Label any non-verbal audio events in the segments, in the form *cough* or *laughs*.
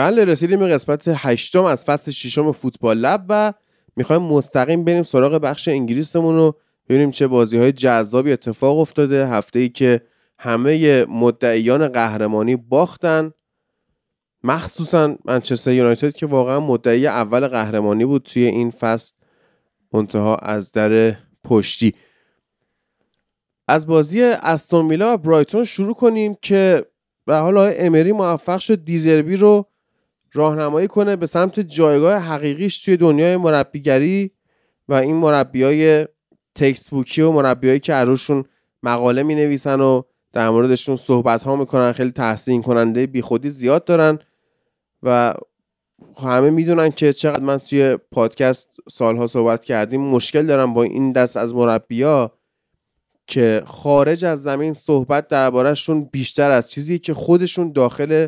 بله رسیدیم به قسمت هشتم از فصل ششم فوتبال لب و می‌خوایم مستقیم بریم سراغ بخش انگلیسمون رو ببینیم چه بازی های جذابی اتفاق افتاده. هفته ای که همه مدعیان قهرمانی باختن. مخصوصا منچستر یونایتد که واقعا مدعی اول قهرمانی بود توی این فصل منتها از در پشتی. از بازی استون ویلا و برایتون شروع کنیم که به حال امری موفق شد دیزربی رو راهنمایی کنه به سمت جایگاه حقیقیش توی دنیای مربیگری و این مربی های تکست بوکی و مربیایی که عروشون مقاله می نویسن و در موردشون صحبت ها می‌کنن خیلی تحسین کننده بیخودی زیاد دارن و همه می‌دونن که چقدر من توی پادکست سالها صحبت کردیم مشکل دارم با این دست از مربیا که خارج از زمین صحبت دربارهشون بیشتر از چیزی که خودشون داخل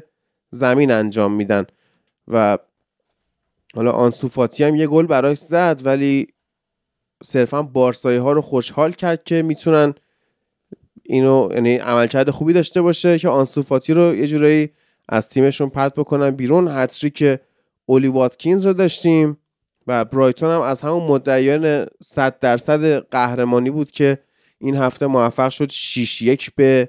زمین انجام میدن. و حالا آنسوفاتی هم یه گل براش زد ولی صرفا بارسایی ها رو خوشحال کرد که می‌تونن اینو یعنی عملکرد خوبی داشته باشه که آنسوفاتی رو یه جورایی از تیمشون پرت بکنن بیرون. هتری که اولی واتکینز رو داشتیم و برایتون هم از همون مدعیان 100 درصد قهرمانی بود که این هفته موفق شد 6 یک به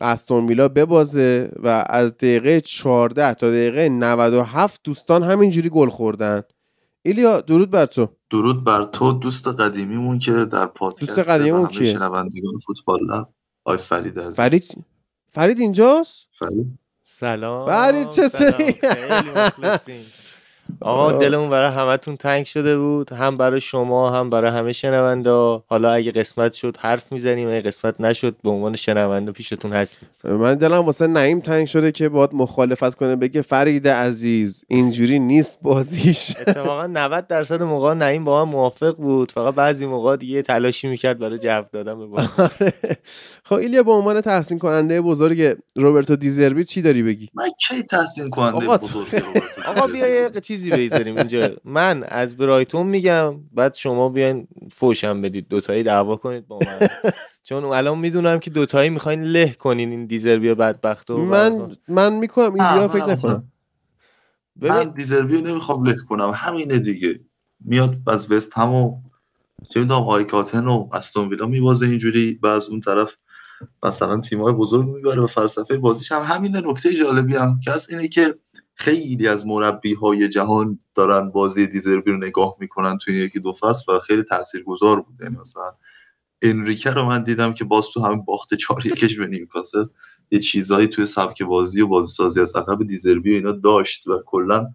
استون ویلا ببازه و از دقیقه 14 تا دقیقه 97 دوستان همینجوری گل خوردن. ایلیا درود بر تو. درود بر تو دوست قدیمیمون که در پادکست دوست قدیمیمون همه کیه؟ شنوندگان فوتبال لب. آی فرید عزیز. فرید فرید اینجاست؟ فرید. سلام. فرید چطوری؟ خیلی مخلصیم. *laughs* آقا دلمون برای همتون تنگ شده بود. هم برای شما هم برای همه شنونده حالا اگه قسمت شد حرف می‌زنیم اگه قسمت نشد به عنوان شنونده پیشتون هستیم. من دلم واسه نعیم تنگ شده که باید مخالفت کنه بگه فرید عزیز اینجوری نیست بازیش. اتفاقا 90 درصد موقع نعیم با من موافق بود. فقط بعضی موقع دیگه تلاشی می‌کرد برای جو دادن به بازی. *laughs* خب ایلیا به عنوان تحسین کننده بزرگ روبرتو دیزربی چی داری بگی؟ من کی تحسین کننده بزرگ آقا بیا یه چیزی بذاریم اینجا. من از برایتون میگم بعد شما بیاین فوشم بدید. دوتایی دعوا کنید با من. چون الان می‌دونم که دوتایی می‌خواین له کنین این دیزربی بدبخت و من من می‌کنم من فکر نکنم. من ببین دیزربی رو نمی‌خوام له کنم. همینه دیگه. میاد از وست هم و چه می‌دونم آیکاتن و استون ویلا میبازه اینجوری. و از اون طرف مثلا تیم‌های بزرگ می‌بره و فلسفه بازیش هم همینه نکته جالبی هم که اینه که خیلی از مربی های جهان دارن بازی دیزربی رو نگاه می‌کنن توی یکی دو فصل و خیلی تاثیرگذار بود یعنی مثلا انریکه رو من دیدم که باز تو همین باخت چهار یکش به نیوکاسل. یه چیزایی توی سبک بازی و بازی سازی از عقب دیزربی و اینا داشت و کلا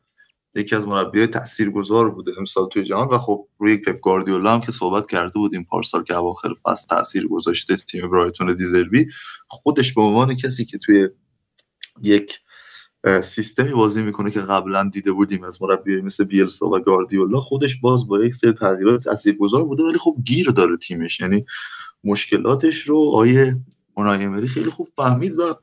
یکی از مربیای تاثیرگذار بوده امسال توی جهان. و خب روی پپ گاردیولا هم که صحبت کرده بودیم پارسال که اواخر فصل تاثیر گذاشته تیم برایتون دیزربی خودش به عنوان کسی که توی یک سیستمی بازی می‌کنه که قبلا دیده بودیم. از مربی مثل بیلسا و گاردیولا خودش باز با یک سری تغییرات تاثیرگذار بوده ولی خب گیر داره تیمش. یعنی مشکلاتش رو آقای اونای امری خیلی خوب فهمید و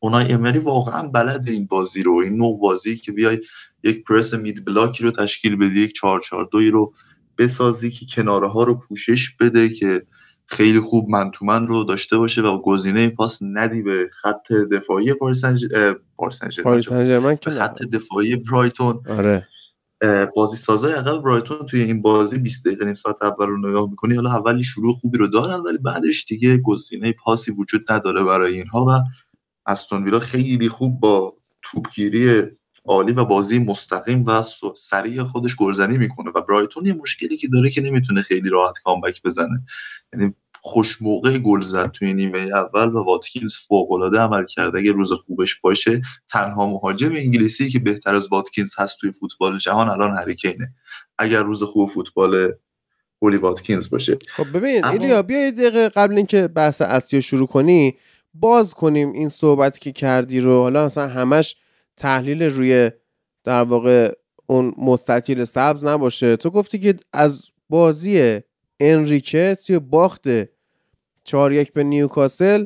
اونای امری واقعا بلده این بازی رو این نوع بازی که بیای یک press mid block ی رو تشکیل بدی یک 4 4 2 رو بسازی که کناره ها رو پوشش بده که خیلی خوب man to man رو داشته باشه و گزینه پاس ندی به خط دفاعی پاریس سن ژ- اه، پاریس سن ژرمن پاریس سن ژرمن که به. خط دفاعی برایتون. آره. بازی سازای عقب برایتون توی این بازی 20 دقیقه نیم ساعت اول رو نگاه می‌کنی حالا اولی شروع خوبی رو دارن ولی بعدش دیگه گزینه پاسی وجود نداره برای اینها و استون ویلا خیلی خوب با توپگیری عالی و بازی مستقیم و سریع خودش گلزنی می‌کنه و برایتون یه مشکلی که داره که نمی‌تونه خیلی راحت کامبک بزنه. یعنی خوش موقع گل زد توی نیمه اول و واتکینز فوق العاده عمل کرد اگه روز خوبش باشه تنها مهاجم انگلیسی که بهتر از واتکینز هست توی فوتبال جهان الان هریکینه. اگر روز خوب فوتبال هولی واتکینز باشه. خب ببین اما- ایلیا بیا یه دقیقه قبل اینکه بحث اصلی رو شروع کنی باز کنیم این صحبتی که کردی رو. حالا مثلا همش تحلیل روی در واقع اون مستطیل سبز نباشه. تو گفتی که از بازی انریکه توی باخت 4 یک به نیوکاسل.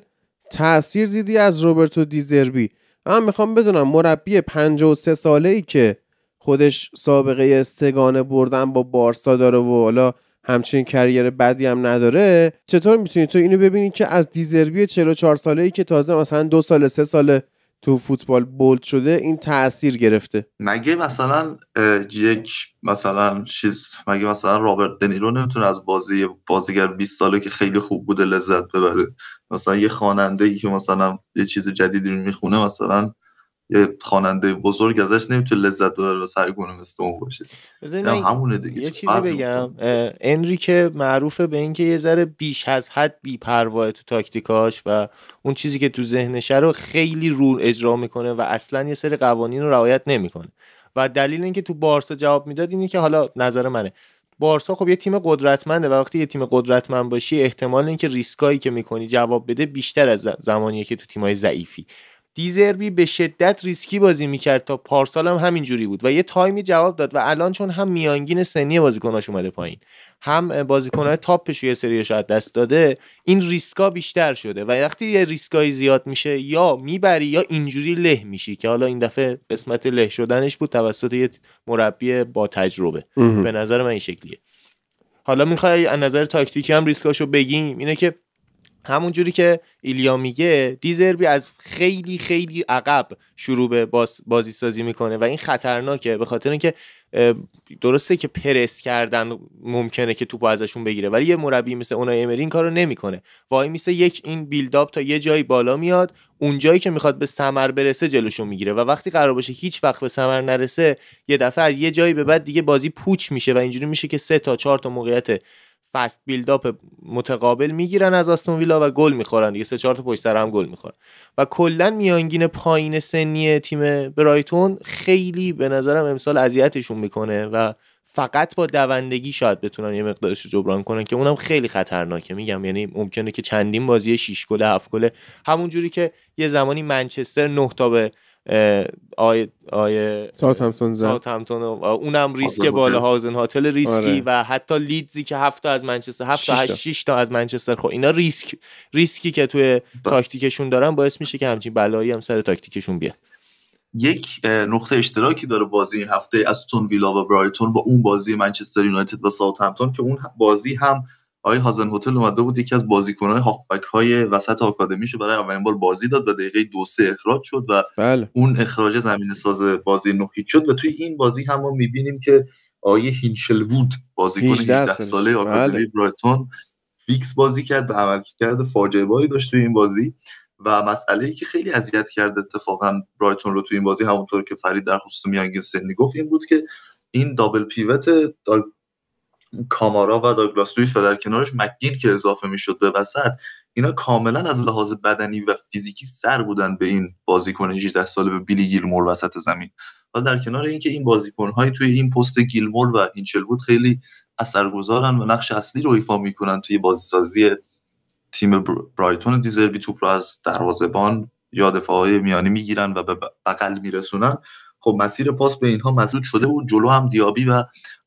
تاثیر دیدی از روبرتو دیزربی من می‌خوام بدونم مربی 53 ساله ای که خودش سابقه سگانه بردن با بارسا داره و حالا همچین کریر بدی هم نداره. چطور می‌تونی تو اینو ببینی که از دیزربی 44 ساله ای که تازه مثلا دو سال سه ساله تو فوتبال بولد شده این تاثیر گرفته. مگه مثلا یک مثلا چیز مگه مثلا رابرت دنیرو نمی‌تونه از بازی بازیگر 20 ساله که خیلی خوب بوده لذت ببره؟ مثلا یه خواننده ای که مثلا یه چیز جدیدی می‌خونه مثلا یه خواننده بزرگ ازش نمی‌تونه لذت ببره و سعی کنه مثل اون باشه یعنی همونه دیگه یه چیزی بگم. انریکه معروفه به اینکه یه ذره بیش از حد بی‌پروا تو تاکتیکاش و اون چیزی که تو ذهنشه رو خیلی رول اجرا می‌کنه و اصلا یه سری قوانین رو رعایت نمی‌کنه. و دلیل اینکه تو بارسا جواب می‌داد اینه که حالا نظر منه. بارسا خب یه تیم قدرتمنده و وقتی یه تیم قدرتمند باشی احتمال اینکه ریسکایی که می‌کنی جواب بده بیشتر از زمانیه که تو تیمای ضعیفی. دیزربی به شدت ریسکی بازی می‌کرد تا پارسال هم همینجوری بود و یه time ی جواب داد و الان چون هم میانگین سنی بازیکناش اومده پایین هم بازیکنهای تاپش یه سری شاید دست داده این ریسکا بیشتر شده و وقتی یه ریسکایی زیاد میشه یا می‌بری یا اینجوری له میشی که حالا این دفعه قسمت له شدنش بود توسط یه مربی با تجربه به نظر من این شکلیه. حالا می‌خوای از نظر تاکتیکی هم ریسکاشو بگیم اینه که همون جوری که ایلیا میگه دیزربی از خیلی خیلی عقب شروع به بازی سازی می‌کنه و این خطرناکه به خاطر اینکه درسته که پرس کردن ممکنه که توپو ازشون بگیره ولی یه مربی مثل اونای امری این کارو نمی‌کنه. وای میسه یک این بیلداپ تا یه جایی بالا میاد اون جایی که می‌خواد به سمر برسه جلوشون می‌گیره و وقتی قرار باشه هیچ وقت به سمر نرسه یه دفعه از یه جایی به بعد دیگه بازی پوچ میشه و اینجوری میشه که سه تا چهار تا موقعیت فست بیلداپ متقابل می‌گیرن از آستون ویلا و گل می‌خورن. دیگه سه چهار تا پشت سر هم گل می‌خورن. و کلا میانگین پایین سنی تیم برایتون خیلی به نظرم امسال اذیتشون می‌کنه و فقط با دوندگی شاید بتونن یه مقدارش رو جبران کنن که اونم خیلی خطرناکه. میگم یعنی ممکنه که چندین بازی 6 گل 7 گل همون جوری که یه زمانی منچستر 9 تا به آی آی ساوثهمپتون زد. اونم ریسک بالا هازن هاتل ریسکی آره. و حتی لیدزی که هفت تا از منچستر هفت تا 6 تا. از منچستر خب اینا ریسک ریسکی که توی تاکتیکشون دارن باعث میشه که همچین بلایی هم سر تاکتیکشون بیاد یک نقطه اشتراکی داره بازی این هفته استون ویلا و برایتون با اون بازی منچستر یونایتد و ساوثهمپتون که اون بازی هم آقای هازن هتل اومده بود یکی از بازیکنهای هافبک های وسط آکادمیشو برای اولین بار بازی داد و دقیقه دو سه اخراج شد و بله. اون اخراج زمینه ساز بازی نه هیچ شد و توی این بازی هم ما می‌بینیم که آقای هینشل وود بازیکن 18 ساله آکادمی بله. برایتون fix بازی کرد و عملکرد فاجعه باری داشت توی این بازی و مسئله ای که خیلی اذیت کرد اتفاقا برایتون رو توی این بازی همونطور که فرید در خصوص میانگین سنی گفت این بود که این دابل پیوت کامارا و داگلاس لویس و در کنارش مکگین که اضافه می‌شد به وسط اینا کاملا از لحاظ بدنی و فیزیکی سر بودن به این بازیکن 18 ساله به بیلی گیلمور وسط زمین. و در کنار اینکه این بازیکن‌های توی این پست گیلمور و بود خیلی اثرگذارن و نقش اصلی رو ایفا می‌کنن توی بازیسازی تیم برایتون دیزربی توپ رو از دروازه‌بان یا دفاعهای میانی می‌گیرن و به بغل میرسونن. خب مسیر پاس به اینها مسدود شده بود جلو هم دیابی و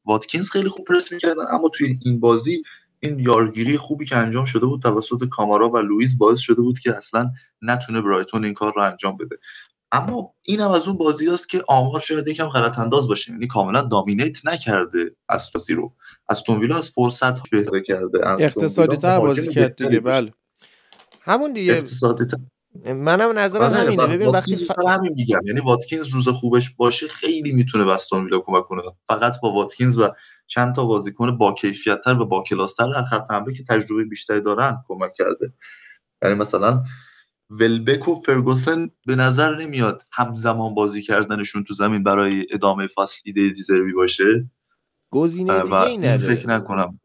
واتکینز خیلی خوب پرس می‌کردن اما توی این بازی این یارگیری خوبی که انجام شده بود توسط کامارا و لوئیس باعث شده بود که اصلا نتونه برایتون این کار رو انجام بده. اما این هم از اون بازی است که آمار شاید یکم غلط انداز باشه یعنی کاملا دامینیت نکرده از بازی رو. از ویلا از فرصت بهتر کرده اقتصادی تر بازی کرد دیگه بله. همون دیگه اقتصادی منم نظرم آره، همینه. ببین وقتی ف... همین میگم. یعنی واتکینز روز خوبش باشه خیلی می‌تونه بستون ویلا کمک کنه. فقط با واتکینز و چند تا بازیکن با کیفیت تر و با کلاس در خط حمله که تجربه بیشتری دارن کمک کرده. یعنی مثلا ولبک و فرگوسن به نظر نمیاد همزمان بازی کردنشون تو زمین برای ادامه فصل ایده دیزربی باشه. گزینه دیگه فکر نکنم.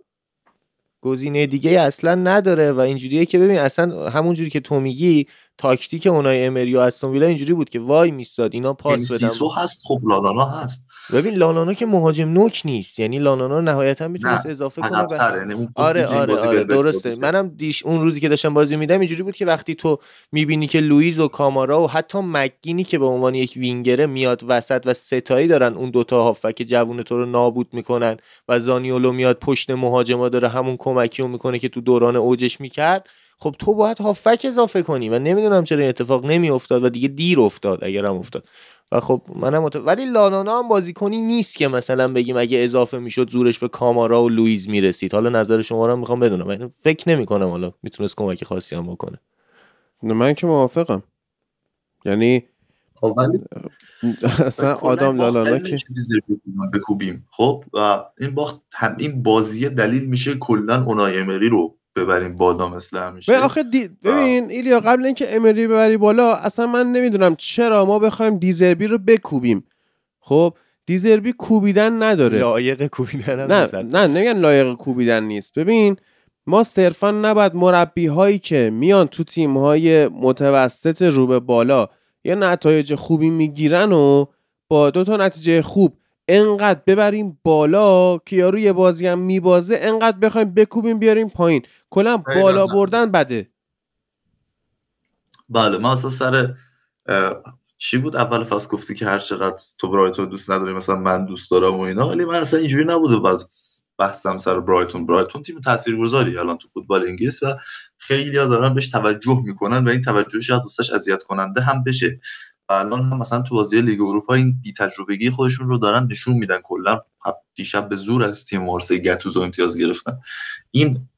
گزینه دیگه اصلا نداره و اینجوریه که ببین اصلا همونجوری که تو میگی تاکتیک اونای امری و استون ویلا اینجوری بود که وای میستاد اینا پاس بدن. سیسو هست خب لانانا هست. ببین لانانا که مهاجم نوک نیست یعنی لانانا نهایتا می‌تونست اضافه کنه به... یعنی آره آره آره درسته. منم دیش اون روزی که داشتم بازی میدم اینجوری بود که وقتی تو می‌بینی که لوئیز و کامارا و حتی مگینی که به عنوان یک وینگره میاد وسط و ستایی دارن اون دوتا هافک جوون تو رو نابود می‌کنن و زانیولو میاد پشت مهاجما داره همون کمکی رو می‌کنه که تو دوران اوجش می‌کرد خب تو باید هافک اضافه کنی. و نمی‌دونم چرا این اتفاق نمیافتاد و دیگه دیر افتاد اگر هم افتاد. و خب منم مت... ولی لانانا هم بازیکنی نیست که مثلا بگیم اگه اضافه می‌شد زورش به کامارا و لوئیز می‌رسید. حالا نظر شما رو می‌خوام بدونم. من فکر نمی‌کنم حالا می‌تونست کمک خاصی هم بکنه. من که موافقم. یعنی خب *laughs* اصلا آدم لالانا که بکوبیم. خب و این باخت هم این بازی دلیل میشه کلا اونای امری رو ببریم بالا مثل همیشه. ببین آخه دی... ببین ایلیا قبل اینکه امری ببری بالا اصلا من نمی‌دونم چرا ما بخوایم دیزربی رو بکوبیم. خب دیزربی کوبیدن نداره. لایق کوبیدن هم نه. نه نمیگن لایق کوبیدن نیست. ببین ما صرفا نباید مربی هایی که میان تو تیم های متوسط رو به بالا یه نتایج خوبی می‌گیرن و با دو تا نتیجه خوب انقدر ببریم بالا که یارو یه بازی هم میبازه انقدر بخوایم بکوبیم بیاریم پایین. کلا. بالا بردن بده. بله من اصلا سر چی بود؟ اول فصل گفتی که هر چقدر تو برایتون دوست نداری مثلا من دوست دارم و اینا ولی من اصلا اینجوری نبوده بس بحثم سر برایتون. برایتون تیم تاثیرگذاری الان تو فوتبال انگلیس و خیلی دارن بهش توجه می‌کنن و این توجه شاید دوستش اذیت کننده هم بشه. الان هم مثلا تو بازی لیگ اروپا این بی تجربگی خودشون رو دارن نشون میدن کلا. دیشب به زور از تیم مارسی گتوزو امتیاز گرفتن. این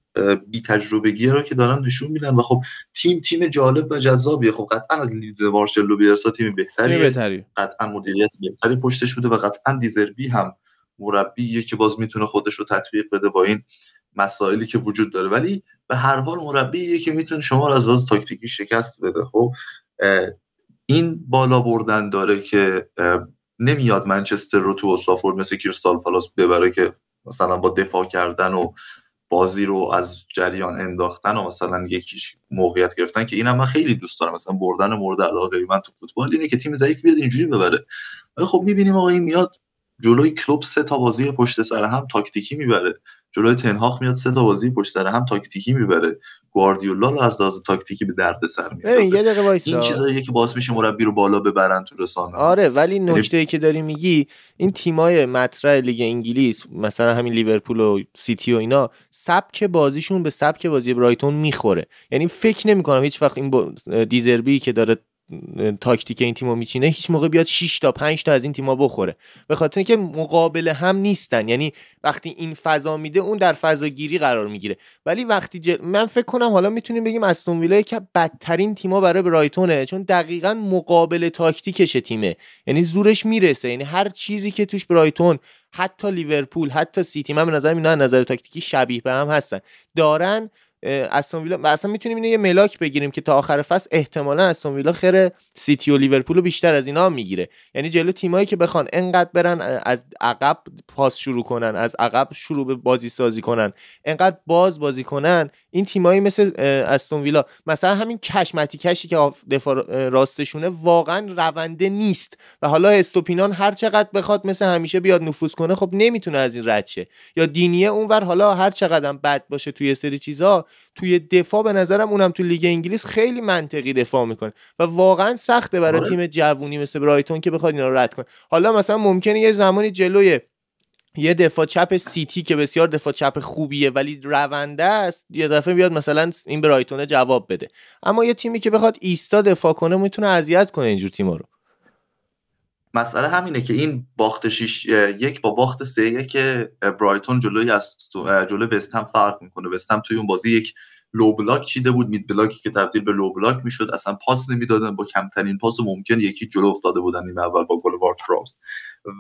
بی تجربگی رو که دارن نشون میدن و خب تیم تیم جالب و جذابیه. خب قطعا از لیدز مارشلو بیرسا تیم بهتری قطعا مدیریت بهتری پشتش بوده و قطعا دیزربی هم مربیه که باز می‌تونه خودش رو تطبیق بده با این مسائلی که وجود داره. ولی به هر حال مربیه که می‌تونه شما رو از لحاظ تاکتیکی شکست بده. خب این بالا بردن داره که نمیاد منچستر رو تو اوسافورد مثل کریستال پالاس ببره که مثلا با دفاع کردن و بازی رو از جریان انداختن و مثلا یکیش موقعیت گرفتن که اینم من خیلی دوست دارم. مثلا بردن مورد علاقه من تو فوتبال اینه که تیم ضعیف بیاد اینجوری ببره. ولی خب می‌بینیم آقا این میاد جلوی کلوب سه تا بازی پشت سر هم تاکتیکی می‌بره. جلوی تنهاخ میاد سه تا بازی پشت سر هم تاکتیکی می‌بره. گواردیولا از لحاظ تاکتیکی به درد سر میاد یه دقیقه این وایسا چیزاییه که باعث میشه مربی رو بالا ببرن تو رسانه آره ولی نکته ای که داری میگی این تیمای مطرح لیگ انگلیس مثلا همین لیورپول و سیتی و اینا سبک بازیشون به سبک بازی برایتون می‌خوره. یعنی فکر نمی‌کنم هیچ وقت این با دیزربی که داره تاکتیک این تیمو میچینه هیچ موقع بیاد 6 تا 5 تا از این تیما بخوره. به خاطر اینکه مقابل هم نیستن. یعنی وقتی این فضا میده اون در فضا گیری قرار می‌گیره. ولی وقتی جل... من فکر کنم حالا می‌تونیم بگیم استون ویلا که بدترین تیما برای برایتونه چون دقیقا مقابل تاکتیکش تیمه. یعنی زورش می‌رسه. یعنی هر چیزی که توش برایتون حتی لیورپول حتی سیتی من به نظر اینا نظر تاکتیکی شبیه به هم هستن. دارن استون ویلا اصلا می‌تونیم اینو یه ملاک بگیریم که تا آخر فصل احتمالا استون ویلا خیر سیتی و لیورپول بیشتر از اینا می‌گیره. یعنی جلو تیمایی که بخوان انقدر برن از عقب پاس شروع کنن از عقب شروع به بازی سازی کنن انقدر باز بازی کنن این تیمایی مثل استون ویلا مثلا همین کشمتی کشی که دفاع راستشونه واقعا رونده نیست. و حالا استوپینان هر چقدر بخواد مثل همیشه بیاد نفوذ کنه خب نمی‌تونه از این رد شه. یا دینیه اونور حالا هر چقدر بد باشه توی سری چیزا توی دفاع به نظرم اونم تو لیگ انگلیس خیلی منطقی دفاع می‌کنه و واقعا سخته برای آره. تیم جوونی مثل برایتون که بخواد اینا رو رد کنه حالا مثلا ممکنه یه زمانی جلوی یه دفاع چپ سیتی که بسیار دفاع چپ خوبیه ولی رونده است یه دفعه بیاد مثلا این برایتونه جواب بده. اما یه تیمی که بخواد ایستا دفاع کنه می‌تونه اذیت کنه اینجور تیما رو. مسئله همینه که این باخت شیش یک با باخت سه که برایتون جلوی از جلوی وستهم فرق می‌کنه. وستهم توی اون بازی یک low block چیده بود mid block ی که تبدیل به low block می‌شد اصلا پاس نمی‌دادن با کمترین پاس ممکن یکی جلو افتاده بودن نیمه اول با گل وارد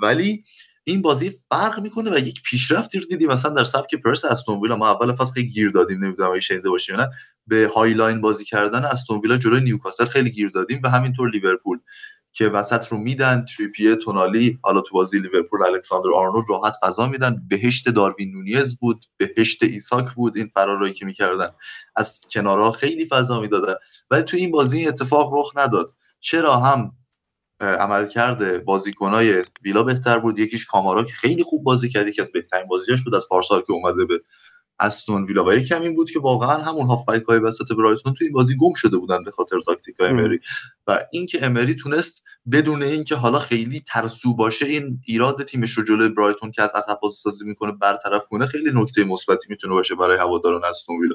ولی این بازی فرق می‌کنه و یک پیشرفتی رو دیدیم مثلا در سبک پرس استون ویلا. ما اول فصل خیلی گیر دادیم نمی‌دونم اگه شنیده باشی نه. به high line بازی کردن استون ویلا جلوی نیوکاسل خیلی گیر دادیم و همینطور لیورپول. که وسط رو میدن تریپیه تونالی حالا تو بازی لیورپول الکساندر آرنولد راحت فضا میدن. بهشت داروین نونیز بود بهشت ایساک بود این فرارایی که می‌کردن. از کنارها خیلی فضا می‌دادن ولی تو این بازی این اتفاق رخ نداد. چرا هم عملکرد بازیکنای ویلا بهتر بود؟ یکیش کامارا که خیلی خوب بازی کرد یکی از بهترین بازیاش بود از پارسال که اومده به استون ویلا. و یکم این بود که واقعا همون هافبک های وسط برایتون تو این بازی گم شده بودن به خاطر تاکتیک امری. و اینکه امری تونست بدون اینکه حالا خیلی ترسو باشه این ایراد تیمش رو جلوی برایتون که از عقب سازی می‌کنه برطرف کنه خیلی نکته مثبتی می‌تونه باشه برای هواداران استون ویلا.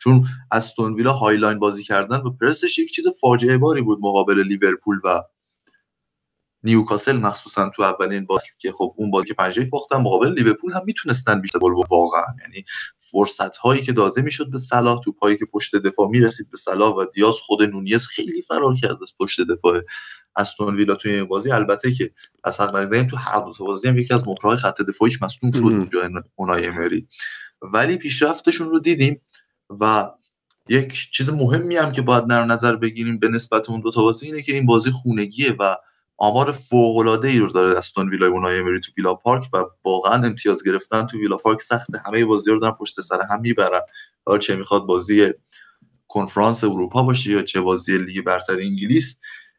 چون استون ویلا high line بازی کردن و پرسش یک چیز فاجعه باری بود مقابل لیورپول و نیوکاسل مخصوصا تو اولین بازی که خب اون بازی که 5 باختن مقابل لیورپول هم می‌تونستن بیشتر گل واقعا. یعنی فرصت هایی که داده می‌شد به صلاح توپایی که پشت دفاع می‌رسید به صلاح و دیاز خود نونیز خیلی فرار کرد از پشت دفاع استون ویلا توی این بازی. البته که از حق نگذاریم تو هر دو بازی هم یکی از مهرهای خط دفاعیش مصدوم شد اونجا اونای امری. ولی پیشرفتشون رو دیدیم و یک چیز مهمی هم که باید در نظر بگیریم به نسبت اون دو تا بازی اینه که این بازی خونگیه و آمار فوق العاده ای رو داره استون ویلا اونای امری تو ویلا پارک و واقعا امتیاز گرفتن تو ویلا پارک سخته. همه بازی رو دارن پشت سر هم می‌برن. حالا چه می‌خواد بازی کنفرانس اروپا باشه یا چه بازی لیگ برتر انگلیس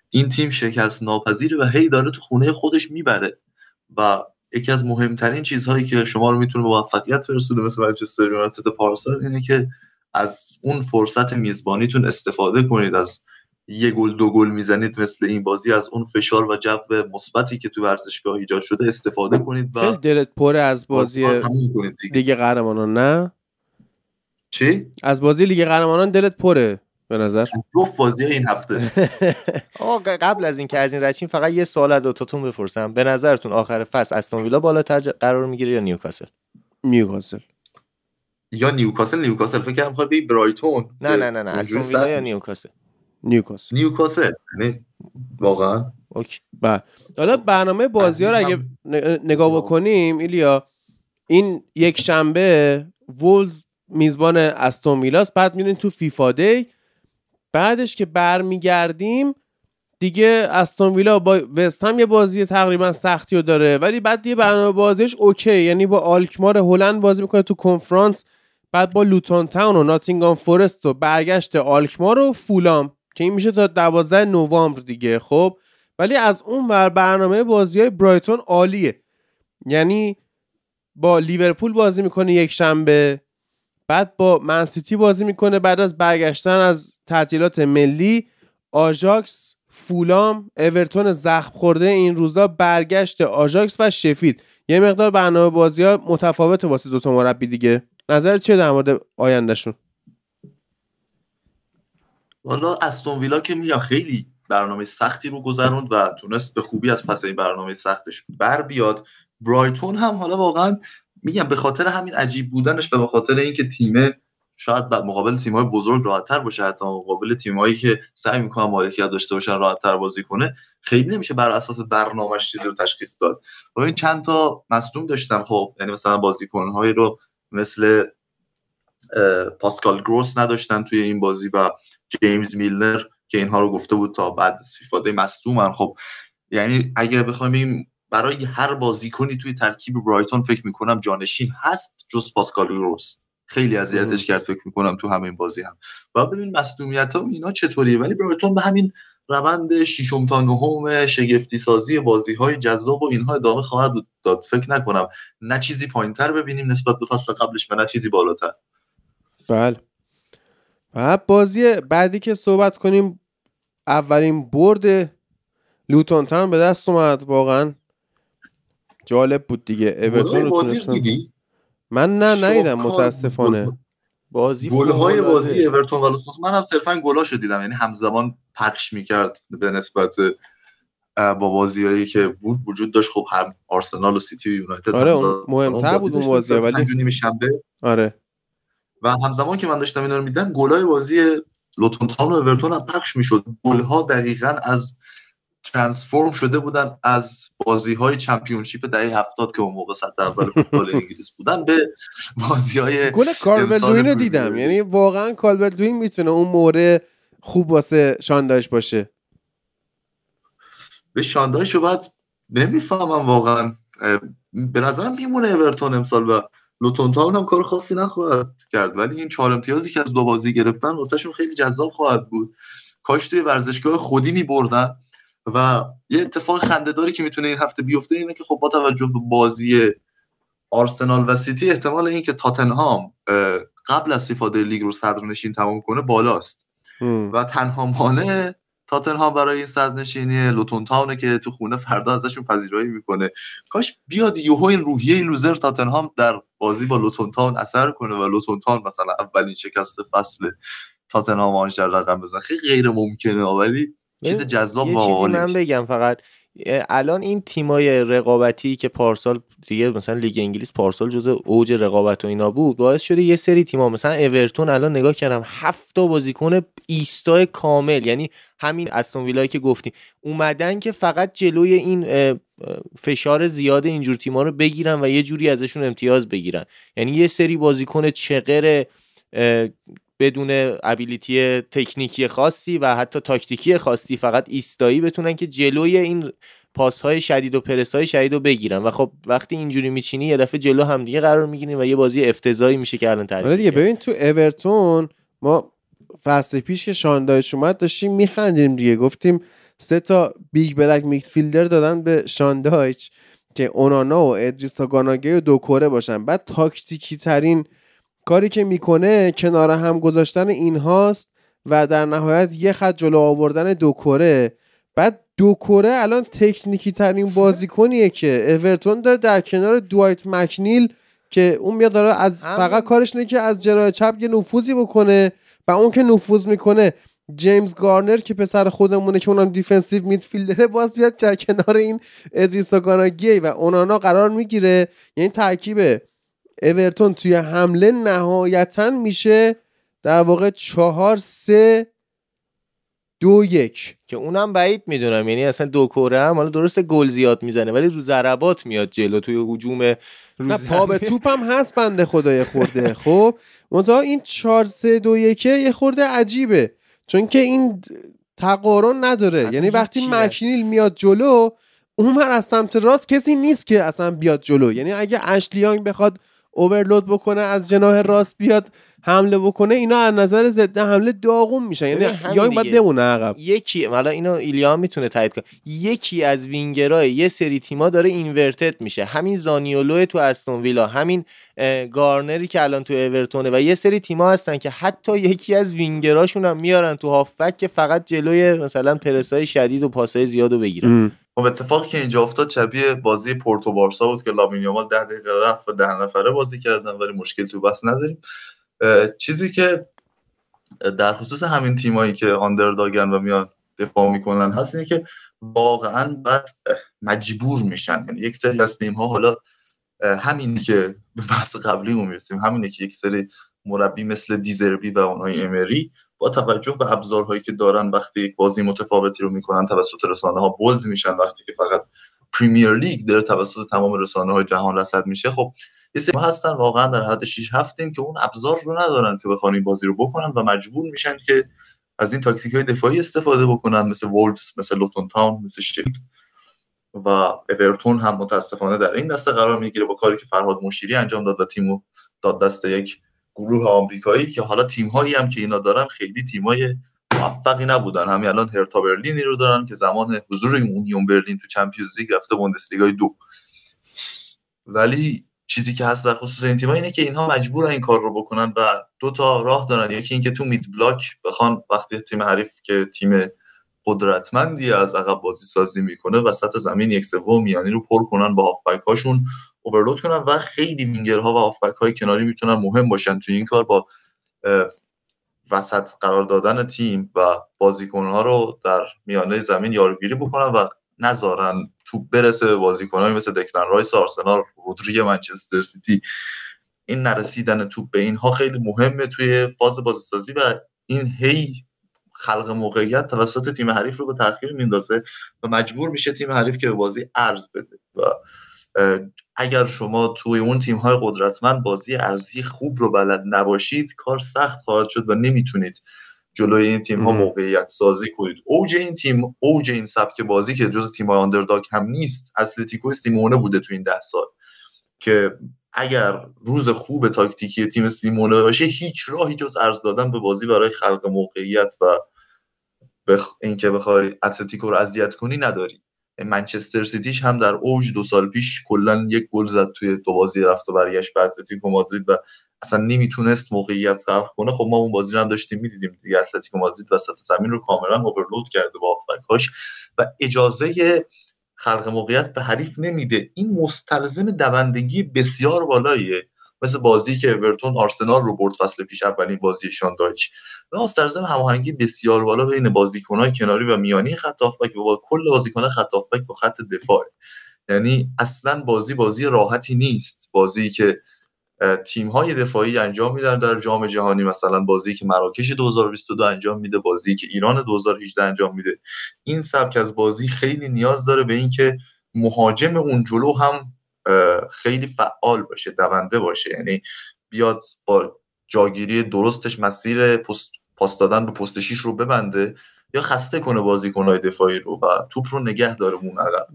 این تیم شکست ناپذیره و هی داره تو خونه خودش می‌بره. و یکی از مهمترین چیزهایی که شما رو می‌تونه موفقیت برسونه مثل منچستر یونایتد پارسال اینه که از اون فرصت میزبانیتون استفاده کنید از یه گل دو گل می‌زنید مثل این بازی از اون فشار و جو مثبتی که تو ورزشگاه ایجاد شده استفاده کنید و دلت پر از بازی لیگ قهرمانان نه؟ چی؟ از بازی لیگ قهرمانان دلت پره به نظر. جفت بازی این هفته. *laughs* آقا قبل از اینکه از این رچین فقط یه سوال از دوتاتون بپرسم. به نظرتون آخر فصل استون ویلا بالاتر قرار می‌گیره یا نیوکاسل؟ نیوکاسل. یا نیوکاسل؟ نیوکاسل فکر کنم برایتون. نه نه نه نه. استون ویلا یا نیوکاسل؟ نیوکاسل. نیوکاسل یعنی واقعا. اوکی بله. حالا برنامه بازی ها رو اگه نگاه بکنیم ایلیا این یک شنبه وولز میزبان استون ویلاس بعد میرین تو فیفا day. بعدش که برمیگردیم دیگه استون ویلا با وست هم یه بازی تقریبا سختی رو داره ولی بعد یه برنامه بازیش اوکی. یعنی با آلکمار هلند بازی می‌کنه تو کنفرانس بعد با لوتون تاون و ناتینگام فورست و برگشت آلکمار و فولام. که این میشه تا 12 نوامبر دیگه خب؟ ولی از اون ور برنامه بازی های برایتون عالیه. یعنی با لیورپول بازی می‌کنه یک شنبه بعد با منسیتی بازی می‌کنه بعد از برگشتن از تعطیلات ملی آژاکس فولام اورتون زخم خورده این روزا برگشت آژاکس و شفید یه مقدار برنامه بازی ها متفاوته واسه دوتا مربی دیگه. نظر چیه در مورد آیندهشون؟ حالا استون ویلا که میگم خیلی برنامه سختی رو گذروند و تونست به خوبی از پس این برنامه سختش بر بیاد. برایتون هم حالا واقعا میگم به خاطر همین عجیب بودنش و به خاطر اینکه تیمه شاید مقابل تیم‌های بزرگ راحتتر باشه حتی مقابل تیم‌هایی که سعی می‌کنن مالکیت داشته باشن راحتتر بازی کنه خیلی نمیشه بر اساس برنامه‌اش چیزی رو تشخیص داد. و این چند تا مصدوم داشتن خب یعنی مثلا بازیکن‌هایی رو مثل پاسکال گروس نداشتن توی این بازی و جیمز میلنر که اینها رو گفته بود تا بعد از فیفا مصدومن خب یعنی اگه بخوایم برای هر بازیکنی توی ترکیب برایتون فکر می‌کنم جانشین هست جز پاسکال گروس خیلی اذیتش کرد فکر می‌کنم تو همین بازی هم. و ببین مصدومیت ها اینا چطوریه؟ ولی برایتون به همین روند ششم تا نهم شگفتی سازی بازی های جذاب و اینها ادامه خواهد داد. فکر نکنم. نه چیزی پایینتر ببینیم نسبت به فصل قبلش و نه چیزی بالاتر. بله. و بازی بعدی که صحبت کنیم اولین برد لوتون تاون به دست اومد. واقعا جالب بود دیگه. اورتون رو تونستن من نه ندیدم متاسفانه. بازی های بازی اورتون و لوتون من هم صرفا گلاشو دیدم. یعنی همزمان پخش می‌کرد به نسبت با بازیایی که بود وجود داشت. خب هم آرسنال و سیتی و یونایتد آره مهمتر بود اون بازی ولی آره. و همزمان که من داشتم اینا رو میدم گلای بازی لوتون تاون و اورتون هم پخش می‌شد. گلها دقیقا از ترانسفورم شده بودن از بازی های چمپیونشیپ دهه هفتاد که اون موقع سطح اول فوتبال *laughs* انگلیس بودن به بازی های گل کارول رو دیدم. یعنی واقعا کالور دوین می‌تونه اون موره خوب واسه شانداش باشه. به شاندایشو بعد نمی‌فهمم واقعا. به نظرم میمونه اورتون امسال و لوتون تاون هم کار خاصی نخواهد کرد ولی این چهار امتیازی که از دو بازی گرفتن واسهشون خیلی جذاب خواهد بود. کاش توی ورزشگاه خودی میبردن و یه اتفاق خندهداری که می‌تونه این هفته بیفته اینه که خب با توجه به بازی آرسنال و سیتی احتمال این که تاتنهام قبل از فیفا لیگ رو صدرنشین تمام کنه بالاست. و تنها مانع تاتنهام برای این صدرنشینی لوتون تاونه که تو خونه فردا ازشون پذیرایی می‌کنه. کاش بیاد یوهو این روحیه لوزر تاتنهام در بازی با لوتون تاون اثر کنه و لوتون تاون مثلا اولین شکست فصل تاتنهام آنجا رقم بزنه. خیلی غیر ممکنه ولی چیز جذاب یه چیزی من بگم فقط. الان این تیمای رقابتی که پارسال دیگه مثلا لیگ انگلیس پارسال جزء اوج رقابت و اینا بود باعث شده یه سری تیم‌ها مثلا اورتون الان نگاه کردم هفت تا بازیکن ایستا کامل یعنی همین استون ویلایی که گفتیم. اومدن که فقط جلوی این فشار زیاد اینجور تیم‌ها رو بگیرن و یه جوری ازشون امتیاز بگیرن. یعنی یه سری بازیکن چقر بدون ابیلیتی تکنیکی خاصی و حتی تاکتیکی خاصی فقط ایستایی بتونن که جلوی این پاس های شدید و پرس های شدید رو بگیرن. و خب وقتی اینجوری میچینی یه دفعه جلو هم دیگه قرار می‌گیریم و یه بازی افتضاحی میشه که الان تعریف آره دیگه ببین تو اورتون ما فصل پیش که شان دایچ اومد داشتیم میخندیم دیگه. گفتیم سه تا big black midfielder دادن به شان دایچ که اونانا و ادریسا گانا گی و دوکوره باشن. بعد تاکتیکی ترین کاری که می‌کنه کنار هم گذاشتن اینهاست و در نهایت یه خط جلو آوردن دوکوره بعد دوکوره الان تکنیکی ترین بازیکنیه که اورتون داره در کنار دوایت مکنیل که اون میاد داره از فقط کارش نه که از جناح چپ یه نفوذی بکنه و اون که نفوذ می‌کنه جیمز گارنر که پسر خودمونه که اونم defensive midfielder ه باز بیاد در کنار این ادریسا گانا گی و اونانا قرار می‌گیره. یعنی ترکیب اورتون توی حمله نهایتا میشه در واقع چهار سه دو یک. که اونم بعید می‌دونم یعنی اصلا دو کوره هم حالا درست گل زیاد می‌زنه ولی رو ضربات میاد جلو توی هجوم. نه پا به توپ هم هست بنده خدای خورده. *laughs* خب منتها این چهار سه دو یکه یه خورده عجیبه. چون که این تقارن نداره. یعنی وقتی مکنیل میاد جلو اون از سمت راست کسی نیست که اصلا بیاد جلو. یعنی اگه اشلیانگ بخواد اوورلود بکنه از جناه راست بیاد حمله بکنه اینا از نظر ضد حمله داغون میشن. یعنی یا باید بمونه عقب. یکی حالا اینو ایلیا می‌تونه تایید کنه. یکی از وینگرای یه سری تیما داره اینورتد میشه. همین زانیولو تو استون ویلا همین گارنری که الان تو اورتونه و یه سری تیما هستن که حتی یکی از وینگراشون هم میارن تو هافک که فقط جلوی مثلا پرسای شدید و پاسای زیاد رو بگیرن. خب اتفاقی که اینجا افتاد شبیه بازی پورتو بارسا بود که لامین یامال 10 دقیقه رفت و ده نفره بازی کردن ولی مشکل تو بس نداریم. چیزی که در خصوص همین تیمایی که آندرداگن و میان دفاع می‌کنن هست اینه که واقعا بعد مجبور میشن. یعنی یک سری از ها حالا همینی که به بحث قبلی می‌رسیم همینه که یک سری مربی مثل دیزربی و اونای امری با توجه به ابزارهایی که دارن وقتی یک بازی متفاوتی رو می‌کنن توسط رسانه ها بولد میشن وقتی که فقط Premier League داره توسط تمام رسانه های جهان رصد میشه خب یه سری هستن واقعا در حد 6 هفتیم که اون ابزار رو ندارن که بخوان این بازی رو بکنن و مجبور میشن که از این تاکتیک های دفاعی استفاده بکنن مثل وولفز مثل لوتون تاون مثل شفیلد و اورتون هم متاسفانه در این دسته قرار می‌گیره با کاری که فرهاد مشیری انجام داد و تیمو داد دست یک گروه آمریکایی که حالا تیم هایی هم که اینا دارن خیلی تیم های موفقی نبودن. همین الان هرتا برلینی رو دارن که زمان حضور اونیون برلین تو Champions League رفته بوندسلیگا دو. ولی چیزی که هست در خصوص این تیم‌ها اینه که اینها مجبورن این کار رو بکنن و دو تا راه دارن. یکی اینکه تو مید بلاک بخوان وقتی تیم حریف که تیم قدرتمندی از عقب بازی سازی می‌کنه وسط زمین یک سوم میانی رو پر کنن با هافبک هاشون. اوورلود کنن و خیلی وینگرها و هافبک های کناری می‌تونن مهم باشن توی این کار با وسط قرار دادن تیم و بازیکنها رو در میانه زمین یارگیری بکنن و نذارن توپ برسه به بازیکنایی مثل دکلن رایس آرسنال رودری منچستر سیتی. این نرسیدن توپ به اینها خیلی مهمه توی فاز بازیسازی و این هی خلق موقعیت توسط تیم حریف رو به تاخیر میندازه و مجبور میشه تیم حریف که به بازی ارز بده و اگر شما توی اون تیم های قدرتمند بازی ارزی خوب رو بلد نباشید کار سخت خواهد شد و نمی‌تونید جلوی این تیم ها. موقعیت سازی کنید اوج این تیم اوج این سبک بازی که جز تیم های underdog هم نیست اتلتیکو سیمئونه بوده تو این ده سال که اگر روز خوب تاکتیکی تیم سیمئونه باشه هیچ راهی جز عرض دادن به بازی برای خلق موقعیت و بخ... اینکه بخوای اتلتیکو رو اذیت کنی نداری منچستر سیتیش هم در اوج دو سال پیش کلا یک گل زد توی دو بازی رفت و برگشت به اتلتیکو مادرید و اصلا نمی‌تونست موقعیت خلق کنه. خب ما اون بازی رو هم داشتیم می‌دیدیم دیگه. اتلتیکو مادرید وسط زمین رو کاملا اوورلود کرده با هافبک‌هاش و اجازه خلق موقعیت به حریف نمیده. این مستلزم دوندگی بسیار بالاییه. مثل بازی که اورتون آرسنال رو برد فصل پیش اولین بازیشان دایچ و مستلزم هماهنگی بسیار بالا بین بازیکن‌های کناری و میانی خط هافبک و با کل بازیکن‌های خط هافبک با خط دفاع. یعنی اصلا بازی بازی راحتی نیست. بازی که تیم های دفاعی انجام میدن در جام جهانی مثلا بازی که مراکش 2022 انجام میده بازی که ایران 2018 انجام میده. این سبک از بازی خیلی نیاز داره به اینکه مهاجم اون جلو هم خیلی فعال باشه دونده باشه. یعنی بیاد با جاگیری درستش مسیر پست پاس دادن به پست شیش رو ببنده یا خسته کنه بازیکن‌های دفاعی رو و توپ رو نگه داره اون عقب.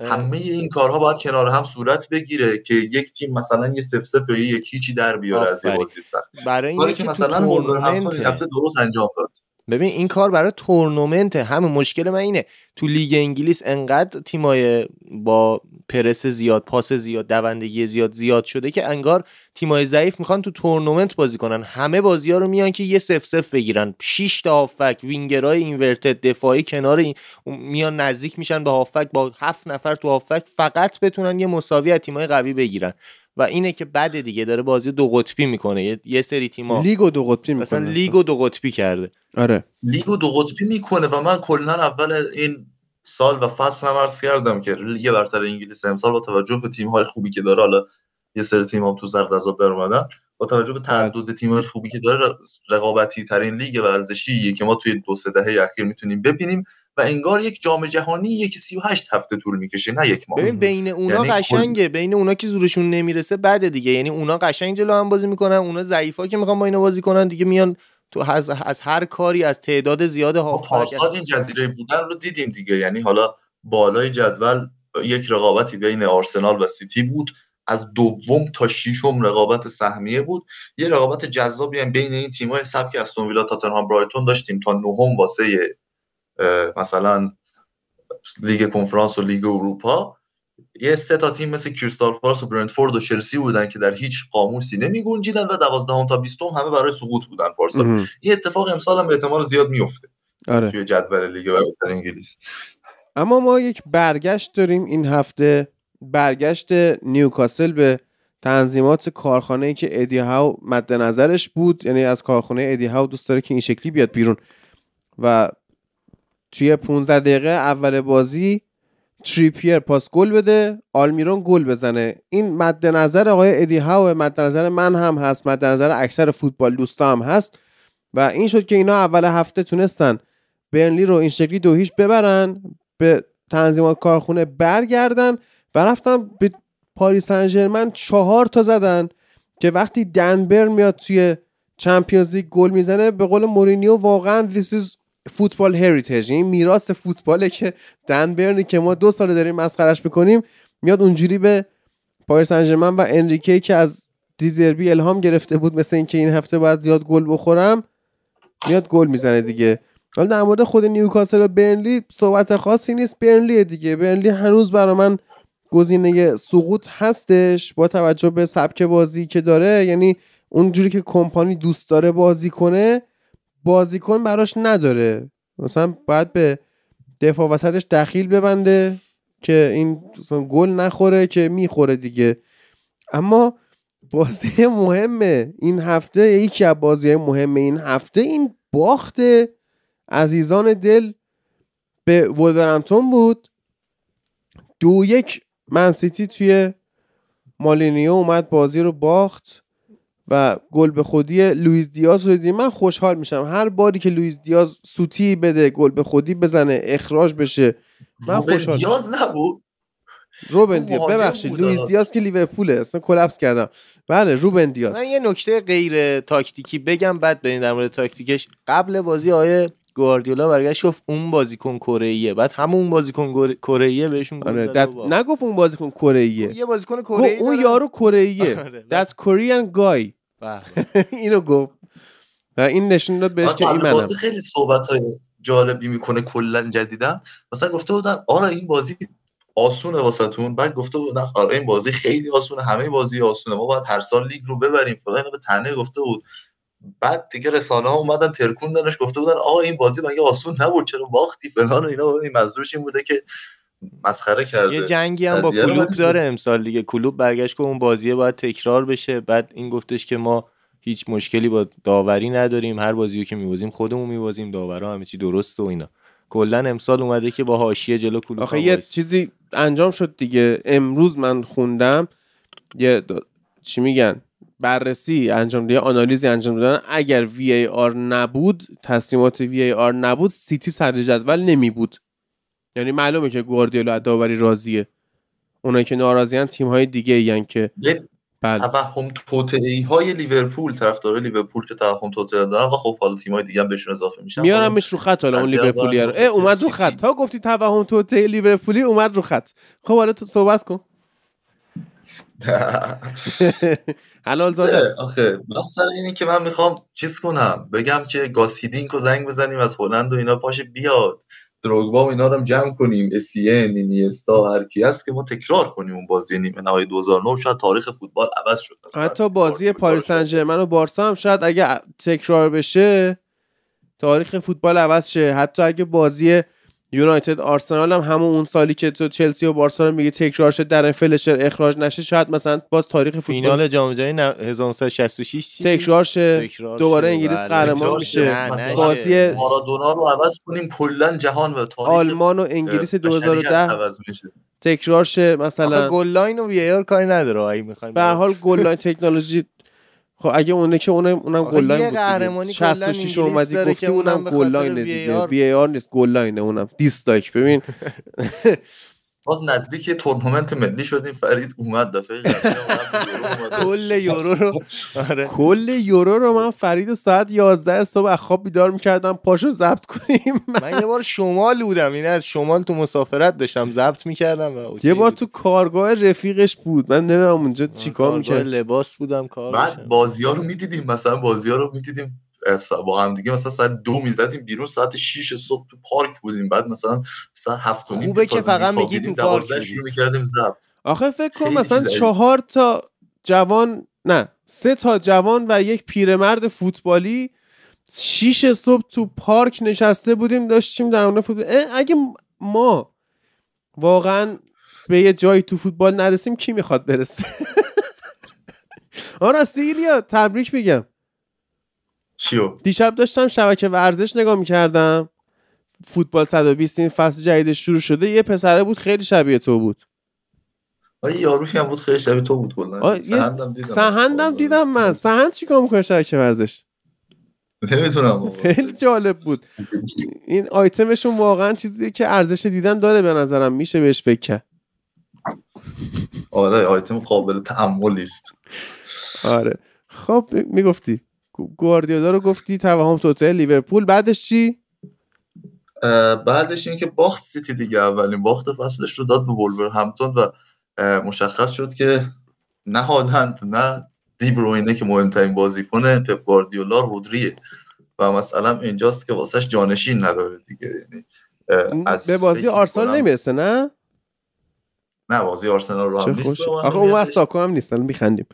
همه این کارها باید کنار هم صورت بگیره که یک تیم مثلا یه صفر صفر یا یک هیچی در بیاره از یه. بازی سخت. برای اینکه مثلا تورنمنت هفته درست انجام داد. ببین این کار برای تورنمنت همه مشکل من اینه. تو لیگ انگلیس انقدر تیمای با پرس زیاد پاس زیاد دوندگی زیاد زیاد شده که انگار تیمای ضعیف می‌خوان تو تورنمنت بازی کنن. همه بازی ها رو میان که یه صفر صفر بگیرن. 6 تا هافک وینگرای inverted دفاعی کنار این میان نزدیک میشن به هافک با هفت نفر تو هافک فقط بتونن یه مساوی از تیمای قوی بگیرن. و اینه که بعد دیگه داره بازی دو قطبی می‌کنه. یه, سری تیما لیگو دو قطبی مثلا می‌کنه لیگو دو قطبی کرده. آره. لیگو دو قطبی می‌کنه و من کلا اول این سال و فصل هم عرض کردم که لیگ برتر انگلیس امسال با توجه به تیم های خوبی که داره حالا یه سری تیم هم تو زرد از آب در اومدن با توجه به تعدد تیم های خوبی که داره رقابتی ترین لیگ ورزشی که ما توی دو سه دهه اخیر می‌تونیم ببینیم. و انگار یک جام جهانی یک 38 هفته طول می‌کشه نه یک ماه. ببین بین اونا یعنی قشنگه. بین اونا که زورشون نمی‌رسه بعد دیگه. یعنی اونا قشنگ جلو هم بازی می‌کنن اونا ضعیفا که می‌خوان با اینا بازی کنن دیگه میان تو از, از هر کاری از تعداد زیاد ما هافبک پارسال این جزیره بودن رو دیدیم دیگه. یعنی حالا بالای جدول یک رقابتی بین آرسنال و سیتی بود. از دوم تا ششم رقابت سهمیه بود. یه رقابت جذابی هم بین این تیم‌های سبک استون ویلا تاتنهام برایتون داشتیم. تا نهم واسه مثلا لیگ کنفرانس و لیگ اروپا. یه سه تا تیم مثل کریستال پالاس و برنتفورد و چلسی بودن که در هیچ قاموسی نمی گنجیدن و دوازدهم تا بیستم همه برای سقوط بودن پارسال. این اتفاق امسال هم به احتمال زیاد میفته آره. توی جدول لیگ برتر انگلیس. اما ما یک برگشت داریم این هفته. برگشت نیوکاسل به تنظیمات کارخانه ای که ادی هاو مد نظرش بود. یعنی از کارخانه ادی هاو دوست داره که این شکلی بیاد بیرون. و توی 15 دقیقه اول بازی تریپیر پاس گل بده آلمیرون گل بزنه. این مد نظر آقای ادی هاو مد نظر من هم هست مد نظر اکثر فوتبال دوستا هم هست. و این شد که اینا اول هفته تونستن برنلی رو این شکلی دو هیچ ببرن به تنظیمات کارخونه برگردن و رفتن به پاریس سن ژرمن چهار تا زدن که وقتی دن برن میاد توی Champions League گل می‌زنه به قول مورینیو واقعا this is football heritage این میراث فوتباله که دن برنی که ما دو ساله داریم مسخرش می‌کنیم میاد اونجوری به پاریس سن و انریکه که از دزربی الهام گرفته بود مثل اینکه این هفته باید زیاد گل بخورم میاد گل می‌زنه دیگه. حالا در مورد خود نیوکاسل و برنلی صحبت خاصی نیست برنلی دیگه. برنلی هنوز برا من گزینه سقوط هستش با توجه به سبک بازی که داره. یعنی اونجوری که کمپانی دوست داره بازی کنه بازیکن براش نداره. مثلا باید به دفاع وسطش دخیل ببنده که این گل نخوره که می‌خوره دیگه. اما بازی مهمه. این هفته یکی از بازی مهم این هفته این باخت عزیزان دل به ولورهمپتون بود. دو یک من سیتی توی مولینیو اومد بازی رو باخت. و گل به خودی لوئیس دیاز رو دیدیم. من خوشحال میشم. هر باری که لوئیس دیاز سوتی بده گل به خودی بزنه اخراج بشه من خوشحال دیاز نبود؟ روبن دیاز ببخشید لوئیس. دیاز که لیورپوله اصلا collapse کردم. بله روبن دیاز. من یه نکته غیر تاکتیکی بگم بعد بریم در مورد تاکتیکش. قبل بازی آقای گواردیولا برگشت گفت اون بازیکن کره بعد همون بازیکن کره بهشون آره that... نگفت اون بازیکن کره یه بازیکن کره اون یارو کره. *laughs* That's Korean guy. *laughs* اینو گفت. و این نشون داد بهش که این منم بازی خیلی صحبت های جالبی می‌کنه کلا جدیدا مثلا گفته بودن آره این بازی آسونه واسهتون. بعد گفته بودن آره این بازی خیلی آسونه همه بازی آسونه. ما باید هر سال لیگ رو ببریم. فلان به تنه گفته بود. بعد دیگه رسانه ها اومدن ترکوندنش گفته بودن آقا این بازی مگه آسون نبود؟ چرا باختی فلان و اینا؟ این منظورش این بوده که مسخره کرده. یه جنگی هم با کلوب داره امسال دیگه. کلوب برگشت که اون بازیه باید تکرار بشه. بعد این گفتش که ما هیچ مشکلی با داوری نداریم. هر بازی رو که میبازیم خودمون میبازیم. داورا همه چی درسته و اینا. کلا امسال اومده که با حاشیه جلو کلوب آخه یه. چیزی انجام شد دیگه. امروز من خوندم. یه د- چی میگن؟ بررسی انجام دیگه. آنالیزی انجام دادن. اگر وی ای آر نبود تصمیمات وی ای آر نبود سیتی صدر جدول نمی بود یعنی معلومه که گواردیولا از داوری راضیه. اونایی که ناراضیان تیم های دیگه این که بله. توهم توطئه‌ای های لیورپول طرفدار لیورپول که توهم توطئه دارن و خب حالا تیم‌های دیگه هم بهشون اضافه میشن. میارمش رو خط حالا اون لیورپولی رو. اومد رو. خط. تا گفتی توهم توته لیورپولی اومد رو خط. خب حالا تو صحبت کن. *laughs* حلال زاده است. آخه سر اینه که من می‌خوام چیز کنم. بگم که گاسیدینک رو زنگ بزنیم از هلند و اینا پاشه بیاد. دروگبا و اینا رو هم جمع کنیم. اسین اینیستا هر کی هست که ما تکرار کنیم اون بازی نیمه نهایی 2009 شاید تاریخ فوتبال عوض شد. حتی بازی پاریس سن ژرمن و بارسا هم شاید اگه تکرار بشه تاریخ فوتبال عوض شه. حتی اگه بازی یونایتد آرسنال هم همون اون سالی که تو چلسی و بارسا رو میگه تکرار شد درن فلچر اخراج نشه شاید مثلا باز تاریخ فوتبال فینال جام جهانی نه- 1966 چی؟ تکرار شه. دوباره انگلیس بله. قهرمان میشه. بازی مارادونا رو عوض کنیم. کلا جهان و تاریخ آلمان و انگلیس اه، بشریت 2010 عوض میشه. تکرار شه. مثلا goal line و VAR کاری نداره. اگه می‌خوایم به هر حال goal line technology خب اگه اونه که اونم اونم goal line بود قهرمانی دیگه کلا 66 انگلیس اومدی گفتی اونم اونم به گل خاطر line ه دیگه. VAR نیست goal line ه اونم. dislike ببین *laughs* باز نزدیک تورنمنت ملی شدیم فرید اومد دفعه. کل یورو رو آره کل یورو رو من فرید ساعت 11 صبح از خواب بیدار می‌کردم پاشو ضبط کنیم من یه بار شمال بودم این از شمال تو مسافرت داشتم ضبط می‌کردم و یه بار. تو کارگاه رفیقش بود من نمی‌دونم اونجا چیکار می‌کرد لباس بودم کار بعد. بازی ها رو می‌دیدیم مثلا بازی ها رو می‌دیدیم با هم دیگه مثلا ساعت دو می‌زدیم بیرون ساعت 6 صبح تو پارک بودیم. بعد مثلا ساعت هفت و نیم خوبه که فقط میگی تو پارک. شروع می‌کردیم ضبط. آخه فکر کن خیلی مثلا. چهار تا جوان نه سه تا جوان و یک پیرمرد فوتبالی شیش صبح تو پارک نشسته بودیم داشتیم در مورد فوتبال. اگه ما واقعا به یه جایی تو فوتبال نرسیم کی می‌خواد برسه؟ *laughs* آن راستی ایلیا تبریک میگم. چیو؟ دیشب داشتم شبکه ورزش نگاه می‌کردم. فوتبال 120 این فصل جدیدش شروع شده. یه پسره بود خیلی شبیه تو بود. آه، یه یاروشی هم بود خیلی شبیه تو بود کلا سهندم دیدم. سهندم دیدم من. سهند چیکار می‌کنه شبکه ورزش؟ نمی‌تونم خیلی جالب بود. این آیتمشون واقعا چیزیه که ارزش دیدن داره به نظرم. میشه بهش فکر کرد. آره آیتم قابل تأملی است آره. خب می‌گفتی. گواردیولا رو گفتی توهم توته لیورپول. بعدش چی؟ بعدش این که باخت سیتی دیگه اولین باخت فصلش رو داد به ولورهمپتون و مشخص شد که نه هالند نه دیبروینه که مهمترین بازیکن پپ گواردیولا رودریه. و مثلا اینجاست که واسهش جانشین نداره دیگه. یعنی از به بازی آرسنال نمی‌رسه نه؟ نه بازی آرسنال رو هم نیست آخه اون نمیادش. ساکو هم نیستن میخندیم.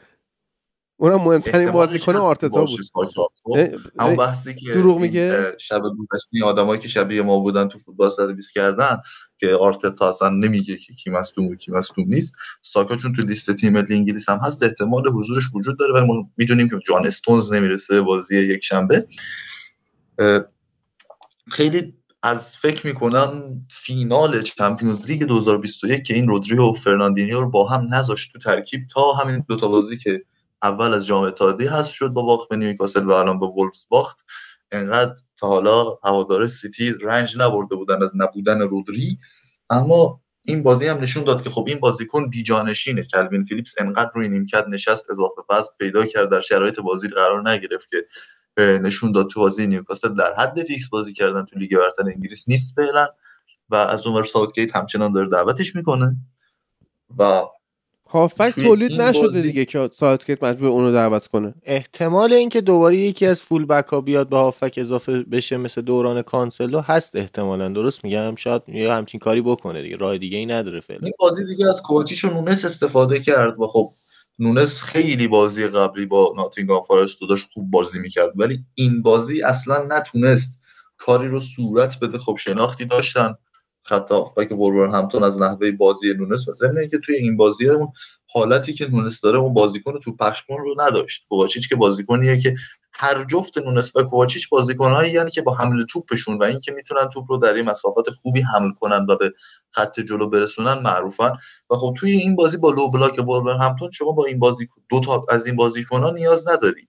اونم مهمترین بازیکن آرتتا بود ساکا. خب، بحثی که دروغ میگه؟ شب گذشته آدمایی که شبیه ما بودن تو فوتبال 120 کردن که آرتتا اصلا نمیگه که کی مصدوم و کی مصدوم نیست ساکا چون تو لیست تیم ملی انگلیس هم هست احتمال حضورش وجود داره ولی ما می‌دونیم که جان استونز نمی‌رسه بازی یک شنبه خیلی از فکر می‌کنم فینال Champions League 2021 که این رودریو و فرناندینیو رو با هم نذاشت تو ترکیب تا همین دوتا بازی که اول از جام اتحادیه حذف شد با باخت به نیوکاسل و الان به وولفز باخت. انقدر تا حالا هوادار سیتی رنج نبرده بودن از نبودن رودری اما این بازی هم نشون داد که خب این بازیکن بی‌جانشینه. کلوین فیلیپس انقدر روی نیمکت نشست اضافه وزن پیدا کرد در شرایط بازی قرار نگرفت که نشون داد تو بازی نیوکاسل در حد فیکس بازی کردن تو لیگ برتر انگلیس نیست فعلا. و از اونور ساوتگیت همچنان داره دعوتش می‌کنه. و هافک تولید نشده. دیگه که ساوتگیت مجبور اونو دعوت کنه. احتمال اینکه دوباره یکی از full back ها بیاد به هافک اضافه بشه مثل دوران کانسلو هست احتمالا. درست میگم؟ شاید یا همچین کاری بکنه دیگه. راه دیگه ای نداره فعلا. این بازی دیگه از کووچیچ و نونس استفاده کرد و خب نونس خیلی بازی قبلی با ناتینگهام فارست داشت خوب بازی می‌کرد. ولی این بازی اصلا نتونست کاری رو صورت بده. خب شناختی داشتن. خط هافبک همتون از نحوه بازی نونس و ضمن که توی این بازی اون حالتی که نونس داره اون بازیکن تو پخش رو نداشت. کوواچیچ که بازیکنیه که هر جفت نونس و کوواچیچ بازیکنهایی یعنی که با حمل توپشون و اینکه می‌تونن توپ رو در این مسافت خوبی حمل کنن و به خط جلو برسونن معروفن. و خب توی این بازی با لو بلاک همتون شما با این بازی دو تا از این بازیکن‌ها نیاز نداری.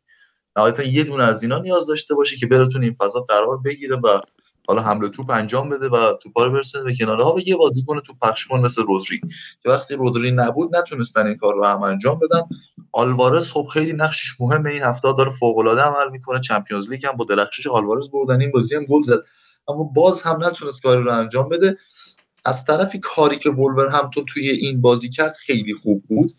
نهایتا یه دونه از اینا نیاز داشته باشه که براتون این فضا قرار بگیره و حالا حمله توپ انجام بده و توپا رو برسونه به کناره ها و یه بازیکن تو پخش کن مثل رودری. که وقتی رودری نبود نتونستن این کار رو هم انجام بدن. آلوارز خب خیلی نقشش مهمه. این هفته داره فوق العاده عمل می‌کنه. چمپیونز لیگ هم با درخشش آلوارز بردن. این بازی هم گل زد. اما باز هم نتونست کاری رو انجام بده. از طرفی کاری که ولورهمپتون توی این بازی کرد خیلی خوب بود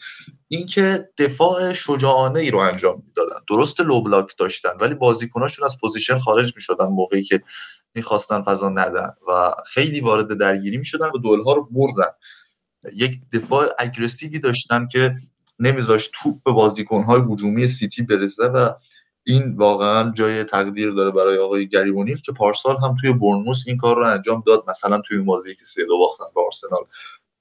اینکه دفاع شجاعانه ای رو انجام می‌دادن. درست low block داشتن ولی بازیکناشون از پوزیشن خارج می‌شدن موقعی که می‌خواستن فضا ندن و خیلی وارد درگیری می‌شدن و duel ها رو بردن. یک دفاع aggressive ی داشتن که نمیذاشت توپ به بازیکنهای هجومی سیتی برسه و این واقعا جای تقدیر داره برای آقای گریبونیل که پارسال هم توی برنموس این کار رو انجام داد. مثلا توی بازی که سه دو باختن به آرسنال.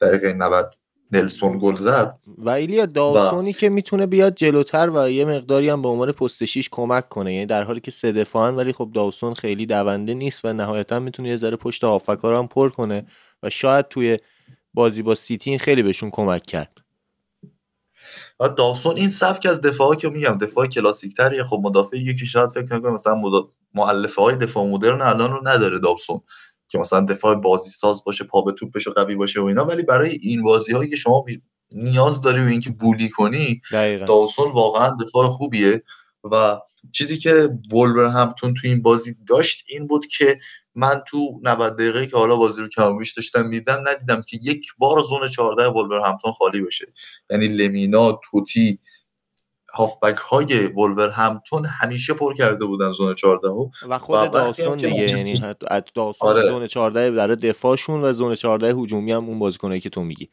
دقیقه 90 نلسون گل زد. و ایلیا داوسونی که می‌تونه بیاد جلوتر و یه مقداری هم به عنوان پست شیش کمک کنه. یعنی در حالی که سه دفاعن ولی خب داوسون خیلی دونده نیست و نهایتا می‌تونه یه ذره پشت هافکا هم پر کنه و شاید توی بازی با سیتی خیلی بهشون کمک کرد. داوسون این سبک از دفاعی که میگم دفاع کلاسیک تریه خب مدافعی که شاید فکر کنم مثلا مؤلفه های دفاع مدرن الان رو نداره داوسون که مثلا دفاع بازی ساز باشه پا به توپش و قوی باشه و اینا. ولی برای این بازی هایی که شما نیاز داری و اینکه بولی کنی داوسون واقعا دفاع خوبیه و چیزی که وولور همتون تو این بازی داشت این بود که من تو 90 دقیقه که حالا بازی رو کمابیش داشتم میدم ندیدم که یک بار زون 14 وولور همتون خالی بشه. یعنی لمینا توتی هافبک های ولور همتون همیشه پر کرده بودن زون 14 و خود داستان دیگه یعنی داستان آره. زون 14 برای دفاعشون و زون 14 هجومی هم اون بازیکنایی که تو میگی.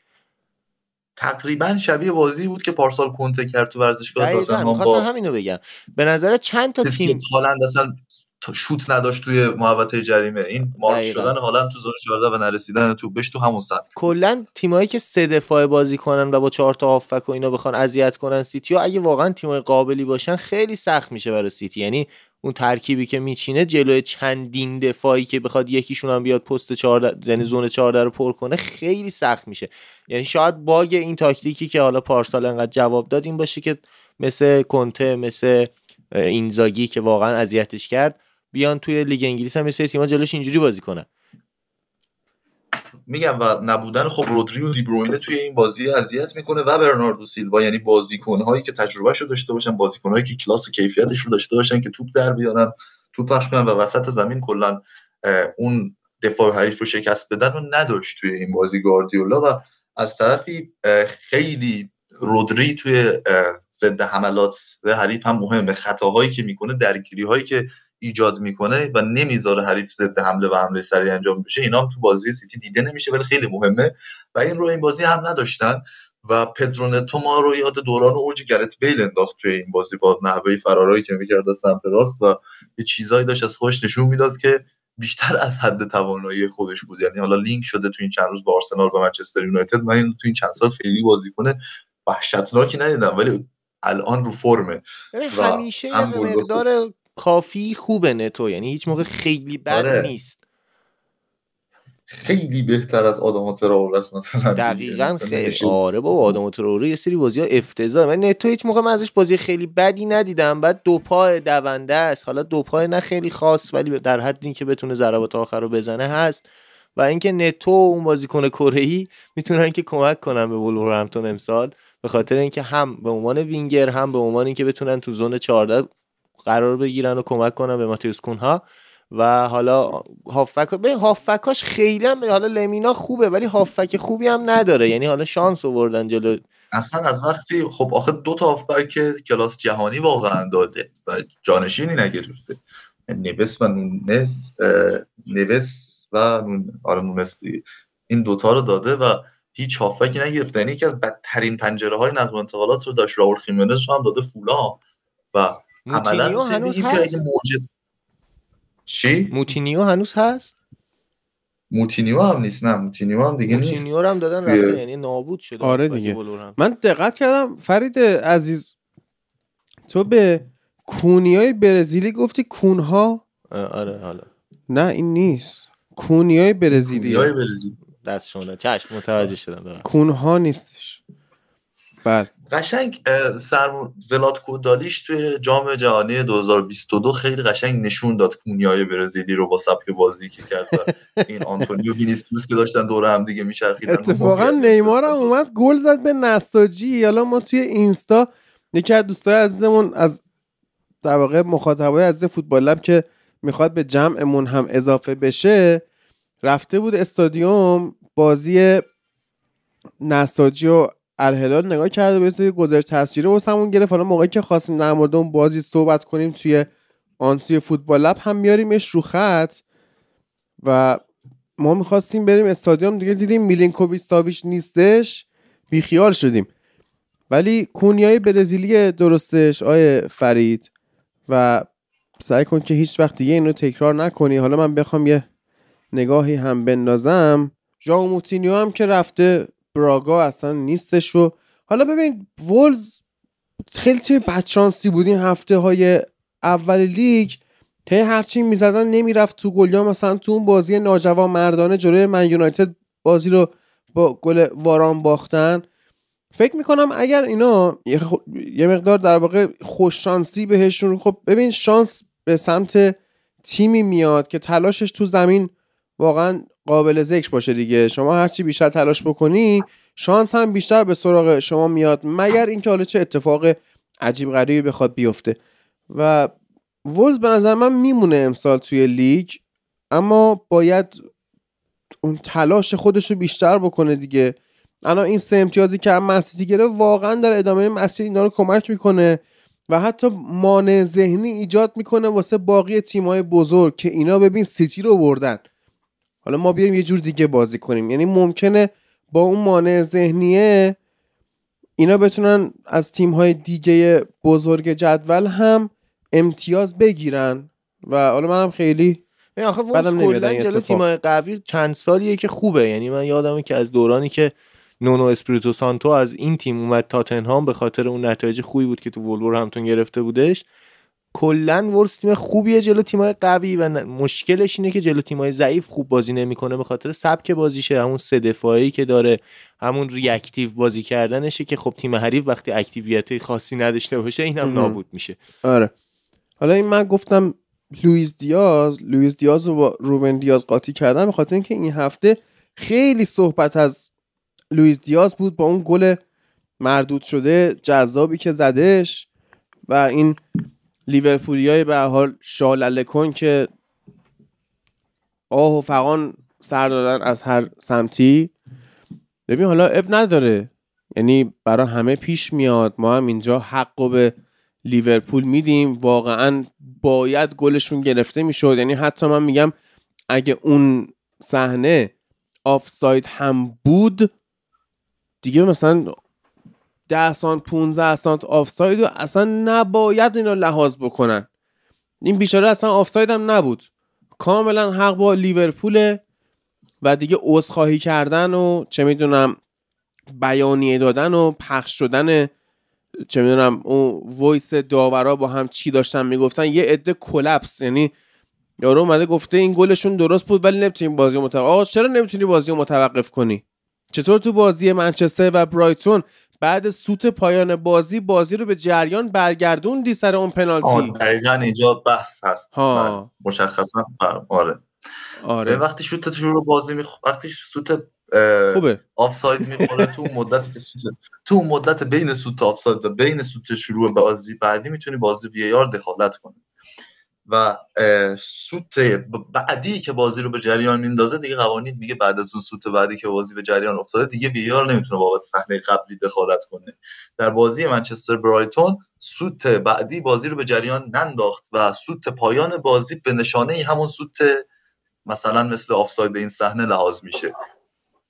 تقریبا شبیه بازی بود که پارسال کنته کرد تو ورزشگاه تاتنهام. با همینو بگم. به نظر چند تا تیم هالند اصلا شوت نداشت توی محوطه جریمه. این مارک شدن حالا تو زون 14 و نرسیدن توپش تو همون سمت کلا تیمایی که سه دفاعه بازی کنن و با چهار تا هافک و اینا بخوان اذیت کنن سیتی و اگه واقعا تیمای قابلی باشن خیلی سخت میشه برای سیتی. یعنی اون ترکیبی که میچینه جلوی چندین دفاعی که بخواد یکیشون هم بیاد پست 14 یعنی zone 14 رو پر کنه خیلی سخت میشه. یعنی شاید bug این تاکتیکی که حالا پارسال انقدر جواب داد این باشه که مثل کونته مثل اینزاگی که واقعا اذیتش کرد بیان توی لیگ انگلیس هم مثل تیم‌ها جلوش اینجوری بازی کنن. میگم و نبودن خب رودری و دیبروینه توی این بازی اذیت می‌کنه و برناردو سیلوا یعنی بازیکنهایی که تجربهشو داشته باشن بازیکنهایی که کلاس و کیفیتش رو داشته باشن که توپ در بیارن توپ پخش کنن و وسط زمین کلا اون دفاع حریف رو شکست بدن و نداشت توی این بازی گاردیولا و از طرفی خیلی رودری توی ضد حملات حریف هم مهمه. خطاهایی که می‌کنه درگیری هایی که ایجاد می‌کنه و نمی‌ذاره حریف ضد حمله و حمله سریع انجام بشه. اینا هم تو بازی سیتی دیده نمیشه ولی خیلی مهمه. و این رو این بازی هم نداشتن و پدرونتو ما رو یاد دوران اوج گرت بیل انداخت توی این بازی با نحوه فرارایی که می‌کرد از سمت راست و یه چیزایی داشت از خودش نشون می‌داد که بیشتر از حد توانایی خودش بود. یعنی حالا لینک شده تو این چند روز با آرسنال و منچستر یونایتد. من این تو این چند سال خیلی بازی کنه وحشتناکی ندیدم ولی الان رو فرمه همیشه یه مقدار کافی خوبه نتو یعنی هیچ موقع خیلی بد آره. نیست. خیلی بهتر از آدم تراوره است مثلا دقیقا خیلی آره با آدم تراوره یه سری بازی ها افتضاح من نتو هیچ موقع من ازش بازی خیلی بدی ندیدم. بعد دو پای دونده است. حالا دو پای نه خیلی خاص ولی در حد این که بتونه ضربات آخر رو بزنه هست. و اینکه نتو و اون بازیکن کره ای می‌تونن که کمک کنن به ولورهمپتون امسال به خاطر اینکه هم به عنوان وینگر هم به عنوان اینکه بتونن تو زون 14 قرار بگیرن و کمک کنن به ماتیوس کونها. و حالا هافک به هافکاش خیلی هم حالا لمینا خوبه ولی هافک خوبی هم نداره. یعنی حالا شانس آوردن جلو. اصلا از وقتی خب آخه دو تا هافبک کلاس جهانی واقعا داده و جانشینی نگرفته. نوس و نونس نوس و نون آره نونس این دوتا رو داده و هیچ هافبکی نگرفته. یعنی یکی از بدترین پنجره های نقل انتقالات رو داشت. راول خیمنز رو هم داده فولا و عملا هنوز هست؟ چی؟ موتینیو هنوز هست؟ موتینیو هم نیست نه موتینیو هم دیگه نیست. موتینیو هم دادن رفته یعنی نابود شده. آره دیگه. من دقت کردم فرید عزیز تو به کونیای برزیلی گفتی کونها؟ آره حالا. نه این نیست. کونیای برزیلی کونیای برزیلی. دست شونه چشم متوجه شدم کونها نیستش. بله. قشنگ سرم زلات کودالیش توی جام جهانی 2022 خیلی قشنگ نشون داد کونیای برزیلی رو با سبک بازی که کرد این آنتونیو *laughs* وینیسیوس که داشتن دور هم دیگه میچرخیدن. اتفاقا نیمار هم اومد گل زد به نساجی حالا ما توی اینستا یکی از دوستای عزیزمون از در واقع مخاطبای عزیز فوتبال لب که می‌خواد به جمعمون هم اضافه بشه رفته بود استادیوم بازی نساجی و الهلال نگاه کرده به سری گزارش تصویری واسه همون گرفت. حالا موقعی که خواستیم در مورد اون بازی صحبت کنیم توی آنسوی فوتبال لب هم میاریمش رو خط و ما می‌خواستیم بریم استادیوم. دیگه دیدیم میلینکوویچ ساویچ نیستش. بیخیال شدیم. ولی کونیای برزیلی درستش آیه فرید. و سعی کن که هیچ وقت دیگه اینو تکرار نکنی. حالا من بخوام یه نگاهی هم بندازم. ژائو موتینیو هم که رفته براگا اصلا نیستش و حالا ببین وولز خیلی تیم بدشانسی بود این هفته های اول لیگ. هی هرچی می‌زدن نمی‌رفت تو گل یا مثلا تو اون بازی ناجوان مردانه جلوی من یونایتد بازی رو با گل واران باختن. فکر می‌کنم اگر اینا یه مقدار در واقع خوش شانسی بهشون خب ببین شانس به سمت تیمی میاد که تلاشش تو زمین واقعا قابل ذکر باشه دیگه. شما هرچی بیشتر تلاش بکنی شانس هم بیشتر به سراغ شما میاد مگر اینکه حالا چه اتفاق عجیب غریبی بخواد بیفته. و وولز به نظر من میمونه امسال توی لیگ اما باید اون تلاش خودش رو بیشتر بکنه دیگه. الان این سه امتیازی که هم مسیتی گرفت واقعا در ادامه مسیر اینا رو کمک می‌کنه و حتی مانع ذهنی ایجاد می‌کنه واسه باقی تیمای بزرگ که اینا ببین سیتی رو بردن. حالا ما بیایم یه جور دیگه بازی کنیم. یعنی ممکنه با اون مانع ذهنیه اینا بتونن از تیم های دیگه بزرگ جدول هم امتیاز بگیرن. و حالا منم خیلی آخه بعدم نمیاد جلو تیمای قوی چند سالیه که خوبه. یعنی من یادمه که از دورانی که نونو اسپریتو سانتو از این تیم اومد تاتنهام به خاطر اون نتایج خوبی بود که تو ولورهمپتون گرفته بودش. کلا وولوز تیم خوبیه جلو تیمای قوی و مشکلش اینه که جلو تیمای ضعیف خوب بازی نمی‌کنه به خاطر سبک بازیشه. همون سه دفاعی که داره همون reactive بازی کردنشه که خب تیم حریف وقتی activity خاصی نداشته باشه اینم نابود میشه. آره. حالا این من گفتم لوئیس دیاز لوئیس دیاز رو با روبن دیاز قاطی کردم به خاطر اینکه این هفته خیلی صحبت از لوئیس دیاز بود با اون گل مردود شده جذابی که زدش و این لیورپولی های به حال شالله کن که آه و فقان سر دادن از هر سمتی. ببین حالا اب نداره. یعنی برای همه پیش میاد. ما هم اینجا حق و به لیورپول میدیم. واقعا باید گلشون گرفته می‌شد. یعنی حتی من میگم اگه اون صحنه آفساید هم بود دیگه مثلا 10 سانت 15 سانت آفساید و اصلا نباید اینو لحاظ بکنن. این بیچاره اصلا آفساید هم نبود. کاملا حق با لیورپول و دیگه عذرخواهی کردن و چه می‌دونم بیانیه دادن و پخش شدن چه می‌دونم اون voice داورا با هم چی داشتن می‌گفتن یه عده clips. یعنی یارو اومده گفته این گلشون درست بود ولی نمی‌تونی بازی متوقف آقا چرا نمی‌تونی بازی متوقف کنی؟ چطور تو بازی منچستر و برایتون بعد سوت پایان بازی بازی رو به جریان برگردوندی سر اون پنالتی. دقیقا اینجا بحث هست. ها. مشخصا آره. آره. وقتی شوت شروع بازی می وقتی سوت خوبه. آفساید می‌خوره تو اون مدتی که سوت تو مدت بین سوت آفساید و بین سوت شروع بازی بعدی می‌تونی بازی وی آر دخالت کنی. و سوت بعدی که بازی رو به جریان میندازه دیگه قوانین میگه بعد از اون سوت بعدی که بازی به جریان افتاده دیگه وی آر نمی‌تونه بابت صحنه قبلی دخالت کنه. در بازی منچستر برایتون سوت بعدی بازی رو به جریان ننداخت و سوت پایان بازی به نشانه همون سوت مثلا مثل آفساید این صحنه لحاظ میشه.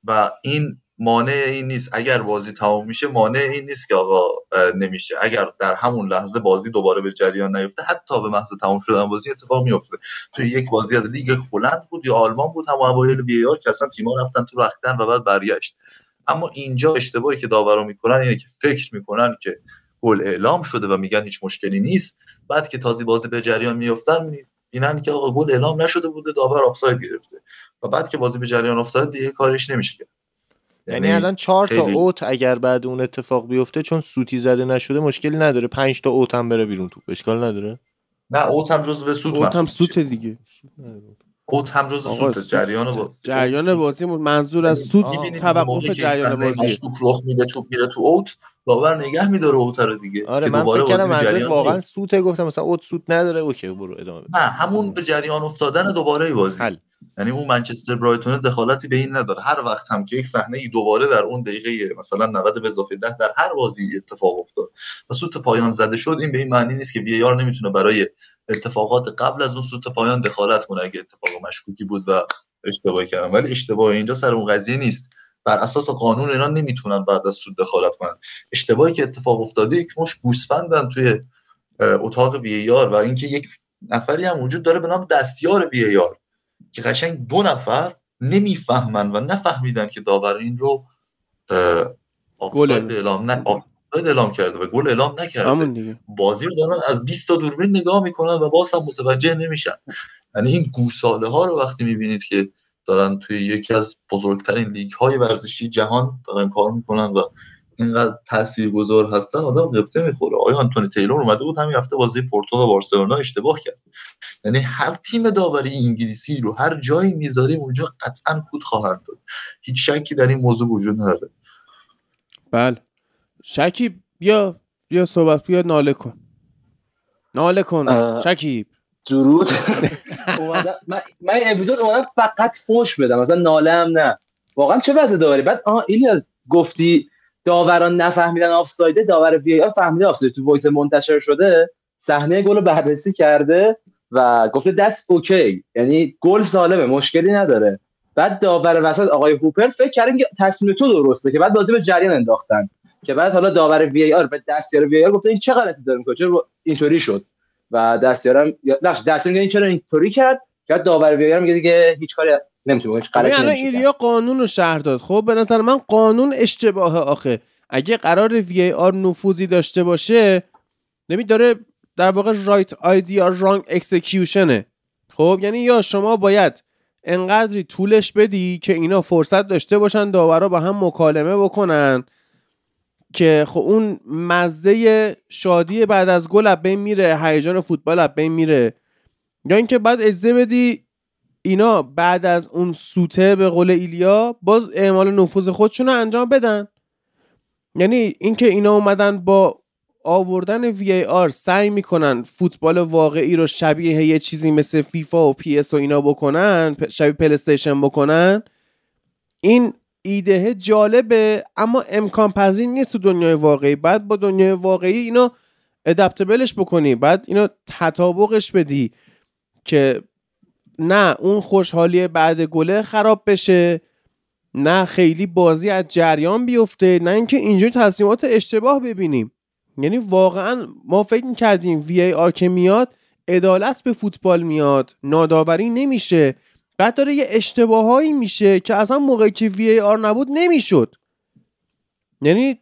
و این مانع این نیست. اگر بازی تمام میشه مانع این نیست که آقا نمیشه. اگر در همون لحظه بازی دوباره به جریان نیفته حتی به محض تمام شدن بازی اتفاق میفته توی یک بازی از لیگ هلند بود یا آلمان بود هم اوایل بی که اصلا تیم‌ها رفتن تو رختن و بعد برگشت. اما اینجا اشتباهی که داورا می‌کنن اینه که فکر می‌کنن که گل اعلام شده و میگن هیچ مشکلی نیست. بعد که تازه بازی به جریان میافتن اینن که آقا گل اعلام نشده بوده داور آفساید گرفته. و بعد که بازی به جریان افتاد دیگه کارش نمیشه یعنی, یعنی الان چهار تا اوت اگر بعد اون اتفاق بیفته چون سوتی زده نشده مشکلی نداره. پنج تا اوت هم بره بیرون تو. اشکال نداره؟ نه اوت هم جزو سوت اوت هم سوت دیگه. اوت هم جزو سوت. جریان بازی. جریان بازی منظور از سوت توقف جریان بازی مشکوک رخ میده توپ میره تو اوت داور نگه میداره اوت رو دیگه آره من فکر کردم منظور واقعا سوته گفتم مثلا اوت سوت نداره اوکی برو ادامه نه همون به جریان افتادن دوباره بازی. یعنی اون منچستر برایتون دخالتی به این نداره. هر وقت هم که یک صحنه ای دوباره در اون دقیقه مثلا 90 به اضافه 10 در هر بازی اتفاق افتاد و سوت پایان زده شد این به این معنی نیست که وی آر نمی‌تونه برای اتفاقات قبل از اون سوت پایان دخالت کنه اگه اتفاق مشکوکی بود و اشتباهی کردن. ولی اشتباه اینجا سر اون قضیه نیست. بر اساس قانون اینا نمی‌تونن بعد از سود دخالت کنن. اشتباهی که اتفاق افتاده یک مش گوسفندن توی اتاق وی و اینکه یک نفری هم وجود داره به نام دستیار وی که قشنگ دو نفر نمی‌فهمن و نفهمیدن که داور این رو آفساید اعلام نه اعلام کرده و گل اعلام نکرده. بازی رو دارن از 20 تا دوربین نگاه می‌کنن و باز هم متوجه نمیشن. یعنی این گوساله ها رو وقتی می‌بینید که دارن توی یکی از بزرگترین لیگ های ورزشی جهان دارن کار می‌کنن و اینقدر تاثیرگذار هستن آدم قبطه می‌خوره. آیا آنتونی تیلور اومده بود همین هفته بازی پورتو و بارسلونا اشتباه کرد. یعنی هر تیم داوری انگلیسی رو هر جایی می‌ذاریم اونجا قطعا گوه خواهند داد. هیچ شکی در این موضوع وجود نداره. بله. شکی بیا بیا صحبت بیا ناله کن. ناله کن. شکیب درود. من من اپیزود اومدم فقط فوش بدم. مثلا ناله هم نه. واقعا چه وضع داری؟ بعد آها ایلیا گفتی داوران نفهمیدن آفسایده داور VAR فهمیده آفساید. تو voice منتشر شده صحنه گل رو بررسی کرده و گفته درسته اوکی یعنی گل سالمه مشکلی نداره. بعد داور وسط آقای هوپر فکر کردیم که تصمیم تو درسته که بعد بازی به جریان انداختن. که بعد حالا داور وی آر به دستیار وی آر گفته این چه غلطی داره می‌کنه؟ چرا اینطوری شد. و دستیارم نه دستیار این چرا اینطوری کرد؟ که داور VAR میگه دیگه هیچ کاری نمی‌تونه هیچ غلطی الان ایلیا قانون رو شرح داد. خب به نظر من قانون اشتباهه آخه. اگه قرار VAR نفوذی داشته باشه نمی داره در واقع right idea wrong execution ه خب یعنی یا شما باید انقدری طولش بدی که اینا فرصت داشته باشن داورا با هم مکالمه بکنن که خب اون مزه شادی بعد از گل بین میره هیجان فوتبال بین میره. یا اینکه بعد اجازه بدی اینا بعد از اون سوته به قول ایلیا باز اعمال نفوذ خودشون رو انجام بدن. یعنی اینکه اینا اومدن با آوردن VAR سعی می‌کنن فوتبال واقعی رو شبیه یه چیزی مثل فیفا و PES و اینا بکنن شبیه پلی‌استیشن بکنن این ایده جالبه اما امکان پذیر نیست تو دنیای واقعی. بعد با دنیای واقعی اینو adaptable ش بکنی بعد اینو تطابقش بدی که نه اون خوشحالی بعد گله خراب بشه نه خیلی بازی از جریان بیفته نه اینکه اینجوری تصمیمات اشتباه ببینیم. یعنی واقعا ما فکر کردیم وی ای آر که میاد عدالت به فوتبال میاد ناداوری نمیشه بعد داره یه اشتباهایی میشه که اصلا موقعی که وی ای آر نبود نمی‌شد. یعنی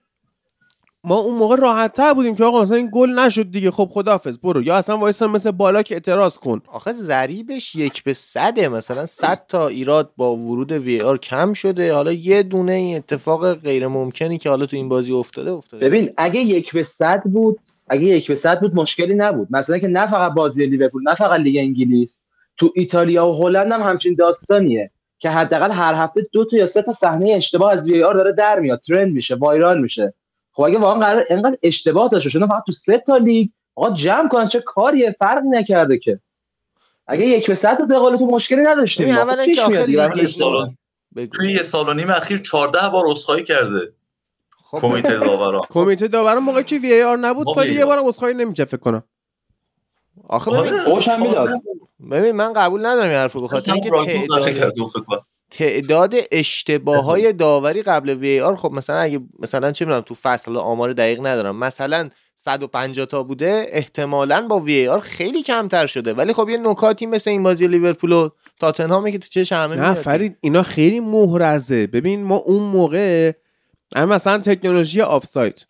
ما اون موقع راحت تر بودیم که آقا مثلا این گل نشد دیگه. خب خدافظ برو. یا اصلا وایسا مثل بالا که اعتراض کن. آخه ضریبش یک به صده مثلا صد تا ایراد با ورود وی آر کم شده. حالا یه دونه این اتفاق غیر ممکنی که حالا تو این بازی افتاده افتاده. ببین اگه یک به صد بود اگه یک به صد بود مشکلی نبود. مثلا که نه فقط بازی لیورپول نه فقط لیگ انگلیس تو ایتالیا و هلند هم همچین داستانیه که حداقل هر هفته دو تا یا سه تا صحنه اشتباه از وی آر داره در میاد. ترند میشه وایرال میشه. خب اگه واقعا قرار اینقدر اشتباه داشته شده فقط تو سه تا لیگ آقا جمع کنن چه کاریه فرقی نکرده که اگه یک به صد به قول تو مشکلی نداشتیم ببین، ما. اولا که. توی یه سال و نیم اخیر 14 بار عذرخواهی کرده خب کمیته داوران *laughs* کمیته داوران موقعی که وی آر نبود VAR. یه بارم عذرخواهی نمیشه فکر کنم آخه ببین آره، هم می‌داد. ببین من قبول ندارم این حرفو به خاطر اصلا اینکه تعداد. تعداد اشتباه های داوری قبل وی آر خب مثلا اگه مثلا چه می‌دونم تو فصل آمار دقیق ندارم مثلا 150 تا بوده احتمالا با وی آر خیلی کمتر شده. ولی خب یه نکاتی مثل این بازی لیورپول و تاتنهامه که تو چش همه نه. فرید اینا خیلی محرزه. ببین ما اون موقع اما مثلا تکنولوژی آفساید.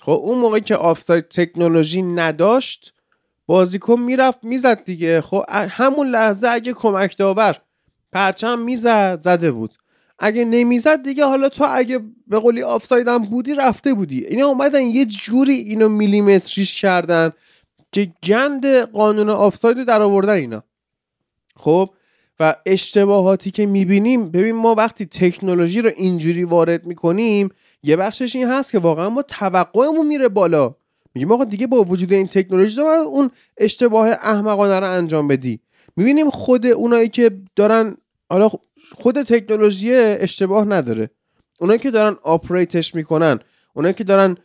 خب اون موقع که آفساید تکنولوژی نداشت بازیکن می‌رفت می‌زد دیگه. خب همون لحظه اگه کمک داور پرچم می‌زد زده بود. اگه نمی‌زد دیگه حالا تو اگه به قولی آفساید هم بودی رفته بودی. اینا اومدن یه جوری اینو میلیمتریش کردن که گند قانون آفساید در آوردن اینا. خب؟ و اشتباهاتی که می‌بینیم ببین ما وقتی تکنولوژی رو اینجوری وارد می‌کنیم یه بخشش این هست که واقعا ما توقعمون میره بالا. میگیم آقا دیگه با وجود این تکنولوژی اون اشتباه احمقانه رو انجام بدی. می‌بینیم خود اونایی که دارن حالا خود تکنولوژی اشتباه نداره. اونایی که دارن آپریتش می‌کنن اونایی که دارن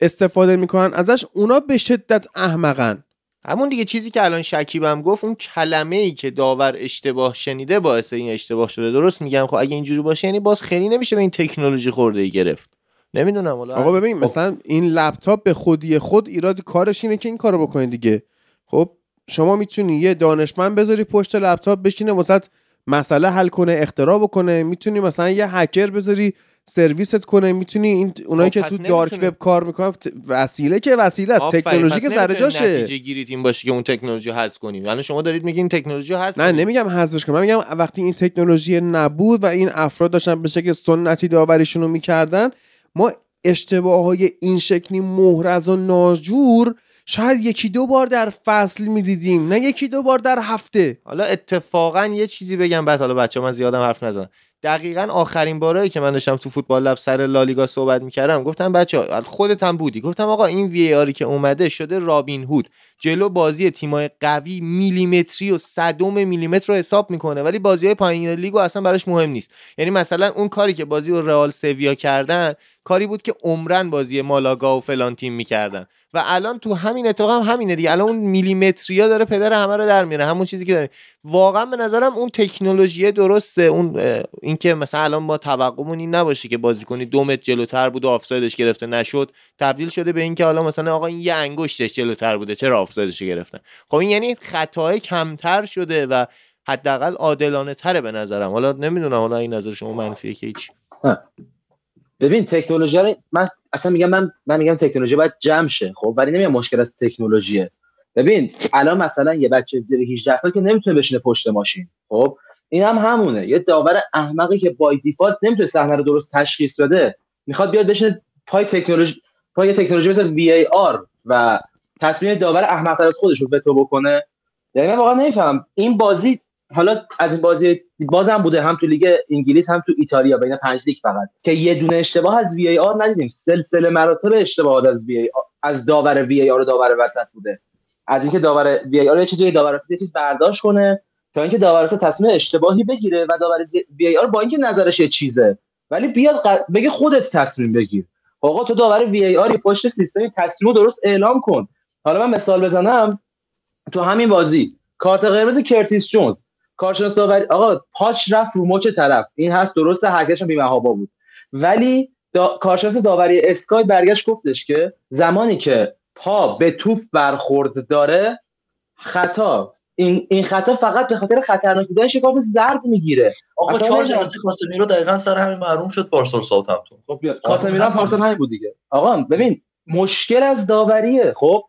استفاده می‌کنن ازش اونا به شدت احمقن. همون دیگه چیزی که الان شکیبم گفت اون کلمه ای که داور اشتباه شنیده باعث این اشتباه شده. درست میگم؟ خب اگه اینجوری باشه یعنی باز خیلی نمیشه به این تکنولوژی خورده ای گرفت. نمی‌دونم حالا. آقا ببین مثلا این لپتاپ به خودی خود ایراد کارش اینه که این کارو بکنه دیگه. خب شما می‌تونی یه دانشمند بذاری پشت لپتاپ بشینه واسط مسئله حل کنه اختراع بکنه می‌تونی مثلا یه هکر بذاری سرویست کنه می‌تونی این اونایی خب که تو دارک. وب کار می‌کنن وسیله که وسیله است. تکنولوژی که سر جاشه نتیجه گیریت این باشه که اون تکنولوژی حذف کنیم الان شما دارید میگین تکنولوژی حذف نه. نمیگم حذفش کنم من میگم وقتی این تکنولوژی نبود و این افراد داشتن به شکل سنتی داوریشون رو می‌کردن ما اشتباه های این شکلی محرز و ناجور شاید یکی دو بار در فصل می‌دیدیم نه یکی دو بار در هفته. حالا اتفاقا یه چیزی بگم بعد حالا بچه من زیادم حرف نزنم. دقیقا آخرین بارایی که من داشتم تو فوتبال لب سر لالیگا صحبت می‌کردم گفتم بچه خودت هم بودی. گفتم آقا این وی آری که اومده شده رابین هود. جلو بازی تیمای قوی میلیمتری و صدم میلیمتر رو حساب می‌کنه ولی بازی های پایین لیگو اصلا براش مهم نیست. یعنی مثلا اون کاری که بازی با رئال سویا کردن کاری بود که عمرن بازی مالاگا و فلان تیم می‌کردن. و الان تو همین اتفاق هم همینه دیگه. الان اون میلیمتریا داره پدر همه رو در میاره. همون چیزی که داریم. واقعا به نظرم اون تکنولوژی درسته. اون اینکه مثلا الان ما توقعمون این نباشه که بازیکنی دو متر جلوتر بود و آفسایدش گرفته نشد. تبدیل شده به اینکه حالا مثلا آقا این یه انگشتش جلوتر بوده. چرا آفسایدش گرفتن؟ خب این یعنی خطای کمتر شده و حداقل عادلانه تره به نظرم. حالا نمی‌دونم. حالا این نظر شما منفیه که هیچ. ببین تکنولوژی من اصلا میگم من من میگم تکنولوژی باید جمع شه خب؟ ولی نمیگم مشکل از تکنولوژیه. ببین الان مثلا یه بچه زیر 18 سال که نمی‌تونه بشینه پشت ماشین خب؟ این هم همونه. یه داور احمقی که by default نمی‌تونه صحنه رو درست تشخیص بده می‌خواد بیاد بشینه پای تکنولوژی پای تکنولوژی مثل VAR و تصمیم داور احمقتر از خودش رو وتو بکنه. یعنی من واقعا نمی‌فهمم. این بازی حالا از این بازی بازم بوده هم تو لیگ انگلیس هم تو ایتالیا بین پنج لیگ فقط. که یه دونه اشتباه از VAR ندیدیم. سلسله مراتب اشتباهات از وی ای از داور VAR و داور وسط بوده. از اینکه داور VAR یه چیزی داور وسط یه چیز برداشت کنه تا اینکه داور وسط تصمیم اشتباهی بگیره و داور VAR با اینکه نظرش یه چیزه ولی بیاد بگه خودت تصمیم بگیر. آقا تو داور VAR پشت سیستمی تصمیم درست اعلام کن. حالا من مثال بزنم تو همین بازی. کارت قرمز کرتیس جونز. کارشناس داوری آقا پاش رفت رو مچ طرف. این حرف درسته حرکتش بی محابا بود. ولی دا... کارشناس داوری اسکای برگشت گفتش که زمانی که پا به توپ برخورد داره خطا. این این خطا فقط به خاطر خطرناک بودنش کارت زرد می‌گیره. آقا چهار. جلسه کاسمیرو دقیقا سر همین محروم شد پارسال ساوثهمپتون خب کاسمیرو هم پارسال همین بود دیگه. آقا ببین مشکل از داوریه. خب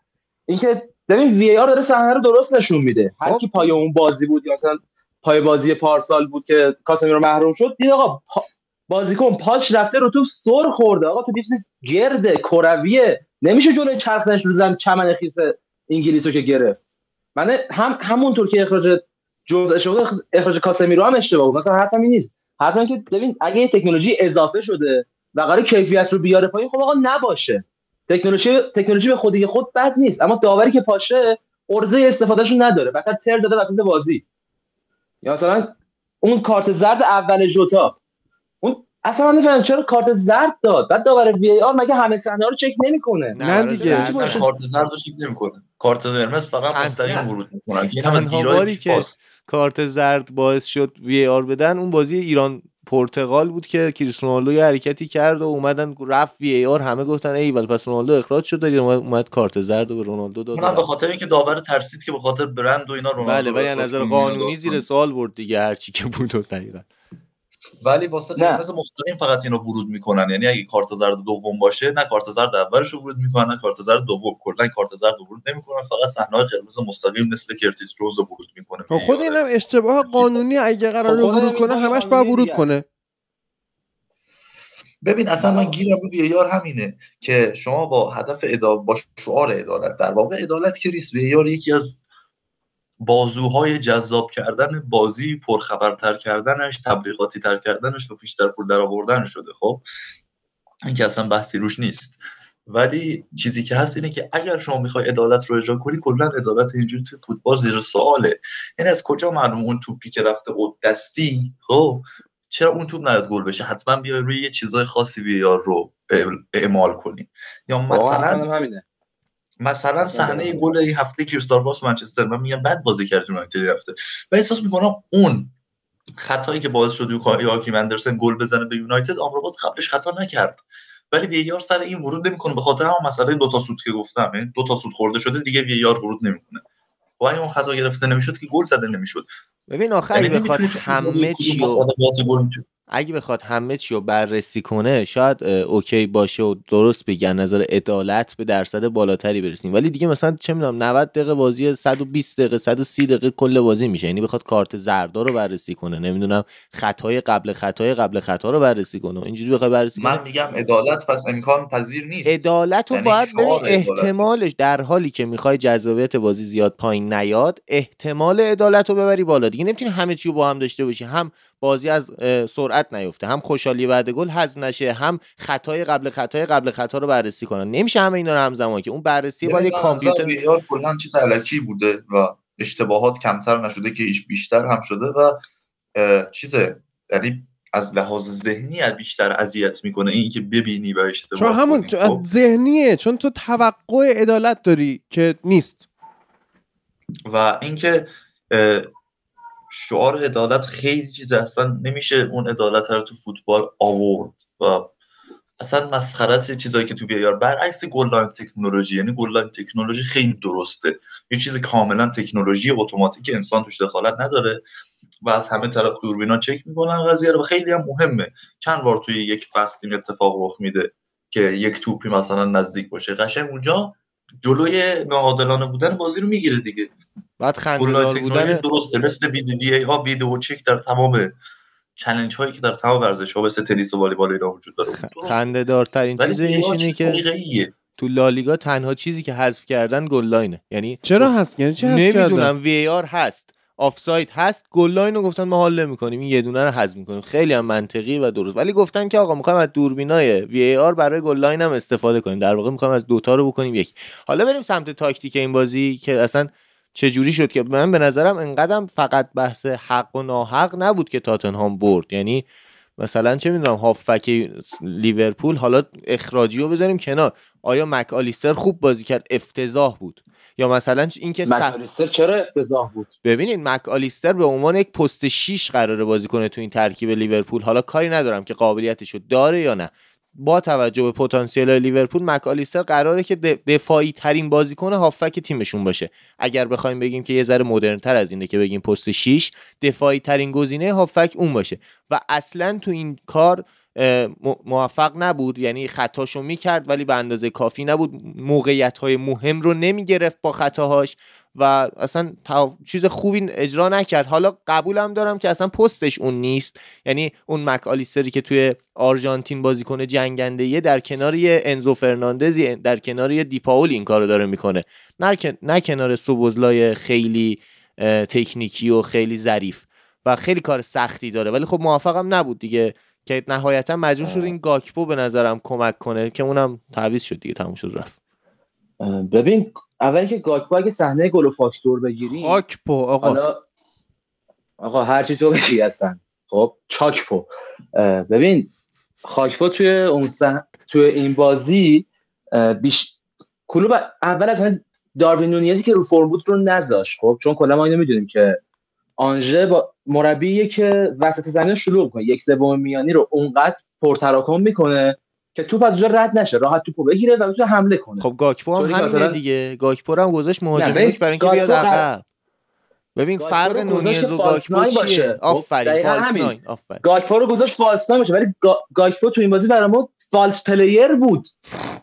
اینکه ببین وی آر داره صحنه رو درست نشون میده. هر خب. کی پای اون بازی بود یا مثلا پای بازی پارسال بود که کاسمیرو محروم شد. دید آقا. بازیکن پاش رفته رو تو سر خورده. آقا تو چیز گرده کرویه. نمیشه جلوی چرخنش رو زن چمن خیس انگلیس رو که گرفت. من هم همونطور که اخراج جزء شده اخراج کاسمیرو هم اشتباه بود. مثلا حرفم این نیست. حرفم که ببین اگه یه تکنولوژی اضافه شده و قرار کیفیت رو بیاره پایین خب آقا نباشه. تکنولوژی تکنولوژی به خودی خود بد نیست. اما داوری که پاشه ارزه استفادهشون نداره. فقط تر زده وسط بازی. یا مثلا اون کارت زرد اول جوتا. اون اصلا من نمی‌فهمم چرا کارت زرد داد. بعد داور وی آر مگه همه صحنه رو چک نمی‌کنه؟ نه دیگه. نه، کارت زرد رو چک نمی‌کنه. کارت قرمز فقط مستقیم ورود می‌کنن این هم از که کارت زرد باعث شد وی آر بدن اون بازی ایران پرتغال بود که کریستیانو رونالدو یه حرکتی کرد و اومدن رفت وی آر همه گفتن ای ولی پس رونالدو اخراج شد دیگه اومد, اومد کارت زرد رو به رونالدو داد و اونم به. خاطر اینکه داور ترسید که به خاطر برند و اینا رونالدو بله ولی از نظر. قانونی. زیر سوال برد دیگه هرچی که بود و دقیقا ولی واسه. قرمز مستقیم فقط اینو ورود می‌کنن یعنی اگه کارت زرد دوم باشه نه کارت زرد اولش رو ورود می‌کنن نه کارت زرد دوم کلا کارت زرد رو ورود نمی‌کنن فقط صحنه های قرمز مستقیم مثل کرتیس جونز رو ورود می‌کنه خب خود اینم اشتباه قانونی اگه قرار خب ورود کنه همش باید ورود کنه ببین اصلا من گیرم رو VAR همینه که شما با هدف ادا با شعار عدالت در واقع عدالت که ریس VAR یکی از بازوهای جذاب کردن بازی پرخبرتر کردنش تبلیغاتی تر کردنش و بیشتر پول در آوردن شده. خب این که اصلا بحثی روش نیست. ولی چیزی که هست اینه که اگر شما می‌خوای عدالت رو اجرا کنی کلا عدالت اینجوری توی فوتبال زیر سواله. یعنی از کجا معلوم اون توپی که رفته بود دستی؟ خب چرا اون توپ نیاد گل بشه؟ حتما بیای روی یه چیزای خاصی بیار رو اعمال کنی. یا مثلا همینه. مثلا صحنه گل این هفته کریستال باس منچستر من میگم بد بازی کرد یونایتد هفته. و احساس می‌کنم اون خطایی که باعث شد یواکیم اندرسن گل بزنه به یونایتد امرابات قبلش خطا نکرد. ولی VAR سر این ورود نمی‌کنه. به خاطر همون مسئله دو تا سود که گفتم یعنی دو تا سود خورده شده دیگه VAR ورود نمی‌کنه. و اگه اون خطا گرفته نمی‌شد که گل زده نمی‌شد. ببین آخه یعنی بخواد همه چی اگه بخواد همه چی رو بررسی کنه شاید OK باشه و درست بگن نظر عدالت به درصد بالاتری برسیم. ولی دیگه مثلا چه می‌دونم 90 دقیقه بازی 120 دقیقه 130 دقیقه کل بازی میشه. یعنی بخواد کارت زردا رو بررسی کنه نمی‌دونم خطای قبل خطای قبل خطا رو بررسی کنه. اینجوری بخواد بررسی کنه؟ من میگم عدالت پس امکان پذیر نیست. عدالت رو یعنی باید. احتمالش در حالی که می‌خوای جذابیت بازی زیاد پایین نیاد احتمال عدالت رو ببری بالا. دیگه نمی‌تونی همه چی رو با هم داشته باشی. هم بازی از سرعت نیفته هم خوشحالی بعد گل حذف نشه هم خطای قبل خطای قبل خطا رو بررسی کنن نمیشه همه اینا رو همزمان که اون بررسی باید یه کامپیوتر کلا چیز علکی بوده و اشتباهات کمتر نشده که ایش بیشتر هم شده و اه، چیزه یعنی از لحاظ ذهنی از بیشتر اذیت می‌کنه این که ببینی و اشتباه چون همون. چون خب؟ ذهنیه چون تو توقع عدالت داری که نیست و اینکه شعار عدالت خیلی چیز اصلا نمیشه اون عدالت رو تو فوتبال آورد و اصلا مسخره است چیزایی که تو VAR. برعکس goal line technology یعنی goal line technology خیلی درسته. یه چیز کاملا تکنولوژی اتوماتیک انسان توش دخالت نداره و از همه طرف دوربینا چک می‌کنن قضیه رو. خیلی هم مهمه. چند بار توی یک فصل این اتفاق رخ میده که یک توپی مثلا نزدیک باشه. قشنگ اونجا جلوی ناعادلانه بودن بازی رو می‌گیره دیگه. بعد خنده‌دار تکنولوژی بودن درسته مثل ویدیو VAR ها video check در تمام challenge هایی که در تمام ورزش ها مثل تنیس و والیبال اینا وجود داره. خنده دارترین چیز اینه که. تو لالیگا تنها چیزی که حذف کردن goal line ه. یعنی چرا هست یعنی چی هست کردن؟ نمی‌دونم VAR هست. آفساید هست. گل رو گفتن ما حال نمی‌کنیم. این یه دونه رو حذف می‌کنیم. خیلی هم منطقی و درست. ولی گفتن که آقا می‌خوایم از دوربینای وی آر برای گل هم استفاده کنیم. در واقع می‌خوایم از دوتا رو بکنیم یک. حالا بریم سمت تاکتیک این بازی که اصلا چه جوری شد که من به نظرم انقدرم فقط بحث حق و ناحق نبود که تاتنهام برد. یعنی مثلا چه می‌دونم هافک لیورپول حالا اخراجی رو بذاریم کنار. آیا مک آلیستر خوب بازی کرد؟ افتضاح بود. یا مثلا اینکه مکالیستر چرا افتضاح بود؟ ببینید مک آلیستر به عنوان یک پست 6 قراره بازی کنه تو این ترکیب لیورپول. حالا کاری ندارم که قابلیتشو داره یا نه. با توجه به پتانسیل لیورپول مک آلیستر قراره که دفاعی ترین بازیکن هافک تیمشون باشه. اگر بخوایم بگیم که یه ذره مدرن تر از اینه که بگیم پست 6 دفاعی ترین گزینه هافک اون باشه. و اصلا تو این کار موفق نبود. یعنی خطاشو می‌کرد ولی به اندازه کافی نبود. موقعیت های مهم رو نمی‌گرفت با خطاهاش و اصلا تا- چیز خوبی اجرا نکرد. حالا قبولم دارم که اصلا پستش اون نیست. یعنی اون مک آلیستری که توی آرژانتین بازیکن جنگنده یه در کنار یه انزو فرناندزی در کنار یه دیپاول این کارو داره می‌کنه. نه, نه کنار سوبوزلای خیلی تکنیکی و خیلی ظریف و خیلی کار سختی داره. ولی خب موفقم نبود دیگه. که نهایتا مجبور شد این گاکپو به نظرم کمک کنه که اونم تعویض شد دیگه تموم شد رفت. ببین اولی که گاکپو اگه صحنه گل و فاکتور بگیری خاکپو آقا. حالا آقا هرچی تو بگی هستن. خب چاکپو. ببین خاکپو توی اون سن... توی این بازی بیش کلوب اول از همه داروین نونیزی که رو فرم بود رو نذاش خب چون کلا ما اینو می‌دونیم که آنژه با مربیه که وسط زمین شروع کنه یک سوم میانی رو اونقدر پرتراکم می‌کنه که توپ از اونجا رد نشه. راحت توپو بگیره و بتونه حمله کنه. خب گاکپو هم همینه مثلا- دیگه. گاکپو هم گذاشت مهاجم. برای اینکه بیاد عقب. ببین فرق نونیز و گاکپو چیه. خب، آفرین false. nine آفرین. گاکپو رو گذاشت false باشه. ولی گا... گاکپو تو این بازی برای ما false player بود.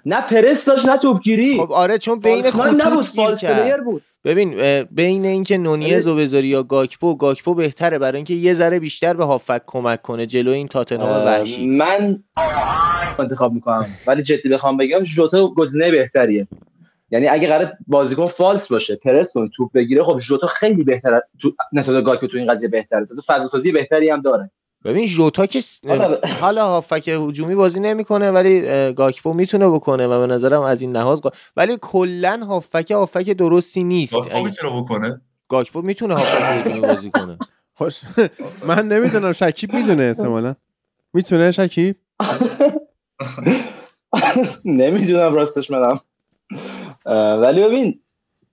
نه پرس داشت نه توپگیری. خب آره چون بین نبود خطوط گیر false کرد. player بود. ببین بین اینکه نونیز رو بذاری یا گاکپو گاکپو بهتره. برای اینکه یه ذره بیشتر به هافبک کمک کنه جلو این تاتنام وحشی. من انتخاب می‌کنم. ولی جدی بخوام بگم ژوتا گزینه بهتریه. یعنی اگه قرار بازیکن فالس باشه پرس کنه توپ بگیره خب ژوتا خیلی بهتره. تو نسبت به گاکپو تو این قضیه بهتره. تازه فضا سازی بهتری هم داره. ببین ژوتا که س- حالا- هافک هجومی بازی نمی‌کنه ولی گاکپو می‌تونه بکنه و به نظرم از این لحاظ ولی کلا هافک هافک درستی نیست. گاکپو می‌تونه بکنه؟ گاکپو می‌تونه هافک هجومی بازی کنه. *laughs* خوش من نمی‌دونم شکیب می‌دونه احتمالا. می‌تونه شکیب؟ *laughs* نمی‌دونم راستش منم. ولی ببین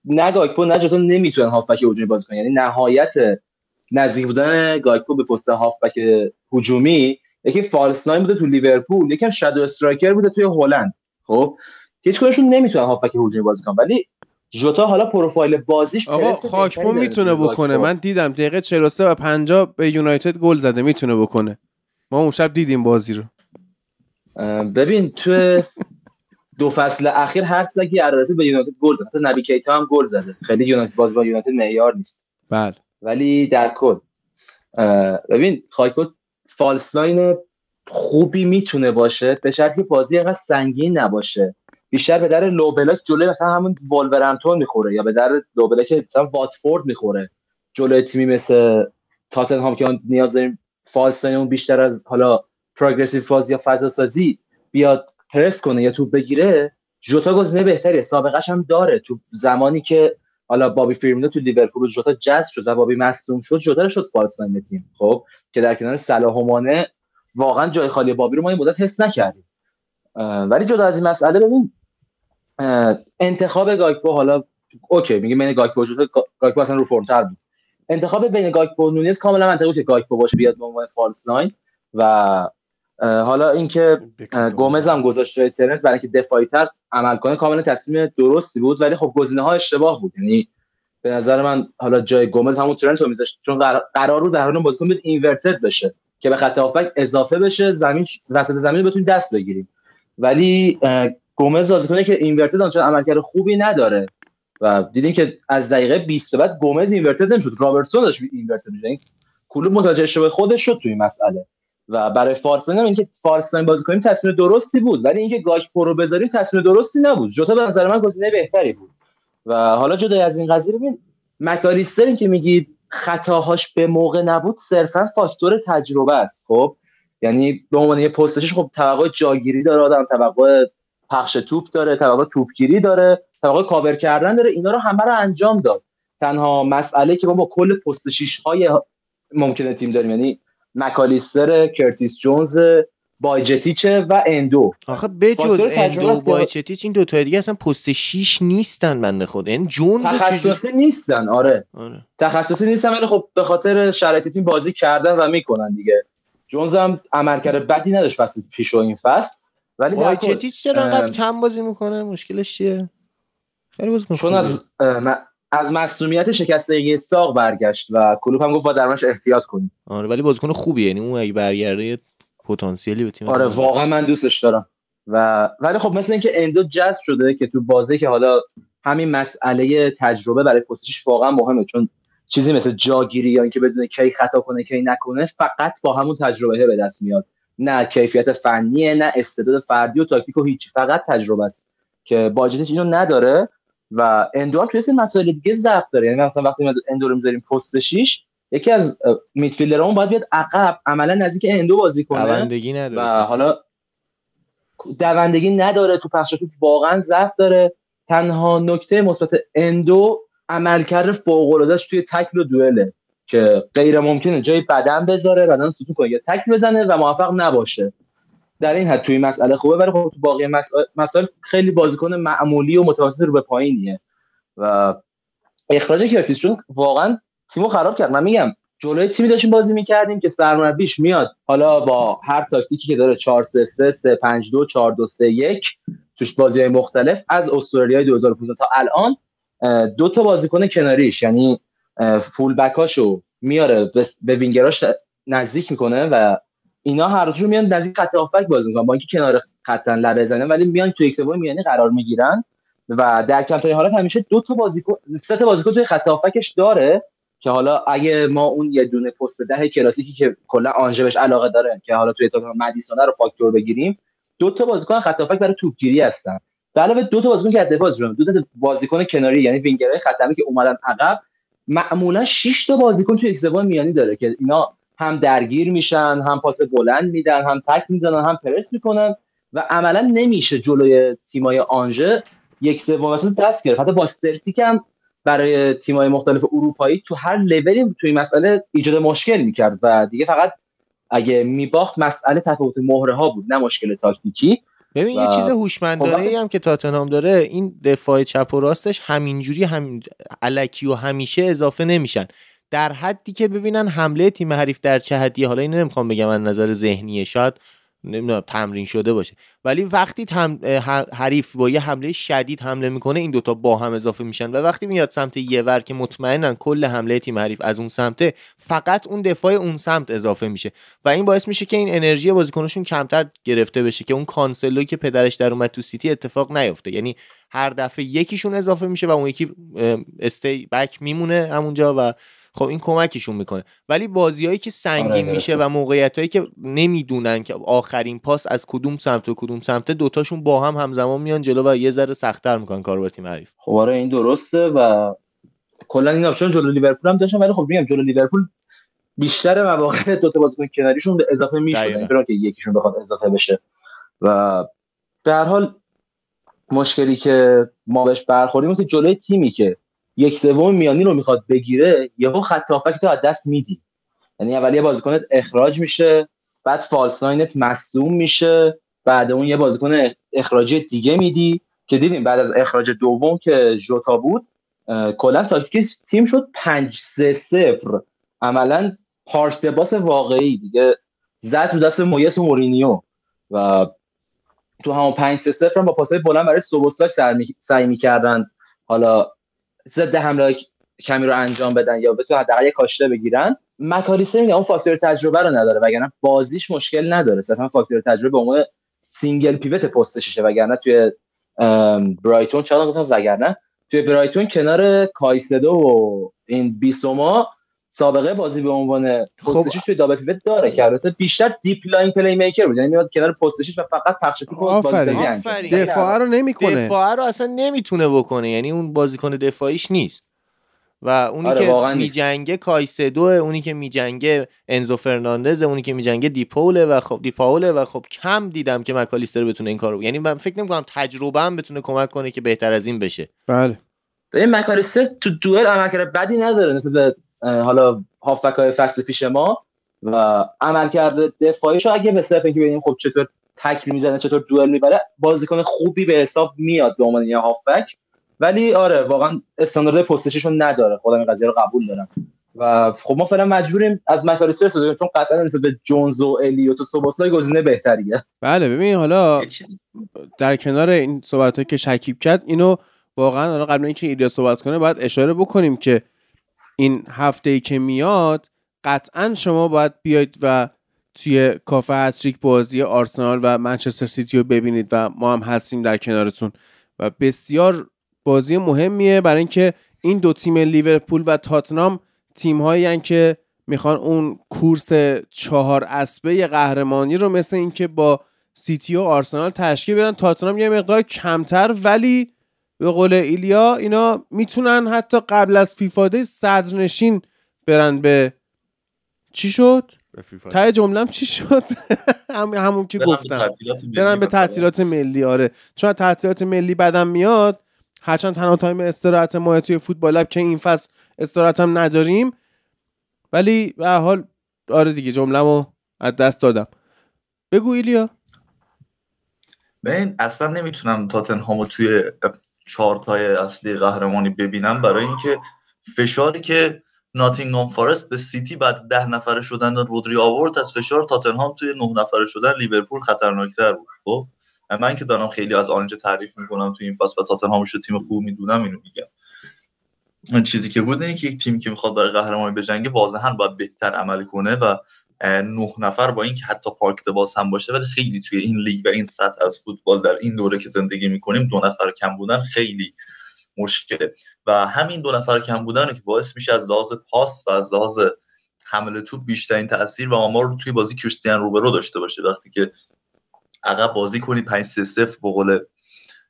نه گاکپو نه جوتا نمی‌تونن هافبک هجومی بازی کنن. یعنی نهایت نزدیک بودن گاکپو به پست هافبک هجومی یکی فالس ناین بوده تو لیورپول یکم شادو استرایکر بوده توی هلند. خب هیچ کدومشون نمی‌تونن هافبک هجومی بازی کنن ولی جوتا حالا پروفایل بازیش آقا گاکپو می‌تونه بکنه. من دیدم دقیقه 43 و 50 به یونایتد گل زده می‌تونه بکنه. ما اون شب دیدیم بازی رو. ببین تو دو فصل اخیر هر سگی ارارسی به یونایتد گل زده. حتی نبی کیتا هم گل زده. خیلی یونایتد باز با یونایتد معیار نیست. بله. ولی در کل ببین گاکپو false nine خوبی می‌تونه باشه به شرطی بازی اینقدر سنگین نباشه. بیشتر به درد low block جلوی مثلا همون ولورهمپتون می‌خوره یا به درد low block مثلا واتفورد می‌خوره. جلوی تیمی مثل تاتنهام که نیاز داریم false nine مون بیشتر از حالا progressive phase یا فضا سازی بیاد پرس کنه یا توپ بگیره جوتا گزینه بهتریه سابقش هم داره. تو زمانی که حالا بابی فیرمینو تو لیورپول جوتا جذب شد و بابی مصدوم شد جوتا شد false تیم. خب که در کنار صلاح و مانه واقعا جای خالی بابی رو ما این مدت حس نکردیم. ولی جدا از این مسئله ببین انتخاب گاکپو حالا OK میگه بین گاکپو و جوتا گا- گاکپو اصلا رو فرمتر بود. انتخاب بین گاکپو و نونیز کاملا منطقی بود که باشه بیاد به عنوان false nine و حالا اینکه گومز هم گذاشت جای ترنت برای اینکه دفاعی تر عمل کنه کاملا تصمیم درستی بود. ولی خب گزینه ها اشتباه بود. یعنی به نظر من حالا جای گومز همون ترنت رو میذاشت. چون قرار, بود در حال بازیکن بیاد اینورتد بشه که به خط هافبک اضافه بشه زمین وسط زمین رو بتونیم دست بگیریم. ولی گومز بازیکنه که اینورتد آنچنان عملکرد خوبی نداره. و دیدیم که از دقیقه 20 به بعد گومز اینورتد نمی‌شد. رابرتسون داشت اینورتد می‌شد یعنی کلوب متوجه اشتباه خودش شد توی مسئله. و برای فارسن هم اینکه فارسن بازی کنیم تصمیم درستی بود. ولی اینکه گاکپو رو بذاریم تصمیم درستی نبود. جوتا به نظر من گزینه بهتری بود. و حالا جدا از این قضیه ببین مکالیستر که میگی خطاهاش به موقع نبود صرفا فاکتور تجربه است. خب یعنی به عنوان یه پستش خب توقع جاگیری داره آدم توقع پخش توپ داره توقع توپگیری داره توقع کاور کردن داره اینا رو همه رو انجام داد. تنها مسئله که ما با کل پست های ممکنه تیم داریم یعنی مکالیستر کرتیس جونز باجتیچه و اندو. آخه بجز اندو بایچتیچ این دوتا دیگه اصلا پست 6 نیستن بنده خود این جونز رو چجوری- تخصصی نیستن آره. آره. تخصصی نیستن ولی خب به خاطر شرایط تیم بازی کردن و می‌کنن دیگه. جونز هم عملکرد بدی نداشت فصل پیش و این فصل. ولی بایچتیچ چرا انقدر کم بازی می‌کنه؟ مشکلش چیه؟ خیلی بازیکن چون. از از مسئولیت شکستگی ساق برگشت و کلوب هم گفت با درمانش احتیاط کنیم. آره ولی بازیکن خوبیه. یعنی اون اگه برگرده یه پتانسیلی به تیم آره. واقعا من دوستش دارم. و ولی خب مثل اینکه اندو جذب شده که تو بازی که حالا همین مسئله تجربه برای پستش واقعا مهمه چون چیزی مثل جاگیری یا اینکه بدون کی خطا کنه کی نکنه فقط با همون تجربه به دست میاد. نه کیفیت فنیه نه استعداد فردی و تاکتیک و هیچ. فقط تجربه است که باجتیچ اینو نداره. و اندو هم توی سری مسائل دیگه ضعف داره. یعنی مثلا وقتی ما اندو رو می‌ذاریم پست 6 یکی از میدفیلدرامون باید بیاد عقب عملا نزدیک اندو بازی کنه. دوندگی نداره. و حالا دوندگی نداره تو پخش توپ واقعا ضعف داره. تنها نکته مثبت اندو عملکرد فوق توی تکل و دوئله که غیر ممکنه جای بدن بذاره بدن ستون کنه. یا تکل بزنه و موفق نباشه. در این حد توی مسئله خوبه ولی خب تو باقی مسائل خیلی بازیکن معمولی و متوسط رو به پایینیه. و اخراج کرتیس چون واقعا تیمو خراب کرد. من میگم جلوی تیمی داشتیم بازی می‌کردیم که سرمربیش میاد. حالا با هر تاکتیکی که داره 4 3 3 3 5 2 4 2 3 1 توش بازی های مختلف از استرالیا 2015 تا الان دو تا بازیکن کناریش. یعنی full back اشو میاره به وینگراش نزدیک می‌کنه و اینا هر دوشون میان نزدیک خط هافبک بازی می‌کنن. با اینکه کنار خط لبه بزنن ولی میان تو یک سوم میانی قرار می‌گیرن. و در کمترین حالت همیشه دو تا بازیکن سه تا بازیکن توی خط هافبکش داره که حالا اگه ما اون یه دونه پست ده کلاسیکی که کلا آنژه بهش علاقه داره که حالا توی تا مدیسون رو فاکتور بگیریم دو تا بازیکن خط هافک برای توپگیری هستن. به علاوه دو تا بازیکن که دفاع دو تا بازیکن کناری یعنی وینگرهای خط که اومدن عقب معمولا 6 تا بازیکن توی یک میانی داره که اینا هم درگیر میشن هم پاس بلند میدن هم تک می‌زنن هم پرس می‌کنن و عملا نمیشه جلوی تیمای آنژه یک سوم مثلا دست گرفت. حتی با سلتیک هم برای تیمای مختلف اروپایی تو هر لولی توی مسئله ایجاد مشکل می‌کرد و دیگه فقط اگه میباخت مسئله تفاوت مهره ها بود نه مشکل تاکتیکی. ببین یه چیز هوشمندانه ای هم که تاتنهام داره این دفاع چپ و راستش همینجوری همین علکی و همیشه اضافه نمیشن. در حدی که ببینن حمله تیم حریف در چه حدی حالا اینو نمی‌خوام بگم من نظر ذهنیه شاید نمی‌دونم تمرین شده باشه. ولی وقتی تم... حریف با یه حمله شدید حمله می‌کنه این دوتا با هم اضافه میشن و وقتی میاد سمت یه ور که مطمئنن کل حمله تیم حریف از اون سمته فقط اون دفاع اون سمت اضافه میشه. و این باعث میشه که این انرژی بازیکنشون کمتر گرفته بشه که اون کانسلو که پدرش در اومد تو سیتی اتفاق نیفته. یعنی هر دفعه یکیشون اضافه میشه و اون یکی stay back میمونه همونجا و خب این کمکشون می‌کنه. ولی بازیهایی که سنگین آره میشه و موقعیتهایی که نمی‌دونن که آخرین پاس از کدوم سمت و کدوم سمت دوتاشون با هم همزمان میان جلو و یه ذره سختتر می‌کنن کارو با تیم حریف. خب آره این درسته و کلا این option جلو لیورپول هم داشتن ولی خب میگم جلو لیورپول بیشتر مواقع دو تا بازیکن کناریشون به اضافه می‌شدن که یکیشون بخواد اضافه بشه. و به هر حال مشکلی که ما بهش برخوریم که جلوی تیمی که یک سوم میانی رو می‌خواد بگیره یهو خط هافبکتو از دست میدی. یعنی اول یه بازیکنت اخراج میشه بعد false nine ت مصدوم میشه بعد اون یه بازیکن اخراجی دیگه میدی که دیدیم بعد از اخراج دوم که ژوتا بود کلا تاکتیک تیم شد 5 3 0 عملا park bus واقعی دیگه. زد تو دست مویس مورینیو و تو همون 5 3 0 با پاسای بلند برای سوبوسلاش سعی می‌کردن. حالا ضد حمله کمی رو انجام بدن یا بتونن حداقل یه کاشته بگیرن مکالیستر میگه اون فاکتور تجربه رو نداره وگرنه بازیش مشکل نداره. صرفا فاکتور تجربه به عنوان single pivot پست ششه وگرنه توی برایتون چرا گفتم وگرنه توی برایتون کنار کایسدو و این بیسوما سابقه بازی به عنوان پست شیش توی double pivot داره که البته بیشتر deep-lying playmaker بود. یعنی میاد کنار پست شیش و فقط پخش توپ بازی دفاع رو نمی‌کنه. دفاع رو اصلا نمی‌تونه بکنه. یعنی اون بازیکن دفاعیش نیست. و اونی آره که میجنگه کایسدو اونی که میجنگه انزو فرناندز اونی که میجنگه دیپوله و خب دیپاوله و خب کم دیدم که مکالیستر بتونه این کارو یعنی من فکر نمی‌کنم تجربه هم بتونه کمک کنه که بهتر از این بشه. بله. این مکالیستر تو دوئل عملکرد بدی نداره نسبت حالا هافک های فصل پیش ما و عمل کرده دفاعیشو اگه به صرف اینکه ببینیم خب چطور تکل می‌زنه چطور دوئل می‌بره بازیکن خوبی به حساب میاد به عنوان یه هافک ولی آره واقعا استاندارد پستششون نداره. خودم این قضیه رو قبول دارم. و خب ما فعلا مجبوریم از مکالیستر استفاده چون قطعا نسبت به جونز و الیوت و سوباسلای گزینه بهتریه بله ببین حالا در کنار این صحبت که شکیب کرد اینو واقعا حالا قبل اینکه ایلیا صحبت کنه باید اشاره بکنیم که این هفته ای که میاد قطعا شما باید بیاید و توی کافه هتریک بازی آرسنال و منچستر سیتی رو ببینید و ما هم هستیم در کنارتون. و بسیار بازی مهمیه برای اینکه این دو تیم لیورپول و تاتنام تیم هایی که می‌خوان اون کورس چهار اسبه قهرمانی رو مثل اینکه با سیتی و آرسنال تشکیل بدن. تاتنام یه مقدار کمتر ولی به قول ایلیا اینا می‌تونن حتی قبل از FIFA Day صدرنشین برن به چی شد؟ ته جملم چی شد؟ *laughs* هم همون که گفتم. برن به تعطیلات ملی آره. چون تعطیلات ملی بدم میاد هرچند تنها time استراحت ما توی فوتبال که این فصل استراحت هم نداریم ولی به حال آره دیگه جمله‌مو از دست دادم. بگو ایلیا. من اصلا نمی‌تونم تاتنهامو توی چارتای اصلی قهرمانی ببینم برای اینکه فشاری که ناتینگام فارست به سیتی بعد ده نفره شدن رودری آورد از فشار تاتنهام توی نه نفره شدن لیورپول خطرناکتر بود. خب؟ من که دارم خیلی از آنجا تعریف می‌کنم توی این فصل و تاتنهام رو تیم خوب می‌دونم اینو میگم. چیزی که بود اینه که یک تیمی که می‌خواد برای قهرمانی بجنگه واضحا باید بهتر عمل کنه و نه نفر با اینکه حتی پارک باز هم باشه ولی خیلی توی این لیگ و این سطح از فوتبال در این دوره که زندگی می‌کنیم دو نفر کم بودن خیلی مشکله. و همین دو نفر کم بودن که باعث میشه از لحاظ پاس و از لحاظ حمله توپ بیشترین تاثیر و آمار رو توی بازی کریستیان روبرو داشته باشه. وقتی که عقب بازی کنی 5 3 0 به قول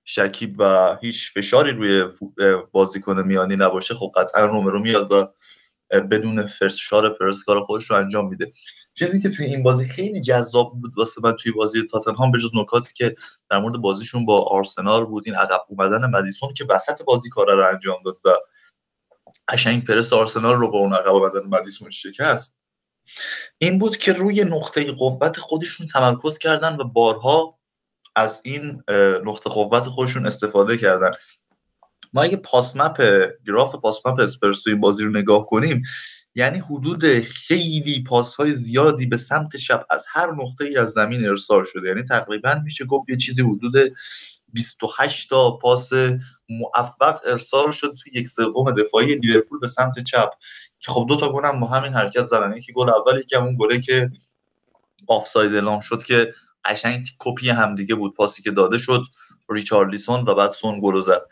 شکیب و هیچ فشاری روی بازیکن میانی نباشه خب قطعا رومرو میاد و بدون فشار پرس کار خودش رو انجام میده. چیزی که توی این بازی خیلی جذاب بود واسه من توی بازی تاتنهام به جز نکاتی که در مورد بازیشون با آرسنال بود این عقب اومدن مدیسون که وسط بازی کار رو انجام داد و قشنگ پرس آرسنال رو با اون عقب اومدن مدیسون شکست. این بود که روی نقطه قوت خودشون تمرکز کردن و بارها از این نقطه قوت خودشون استفاده کردن. ما اگه pass map گراف pass map اسپرس توی بازی رو نگاه کنیم یعنی حدود خیلی پاس های زیادی به سمت چپ از هر نقطه ای از زمین ارسال شده. یعنی تقریبا میشه گفت یه چیزی حدود 28 تا پاس موفق ارسال شد توی یک سوم دفاعی لیورپول به سمت چپ. که خب دو تا گل هم با همین حرکت زدن. یکی گل اول یکی اون گله که آفساید اعلام شد که قشنگ کپی همدیگه بود. پاسی که داده شد ریچارلیسون و بعد سون گل زد.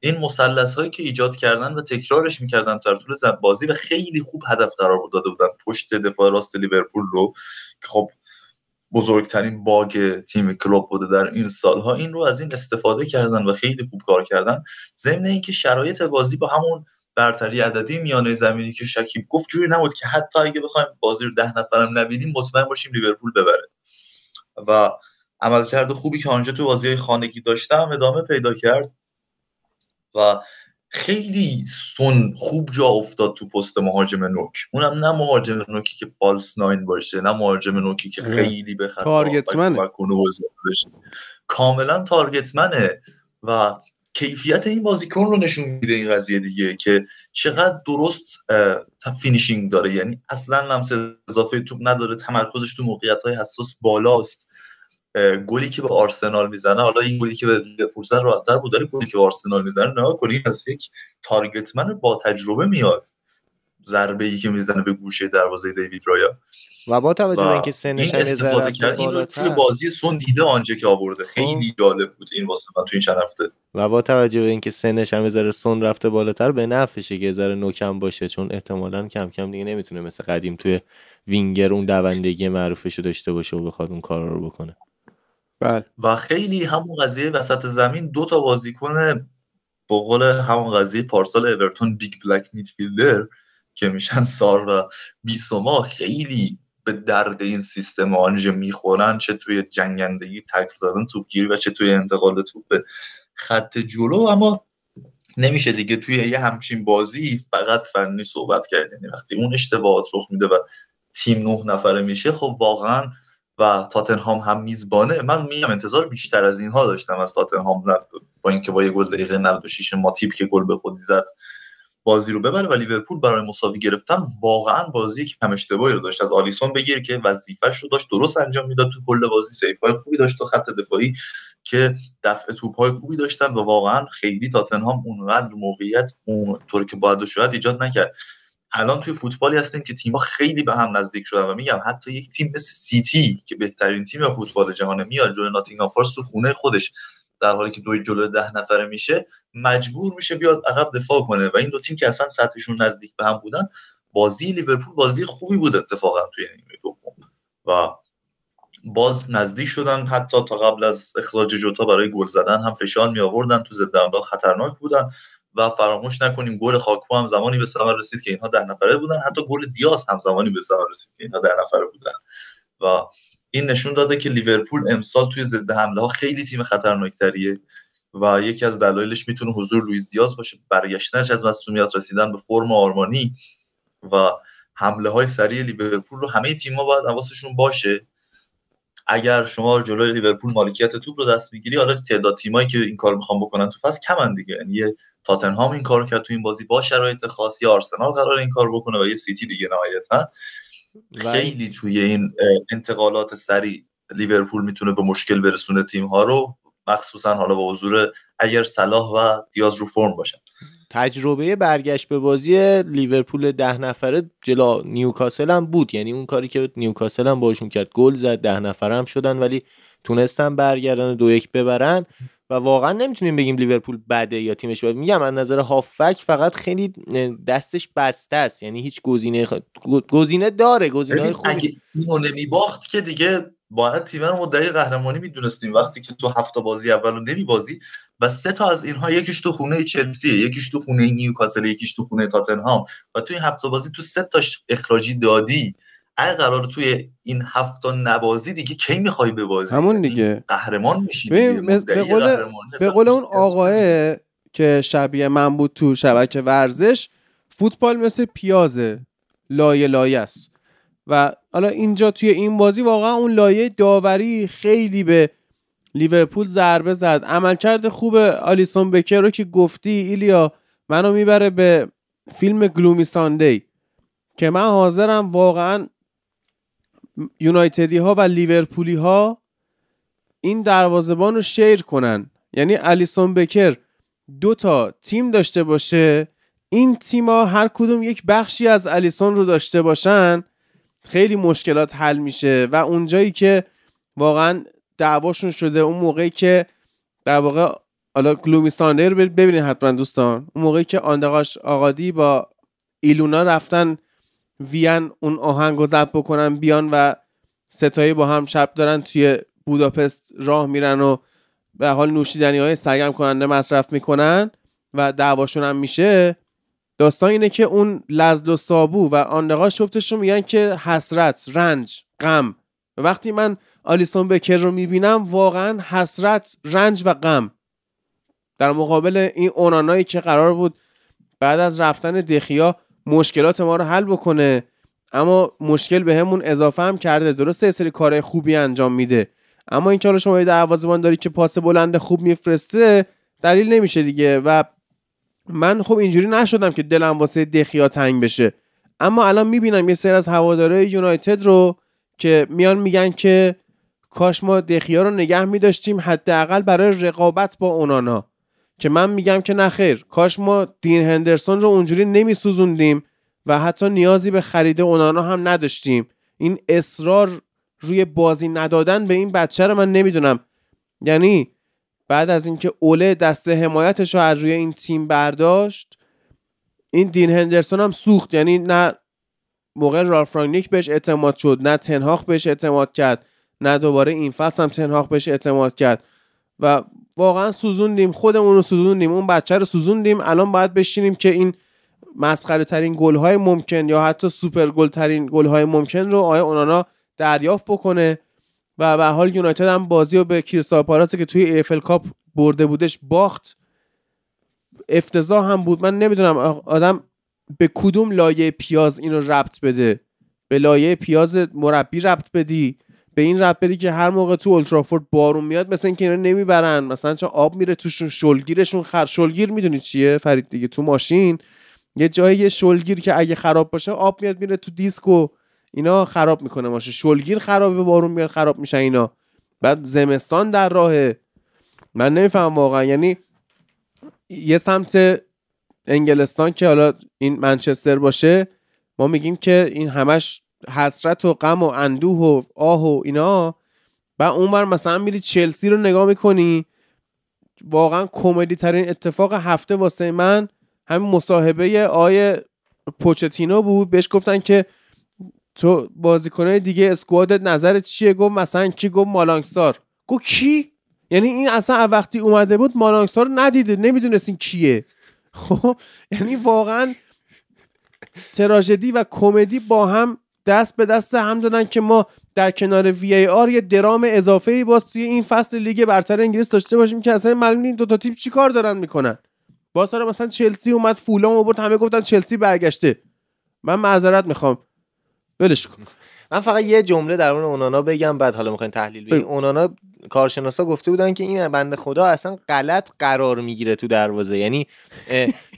این مثلث هایی که ایجاد کردن و تکرارش می‌کردن در طول بازی و خیلی خوب هدف قرار داده بودن. پشت دفاع راست لیورپول رو که خب بزرگترین باگ تیم کلوب بوده در این سالها این رو از این استفاده کردن و خیلی خوب کار کردن. ضمن اینکه شرایط بازی با همون برتری عددی میانه زمینی که شکیب گفت جوری نبود که حتی اگه بخوایم بازی رو ده نفرم نبینیم مطمئن باشیم لیورپول ببره. و عملکرد خوبی که آنجا تو بازی خانگی داشتم ادامه پیدا کرد. و خیلی سون خوب جا افتاد تو پست مهاجم نوک. اونم نه مهاجم نوکی که false nine باشه نه مهاجم نوکی که خیلی به خطا کاملا target man ه و کیفیت این بازیکن رو نشون میده این قضیه دیگه که چقدر درست finishing داره. یعنی اصلا لمس اضافه توپ نداره تمرکزش تو موقعیت های حساس بالاست. گلی که به آرسنال می‌زنه حالا این گلی که به لیورپول راحت‌تر بود داره گلی که به آرسنال می‌زنه نه کنی از یک تارگتمن با تجربه میاد. ضربه ای که می‌زنه به گوشه دروازه دیوید رایا و با توجه به اینکه سنش این استفاده کرد این رو توی بازی سون دیده آنجا که آورده. خب. خیلی جالب بود این واسه من توی این چند هفته. و با توجه به اینکه سنش هم ذره سون رفته بالاتر به نفعشه که ذره نوکم باشه چون احتمالا کم کم دیگه نمی‌تونه مثل قدیم توی وینگر اون دوندگی معروفش رو داشته باشه و بخواد اون کارا رو بکنه. بله. و خیلی همون قضیه وسط زمین دو تا بازیکن به قول همون قضیه پارسال اورتون big black midfielder که میشن سار و بیسوما خیلی به درد این سیستم آنژ می‌خورن چه توی جنگندگی تکل زدن توپگیری و چه توی انتقال توپ به خط جلو. اما نمیشه دیگه توی یه همچین بازی فقط فنی صحبت کرد. یعنی وقتی اون اشتباهات رخ میده و تیم نه نفره میشه خب واقعا و تاتنهام هم میزبانه. من میگم انتظار بیشتر از اینها داشتم از تاتنهام با اینکه با یه گل دقیقه 96 ماتیپ که گل به خودی زد بازی رو ببره. و لیورپول برای مساوی گرفتن واقعا بازی که کم اشتباهی رو داشت. از آلیسون بگیر که وظیفش رو داشت درست انجام می‌داد. تو کل بازی سیف های خوبی داشت و خط دفاعی که دفع توپ های خوبی داشتن و واقعا خیلی تاتنهام اونقدر موقعیت اون طور که باید شاید ایجاد نکرد. الان توی فوتبالی هستیم که تیم‌ها خیلی به هم نزدیک شدن و میگم حتی یک تیم مثل سیتی که بهترین تیم فوتبال جهانه میاد جلوی ناتینگهام فارست تو خونه خودش در حالی که دوی جلو ده نفره میشه مجبور میشه بیاد عقب دفاع کنه و این دو تیم که اصلا سطحشون نزدیک به هم بودن بازی لیورپول بازی خوبی بود اتفاقا توی نیمه دوم و باز نزدیک شدن. حتی تا قبل از اخراج جوتا برای گل زدن هم فشار می آوردن تو ضد خطرناک بودن. و فراموش نکنیم گل خاکپو هم زمانی به ثمر رسید که اینها ده نفره بودن. حتی گل دیاز هم زمانی به ثمر رسید که اینها ده نفره بودن. و این نشون داده که لیورپول امسال توی ضد حمله ها خیلی تیم خطرناکتریه و یکی از دلایلش می‌تونه حضور لوئیس دیاز باشه. برگشتنش از مصونیت رسیدن به فرم آرمانی و حمله های سریع لیورپول رو همه تیم‌ها باید حواسشون باشه. اگر شما جلوی لیورپول مالکیت توپ رو دست می‌گیری حالا تعداد تیمایی که این کار می‌خوان بکنن تو فصل کمن دیگه. یعنی یه تاتنهام این کارو کرد تو این بازی با شرایط خاصی آرسنال قرار این کار بکنه و یه سیتی دیگه نهایتا. خیلی توی این انتقالات سریع لیورپول می‌تونه به مشکل برسونه تیم ها رو. مخصوصا حالا با حضور اگر صلاح و دیاز رو فرم باشن. تجربه برگشت به بازی لیورپول ده نفره جلا نیوکاسل هم بود. یعنی اون کاری که نیوکاسل هم باشون کرد. گل زد ده نفره هم شدن ولی تونستن برگردن دو یک ببرن. و واقعا نمی‌تونیم بگیم لیورپول بده یا تیمش بده. میگم از نظر هافک فقط خیلی دستش بسته است. یعنی هیچ گزینه خ... گزینه داره گزینه خوبی. اگه نمیباخت که دیگه باید تیم رو مدعی قهرمانی می‌دونستیم. وقتی که تو هفت بازی اول رو نمیبازی و سه تا از اینها یکیش تو خونه چلسی یکیش تو خونه نیوکاسل یکیش تو خونه تاتنهام و تو این هفت بازی تو سه تاش اخراجی دادی. اگه قرار توی این هفته نبازی دیگه کی می‌خوای ببازی؟ همون یعنی دیگه. قهرمان میشی به قول, به قول اون آقاه که شبیه من بود تو شبکه ورزش فوتبال مثل پیازه لایه لایه است. و حالا اینجا توی این بازی واقعا اون لایه داوری خیلی به لیورپول ضربه زد. عملکرد خوب آلیسون بکر رو که گفتی ایلیا منو می‌بره به فیلم گلومی ساندی که من حاضرم واقعا یونایتدی ها و لیورپولی ها این دروازبان رو شیر کنن. یعنی الیسون بکر دو تا تیم داشته باشه. این تیما هر کدوم یک بخشی از الیسون رو داشته باشن. خیلی مشکلات حل میشه و اونجایی که واقعا دعواشون شده اون موقعی که در واقع حالا گلومیستانده رو ببینید حتما دوستان اون موقعی که آندقاش آقادی با ایلونا رفتن وین اون آهنگ ضبط بکنن بیان و ستایی با هم شب دارن توی بوداپست راه میرن و به حال نوشیدنی های سرگرم کننده مصرف می‌کنن و دعواشون هم میشه. داستان اینه که اون لزد و سابو و آندقا شفتشون میگن که حسرت رنج غم. وقتی من آلیسون بکر رو می‌بینم واقعا حسرت رنج و غم. در مقابل این اونانایی که قرار بود بعد از رفتن دخیا مشکلات ما رو حل بکنه اما مشکل به همون اضافه هم کرده. درسته یه سری کارهای خوبی انجام میده اما این شما یه دروازه‌بان داری که پاس بلند خوب میفرسته دلیل نمیشه دیگه. و من خب اینجوری نشدم که دلم واسه دخیا تنگ بشه. اما الان می‌بینم یه سری از هواداره یونایتد رو که میان میگن که کاش ما دخیا رو نگه میداشتیم حداقل برای رقابت با اونانا. که من میگم که نخیر کاش ما دین هندرسون رو اونجوری نمیسوزوندیم و حتی نیازی به خرید اونانا هم نداشتیم. این اصرار روی بازی ندادن به این بچه رو من نمی‌دونم. یعنی بعد از اینکه اوله دست حمایتش رو از روی این تیم برداشت این دین هندرسون هم سوخت. یعنی نه موقع رالف رانگنیک بهش اعتماد شد نه تنهاخ بهش اعتماد کرد نه دوباره این فصل هم تنهاخ بهش اعتماد کرد. و واقعا سوزوندیم خودمون رو سوزوندیم اون بچه رو سوزوندیم. الان باید بشینیم که این مسخره ترین گل های ممکن یا حتی سوپر گل ترین گل های ممکن رو آیا اونانا دریافت بکنه. و به حال یونایتد هم بازی رو به کریستال پالاس که توی EFL Cup برده بودش باخت. افتضاح هم بود. من نمی‌دونم آدم به کدوم لایه پیاز اینو ربط بده؟ به لایه پیاز مربی ربط بدی؟ به این ربط بدی که هر موقع تو اولترافورد بارون میاد مثلا اینکه اینا نمی‌برن. مثلا چون آب میره توشون شلگیرشون خر شلگیر می‌دونی چیه؟ فرید دیگه تو ماشین. یه جایی شلگیر که اگه خراب باشه آب میاد میره تو دیسک و اینا خراب می‌کنه ماشه. شلگیر خرابه بارون میاد خراب میشه اینا. بعد زمستان در راه من نمیفهم واقعا. یعنی یه سمت انگلستان که حالا این منچستر باشه ما میگیم که این همش حسرت و غم و اندوه و آه و اینا. و اونور مثلا میری چلسی رو نگاه می‌کنی واقعا کمدی ترین اتفاق هفته واسه من همین مصاحبه آیه پوچتینو بود. بهش گفتن که تو بازیکنهای دیگه اسکوادت نظرت چیه؟ گفت مثلا کی گفت مالانگسار؟ گفت کی؟ یعنی این اصلا وقتی اومده بود مالانگسار رو ندیده نمی‌دونست این کیه. خب یعنی واقعا تراژدی و کمدی با هم دست به دست هم دادن که ما در کنار وی ای آر یه درام اضافه ای باز توی این فصل لیگ برتر انگلیس داشته باشیم که اصلا معلوم این دو تا تیم چیکار دارن می‌کنن. باز مثلا چلسی اومد فولام آورد همه گفتن چلسی برگشته. من معذرت می‌خوام. ولش کن. من فقط یه جمله در مورد اونانا بگم بعد حالا می‌خواین تحلیل بدیم اونانا کارشناسا گفته بودن که این بنده خدا اصلا غلط قرار می‌گیره تو دروازه. یعنی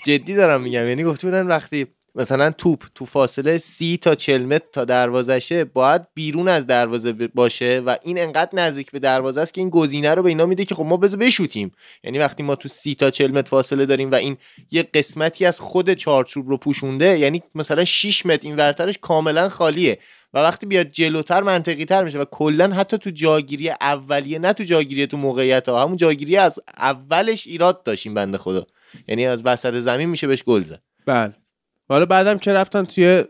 جدی دارم میگم. یعنی گفته بودن وقتی مثلا توپ تو فاصله سی تا 40 متر تا دروازشه باید بیرون از دروازه باشه و این انقدر نزدیک به دروازه است که این گزینه رو به اینا میده که خب ما بذار بشوتیم. یعنی وقتی ما تو سی تا 40 متر فاصله داریم و این یه قسمتی از خود چارچوب رو پوشونده یعنی مثلا 6 متر این ورترش کاملا خالیه و وقتی بیاد جلوتر منطقی تر میشه و کلا حتی تو جاگیری اولیه نه تو جاگیری تو موقعیت ها همون جاگیری از اولش ایراد داشتیم بنده خدا. یعنی از وسط زمین میشه بهش گل زد. بله. حالا بعدم که رفتن توی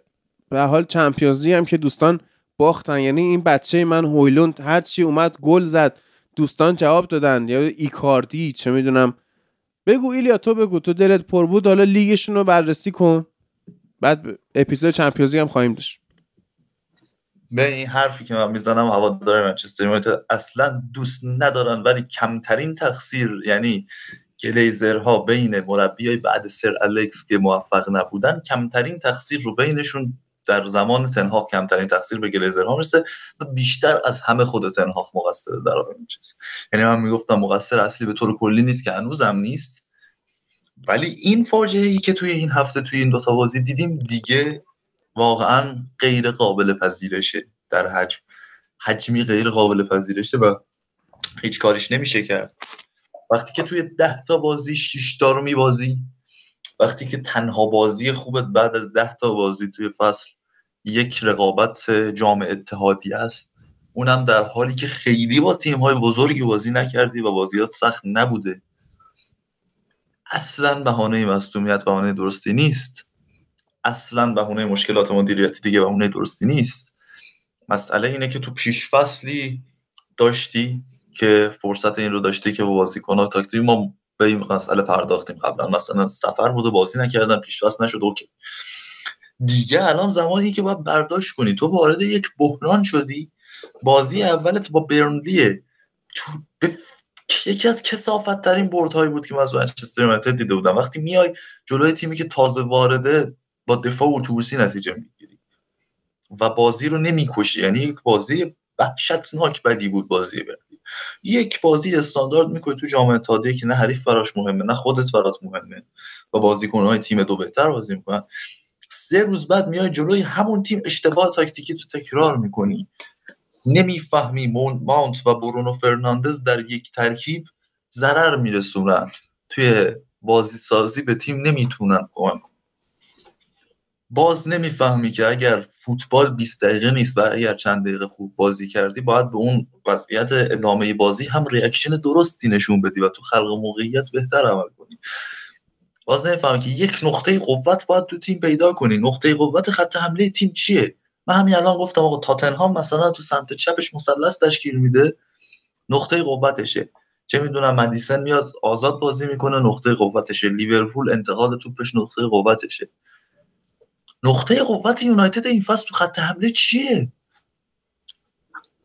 به حال چمپیونزی هم که دوستان باختن. یعنی این بچه من هویلوند هر چی اومد گل زد دوستان جواب دادن. یا ایکاردی چه می‌دونم. بگو ایلیا تو بگو. تو دلت پر بود حالا لیگشون رو بررسی کن. بعد اپیزود چمپیونزی هم خواهیم داشت. به این حرفی که من می‌زنم هوادار منچستر اصلا دوست ندارن ولی کمترین تقصیر یعنی گلیزرها بین مربیای بعد سر الکس که موفق نبودن کمترین تقصیر رو بینشون در زمان تنهاق کمترین تقصیر به گلیزرها می‌رسه و بیشتر از همه خود تنهاق مقصر در این چیز. یعنی من می‌گفتم مقصر اصلی به طور کلی نیست که هنوزم نیست. ولی این فاجعه ای که توی این هفته توی این دوتا بازی دیدیم دیگه واقعا غیر قابل پذیرشه در حجم. حجمی غیر قابل پذیرشه و هیچ کاریش نمیشه کرد. وقتی که توی ده تا بازی 6 تا رو میبازی وقتی که تنها بازی خوبت بعد از ده تا بازی توی فصل یک رقابت جام اتحادی است اونم در حالی که خیلی با تیم های بزرگی بازی نکردی و بازیات سخت نبوده. اصلا بهانه مصدومیت بهانه درستی نیست. اصلا بهونه مشکلات مدیریتی دیگه بهونه درستی نیست. مسئله اینه که تو پیش فصلی داشتی که فرصت این رو داشته که با بازیکن‌ها تاکتیک ما به این مسئله پرداختیم قبلا. مثلا سفر بوده بازی نکردن پیش فصل نشد اوکی. دیگه الان زمانی که باید برداشت کنی. تو وارد یک بحران شدی. بازی اولت با برنلیه تو یکی از کسافت ترین برد هایی بود که من از منچستر یونایتد دیده بودم. وقتی میای جلوی تیمی که تازه وارده با دفاع اتوبوسی نتیجه می‌گیری. و بازی رو نمی‌کشی. یعنی یک بازی وحشتناک بدی بود بازی برنلی. یک بازی استاندارد می‌کنی تو جامعه تاده که نه حریف براش مهمه نه خودت برات مهمه و بازیکنهای تیم دو بهتر بازی می‌کنن. سه روز بعد میای جلوی همون تیم اشتباه تاکتیکی تو تکرار می‌کنی. نمی‌فهمی ماونت و برونو فرناندز در یک ترکیب ضرر میرسونن. توی بازی سازی به تیم نمی‌تونن کمک باز نمی‌فهمی که اگر فوتبال 20 دقیقه نیست و اگر چند دقیقه خوب بازی کردی باید به اون وضعیت ادامه بازی هم reaction درستی نشون بدی و تو خلق موقعیت بهتر عمل کنی. باز نمی‌فهمی که یک نقطه قوت باید تو تیم پیدا کنی. نقطه قوت خط حمله تیم چیه؟ من همین الان گفتم آقا تاتنهام مثلا تو سمت چپش مثلث تشکیل میده. نقطه قوتشه. چه می‌دونم مدیسن میاد آزاد بازی می‌کنه نقطه قوتشه. لیورپول انتقال توپش نقطه قوتشه. نقطه قوت یونایتد این فصل تو خط حمله چیه؟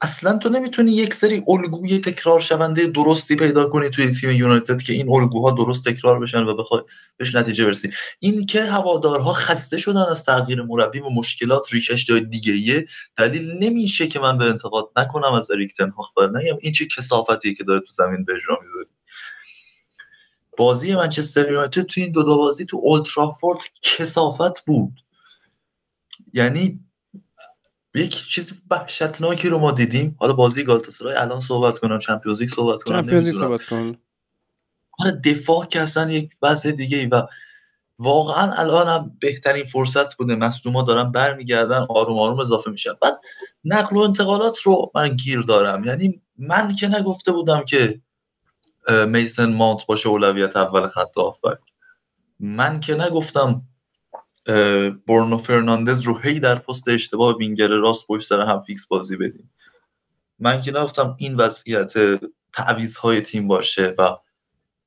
اصلا تو نمی‌تونی یک سری الگوی تکرار شونده درستی پیدا کنی توی تیم یونایتد که این الگوها درست تکرار بشن و بخوای بهش نتیجه برسی. این که هوادارها خسته شدن از تغییر مربی و مشکلات ریشش جای دیگه ایه دلیل نمیشه که من به انتقاد نکنم از اریک تنهاخ نگم. این چه کسافتیه که داره تو زمین به اجرا می‌ذاری بازی منچستر یونایتد تو این دو, دو بازی تو اولترافورد کسافت بود. یعنی یک چیز وحشتناکی رو ما دیدیم. حالا بازی گالتاسرای الان صحبت کنم چمپیونز لیگ صحبت کنم چمپیونز صحبت آره دفاع که اصلا یک وضع دیگه ای و واقعا الان هم بهترین فرصت بوده. مصدوما دارن برمیگردن آروم آروم اضافه میشن. بعد نقل و انتقالات رو من گیر دارم. یعنی من که نگفته بودم که میسن مانت باشه اولویت اول خط من که نگفتم اه، برونو فرناندز رو هی در پست اشتباه وینگر راست پشت سر هم fix بازی بدیم. من که نگفتم این وضعیت تعویض تیم باشه و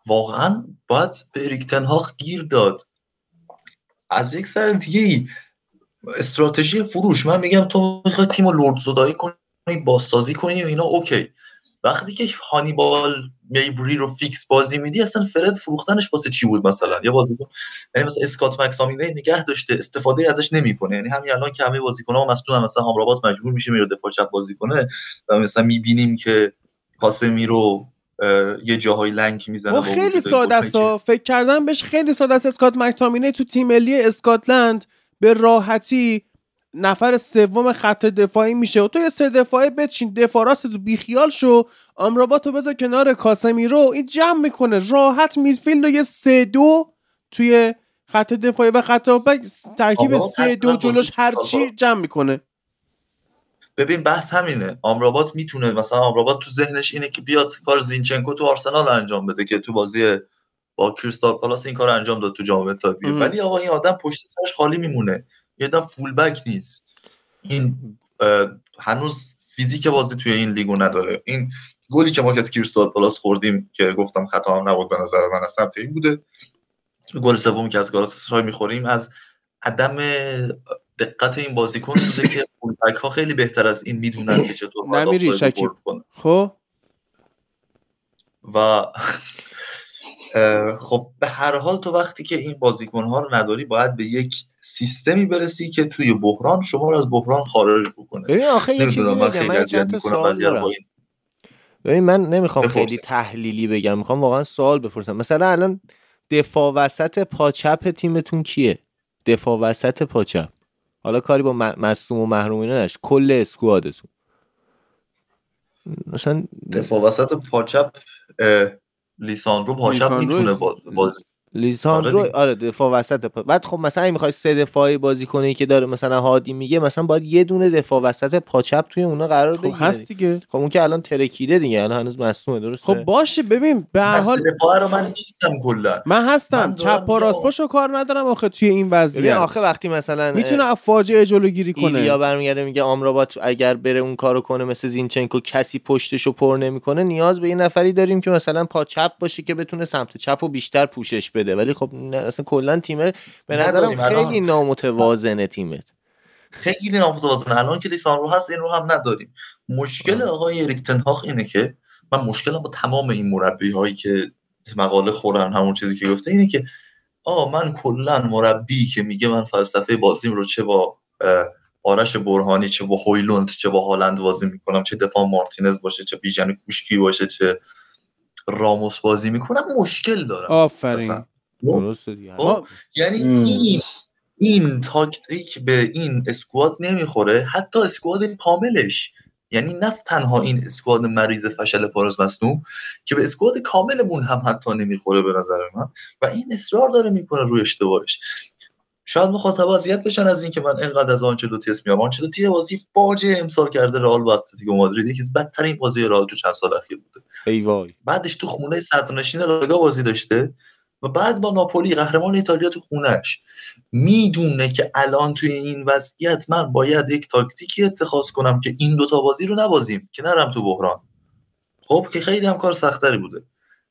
واقعا باید به اریک تنهاخ گیر داد. از یک سر دیگه استراتژی فروش. من میگم تو می‌خوای تیم رو لرد زدایی کنی بازسازی کنی و اینا OK. وقتی که هانیبال می‌بری رو fix بازی میدی اصلا فرد فروختنش واسه چی بود مثلا؟ یا بازیکن یعنی مثلا اسکات مک‌تامینی نگه داشته استفاده ازش نمی‌کنه. یعنی همین الان که همه بازیکن‌ها مصدومن مثلا آمرابات مجبور میشه میره دفاع چپ بازی کنه و مثلا می‌بینیم که کاسمیرو اه، یه جاهای لنگ می‌زنه خیلی ساده است. فکر کردم بهش خیلی ساده است. اسکات مکتامینه تو تیم ملی اسکاتلند به راحتی نفر سوم خط دفاعی میشه. و تو یه سه دفاعی بچین. دفاع راست تو بیخیال شو. آمراباتو بذار کنار کاسمیرو. این جمع می‌کنه. راحت میدفیلد و یه سه دو توی خط دفاعی و خط ترکیب سه دو جلوش هرچی. جمع می‌کنه. ببین بحث همینه. آمرابات می‌تونه مثلا آمرابات تو ذهنش اینه که بیاد کار زینچنکو تو آرسنال انجام بده که تو بازی با کریستال پالاس این کار انجام داد تو جام اتحادیه. ولی آقا این آدم پشت سرش خالی میمونه. یه آدم فول بک نیست. این هنوز فیزیک بازی توی این لیگو نداره. این گلی که ما که از کریستال پالاس خوردیم که گفتم خطا هم نبود به نظر من از سمت این بوده. گل سومی که از گالاتاسرای می‌خوریم از عدم دقت این بازیکن بوده که فول بک ها خیلی بهتر از این می‌دونن که چطور باید نمیری شکیب. خب؟ و *laughs* خب به هر حال تو وقتی که این بازیکن ها رو نداری باید به یک سیستمی برسی که توی بحران شما رو از بحران خارج بکنه. ببین آخه یه چیزی من خیلی اذیت می‌کنم ببین من نمی‌خوام. خیلی تحلیلی بگم می‌خوام واقعا سوال بپرسم. مثلا الان دفاع وسط پاچپ تیمتون کیه؟ دفاع وسط پاچپ. حالا کاری با م- مصدوم و محروم اینا نش کل اسکوادتون. مثلا دفاع وسط پاچپ لیساندرو پاچپ می‌تونه با- بازی لیساندرو آره. آره دفاع وسط پا... بعد خب مثلا اگه می‌خوای سه دفاعی بازی کنی که داره مثلا هادی میگه مثلا باید یه دونه دفاع وسط پاچپ توی اونا قرار خب بگیره هست دیگه. خب اون که الان ترکیده دیگه الان هنوز مصدومه درسته؟ خب باشه ببین به هر حال دفاع رو من نیستم کلا. من هستم. چپ پا راست پاشو کار ندارم آخه توی این ببین وضعیت آخه وقتی مثلا می‌تونه از فاجعه جلوگیری کنه. برمیگرده میگه آمرابات اگر بره اون کارو کنه مثل زینچنکو کسی پشتشو پر نمی‌کنه نیاز به یه نفری داریم که مثلا پا چپ باشه که بتونه سمت چپ و بیشتر پوشش بده. ولی خب اصلا کلا تیمه. به نظرم خیلی نامتوازنه تیمت. خیلی نامتوازنه الان که لیساندرو هست این رو هم نداریم. مشکل آه. آقای اریک تنهاخ اینه که من مشکلم با تمام این مربی هایی که مقاله خورن همون چیزی که گفته اینه که آه من کلا مربی که میگه من فلسفه بازیم رو چه با آرش برهانی چه با هویلوند چه با هالند بازی می‌کنم چه دفاع مارتینز باشه چه بیژن کوشکی باشه چه راموس بازی می‌کنم مشکل دارم. آفرین. درسته خب، ما یعنی. این این تاکتیک به این اسکواد نمی‌خوره. حتی اسکواد کاملش یعنی نه تنها این اسکواد مریض فشل پارس مصنوع که به اسکواد کاملمون هم حتی نمی‌خوره به نظر من. و این اصرار داره می‌کنه روی اشتباهش. شاید مخاطب اذیت بشن از اینکه من انقدر از آنچلوتی اسم میارم آنچلوتی یه بازی فاجعه امسال کرده رئال با اتلتیکو مادرید. یکی از بدترین بازی رئال تو چند سال اخیر بوده. ای وای. بعدش تو خونه صدرنشین لالیگا بازی داشته و بعد با ناپولی قهرمان ایتالیا تو خونهش می‌دونه که الان توی این وضعیت من باید یک تاکتیکی اتخاذ کنم که این دوتا بازی رو نبازیم که نرم تو بحران. خب که خیلی هم کار سختری بوده.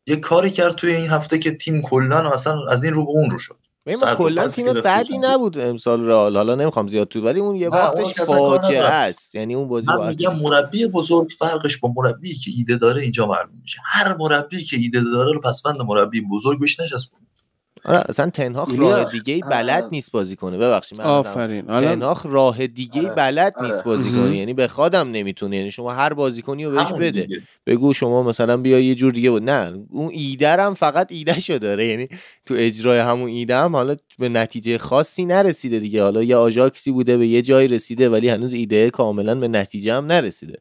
یه کاری کرد توی این هفته که تیم کلا اصلا از این رو به اون رو شد. ما و کلا تیم بدی. نبود امسال رئال. حالا نمی‌خوام زیاد تو ولی اون یه کار فاجعه. است. یعنی اون بازی من با میگم مربی بزرگ فرقش با مربی که ایده داره اینجا معلوم میشه. هر مربی که ایده داره رو پسوند مربی بزرگ بهش نچسبون آره اصلا تنهاخ راه دیگه ای بلد. نیست بازی کنه. ببخشید آفرین. تنهاخ راه دیگه ای آره، بلد آره. نیست بازی مهم. کنه. یعنی به خودم نمی‌تونه. یعنی شما هر بازیکنی رو بهش بده. دیگه. بگو شما مثلا بیا یه جور دیگه بود. نه اون ایده هم فقط ایده شو داره. یعنی تو اجرای همون ایده هم حالا به نتیجه خاصی نرسیده دیگه. حالا یه آژاکسی بوده به یه جایی رسیده ولی هنوز ایده کاملا به نتیجه هم نرسیده.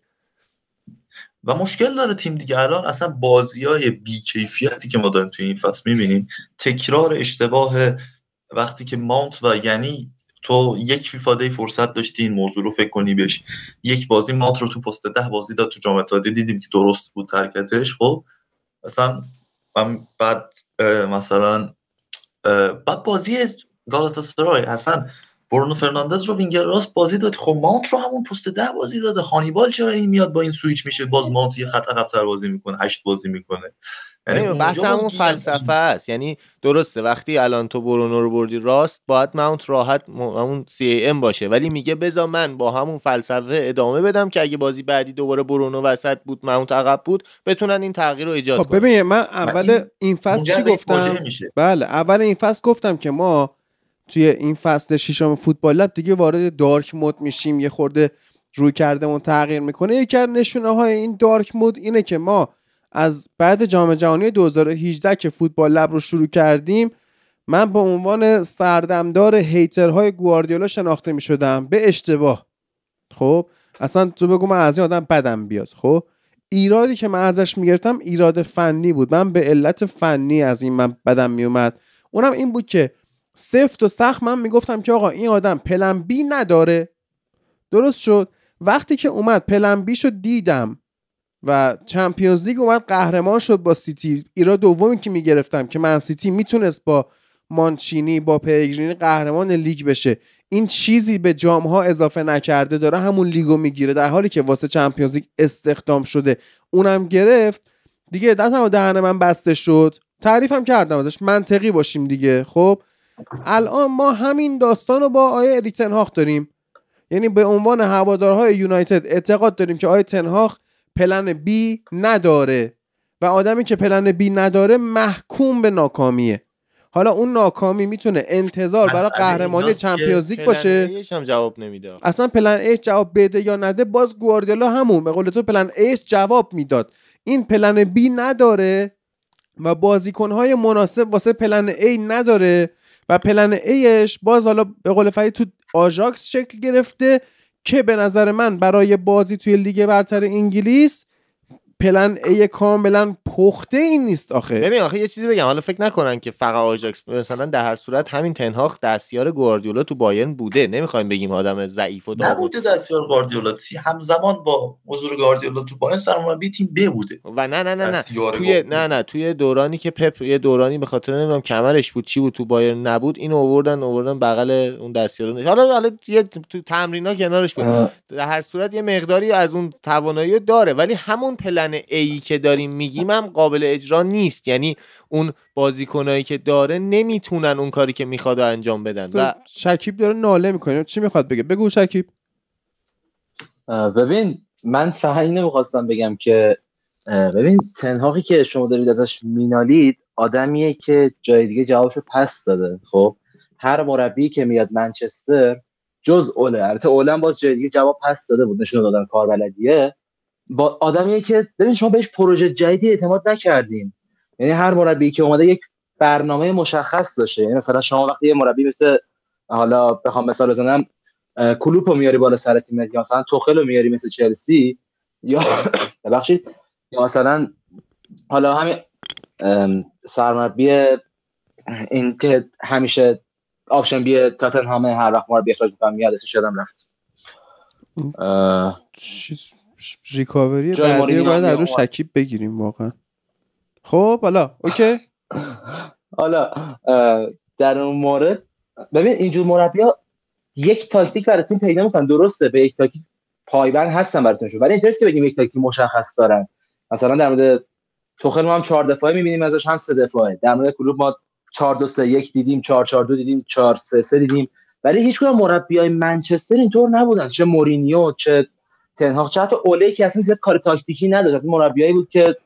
و مشکل داره تیم دیگه. الان اصلا بازی های بیکیفیتی که ما داریم توی این فصل می‌بینیم تکرار اشتباه وقتی که ماونت و یعنی تو یک فیفا دی فرصت داشتی این موضوع رو فکر کنی بهش. یک بازی ماونت رو تو پست ده بازی داد تو جام اتحادیه. دیدیم که درست بود ترکتش خب مثلا من بعد مثلا بعد بازی گالاتاسرای اصلا برونو فرناندز رو وینگر راست بازی داد. خب ماونت رو همون پست ده بازی داده. هانیبال چرا این میاد با این سویچ میشه؟ باز ماونت یه خط عقب‌تر بازی می‌کنه. هشت بازی می‌کنه. یعنی بحث همون فلسفه است. یعنی درسته وقتی الان تو برونو رو بردی راست باید ماونت راحت همون CM باشه. ولی میگه بذار من با همون فلسفه ادامه بدم که اگه بازی بعدی دوباره برونو وسط بود ماونت عقب بود بتونن این تغییر رو ایجاد خب کنن. ببین من اول این فصل چی گفتم؟ بله اول این فصل گفتم که ما توی این فصل ششم فوتبال لب دیگه وارد دارک مود میشیم. یه خورده روی کردمون تغییر می‌کنه. یکی از نشونه های این دارک مود اینه که ما از بعد جام جهانی 2018 که فوتبال لب رو شروع کردیم من به عنوان سردمدار هیترهای گواردیولا شناخته می‌شدم. به اشتباه. خب؟ اصلا تو بگو من از این آدم بدم بیاد. خب؟ ایرادی که من ازش می‌گرفتم ایراد فنی بود. من به علت فنی از این من بدم میومد اونم این بود که سفت و سخت من می‌گفتم که آقا این آدم plan B نداره. درست شد. وقتی که اومد پلن شد دیدم و چمپیونز لیگ اومد قهرمان شد با سیتی. ایراد دومی که می‌گرفتم که من سیتی می‌تونست با مانچینی با پیگرینی قهرمان لیگ بشه. این چیزی به جام ها اضافه نکرده داره همون لیگو می‌گیره در حالی که واسه چمپیونز لیگ استخدام شده. اونم گرفت. دیگه دستم و دهن من بسته شد. تعریفم کردم ازش. منطقی باشیم دیگه. خب؟ الان ما همین داستان رو با آیه اریک تنهاخ داریم. یعنی به عنوان هوادارهای یونایتد اعتقاد داریم که آیه تنهاخ پلن بی نداره. و آدمی که پلن بی نداره محکوم به ناکامیه. حالا اون ناکامی می‌تونه انتظار برای قهرمانی چمپیونز لیگ باشه. ایش هم جواب نمیده. اصلا پلن ایش جواب بده یا نده باز گواردیولا همون. به قول تو پلن ایش جواب می‌داد. این plan B نداره و بازیکنهای مناسب واسه plan A نداره. و plan A ش باز حالا به قول فرید تو آژاکس شکل گرفته که به نظر من برای بازی توی لیگ برتر انگلیس plan A کاملا پخته این نیست آخه. ببین آخه یه چیزی بگم حالا فکر نکنن که فقط آژاکس مثلا در هر صورت همین تنهاخ دستیار گواردیولا تو بایرن بوده. نمی‌خوایم بگیم آدم ضعیف و داغون نبوده دستیار گاردیولا تی همزمان با حضور گاردیولا تو باین سرمربی تیم ب بوده. و نه نه نه نه. توی گواردیولا. نه نه. توی دورانی که پپ یه دورانی به خاطر نمی‌دونم کمرش بود چی بود تو بایرن نبود اینو آوردن آوردن بغل اون دستیار. حالا حالا یه تو تمرینا کنارش بود. در هر صورت یه مقداری از اون توانایی رو داره ولی همون پلن ای که داریم میگیم هم قابل اجرا نیست. یعنی اون بازیکنایی که داره نمی‌تونن اون کاری که می‌خواد رو انجام بدن. و شکیب داره ناله می‌کنه. چی می‌خواد بگه؟ بگو شکیب. ببین من فقط اینو می‌خواستم بگم که ببین تنهاقی که شما دارید ازش مینالید آدمیه که جای دیگه جوابشو پس داده. خب هر مربی که میاد منچستر جز اوله البته اوله هم باز جای دیگه جواب پس داده بود نشون دادن کاربلدیه. با آدمیه که ببین شما بهش پروژه جدیدی اعتماد نکردین. یعنی هر مربی که اومده یک برنامه مشخص داشته. یعنی مثلا شما وقتی یه مربی مثل حالا بخوام مثال بزنم کلوپ رو میاری بالا سر تیمت یا مثلا توخل رو میاری مثل چلسی یا *laughs* ببخشید یا مثلا حالا همین سرمربی این که همیشه option B تاتنهام هر وقت رو اخراج می‌کنم میاد اسمش یادم رفت. چیز recovery بعدی مورینیو باید رو. شکیب بگیریم واقعا. خب حالا okay. *laughs* حالا در اون مورد ببین اینجور مربی ها یک تاکتیک برای تیم پیدا می‌کنن. درسته به یک تاکتیک پایبند هستن برای تیمشون ولی اینطوریه که بگیم یک تاکتیک مشخص دارن. مثلا در مورد توخل ما هم چهار دفاعه می‌بینیم ازش هم سه دفاعه در مورد کلوپ ما 4 2 3 1 دیدیم 4 4 2 دیدیم 4 3 3 دیدیم. ولی هیچ کدوم مربیای منچستر اینطور نبودن. چه مورینیو چه تنهاخ حتی اوله که اصلا زیاد کار تاکتیکی نداشت از مربیایی بود که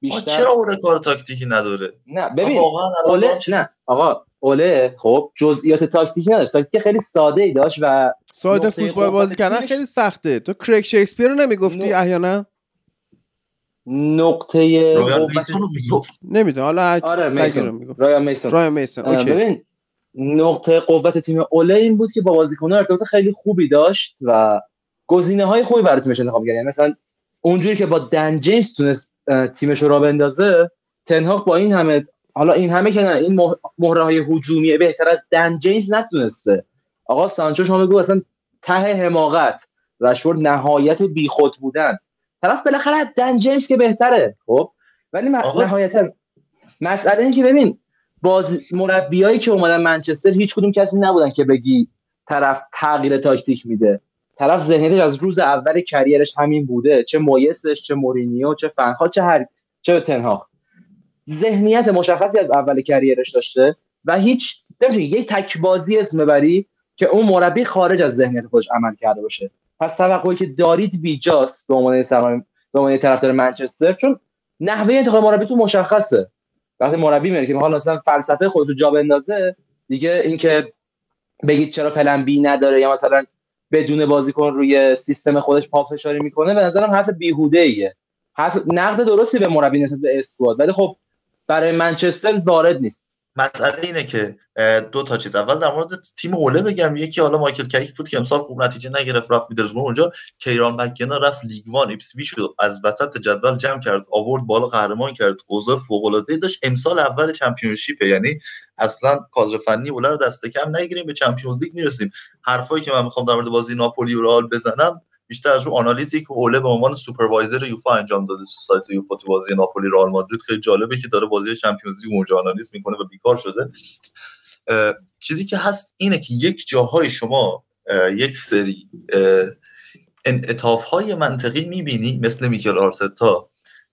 بیشتر چرا اوله کار تاکتیکی نداره؟ نه ببین اوله نه آقا اوله خب جزئیات تاکتیکی نداشت. تاکتیک خیلی ساده ای داشت و ساده فوتبال بازی کردن خیلی سخته. تو کریک شکسپیر رو نمی‌گفتی نه. احیانا؟ نقطه میسون نمی‌دونم حالا آره میسون. می‌گفت. رایان میسون. رایان میسن اه، okay. ببین نقطه قوت تیم اوله این بود که با بازیکن‌ها ارتباط خیلی خوبی داشت و گزینه های خوبی برای تیمش انتخاب کرد. یعنی مثلا اونجوری که با دن جیمز تونست تیمش رو را بندازه تنهاق با این همه حالا این همه که نه این مه- مهره های هجومی بهتر از دن جیمز نتونسته. آقا سانچو شما بگو اصلا ته حماقت رشفورد نهایت بیخود بودن. طرف بالاخره دن جیمز که بهتره خب؟ ولی نهایتا مسئله این که ببین باز مربیایی که اومدن منچستر هیچ کدوم کسی نبودن که بگی طرف تغییر تاکتیک میده. طرف ذهنیتش از روز اول کریرش همین بوده. چه مویسش چه مورینیو چه فنخا چه هر چه تنهاخ ذهنیت مشخصی از اول کریرش داشته و هیچ نمی‌تونی یه تک بازی اسم ببری که اون مربی خارج از ذهنیت خودش عمل کرده باشه. پس توقعی که دارید بیجاست به عنوان سرمایه به عنوان طرفدار منچستر چون نحوه انتخاب مربی تو مشخصه. وقتی مربی میره که حالا مثلا فلسفه خودش رو جا بندازه دیگه اینکه بگید چرا plan B نداره یا مثلا بدون بازیکن روی سیستم خودش پافشاری می‌کنه به نظرم حرف بیهوده ایه حرف نقد درستی به مربی نسبت به squad ولی خب برای منچستر وارد نیست. مسئله اینه که دو تا چیز. اول در مورد تیم اوله بگم. یکی حالا مایکل کریک بود که امسال خوب نتیجه نگرفت رفت میدلزبورو اونجا کیران مکنا رفت لیگ وان. ایپسویچ رو از وسط جدول جمع کرد آورد بالا قهرمان کرد. اوضاع فوق العاده داشت. امسال اول چمپیونشیپ یعنی اصلا کادر فنی اوله رو دست کم نگیریم به چمپیونز لیگ می‌رسیم. حرفایی که من می‌خوام در مورد بازی ناپولی و رئال بزنم بیشتر از رو آنالیزی که اوله به عنوان supervisor یوفا انجام داده تو سایت یوفا تو بازی ناپولی رئال مادرید خیلی جالبه که داره بازی چمپیونز لیگ اونجا آنالیز می‌کنه و بیکار شده. چیزی که هست اینه که یک جاهای شما یک سری انعطاف های منطقی می‌بینی مثل میکل آرتتا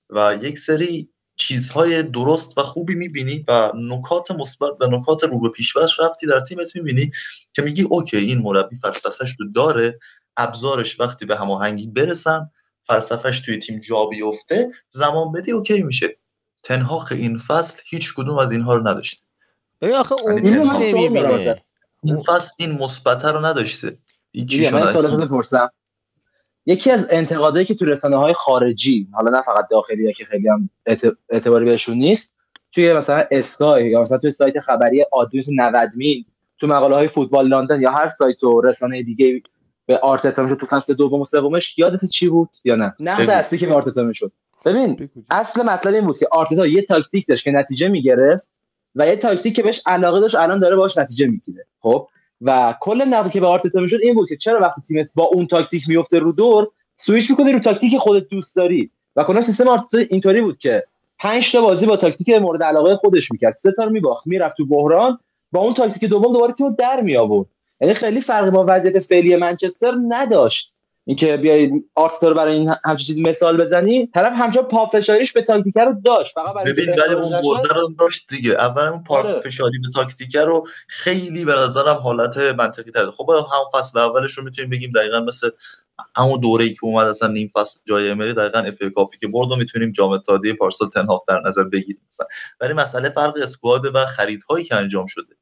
و یک سری چیزهای درست و خوبی می‌بینی و نکات مثبت و نکات رو به پیشرفتی در تیمت می‌بینی که میگی okay این مربی فلسفهش رو داره ابزارش وقتی به هماهنگی برسن فلسفهش توی تیم جا بیفته زمان بدی okay میشه. تنهاخ این فصل هیچ کدوم از اینها رو نداشته. ببین آخه یعنی نمی‌بینه این فصل این مثبت رو نداشته. من یکی از انتقادایی که تو رسانه های خارجی حالا نه فقط داخلی ها که خیلی هم اعتباری بهشون نیست توی مثلا اسکای یا مثلا توی سایت خبری مثل 90 میل تو مقاله های فوتبال لندن یا هر سایت و رسانه دیگه به آرتتا می‌شد تو فصل دوم و سومش یادت چی بود یا نه؟ نقد اصلی که به آرتتا می‌شد. ببین اصل مطلب این بود که آرتتا یه تاکتیک داشت که نتیجه می‌گرفت و یه تاکتیک که بهش علاقه داشت الان داره باش نتیجه می‌گیره. خب؟ و کل نقدی که به آرتتا می‌شد این بود که چرا وقتی تیمت با اون تاکتیک میفته رو دور سویچ می‌کنی رو تاکتیک خودت دوست داری. و کلا سیستم آرتتا اینطوری بود که 5 تا بازی با تاکتیک مورد علاقه خودش می‌کرد. سه تا رو میباخت می‌رفت تو بحران با اون تاکتیک دوم دوباره تیمو در می آورد یعنی خیلی فرقی با وضعیت فعلی منچستر نداشت. اینکه بیای آرتتا رو برای این همچین چیز مثال بزنی طرف همچنان پافشاریش به تاکتیک رو داشت. فقط برای ببین ولی اون برده رو داشت دیگه. اول اون پافشاری به تاکتیک رو خیلی به نظرم حالت منطقی تر خب هم فصل اولش رو می‌تونیم بگیم دقیقا مثل همون دوره‌ای که اومد اصلا نیم فصل جای امری دقیقا FA Cup ی که برد و می‌تونیم جام اتحادیه پارسال تنهاخ در نظر بگیریم مثلا. ولی مسئله فرق squad و خریدهایی که انجام شده.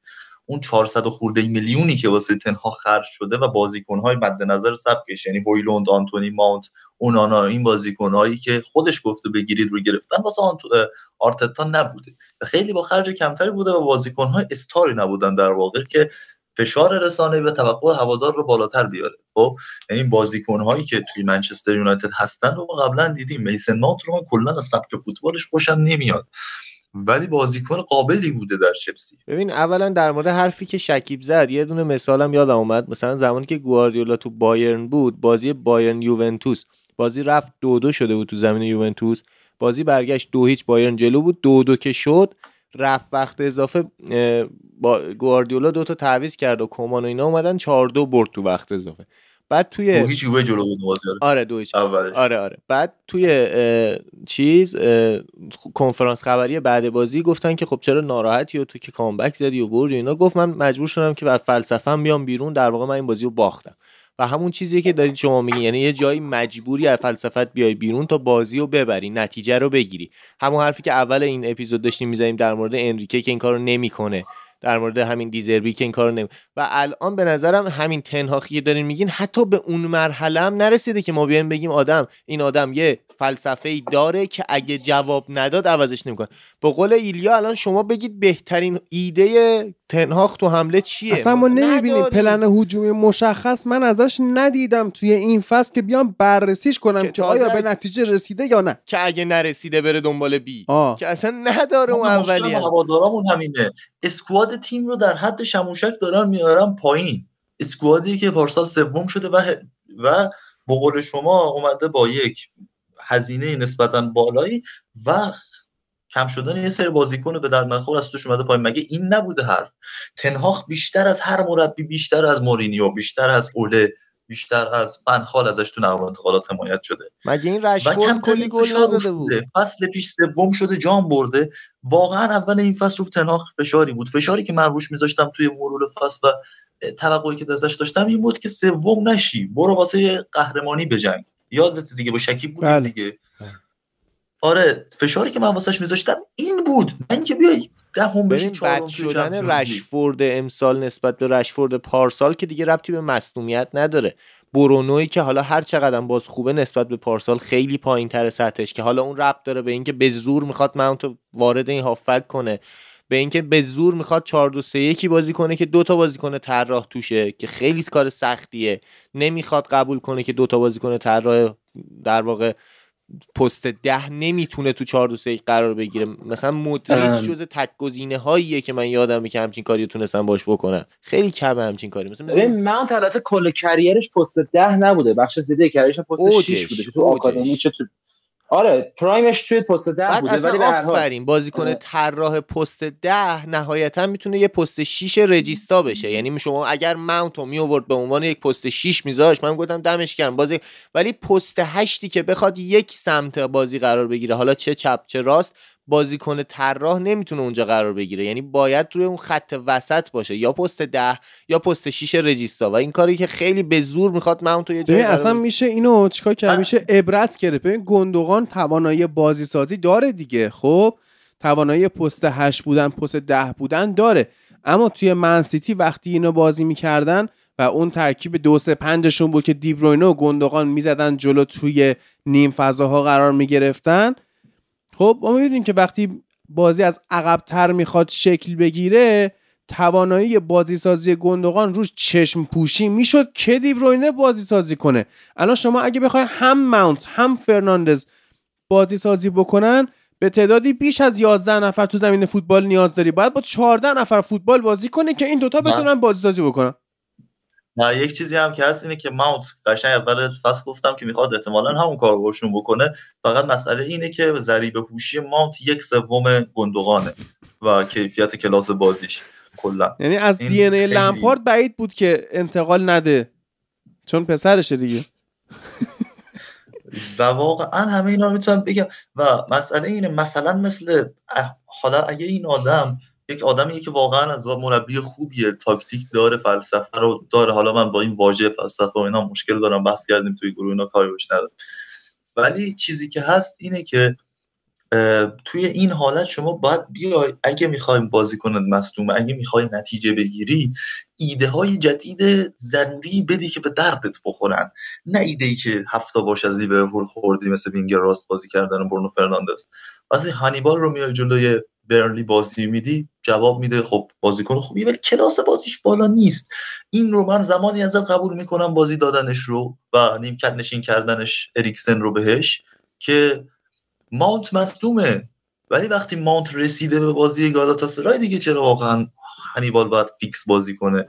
اون 400 خورده میلیونی که واسه تنهاخ خرج شده و بازیکن‌های مد نظر سبکش یعنی هویلوند آنتونی ماونت اونانا این بازیکن‌هایی که خودش گفته بگیرید رو گرفتن واسه آرتتا نبوده. و خیلی با خرج کمتری بوده و بازیکن‌های استاری نبودن در واقع که فشار رسانه و توقع هوادار رو بالاتر بیاره. خب یعنی بازیکن‌هایی که توی منچستر یونایتد هستن رو قبلا دیدیم. میسن ماونت رو کلا از سبک فوتبالش خوشم نمیاد. ولی بازیکن قابلی بوده در چلسی. ببین اولا در مورد حرفی که شکیب زد یه دونه مثالم یادم اومد. مثلا زمانی که گواردیولا تو بایرن بود بازی بایرن یوونتوس بازی رفت دو دو شده بود تو زمین یوونتوس. بازی برگشت دو هیچ بایرن جلو بود دو دو که شد رفت وقت اضافه با گواردیولا دو تا تعویض کرد و کمان و اینا اومدن 4 دو برد تو وقت اضافه. بعد توی دو هیچ یووه جلو بود بازی آره. دو هیچ. اولش. آره آره. بعد توی چیز کنفرانس خبری بعد بازی گفتن که خب چرا ناراحتی و تو که کامبک زدی و بردی اینا. گفت من مجبور شدم که بعد فلسفه‌ام بیام بیرون در واقع من این بازی رو باختم. و همون چیزیه که دارید شما میگین یعنی یه جایی مجبوری از فلسفت بیای بیرون تا بازی رو ببری نتیجه رو بگیری. همون حرفی که اول این اپیزود داشتیم می‌زنیم در مورد انریکه که این کارو نمی‌کنه. در مورد همین دیزربی که این کارو نمی و الان به نظرم همین تنهاخی دارین میگین حتی به اون مرحله هم نرسیده که ما بیایم بگیم آدم این آدم یه فلسفه ای داره که اگه جواب نداد عوضش نمی‌کنه. به قول ایلیا الان شما بگید بهترین ایده تنهاخ تو حمله چیه؟ اصلا ما نمی‌بینیم. پلن هجومی مشخص من ازش ندیدم توی این فصل که بیام بررسیش کنم که, که آیا به نتیجه رسیده یا نه. که اگه نرسیده بره دنبال بی. آه. که اصلا نداره اون اولیه. هوادارامون همینه. اسکواد تیم رو در حد شموشک دارن میارن پایین. اسکوادی که پارسال سوم شده و و به قول شما اومده با یک هزینه نسبتا بالایی و کم شدن یه سری بازیکن به در نخور از توش اومده پایین. مگه این نبوده حرف؟ تنهاخ بیشتر از هر مربی بیشتر از مورینیو بیشتر از اوله بیشتر از فنخال ازش تو نقل انتقالات حمایت شده. مگه این رشفورد کلی گل نزده بود. فصل پیش سوم شده جام برده. واقعا اول این فصل رو تنهاخ فشاری بود. فشاری که من روش میذاشتم توی مرور فصل و توقعی که ازش داشتم این بود که سوم نشی. برو واسه قهرمانی بجنگ. یادت دیگه با شکیب بودیم بله. دیگه. آره فشاری که من واسش میذاشتم این بود. نه اینکه بیای دهم بشی چهارم شدن. رشفورد امسال نسبت به رشفورد پارسال که دیگه ربطی به مصونیت نداره. برونوی که حالا هر چقدر باز خوبه نسبت به پارسال خیلی پایین تر سطحش که حالا اون ربط داره به اینکه به زور می‌خواد ماونت وارد این هافک کنه. به اینکه به زور می‌خواد 4 2 3 1 بازی کنه که دو تا بازیکن طراح توشه که خیلی کار سختیه. نمی‌خواد قبول کنه که دو تا بازیکن طراح در واقع پست ده نمی‌تونه تو 4 2 3 قرار بگیره. مثلا مودریچ. جز تک گزینه هاییه که من یادمه که همچین کاری رو تونستن باش بکنن. خیلی کمه همچین کاری. مثلا مثلا من البته کل کریرش پست ده نبوده. بخش زیده کریرش پست اوجش، 6 بوده تو. آکادمی چه تو آره پرایمش توی پست ده بعد بوده ولی به هر حال. آفرین بازیکن آره. طراح پست ده نهایتا می‌تونه یه پست 6 رجیستا بشه. یعنی شما اگر ماونت رو می آورد به عنوان یک پست 6 میذاش من گفتم دمش گرم. بازی ولی پست 8 که بخواد یک سمت بازی قرار بگیره. حالا چه چپ چه راست بازیکن طراح نمی‌تونه اونجا قرار بگیره. یعنی باید روی اون خط وسط باشه. یا پست ده یا پست 6 رجیستا. و این کاری که خیلی به زور می‌خواد ماونت رو یه جایی اصلا بگیره. میشه اینو چیکار کرد؟ من- میشه عبرت گرفت. ببین گندوقان توانایی بازی سازی داره دیگه. خب؟ توانایی پست 8 بودن پست 10 بودن داره. اما توی منسیتی وقتی اینو بازی می‌کردن و اون ترکیب دو سه پنجشون بود که دیبروینه و گندوقان می‌زدن جلو توی نیم فضاها قرار می‌گرفتن خب ما می‌دونیم که وقتی بازی از عقبتر می‌خواد شکل بگیره توانایی بازی سازی گندوقان روش چشم پوشی می‌شد که دیبروینه بازی سازی کنه. الان شما اگه بخوای هم ماونت هم فرناندز بازی سازی بکنن به تعدادی بیش از 11 نفر تو زمین فوتبال نیاز داری. باید با 14 نفر فوتبال بازی کنه که این دوتا بتونن بازی سازی بکنن. و یک چیزی هم که هست اینه که ماونت قشنگ اول فصل گفتم که می‌خواد احتمالا همون کار باشون بکنه. فقط مسئله اینه که ضریب هوشی ماونت یک سوم گندوقانه و کیفیت کلاس بازیش. کلا. یعنی از دی ان ای لمپارد بعید بود که انتقال نده. چون پسرشه دیگه. *laughs* و واقعا همه اینا رو می‌تونم بگم. و مسئله اینه مثلا مثل حالا اگه این آدم یک آدمیه که واقعا از مربی خوبیه تاکتیک داره فلسفه رو داره. حالا من با این واژه فلسفه و اینا مشکل دارم بحث کردیم توی گروه اینا کاری باش نداره ولی چیزی که هست اینه که توی این حالت شما باید بیای اگه می‌خوایم بازی کنند مصدوم اگه می‌خوای نتیجه بگیری ایده های جدید ضروری بدی که به دردت بخورن. نه ایده ای که هفتا باش از لیورپول خوردی مثل وینگر راست بازی کردن برونو فرناندز. وقتی هانیبال رو میای جلوی برنلی بازی میدی جواب میده خب بازیکن خوبی ولی کلاس بازیش بالا نیست. این رو من زمانی ازت قبول می‌کنم بازی دادنش رو و نیمکت نشین کردنش اریکسن رو بهش که ماونت مصدومه ولی وقتی ماونت رسیده به بازی گالاتاسرای دیگه چرا واقعا هانیبال باید فیکس بازی کنه؟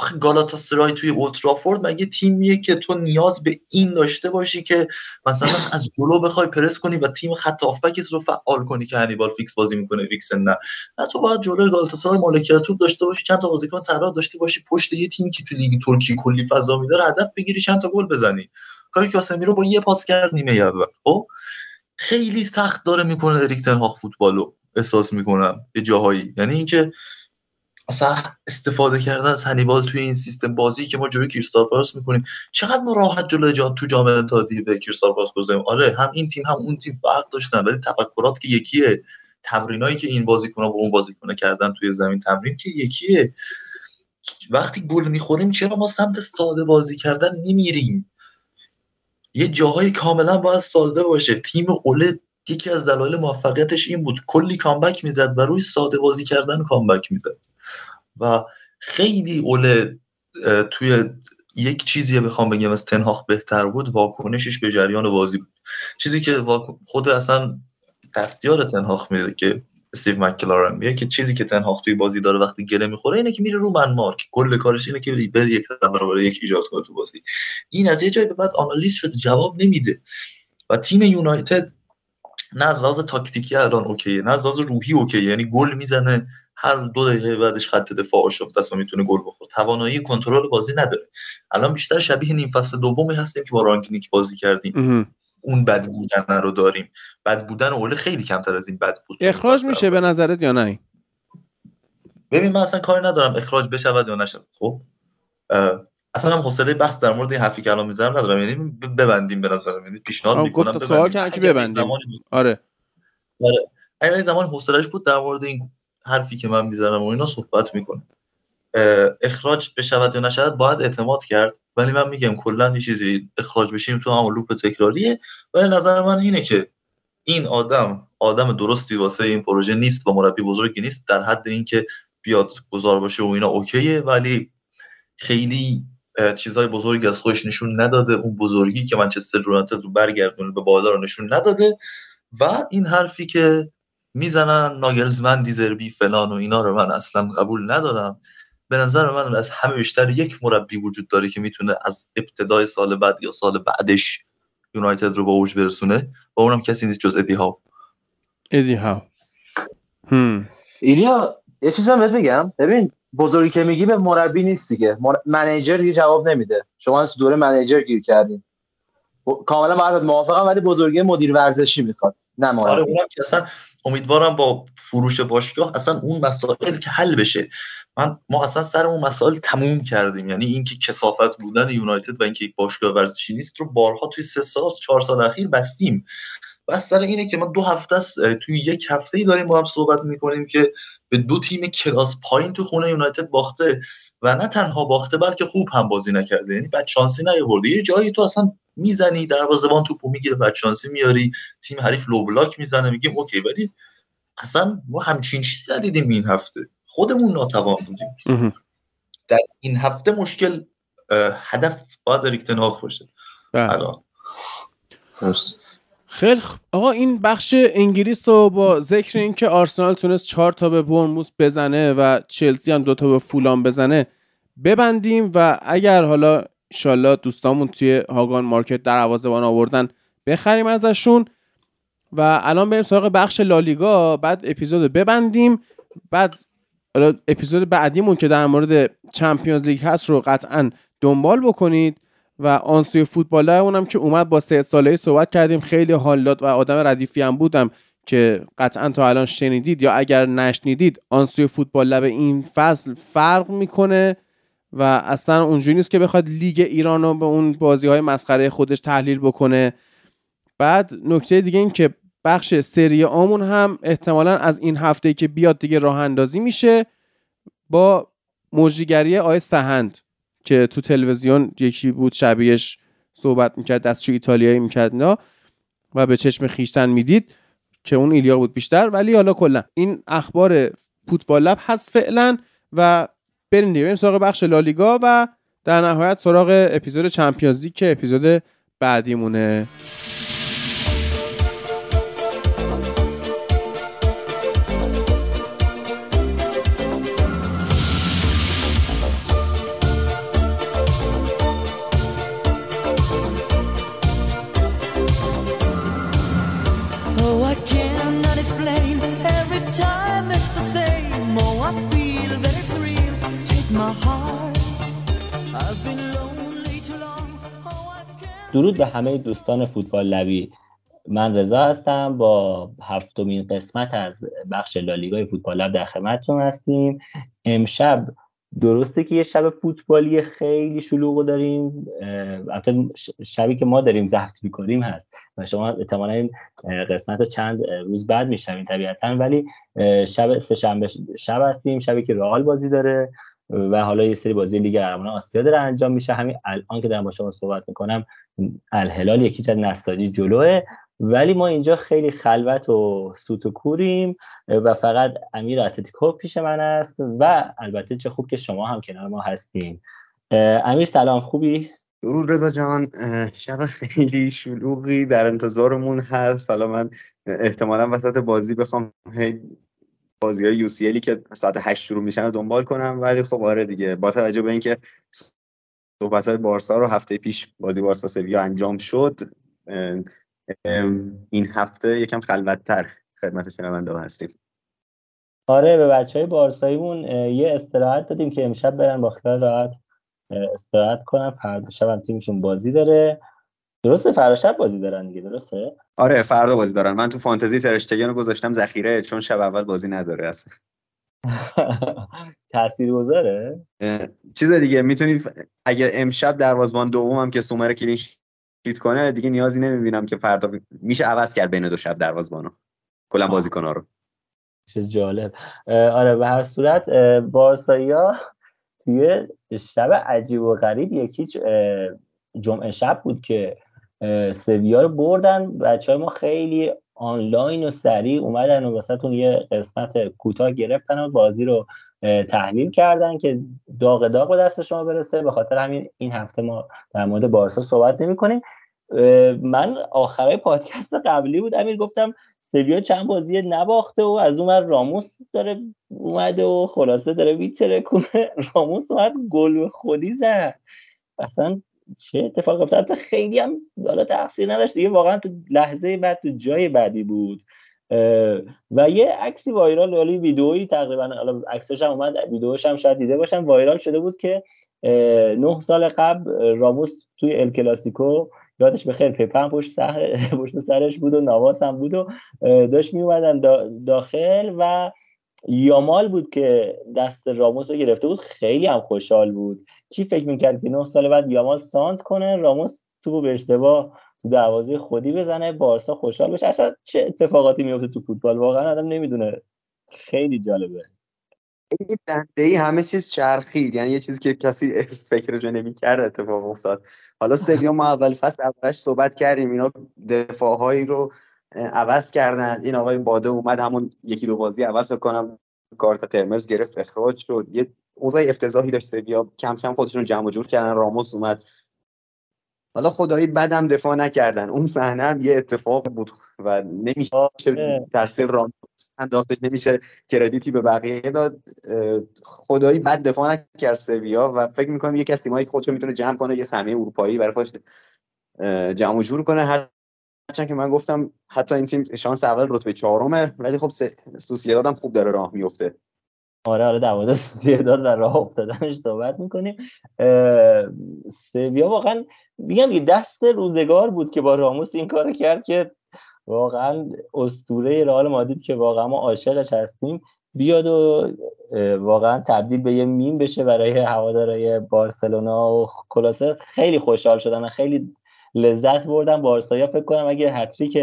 آخه گالاتاسرای توی اولترافورد مگه تیمیه که تو نیاز به این داشته باشی که مثلا از جلو بخوای پرس کنی و تیم خط هافبکت رو فعال کنی که هانیبال فیکس بازی می‌کنه اریکسن نه. نه تو باید جلوی گالاتاسرای مالکیت توپ داشته باشی چند تا بازیکن طراح داشته باشی پشت یه تیمی که تو لیگ ترکی کلی فضا میده رو هدف بگیری چند تا گل بزنی. کاری که کاسمیرو با یه پاس کرد نیمه اول. خب؟ خیلی سخت داره می‌کنه اریک تن هاخ فوتبالو احساس می‌کنم یه جاهایی. یعنی اینکه اصلا استفاده کردن از هنیبال توی این سیستم بازی که ما جلوی کریستال پالاس می‌کنیم. چقدر ما راحت جلوی جا تو جام اتحادیه به کریستال پالاس گذاریم آره هم این تیم هم اون تیم فرق داشتن. ولی تفکرات که یکیه. تمرینایی که این بازیکن‌ها با اون بازیکن‌ها کردن توی زمین تمرین که یکیه. وقتی گل می‌خوریم چرا ما سمت ساده بازی کردن نمیریم؟ یه جاهای کاملا باید ساده باشه. تیم اوله یکی از دلایل موفقیتش این بود کلی کامبک می‌زد و روی ساده بازی کردن کامبک می‌زد. و خیلی اوله توی یک چیزی بخوام بگم از تنهاخ بهتر بود واکنشش به جریان بازی بود. چیزی که خود اصلا دستیار تنهاخ میده که استیو مکلارن میگه که چیزی که تنهاخ توی بازی داره وقتی گره می‌خوره اینه که میره رو من مارک. کل کارش اینه که بره یک برابر یک ایجاد کنه تو بازی. این از یه جایی به بعد آنالیز شده جواب نمیده. و تیم یونایتد نه از لحاظ تاکتیکی الان اوکیه نه از لحاظ روحی اوکیه. یعنی گل می‌زنه هر دو دقیقه بعدش خط دفاع آشفته است و می‌تونه گل بخوره. توانایی کنترل بازی نداره. الان بیشتر شبیه نیم فصل دومی هستیم که با رانگنیک بازی کردیم. اون بد بودن رو داریم. بد بودن اوله خیلی کمتر از این بد بود. اخراج میشه به نظرت یا نه؟ ببین من اصلا کاری ندارم اخراج بشود یا نشود. خب؟ اصلا هم حوصله بحث در مورد این حرفی که الان می‌ذارم ندارم. یعنی ببندیم به نظرم یعنی پیشنهاد می‌کنم گفت سوال کردن که ببندیم. آره. آره. اگه زمان حوصله‌اش بود در مورد این حرفی که من می‌ذارم و اینا صحبت می‌کنه اخراج بشود یا نشود باید اعتماد کرد. ولی من میگم کلا یه چیزی اخراج بشیم تو هم لوپ تکراریه. ولی نظر من اینه که این آدم آدم درستی واسه این پروژه نیست و مربی بزرگی نیست در حد اینکه بیاد گذار باشه و اینا اوکیه. ولی خیلی چیزهای بزرگی از خودش نشون نداده. اون بزرگی که منچستر یونایتد رو برگردونه به بالا رو نشون نداده. و این حرفی که می‌زنن ناگلزمن دیزربی فلان و اینا رو من اصلا قبول ندارم. به نظر من از همه بیشتر یک مربی وجود داره که می‌تونه از ابتدای سال بعد یا سال بعدش یونایتد رو به اوج برسونه و اونم کسی نیست جز ادی هاو ادی هاو ایلیا یه چیز هم بگم. ببین بزرگی که میگی به مربی نیست دیگه. منیجر دیگه جواب نمیده. شما از دوره منیجر گیر کردین. کاملا باید موافقم ولی بزرگی مدیر ورزشی می‌خواد نه مربی. آره اونم که اصلا امیدوارم با فروش باشگاه اصلا اون مسائل که حل بشه. من ما اصلا سر اون مسائل تموم کردیم. یعنی اینکه کسافت بودن یونایتد و اینکه یک باشگاه ورزشی نیست رو بارها توی سه سال چهار سال اخیر بستیم. بس سر اینه که ما دو هفته توی یک هفته ای داریم با هم صحبت می‌کنیم که به دو تیم کلاس پایین تو خونه یونایتد باخته و نه تنها باخته بلکه خوب هم بازی نکرده. یعنی بعد شانسی نیاورده. یه جایی تو اصلا می‌زنی دروازه‌بان توپو می‌گیره بعد شانسی میاری. تیم حریف لو بلاک می‌زنه میگیم اوکی ولی اصلا ما همچین چیزی ندیدیم این هفته. خودمون ناتوان بودیم. در این هفته مشکل هدف باید ریکتناخ باشه. بله. الان. خیلی آقا این بخش انگلیس رو با ذکر اینکه آرسنال تونست چهار تا به برموس بزنه و چلسی هم دو تا به فولان بزنه ببندیم و اگر حالا انشالله دوستامون توی هاگان مارکت در عوازبان آوردن بخریم ازشون. و الان بریم سراغ بخش لالیگا. بعد اپیزود ببندیم. بعد اپیزود بعدیمون که در مورد چمپیونز لیگ هست رو قطعا دنبال بکنید. و آنسوی فوتبال اونم که اومد با سه ساله صحبت کردیم. خیلی حال داد و آدم ردیفی هم بودم که قطعا تا الان شنیدید یا اگر نشنیدید آنسوی فوتبال لب این فصل فرق می‌کنه و اصلا اونجوری نیست که بخواد لیگ ایران رو به اون بازی های مسخره خودش تحلیل بکنه. بعد نکته دیگه این که بخش سری آمون هم احتمالا از این هفته که بیاد دیگه راه اندازی میشه با مجریگری آی سهند. که تو تلویزیون یکی بود شبیهش صحبت می‌کرد دستشو ایتالیایی می‌کرد نه و به چشم خیشتن می‌دید که اون ایلیا بود بیشتر. ولی حالا کلا این اخبار فوتبال لب هست فعلا و بریم بریم سراغ بخش لالیگا و در نهایت سراغ اپیزود چمپیونز لیگ که اپیزود بعدیمونه. درود به همه دوستان فوتبال لبی. من رضا هستم با هفتمین قسمت از بخش لالیگای فوتبال لب در خدمتتون هستیم. امشب درسته که یه شب فوتبالی خیلی شلوغ داریم البته شبی که ما داریم ضبط می‌کنیم هست و شما احتمالا این قسمت رو چند روز بعد میشنوین طبیعتا ولی شب سه شنبه شب هستیم شبی که رئال بازی داره. و حالا یه سری بازی لیگ قهرمانان آسیا داره انجام میشه. همین الان که دارم با شما صحبت می‌کنم الهلال یکی از نساجی جلوه. ولی ما اینجا خیلی خلوت و سوت و کوریم و فقط امیر اتلتیکو پیش من است و البته چه خوب که شما هم کنار ما هستیم امیر سلام خوبی؟ درود رضا جان. شب خیلی شلوغی در انتظارمون هست. حالا من احتمالا وسط بازی بخوام بازی های یو که ساعت 8 شروع میشن رو دنبال کنم ولی خب آره دیگه. با توجه به اینکه صحبت های بارسا رو هفته پیش بازی بارسا سویا انجام شد این هفته یکم خلوتتر خدمت شنونده هستیم. آره به بچه های بارساییمون یه استراحت دادیم که امشب برن با خیال راحت استراحت کنن فردا شب هم تیمشون بازی داره. درسته فردا شب بازی دارن دیگه درسته؟ آره فردا بازی دارن. من تو فانتزی ترشتگن رو گذاشتم ذخیره چون شب اول بازی نداره اصلا. *laughs* تاثیر گذاره چیز دیگه می‌تونید اگه امشب دروازبان دومم که سومر کلینش شیت کنه دیگه نیازی نمی‌بینم که فردا میشه عوض کرد بین دو شب دروازبانو کلا بازیکن‌ها رو. چه جالب. آره به هر صورت بارسایا توی شب عجیب و غریب یکیچ جمعه شب بود که سویا رو بردن. بچه های ما خیلی آنلاین و سریع اومدن و واسهتون یه قسمت کوتاه گرفتن و بازی رو تحلیل کردن که داغ داغ به دست شما برسه. به خاطر همین این هفته ما در مورد بارسا صحبت نمی کنیم من آخرای پادکست قبلی بود امیر گفتم سویا چند بازی نباخته و از اون راموس داره اومده و خلاصه داره کنه *laughs* راموس اومد گل خودی زد. اصلا چه اتفاق افتاد؟ خیلی هم حالا تقصیر نداشت دیگه واقعا تو لحظه بعد تو جای بعدی بود. و یه عکسی وایرال ولی ویدئویی تقریبا حالا عکسش هم اومد ویدئوش هم شاید دیده باشم وایرال شده بود که نه سال قبل راموس توی ال کلاسیکو یادش به خیر پیپن پشت سر *laughs* پشت سرش بود و نواس هم بود و داشت می اومدن داخل و یامال بود که دست راموس رو گرفته بود. خیلی هم خوشحال بود. کی فکر می‌کرد که نه سال بعد یامال سانت کنه راموس تو به اشتباه تو دروازه خودی بزنه بارسا خوشحال بشه. اصلا چه اتفاقاتی میفته تو فوتبال؟ واقعا آدم نمی‌دونه. خیلی جالبه. این دنده ای همه چیز چرخید. یعنی یه چیزی که کسی *laughs* فکر جو نمی‌کرد اتفاق افتاد. حالا سویا ما اول فصل اولش صحبت کردیم. اینا دفاعهایی رو عوض کردن. این آقای باده اومد همون یکی دو بازی اول فکر کنم کارت قرمز گرفت اخراج شد. یه اوضاع افتضاحی داشت سویا. کم کم خودشون جمع جور کردن. راموس اومد. حالا خدایی بدم دفاع نکردن. اون صحنه هم یه اتفاق بود و نمیشه آره. تاثیر راموس انداخته نمیشه کردیتی به بقیه داد. خدایی بد دفاع نکرد سویا و فکر می‌کنم یه کسی مایی خودشو می‌تونه جمع کنه. یه سهمیه اروپایی برای خودش جمع جور کنه. هر هرچند که من گفتم حتی این تیم شانس اول رتبه چهارمه. ولی خب سوسیداد هم خوب داره راه میفته آره آره در سوسیداد و راه افتادنش صحبت می‌کنیم. سویا واقعا میگم یه دست روزگار بود که با راموس این کار کرد که واقعا اسطوره رئال مادرید که واقعا ما عاشقش هستیم بیاد و واقعا تبدیل به یه میم بشه برای هوادارهای بارسلونا و خلاصه خیلی خوشحال شدن خیلی لذت بردن. بارسایی‌ها فکر کنم اگه هت‌تریک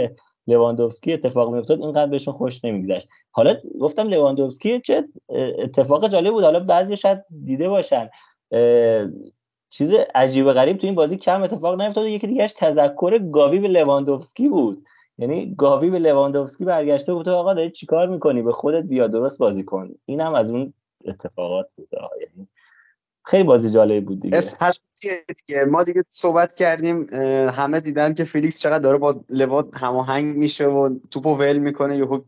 لواندوفسکی اتفاق میافتاد اینقدر بهشون خوش نمیگذشت. حالا گفتم لواندوفسکی چه اتفاق جالب بود. حالا بعضی شاید دیده باشن. چیز عجیب غریب تو این بازی کم اتفاق نیفتاد یکی دیگهش تذکر گاوی به لواندوفسکی بود. یعنی گاوی به لواندوفسکی برگشته بود آقا داری چیکار می‌کنی؟ به خودت بیا درست بازی کن. این هم از اون اتفاقات بود. یعنی خیلی بازی جالب بود دیگه. دیگه؟ ما دیگه صحبت کردیم همه دیدن که فیلیکس چقدر داره با لوا هماهنگ میشه و توپو ول می‌کنه یهو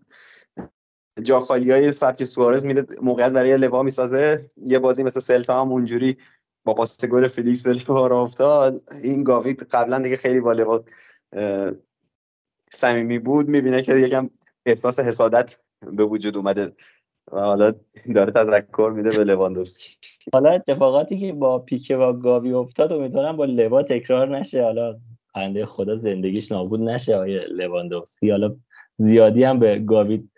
جا خالی های سبک سوارز میده موقعیت برای لوا می‌سازه. یه بازی مثل سلتا هم اونجوری با پاس گل فیلیکس به لوا افتاد. این گاوی قبلا دیگه خیلی با لوا صمیمی بود. می‌بینه که یکم احساس حسادت به وجود اومده. و حالا داره تذکر میده به لواندوفسکی حالا اتفاقاتی که با پیکه و گاوی افتاد امیدوارم با لوا تکرار نشه. حالا بنده خدا زندگیش نابود نشه آقای لواندوفسکی حالا زیادی هم به گاوی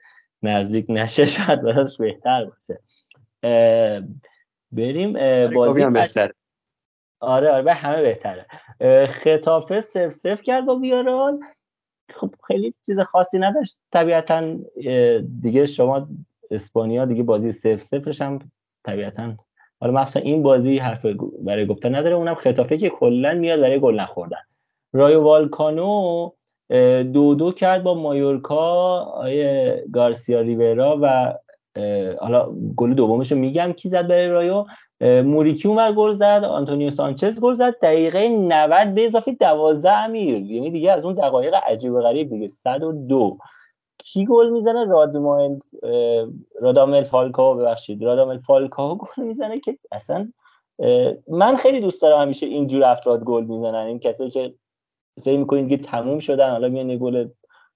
نزدیک نشه شاید براش بهتر باشه. بریم بازی هم بهتره. آره آره به همه بهتره. خطافه سف سف کرد با بیارال خب خیلی چیز خاصی نداشت. طبیعتا دیگه شما اسپانیا دیگه بازی سف سفرش هم طبیعتا. حالا مثلا این بازی حرف برای گفتن نداره اونم خطافه که کلا میاد برای گل نخوردن. رایو والکانو دو دو کرد با مایورکا آیه گارسیا ریورا و حالا گل دومش رو میگم کی زد برای رایو؟ موریکی اومد گل زد آنتونیو سانچز گل زد دقیقه 90 به اضافه 12 امیر. یعنی دیگه از اون دقایق عجیب و غریب دیگه 102 کی گل می‌زنه؟ رادمال رادامل فالکاو ببخشید. رادامل فالکاو گل می‌زنه که اصلا من خیلی دوست دارم همیشه اینجور افراد گل می‌زنن. این کسایی که فکر می‌کنید که تموم شدن حالا میان گل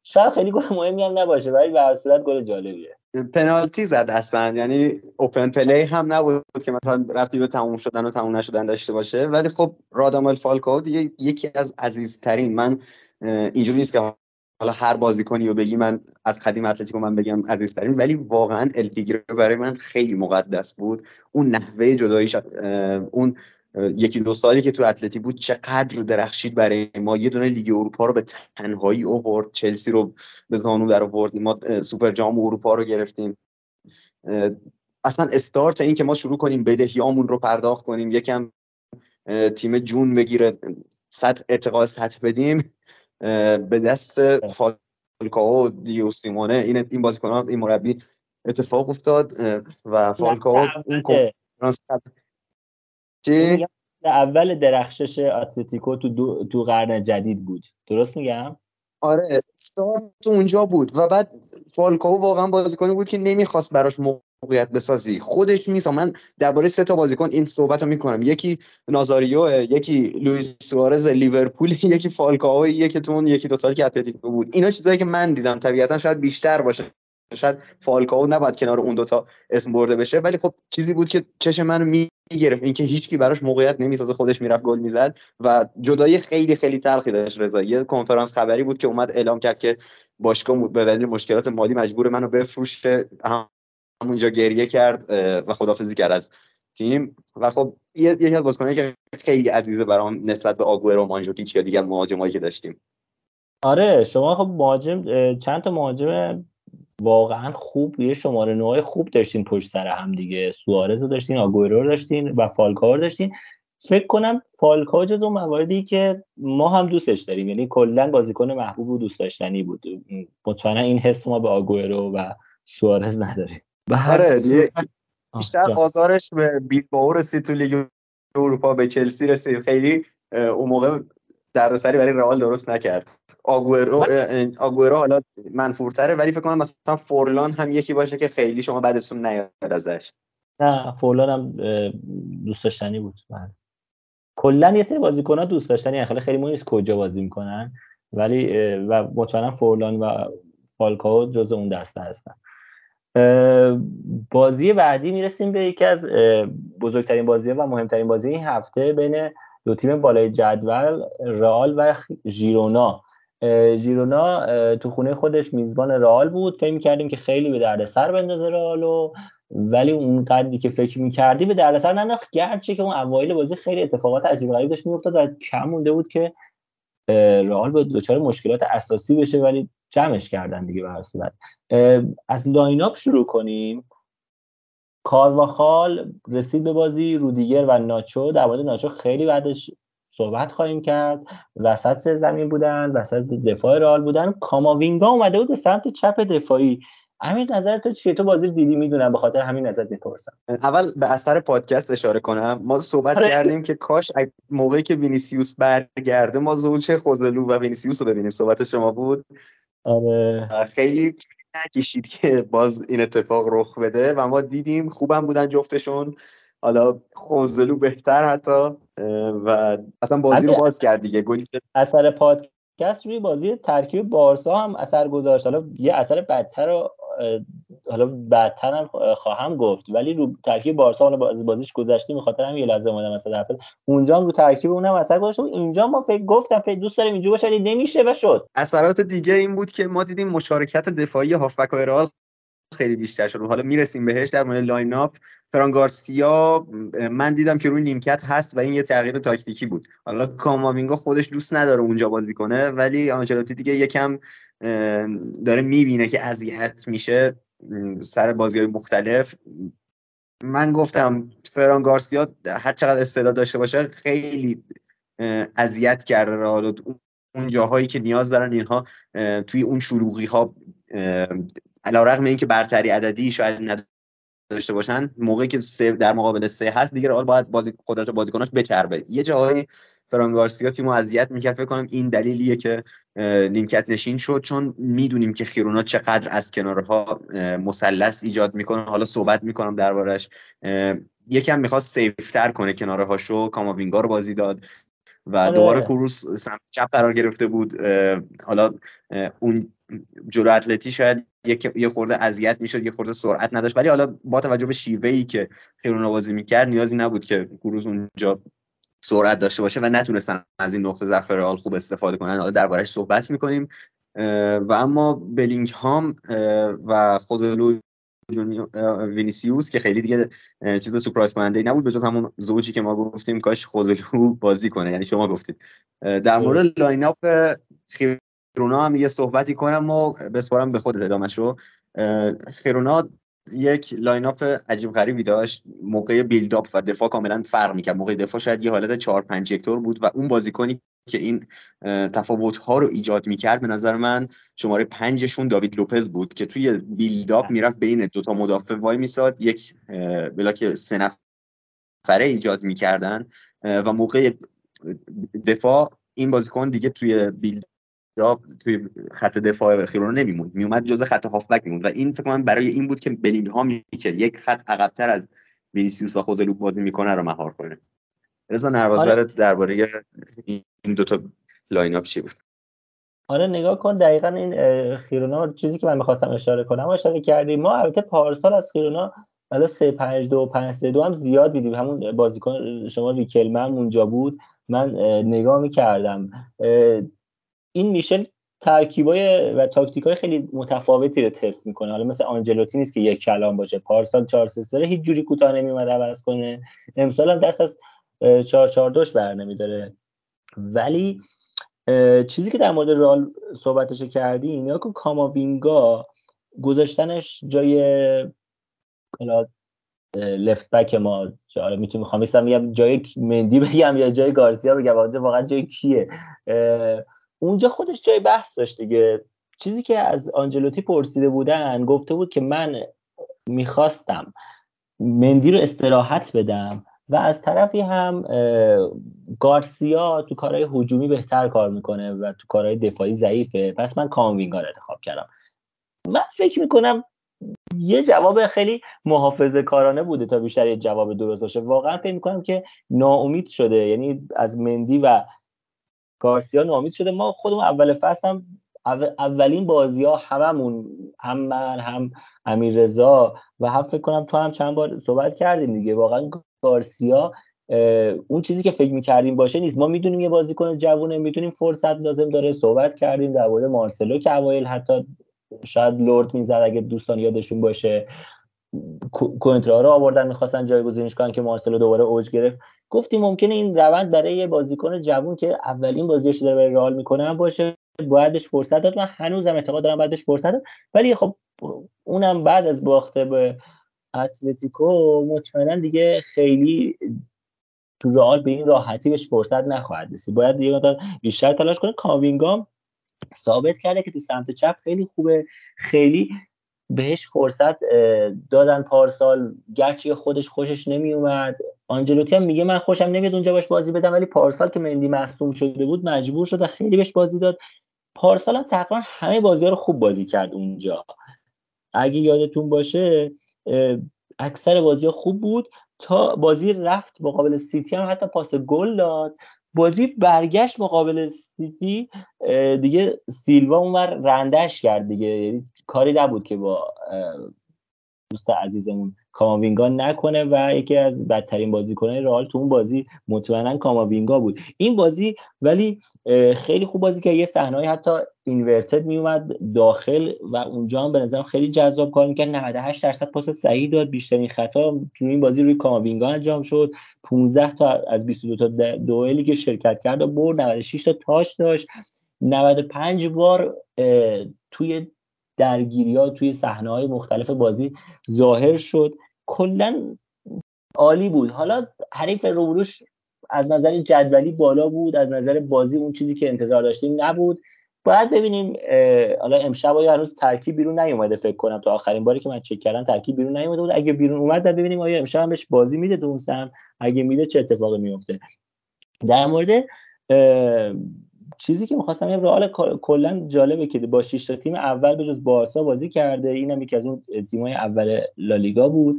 شاید خیلی گل مهمی هم نباشه ولی به هر صورت گل جالبیه. پنالتی زد اصلا. یعنی open play هم نبود که مثلا رفتی به تموم شدن و تموم نشدن داشته باشه. ولی خب رادامل فالکاو دیگه یکی از عزیزترین. من اینجوری نیست که حالا هر بازیکنی رو بگی من از قدیم اتلتیکو من بگم عزیزترین ولی واقعا ال تیگره برای من خیلی مقدس بود. اون نحوه جداییش اون یکی دو سالی که تو اتلتی بود چقدر درخشید برای ما. یه دونه لیگ اروپا رو به تنهایی اوورد چلسی رو به زانو در آورد. ما سوپر جام اروپا رو گرفتیم. اصلا استارت این که ما شروع کنیم بدهیامون رو پرداخت کنیم یکم تیم جون بگیره سطح ارتقا سطح بدیم. به دست فالکاو دیو سیمونه. این این بازیکن این مربی اتفاق افتاد و فالکاو اون چی؟ اول درخشش اتلتیکو تو تو قرن جدید بود. درست میگم؟ آره استارت اونجا بود و بعد فالکاو واقعا بازیکنی بود که نمی‌خواست براش موقعیت بسازی. خودش نیست. من درباره سه تا بازیکن این صحبت رو می‌کنم. یکی نازاریو یکی لوئیس سوارز لیورپول *laughs* یکی فالکاو یکی تو اون یکی دو سالی که اتلتیکو بود. اینا چیزایی که من دیدم. طبیعتا شاید بیشتر باشه. شاید فالکاو نباید کنار اون دوتا اسم برده بشه. ولی خب چیزی بود که چش منو می‌گرفت. اینکه هیچکی براش موقعیت نمی‌سازه. خودش می‌رفت گل می‌زد و جدایی خیلی خیلی تلخی داشت رضا. یه کنفرانس خبری بود که اومد اعلام کرد که باشگاه به دلیل مشکلات مالی مجبور منو بفروشه. همونجا گریه کرد و خدافزی کرد از تیم. و خب یکی از بازیکنایی که خیلی عزیزه برام نسبت به آگوئرو و مانجوکیچ یا دیگر مهاجمایی که داشتیم. آره شما خب مهاجم چند تا مهاجم واقعا خوب یه شماره نوع خوب داشتین پشت سر هم دیگه. سوارز رو داشتین آگوئرو رو داشتین و فالکاو داشتین. فکر کنم فالکاو جز اون مواردی که ما هم دوستش داریم. یعنی کلا بازیکن محبوب و دوست داشتنی بود. مطمئنا این حس ما به آگوئرو و سوارز نداریم آره بیشتر آزارش به بیلبائو رسید تو لیگ اروپا به چلسی رسید. خیلی اون موقع دردسری برای رئال درست نکرد. آگورو آگورو حالا منفورتره ولی فکر کنم مثلا فورلان هم یکی باشه که خیلی شما بعدتون نیاد ازش. نه فورلان هم دوست داشتنی بود. من کلا یه سری بازیکن‌ها دوست داشتنی خیلی خیلی مهم نیست کجا بازی می‌کنن ولی و مطمئنا فورلان و فالکاو جز اون دسته هستن. بازی بعدی می‌رسیم به یکی از بزرگترین بازی و مهمترین بازی این هفته بین دو تیم بالای جدول رئال و ژیرونا. ژیرونا تو خونه خودش میزبان رئال بود. فکر می‌کردیم که خیلی به دردسر بندازه رئالو ولی اون قدری که فکر می‌کردی به دردسر ننداخت. گرچه که اون اوایل بازی خیلی اتفاقات عجیب غریب داشت میافتاد و کم مونده بود که رئال به دچار مشکلات اساسی بشه. ولی جمعش کردن دیگه به صورت. از line up شروع کنیم. کارواخال رسید به بازی رودیگر و ناچو. در مورد ناچو خیلی بعدش صحبت خواهیم کرد. وسط زمین بودن وسط دفاع رئال بودن. کاماوینگا اومده بود به سمت چپ دفاعی. همین نظر تو چیه؟ تو بازی دیدی می‌دونم. به خاطر همین نظر می‌پرسم. اول به اثر پادکست اشاره کنم. ما صحبت آره. کردیم که کاش موقعی که وینیسیوس برگرده ما زوج خوسلو و وینیسیوس رو ببینیم. صحبت شما بود؟ آره. خیلی نکشید که باز این اتفاق رخ بده و ما دیدیم خوبم بودن جفتشون. حالا خوسلو بهتر حتی و اصلا بازی رو باز کرد دیگه. گلی اثر پادکست روی بازی ترکیب بارسا هم اثر گذاشت. حالا یه اثر بدتر رو حالا بعدتر هم خواهم گفت. ولی رو ترکیب بارسا حالا بازی بازیش گذشته میخاطر هم یه لحظه اومدم مثلا اونجا هم رو ترکیب اونم اثر گذاشت اینجا ما فکر گفتم فکر دوست داریم اینجا باشه نمیشه و شد. اثرات دیگه این بود که ما دیدیم مشارکت دفاعی هافبک و خیلی بیشتر شد. حالا می‌رسیم بهش در مورد line up. فران گارسیا من دیدم که روی نیمکت هست و این یه تغییر تاکتیکی بود. حالا کاماوینگا خودش دوست نداره اونجا بازی کنه ولی آنچلوتی دیگه یکم داره می‌بینه که اذیت میشه سر بازی های مختلف. من گفتم فران گارسیا هر چقدر استعداد داشته باشه خیلی اذیت کرده. حالا اون جاهایی که نیاز دارن اینها توی اون شلوغی ها علیرغم اینکه برتری عددی شاید نداشته باشن موقعی که سه در مقابل سه هست دیگه رئال باید بازی قدرت بازیکناش بچربه. یه جایی فرانگارسیا تیمو اذیت می‌کرد فکر کنم این دلیلیه که نیمکت نشین شد چون می‌دونیم که خیرونا چقدر از کنارها مثلث ایجاد می‌کنه. حالا صحبت می‌کنم دربارش یکم می‌خواست سیفتر کنه کناره هاشو کاماوینگا رو بازی داد و آره. دوباره کروس سمت چپ قرار گرفته بود. حالا اون جلو اتلتی شاید یه خورده اذیت می‌شد یه خورده سرعت نداشت. ولی حالا با توجه به شیوه ای که خیرون بازی می‌کرد نیازی نبود که کروز اونجا سرعت داشته باشه و نتونستن از این نقطه ضعف رئال خوب استفاده کنن. حالا دربارش صحبت می‌کنیم. و اما بلینگهام و خوزلو وینیسیوس که خیلی دیگه چیز سورپرایز کننده نبود به همون زوجی که ما گفتیم کاش خوزلو بازی کنه. یعنی شما گفتید. در مورد line-up خیرونا هم یه صحبتی کنم و بسپارم به خود ادامش رو خیرونا یک line-up عجیب غریبی داشت موقع build-up و دفاع کاملا فرق می‌کرد. موقع دفاع شاید یه حالت 4 5 هکتور بود و اون بازیکنی که این تفاوت ها رو ایجاد می‌کرد به نظر من شماره پنجشون داوید لوپز بود که توی build-up می‌رفت بین دوتا مدافع وایمیساد. یک block سه نفره ایجاد می‌کردن. و موقع دفاع این بازیکن دیگه توی build یا توی خط دفاع خیرونا نمیموند. میومد جز خط هافبک میموند. و این فکر کنم برای این بود که بلینگهام که یک خط عقبتر از وینیسیوس و خوزلو بازی می‌کنه رو مهار کنه. رضا آره. درباره این دوتا line-up چی بود؟ آره نگاه کن. دقیقا این خیرونا چیزی که من می‌خواستم اشاره کنم اشاره کردیم. ما البته پارسال از خیرونا حالا 3 5 2 5 3 2 هم زیاد دیدیم. همون بازیکن شما ریکلمه اونجا بود. من نگاه می‌کردم. این میشل ترکیبای و تاکتیکای خیلی متفاوتی رو تست می‌کنه. حالا مثل آنجلوتی نیست که یک کلام باشه. پارسال 4 3 هیچ جوری کوتاه نمیومد عوض کنه. امسال هم دست از 4 4 2 بر نمیداره. ولی چیزی که در مورد رال صحبتش کردی اینا که کاماوینگا گذاشتنش جای لفت بک ما. حالا می‌تونم خواستم میگم جای مندی بگم یا جای گارسیا بگم. واقعا جای کیه؟ اونجا خودش جای بحث داشت دیگه. چیزی که از آنجلوتی پرسیده بودن گفته بود که من می‌خواستم مندی رو استراحت بدم و از طرفی هم گارسیا تو کارهای هجومی بهتر کار می‌کنه و تو کارهای دفاعی ضعیفه. پس من کاموینگا رو انتخاب کردم. من فکر می‌کنم یه جواب خیلی محافظه کارانه بوده تا بیشتر یه جواب درست باشه. واقعا فکر می‌کنم که ناامید شده. یعنی از مندی و گارسیا ناامید شده. ما خودمون اول فصل هم اولین بازی ها هممون هم من هم امیر رضا و هم فکر کنم تو هم چند بار صحبت کردیم دیگه. واقعا گارسیا اون چیزی که فکر می‌کردیم باشه نیست. ما می‌دونیم یه بازیکن جوونه می‌دونیم فرصت لازم داره صحبت کردیم در مورد مارسلو که اوایل حتی شاید لورد می‌زد اگه دوستان یادشون باشه. کنترا رو آوردن می‌خواستن جایگزینش کنن که مارسلو دوباره اوج گرفت. گفتیم ممکنه این روند برای یه بازیکن جوون که اولین بازیش داره برای رئال می‌کنه باشه بایدش فرصت داد. من هنوزم اعتقاد دارم بعدش فرصت داد. ولی خب اونم بعد از باخته به اتلتیکو مطمئنا دیگه خیلی تو رئال به این راحتی بهش فرصت نخواهد رسید. باید یه مقدار بیشتر تلاش کنه. کاوینگام ثابت کرده که تو سمت چپ خیلی خوبه. خیلی بهش فرصت دادن پارسال. گرچه خودش خوشش نمی اومد آنجلوتی هم میگه من خوشم نمیاد اونجا باش بازی بدم ولی پارسال که مندی مصدوم شده بود مجبور شد و خیلی بهش بازی داد. پارسال هم تقریبا همه بازی ها رو خوب بازی کرد اونجا. اگه یادتون باشه اکثر بازی ها خوب بود تا بازی رفت مقابل سیتی هم حتی پاس گل داد. بازی برگشت مقابل سیتی دیگه سیلوا اونور رندش کرد دیگه. یعنی کاری نبود که با دوست عزیزمون کاماوینگا نکنه و یکی از بدترین بازیکنان رئال تو اون بازی مطمئنا کاماوینگا بود. این بازی ولی خیلی خوب بازی که یه صحنه حتی اینورتد میومد داخل و اونجا هم به نظرم خیلی جذاب کار می‌کرد. 98 درصد پاس صحیح داد. بیشترین خطا تو این بازی روی کاماوینگا انجام شد. 15 تا از 22 تا دوئلی که شرکت کرد و برد. 96 تا تاش داشت. 95 بار توی درگیری ها توی صحنه های مختلف بازی ظاهر شد. کلا عالی بود. حالا حریف روبروش از نظر جدولی بالا بود از نظر بازی اون چیزی که انتظار داشتیم نبود. باید ببینیم حالا امشب یا هنوز ترکیب بیرون نیومده فکر کنم تا آخرین باری که من چک کردم ترکیب بیرون نیومده بود. اگه بیرون اومد بعد ببینیم آیا امشب هم بهش بازی میده دونسم اگه میده چه اتفاقی میفته؟ در مورد چیزی که می‌خواستم یه رئال کلا جالبه که با 6 تا تیم اول به جز بارسا بازی کرده. اینم یکی از اون تیمای اول لالیگا بود.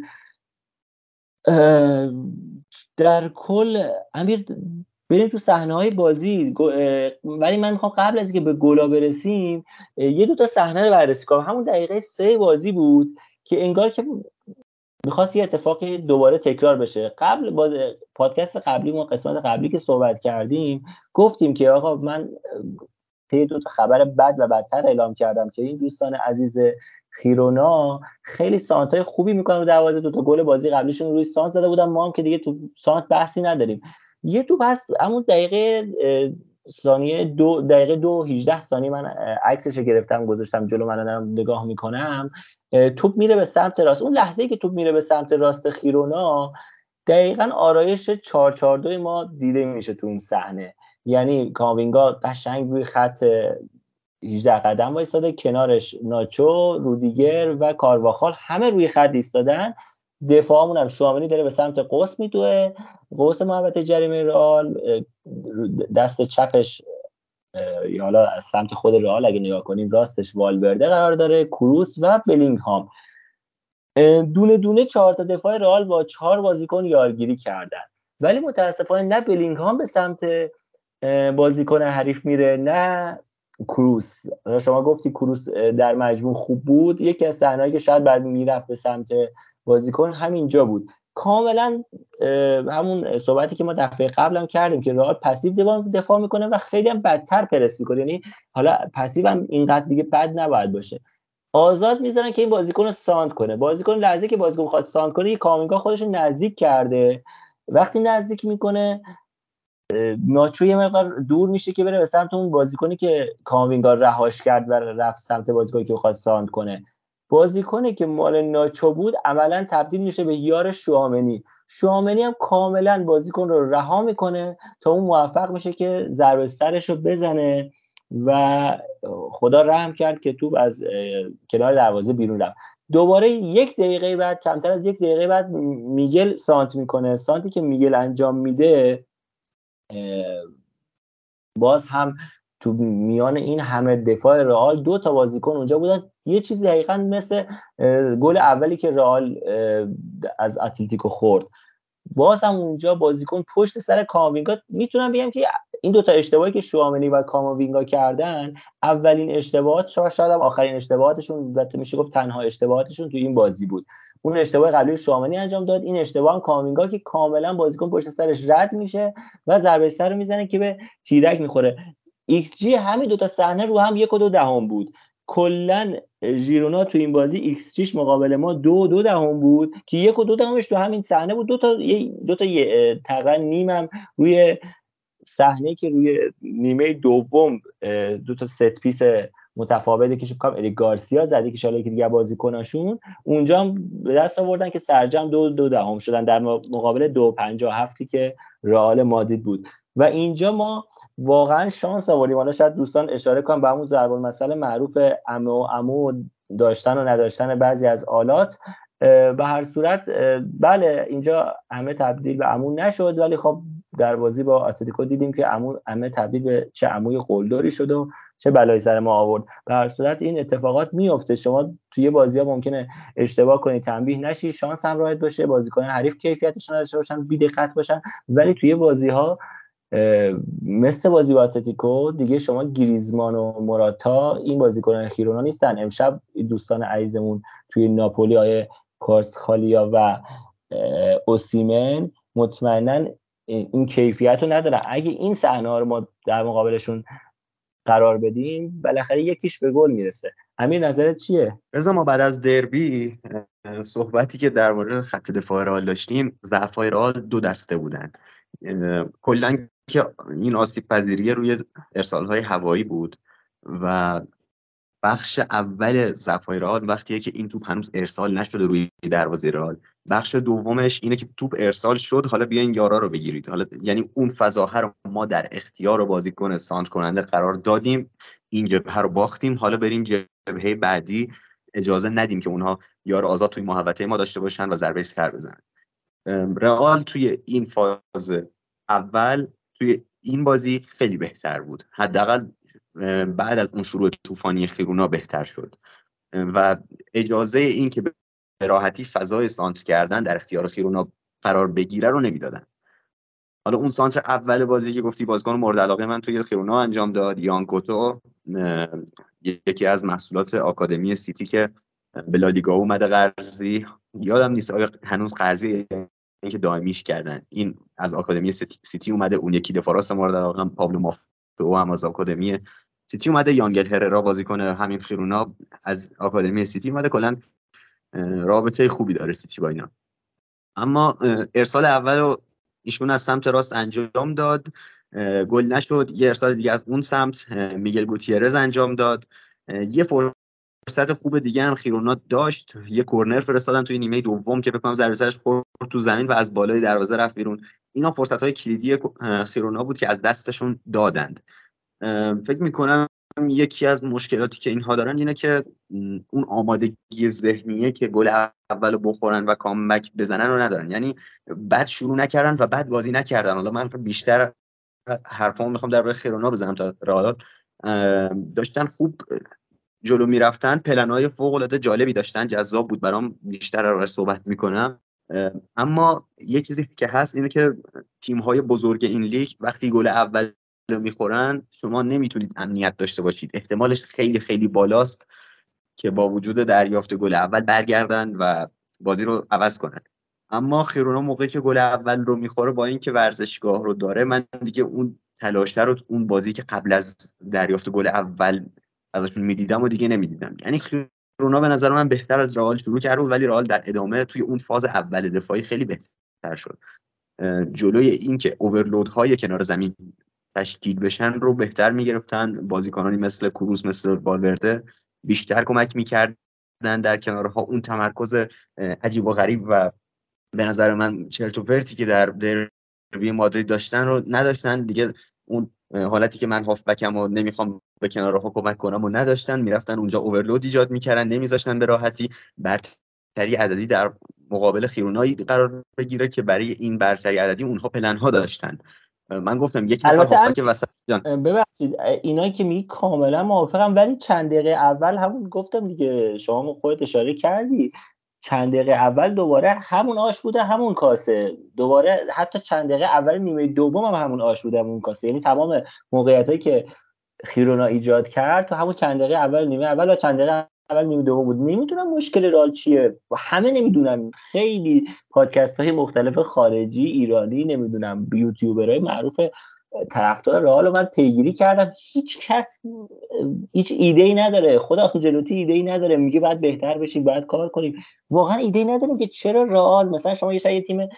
در کل امیر بریم تو صحنه های بازی ولی من می‌خوام قبل از اینکه به گلا برسیم یه دو تا صحنه رو بررسی کنم. همون دقیقه سه بازی بود که انگار که می‌خواست یه اتفاقی دوباره تکرار بشه. قبل باز پادکست قبلی ما قسمت قبلی که صحبت کردیم گفتیم که آقا من طی دو تا خبر بد و بدتر اعلام کردم که این دوستان عزیز خیرونا خیلی سانت خوبی می‌کنن و دروازه. دو تا گل بازی قبلیشون روی سانت زده بودن. ما هم که دیگه تو سانت بحثی نداریم. یه تو پس همون دقیقه ثانیه دو دقیقه دو 18 ثانیه من عکسش گرفتم گذاشتم جلو من دارم نگاه می‌کنم. توپ میره به سمت راست. اون لحظه که توپ میره به سمت راست خیرونا دقیقا آرایش 442 ما دیده میشه تو اون صحنه. یعنی کاوینگا قشنگ روی خط 18 قدم وایستاده کنارش ناچو رودیگر و کارواخال همه روی خط ایستادن. دفاعمون هم شامنی داره به سمت قوس میدوه. قوس محبت جریمه رئال دست چپش یا حالا از سمت خود رئال اگه نگاه کنیم راستش والورده قرار داره کروس و بلینگهام. دونه دونه چهار تا دفاع رئال با چهار بازیکن یارگیری کردن. ولی متاسفانه نه بلینگهام به سمت بازیکن حریف میره نه کروس. شما گفتی کروس در مجموع خوب بود. یکی از صحنه‌ای که شاید بعد می‌رفت به سمت بازیکن همینجا بود. کاملا همون صحبتی که ما دفعه قبلم کردیم که رئال passive دفاع می‌کنه و خیلی هم بدتر پرس می‌کنه. یعنی حالا passive هم اینقدر دیگه بد نباید باشه. آزاد می‌ذارن که این بازیکن رو سانتر کنه. بازیکن لحظه که بازیکن خواهد سانتر کنه یه کاماوینگا خودش رو نزدیک کرده. وقتی نزدیک می‌کنه ناچو یه مقدار دور میشه که بره به سمت اون بازیکنی که کامینگا رهاش کرد و رفت سمت بازیکنی که بخواد ساند کنه. بازیکنی که مال ناچو بود عملا تبدیل میشه به یار شوامنی. شوامنی هم کاملا بازیکن رو رها می‌کنه تا اون موفق میشه که ضربه سرش رو بزنه و خدا رحم کرد که توپ از کنار دروازه بیرون رفت. دوباره یک دقیقه بعد کمتر از یک دقیقه بعد میگل سانت می‌کنه. سانتی که میگل انجام میده باز هم تو میان این همه دفاع رئال دو تا بازیکن اونجا بودن. یه چیز دقیقا مثل گل اولی که رئال از اتلتیکو خورد. باز هم اونجا بازیکن پشت سر کاماوینگا می‌تونم بگم که این دوتا اشتباهی که شوامنی و کاماوینگا کردن اولین اشتباهات شاید هم آخرین اشتباهاتشون البته میشه گفت تنها اشتباهاتشون تو این بازی بود. اون اشتباه قبلی شوامنی انجام داد. این اشتباه هم کاماوینگا که کاملا بازیکن پشت سرش رد میشه و ضربه سر رو می‌زنه که به تیرک می‌خوره. ایکس جی همین دوتا صحنه رو هم یک و دو دهم بود. کلا ژیرونا تو این بازی ایکس جیش مقابل ما دو دو دهم بود که یک و دو دهمش تو همین صحنه بود. دو تا دو تا تقریبا نیمم روی صحنه که روی نیمه دوم دو تا ست پیس متفاوته که کنم الی گارسیا زدی که شاله که دیگه بازیکناشون. اونجا هم به دست آوردن که سرجم دو دو دهم شدن در مقابل دو پنجاه هفتی که رئال مادید بود. و اینجا ما واقعا شانس آوردیم. حالا شاید دوستان اشاره کنم به همون ضرب مسئله معروف امو امو داشتن و نداشتن بعضی از آلات. به هر صورت بله اینجا همه تبدیل به امو نشد ولی خب در بازی با اتلتیکو دیدیم که امو همه تبدیل به چه عموی قلدری شد و چه بلایی سر ما آورد. به هر صورت این اتفاقات میفته شما توی بازی ها ممکنه اشتباه کنید تنبیه نشی شانس هم راحت باشه بازیکن حریف کیفیتش نداشته باشن بی دقت باشن ولی توی بازی ها مثل بازی با اتلتیکو دیگه شما گریزمان و موراتا این بازیکنان خیرونا نیستن. امشب دوستان عزیزمون توی ناپولی های خالیا و اوسیمن مطمئنا این کیفیت رو ندارن. اگه این صحنه ها رو ما در مقابلشون قرار بدیم بالاخره یکیش به گل می‌رسه. همین نظرت چیه؟ رضا ما بعد از دربی صحبتی که در مورد خط دفاع رئال داشتیم ضعفای رئال دو دسته بودن. کلا که این آسیب پذیری روی ارسال های هوایی بود و بخش اول زفای رئال وقتیه که این توپ هنوز ارسال نشده روی دروازه رئال بخش دومش اینه که توپ ارسال شد حالا بیاین یارا رو بگیرید. حالا یعنی اون فضاها رو ما در اختیار بازیکن سانت کننده قرار دادیم این جبهه رو باختیم. حالا بریم جبهه بعدی. اجازه ندیم که اونها یار آزاد توی محوطه ما داشته باشن و ضربه سر بزنن. رئال توی این فاز اول توی این بازی خیلی بهتر بود. حداقل بعد از اون شروع طوفانی خیرونا بهتر شد. و اجازه این که به راحتی فضای سانت کردن در اختیار خیرونا قرار بگیره رو نمی‌دادن. حالا اون سانتر اول بازی که گفتی بازیکن مورد علاقه من توی خیرونا انجام داد یان کوتو یکی از محصولات آکادمی سیتی که به لالیگا اومده قرضی. یادم نیست آیا هنوز قرضیه یا اینکه دائمیش کردن. این از آکادمی سیتی اومده اون یکی دفاع راست مورد علاقه هم پابلو مافئو هم از آکادمی سیتی اومده یانگل هررا بازی کنه همین خیرونا از آکادمی سیتی اومده. کلا رابطه خوبی داره سیتی با اینا. اما ارسال اول رو ایشون از سمت راست انجام داد. گل نشد. یه ارسال دیگه از اون سمت میگل گوتیرز انجام داد. یه فرصت خوب دیگه هم خیرونا داشت. یه کورنر فرستادن توی نیمه دوم که بکنم ضربه سرش خورد تو زمین و از بالای دروازه رفت بیرون. اینا فرصت های کلیدی خیرونا بود که از دستشون دادند. فکر می‌کنم یکی از مشکلاتی که اینها دارن اینه که اون آمادگی ذهنیه که گل اول بخورن و کامبک بزنن رو ندارن. یعنی بعد شروع نکردن و بعد بازی نکردن. حالا من بیشتر حرفامو می‌خوام در خیرونا بزنم تا رئال. داشتن خوب جلو می‌رفتن پلنهای فوق العاده جالبی داشتن جذاب بود برام بیشتر رو صحبت می‌کنم. اما یه چیزی که هست اینه که تیم های بزرگ این لیگ وقتی گل اول رو می‌خورن شما نمی‌تونید امنیت داشته باشید. احتمالش خیلی خیلی بالاست که با وجود دریافت گل اول برگردن و بازی رو عوض کنن. اما خیرونا موقعی که گل اول رو می‌خوره با اینکه ورزشگاه رو داره من دیگه اون تلاشه رو اون بازی که قبل از دریافت گل اول ازشون می‌دیدم و دیگه نمی‌دیدم. یعنی خیرونا به نظر من بهتر از رئال شروع کرد ولی رئال در ادامه توی اون فاز اول دفاعی خیلی بهتر شد. جلوی اینکه اوورلود های کنار زمین تشکیل بشن رو بهتر می‌گرفتن. بازیکنانی مثل کروس مثل بالورده بیشتر کمک می‌کردن در کنارها. اون تمرکز عجیب و غریب و به نظر من چرت و پرتی که در دربی مادرید داشتن رو نداشتن. دیگه اون حالتی که من هافبکم و نمی‌خوام به کنارها کمک کنم و نداشتن می‌رفتن اونجا اوورلود ایجاد می‌کردن نمیذاشتن به راحتی. برتری عددی در مقابل خیرونایی قرار بگیره که برای این برتری عددی اونها پلنها داشتن. من گفتم یک نفر که وسط ببخشید اینا که می کاملا موافقم ولی چند دقیقه اول همون گفتم دیگه شما خودت اشاره کردی. چند دقیقه اول دوباره همون آش بوده همون کاسه. دوباره حتی چند دقیقه اول نیمه دوم هم همون آش بوده همون کاسه. یعنی تمام موقعیت هایی که خیرونا ایجاد کرد تو همون چند دقیقه اول نیمه اول و چند دقیقه اول نیمه دوم بود. نمی‌دونم مشکل رال چیه. و همه نمی‌دونم خیلی پادکست های مختلف خارجی ایرانی نمی‌دونم یوتیوبرهای معروف طرفدار رئال من پیگیری کردم. هیچ کس هیچ ایده ای نداره. خدا جلوتی ایده ای نداره. میگه باید بهتر بشیم باید کار کنیم. واقعا ایده ای نداریم که چرا رئال مثلا شما یه تیم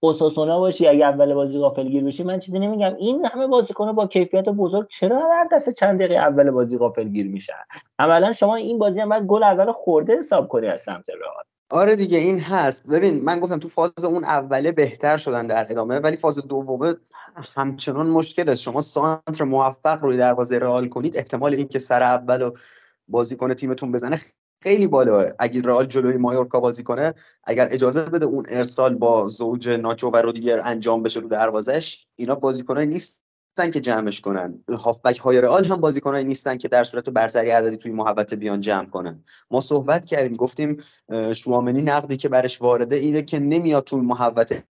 اوساسونا باشی اگه اول بازی غافلگیر بشی من چیزی نمیگم. این همه بازیکن با کیفیت بزرگ چرا در دفعه چند دقیقه اول بازی غافلگیر میشن؟ عملا شما این بازی هم باید گل اول خورده حساب کنی از سمت رئال. آره دیگه این هست. ببین من گفتم تو فاز اون اوله بهتر شدن در ادامه ولی فاز دومه همچنان مشکل است. شما سانتر موفق روی دروازه رئال کنید احتمال اینکه سر اول و بازیکن تیمتون بزنه خیلی بالاه اگه رئال جلوی مایورکا بازی کنه اگر اجازه بده اون ارسال با زوج ناچو و رودیگر انجام بشه رو دروازش اینا بازیکنای نیستن که جمعش کنن. هافبک های رئال هم بازیکنایی نیستن که در صورت برتری عددی توی محوطه بیان جمع کنن. ما صحبت کردیم گفتیم شوامنی نقدی که برش وارده اینه که نمیاد توی محوطه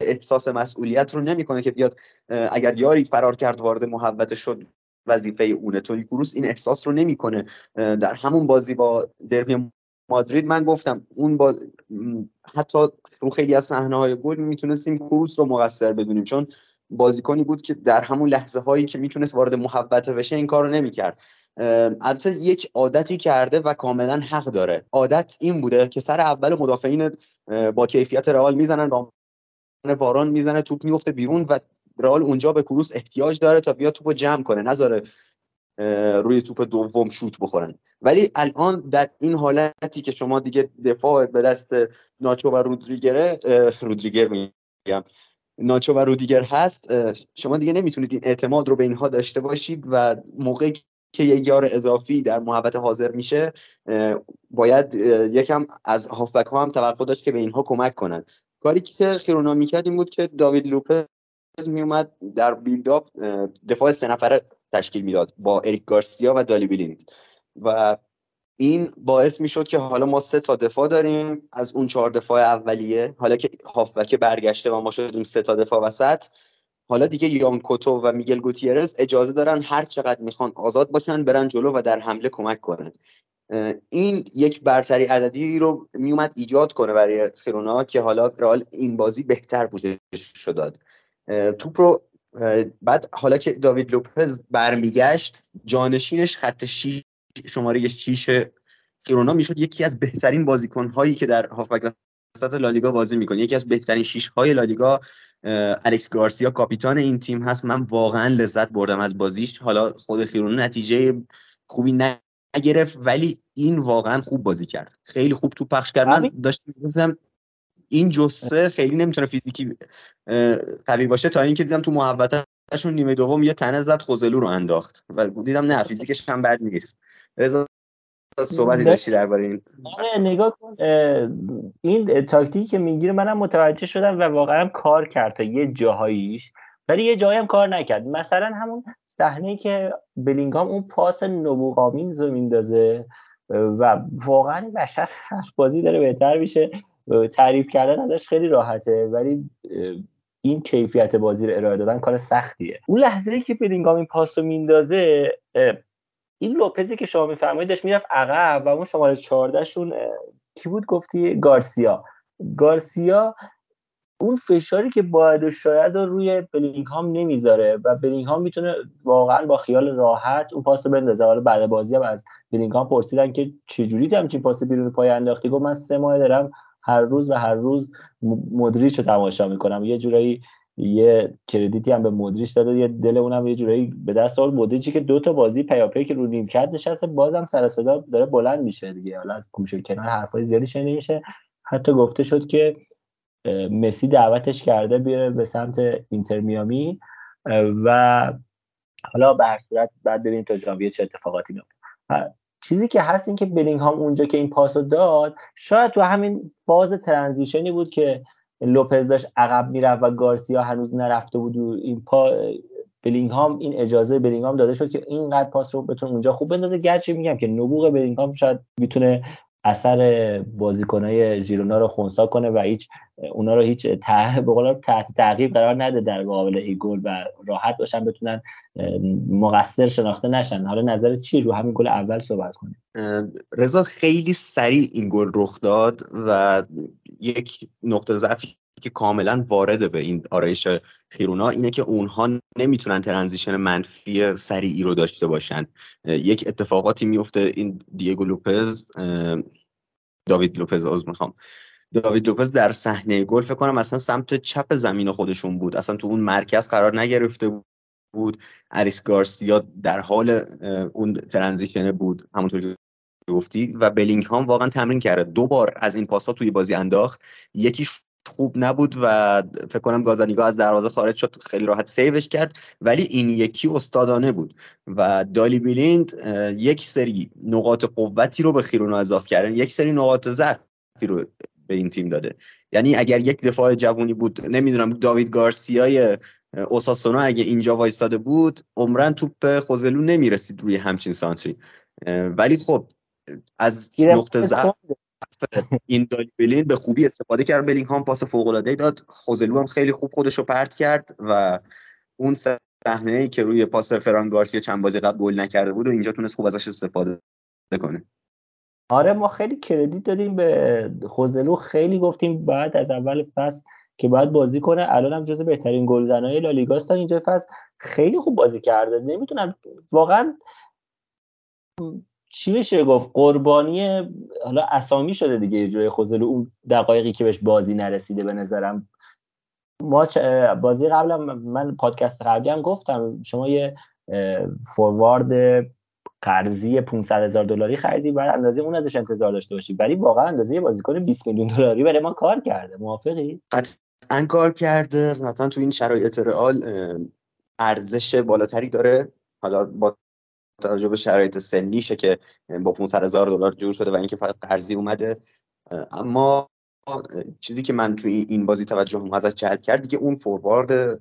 احساس مسئولیت رو نمی‌کنه که بیاد اگر یاری فرار کرد وارد محوطه شد. وظیفه اونه تونی کروس این احساس رو نمی‌کنه. در همون بازی با دربی مادرید من گفتم اون با حتی رو خیلی از صحنه های گل می‌تونستیم کروس رو مقصر بدونیم چون بازیکنی بود که در همون لحظه هایی که می‌تونست وارد محبته بشه این کار رو نمی‌کرد البته یک عادتی کرده و کاملا حق داره. عادت این بوده که سر اول مدافعین با کیفیت رئال می‌زنن واران می‌زنه توپ میفته بیرون و رئال اونجا به کروس احتیاج داره تا بیاد توپو جمع کنه نذاره روی توپ دوم شوت بخورن. ولی الان در این حالتی که شما دیگه دفاع به دست ناچو و رودریگره رودریگر میگم ناچو و رودیگر هست شما دیگه نمی‌تونید این اعتماد رو به اینها داشته باشید و موقعی که یک یار اضافی در محبت حاضر میشه باید یکم از هافبک ها هم توقع داشت که به اینها کمک کنن. کاری که خیرونا می‌کرد این بود که داوید لوپز میومد در بیلداپ دفاع سه نفره تشکیل می‌داد با اریک گارسیا و دالی بیلیند. و این باعث می‌شد که حالا ما سه تا دفاع داریم. از اون چهار دفاع اولیه حالا که هافبک برگشته و ما شدیم سه تا دفاع وسط حالا دیگه یان کوتو و میگل گوتیرز اجازه دارن هر چقدر می‌خوان آزاد باشن برن جلو و در حمله کمک کنن. این یک برتری عددی رو میومد ایجاد کنه برای خیرونا که حالا رئال این بازی بهتر بوده شداد. توپ رو بعد حالا که داوید لوپز برمیگشت جانشینش خط شیش شماره 6 خیرونا می‌شد. یکی از بهترین بازیکن هایی که در هافبک وسط لالیگا بازی می‌کنه. یکی از بهترین شیش های لالیگا الکس گارسیا کاپیتان این تیم هست. من واقعا لذت بردم از بازیش. حالا خود خیرونا نتیجه خوبی نگرفت ولی این واقعا خوب بازی کرد. خیلی خوب تو پخش کرد. من داشتم این جسه خیلی نمی‌تونه فیزیکی قوی باشه تا اینکه دیدم تو محوطهشون نیمه دوم یه تنه زد خوزلو رو انداخت و دیدم نه فیزیکش هم بد نیست. صحبتی داشتی درباره این آره، نگاه کن این تاکتیکی که می‌گیره منم متوجه شدم و واقعا کار کرد تا یه جاهاییش ولی یه جایی هم کار نکرد. مثلا همون صحنه که بلینگام اون پاس نبوغامین زمین دازه و واقعا بشر بازی داره بهتر میشه. تعریف کردن ازش خیلی راحته ولی این کیفیت بازی رو ارائه دادن کار سختیه. اون لحظه که بلینگام این پاس رو میندازه این لوپزی که شما میفرمایید داشت می‌رفت عقب و اون شماره 14 شون کی بود؟ گفتی گارسیا. گارسیا اون فشاری که باید و شاید رو روی بلینگهام نمی‌ذاره و بلینگهام می‌تونه واقعا با خیال راحت اون پاس رو بندازه. حالا بعد بازی هم از بلینگهام پرسیدن که چجوری چی پاس بیرون پای انداختی؟ گفت من سه ماه دارم هر روز و هر روز مدریچ رو تماشا می‌کنم. یه جورایی یه کردیتی هم به مدریش داده یه دل اونم یه جورایی به دست آورد. مدریچی که دو تا بازی پیاپی که رو نیمکت نشسته بازم سر صدا داره بلند میشه دیگه. حالا از گوشه کنار حرفای زیادی شنیده میشه. حتی گفته شد که مسی دعوتش کرده بیاره به سمت اینتر میامی. و حالا به صورت بعد ببینیم تا ژانویه چه اتفاقاتی میفته چیزی که هست این که بلینگهام اونجا که این پاسو داد شاید تو همین فاز ترانزیشنی بود که لوپز داشت عقب می‌رفت و گارسیا هنوز نرفته بود و این پا بلینگهام این اجازه بلینگهام داده شد که اینقدر پاس رو بتونه اونجا خوب بندازه. گرچه میگم که نبوغ بلینگهام شاید می‌تونه اثر بازیکنای ژیرونا رو خونسا کنه و هیچ اونا رو هیچ ته به تحت تعقیب قرار نده در مقابل ای گل و راحت باشن بتونن مقصر شناخته نشن. حالا نظر چی رو همین گل اول صحبت کنیم. رضا خیلی سریع این گل رخ داد و یک نقطه ضعفی که کاملا وارده به این آرایش خیرونا اینه که اونها نمی‌تونن ترانزیشن منفی سریعی رو داشته باشن. یک اتفاقاتی میفته این دیگو لوپز داوید لوپز عذر می‌خوام. داوید لوپز در صحنه گل فکر کنم اصلا سمت چپ زمین خودشون بود. اصلا تو اون مرکز قرار نگرفته بود. الکس گارسیا در حال اون transition بود همونطور که گفتی. و بلینگهام واقعا تمرین کرده. دو بار از این پاسا توی بازی انداخت. یکیش خوب نبود و فکر کنم گازانیگا از دروازه خارج شد خیلی راحت save ش کرد. ولی این یکی استادانه بود و دالی بیلیند یک سری نقاط قوتی رو به خیرونا اضاف کردن. یک سری نقاط ضعفی رو به این تیم داده. یعنی اگر یک دفاع جوونی بود نمی‌دونم داوید گارسیای اوساسونا اگه اینجا وایستاده بود عمرن توپ خوزلو نمی‌رسید روی همچین سانتری. ولی خب از نقطه ضعف این بلین به خوبی استفاده کرد. بلینگهام پاس فوق العاده داد. خوزلو هم خیلی خوب خودش رو پرت کرد و اون صحنه ای که روی پاس فران گارسیا چند بازی قبل گل نکرده بود و اینجا تونست خوب ازش استفاده کنه. آره ما خیلی کردیت دادیم به خوزلو. خیلی گفتیم بعد از اول فصل که باید بازی کنه. الان هم جز بهترین گلزنای لالیگاست تا اینجا فصل. خیلی خوب بازی کرده. نمی‌تونم واقعا چی میشه گفت؟ قربانی حالا اسامی شده دیگه یه جوی خوزلو اون دقایقی که بهش بازی نرسیده به نظرم. ما بازی قبلم من پادکست قبلی هم گفتم شما یه فوروارد قرضی 500 هزار دلاری خریدی بعد اندازه اون ازش انتظار داشته باشی. ولی واقعا اندازه بازیکن 20 میلیون دلاری برای ما کار کرده. موافقی؟ قطعا کار کرده. مثلا تو این شرایط رئال ارزش بالاتری داره. حالا با توجه به شرایط سنیشه که با 500 هزار دلار جور شده و اینکه فقط قرضی اومده. اما چیزی که من توی این بازی توجه ازش جلب کرد دیگه اون فوروارد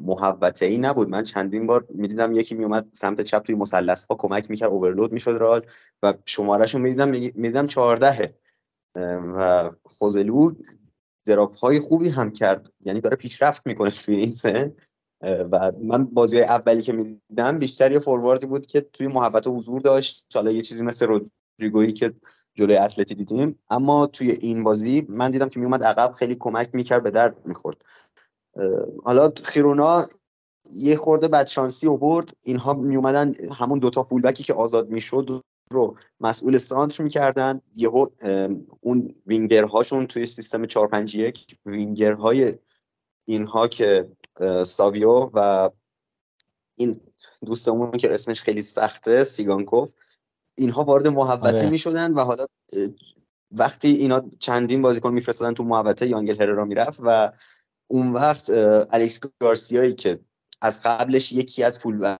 محوطه ای نبود. من چندین بار می‌دیدم یکی میومد سمت چپ توی مثلث ها کمک می‌کرد اوورلود می‌شد رال و شمارهشو می‌دیدم می‌دیدم 14 و خوزلو دراپ های خوبی هم کرد. یعنی داره پیشرفت می‌کنه توی این سن. و من بازی اولی که می‌دیدم بیشتر یه فورواردی بود که توی محوطه حضور داشت. حالا یه چیزی مثل رودریگویی که جلوی اتلتی دیدیم. اما توی این بازی من دیدم که میومد عقب خیلی کمک می‌کرد به درد می‌خورد. حالا خیرونا یه خورده بدشانسی آورد. اینها میومدن همون دوتا فولبکی که آزاد می‌شد رو مسئول سانتر می‌کردن. یهو اون وینگرهاشون توی سیستم 451 وینگرهای اینها که ساویو و این دوستمون که اسمش خیلی سخته سیگانکوف اینها وارد محوطه آره. می‌شدن و حالا وقتی اینا چندین بازیکن میفرستادن تو محوطه یانگل هررا می‌رفت و اون وقت الکس گارسیایی که از قبلش یکی از full-back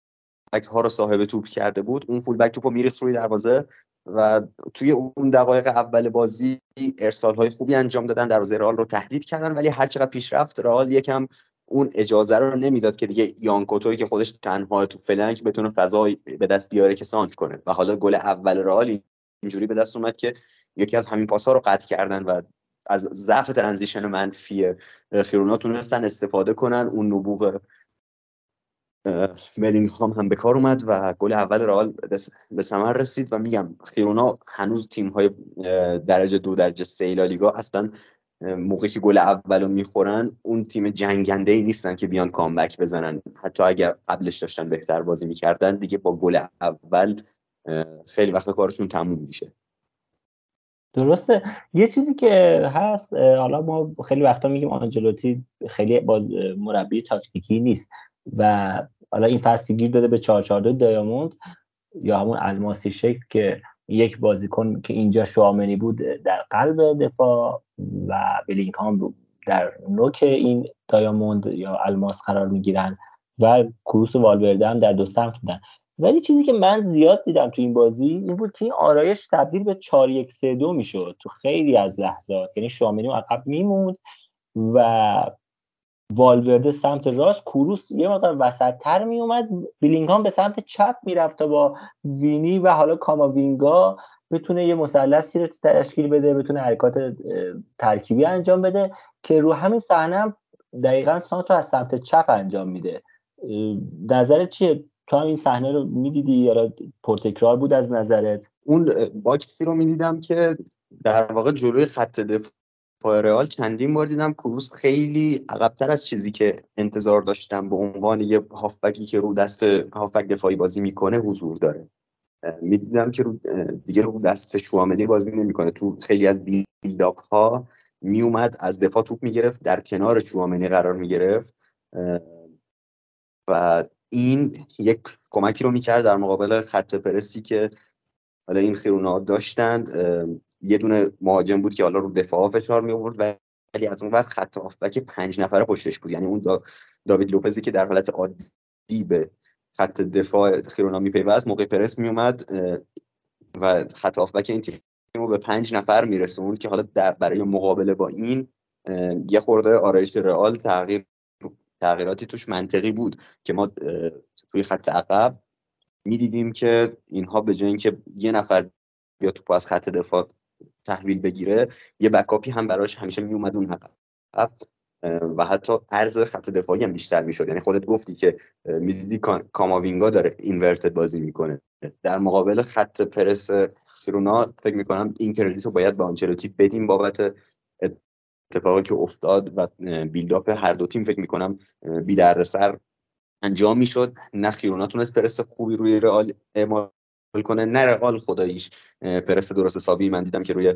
ها رو صاحب توپ کرده بود اون full-back توپ رو میریخت روی دروازه و توی اون دقایق اول بازی ارسال های خوبی انجام دادن دروازه رئال رو تهدید کردن ولی هر چقدر پیش رفت رئال یکم اون اجازه رو نمی‌داد که دیگه یان کوتوی که خودش تنها تو flank بتونه فضا به دست بیاره که سانتر کنه. و حالا گل اول رئال اینجوری به دست اومد که یکی از همین پاسا رو قطع کردن و از ضعف transition منفی خیرونا تونستن استفاده کنن. اون نبوغ بلینگهام هم به کار اومد و گل اول رئال به ثمر رسید و میگم خیرونا هنوز تیم های درجه دو درجه سه لیگا اصلا موقعی که گل اول رو می‌خورن اون تیم جنگنده ای نیستن که بیان comeback بزنن. حتی اگر قبلش داشتن بهتر بازی می‌کردن دیگه با گل اول خیلی وقت کارشون تموم میشه. درسته. یه چیزی که هست حالا ما خیلی وقتا میگیم آنجلوتی خیلی باز مربی تاکتیکی نیست و حالا این فصل گیر داده به 442 دایاموند یا همون الماسی شکل که یک بازیکن که اینجا شوامنی بود در قلب دفاع و بلینگهام در نوک این دایاموند یا الماس قرار می‌گیرن و کروس و والورده هم در دو سمت بودن. ولی چیزی که من زیاد دیدم تو این بازی این بود که این آرایش تبدیل به 4 1 3 2 می‌شد تو خیلی از لحظات. یعنی شامنی عقب میموند و والورده سمت راست کوروس یه مقدار وسط تر می اومد به سمت چپ می‌رفت تا با وینی و حالا کاماوینگا بتونه یه مثلثی رو تشکیل بده بتونه حرکات ترکیبی انجام بده که رو همین صحنه هم دقیقا سانتو از سمت چپ انجام میده. نظرت چیه؟ تو هم این صحنه رو می‌دیدی؟ یا پرتکرار بود از نظرت؟ اون باکسی رو می‌دیدم که در واقع جلوی خط دفاع رئال چندین بار دیدم کروس خیلی عقبتر از چیزی که انتظار داشتم به عنوان یه هافبکی که رو دست هافبک دفاعی بازی می‌کنه حضور داره. می‌دیدم که رو دیگه رو دست شوامنی بازی نمی‌کنه. تو خیلی از بیلداپ ها میومد از دفاع توپ می‌گرفت در کنار شوامنی قرار می‌گرفت. و این یک کمکی رو می‌کرد در مقابل خط پرسی که حالا این خیرونا داشتند. یه دونه مهاجم بود که حالا رو دفاع فشار می آورد ولی از اون وقت خط آفبک پنج نفره پشتش بود. یعنی اون دا داوید لوپزی که در حالت عادی به خط دفاع خیرونا میپیوست موقع پرس میومد و خط آفبک این تیم رو به پنج نفر میرسوند که حالا در برای مقابله با این یه خورده آرایش رئال تغییر تغییراتی توش منطقی بود که ما توی خط عقب می‌دیدیم که اینها به جای اینکه یه نفر بیا توپ از خط دفاع تحویل بگیره یه بکاپی هم براش همیشه میومد اون عقب. و حتی عرض خط دفاعی هم بیشتر می‌شد. یعنی خودت گفتی که می‌دیدی کاماوینگا داره اینورتد بازی می‌کنه. در مقابل خط پرس خیرونا فکر می‌کنم این کردیت رو باید به آنچلوتی بدیم بابت اتفاقی که افتاد و بیلداپ هر دو تیم فکر می‌کنم بی سر انجام می‌شد. نه خیرونا تونست پرس خوبی روی رئال اعمال کنه نه رئال خداییش پرس درست حسابی من دیدم که روی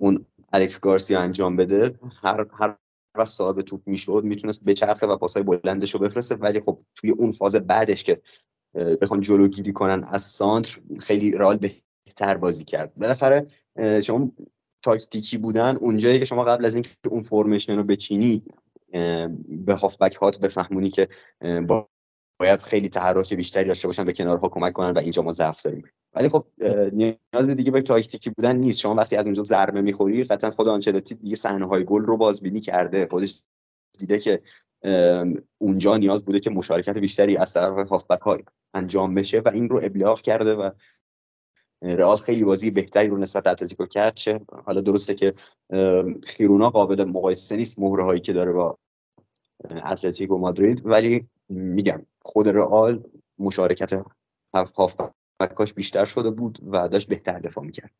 اون الکس گارسیا انجام بده. هر هر وقت صاحب توپ می‌شد می‌تونست بچرخه و پاسای بلندش رو بفرسته. ولی خب توی اون فاز بعدش که بخوان جلوگیری کنن از سانتر خیلی رئال بهتر بازی کرد. بالاخره شما تاکتیکی بودن اونجایی که شما قبل از اینکه اون فرمیشن رو بچینی به هافبک هات بفهمونی که باید خیلی تحرک بیشتری داشته باشن به کنارها کمک کنن و اینجا ما ضعف داریم. ولی خب نیاز دیگه به تاکتیکی بودن نیست. شما وقتی از اونجا ضربه می‌خوری قطعا خود آنچلوتی دیگه صحنه های گل رو بازبینی کرده. خودش دیده که اونجا نیاز بوده که مشارکت بیشتری از طرف هافبک های انجام بشه و این رو ابلاغ کرده و رئال خیلی بازی بهتری رو نسبت اتلتیکو کرد. چه حالا درسته که خیرونا قابل مقایسه نیست مهره هایی که داره با اتلتیکو مادرید ولی میگم خود رئال مشارکت هافبکاش بیشتر شده بود و داشت بهتر دفاع می‌کرد.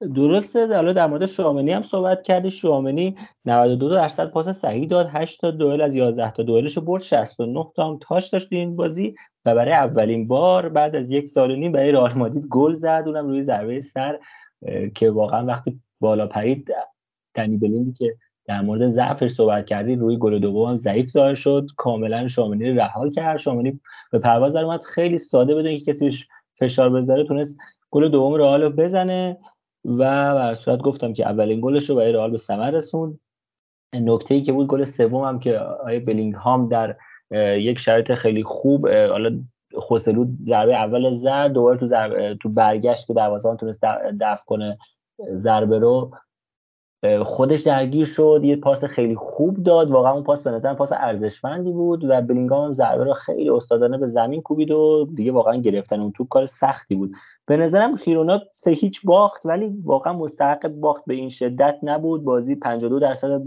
درسته. حالا در مورد شوامنی هم صحبت کردی. شوامنی 92 درصد پاس صحیح داد. 8 تا دوئل از 11 تا دوئلش رو برد 69 تا هم تاش داشت این بازی و برای اولین بار بعد از یک سال و نیم برای رئال مادرید گل زد. اونم روی ضربه سر که واقعا وقتی بالا پرید دنی بلیندی که در مورد ضعفش صحبت کردی روی گل دوم ضعیف ظاهر شد کاملا شامنی رها کرد شامنی به پرواز در اومد. خیلی ساده بدون که کسی فشار بذاره تونست گل دوم رئال رو بزنه و بر صورت گفتم که اولین گلش رو برای رئال به ثمر رسوند. نکته ای که بود گل سوم هم که آیه بلینگهام در یک شرایط خیلی خوب حالا خوسلو ضربه اول زد دوباره تو تو برگشت که دروازه‌بان تونست دفع کنه ضربه رو. خودش درگیر شد یه پاس خیلی خوب داد. واقعا اون پاس به نظر پاس ارزشمندی بود و بلینگام ضربه رو خیلی استادانه به زمین کوبید و دیگه واقعا گرفتن اون توپ کار سختی بود. به نظرم خیرونا سه هیچ باخت ولی واقعا مستحق باخت به این شدت نبود. بازی 52 درصد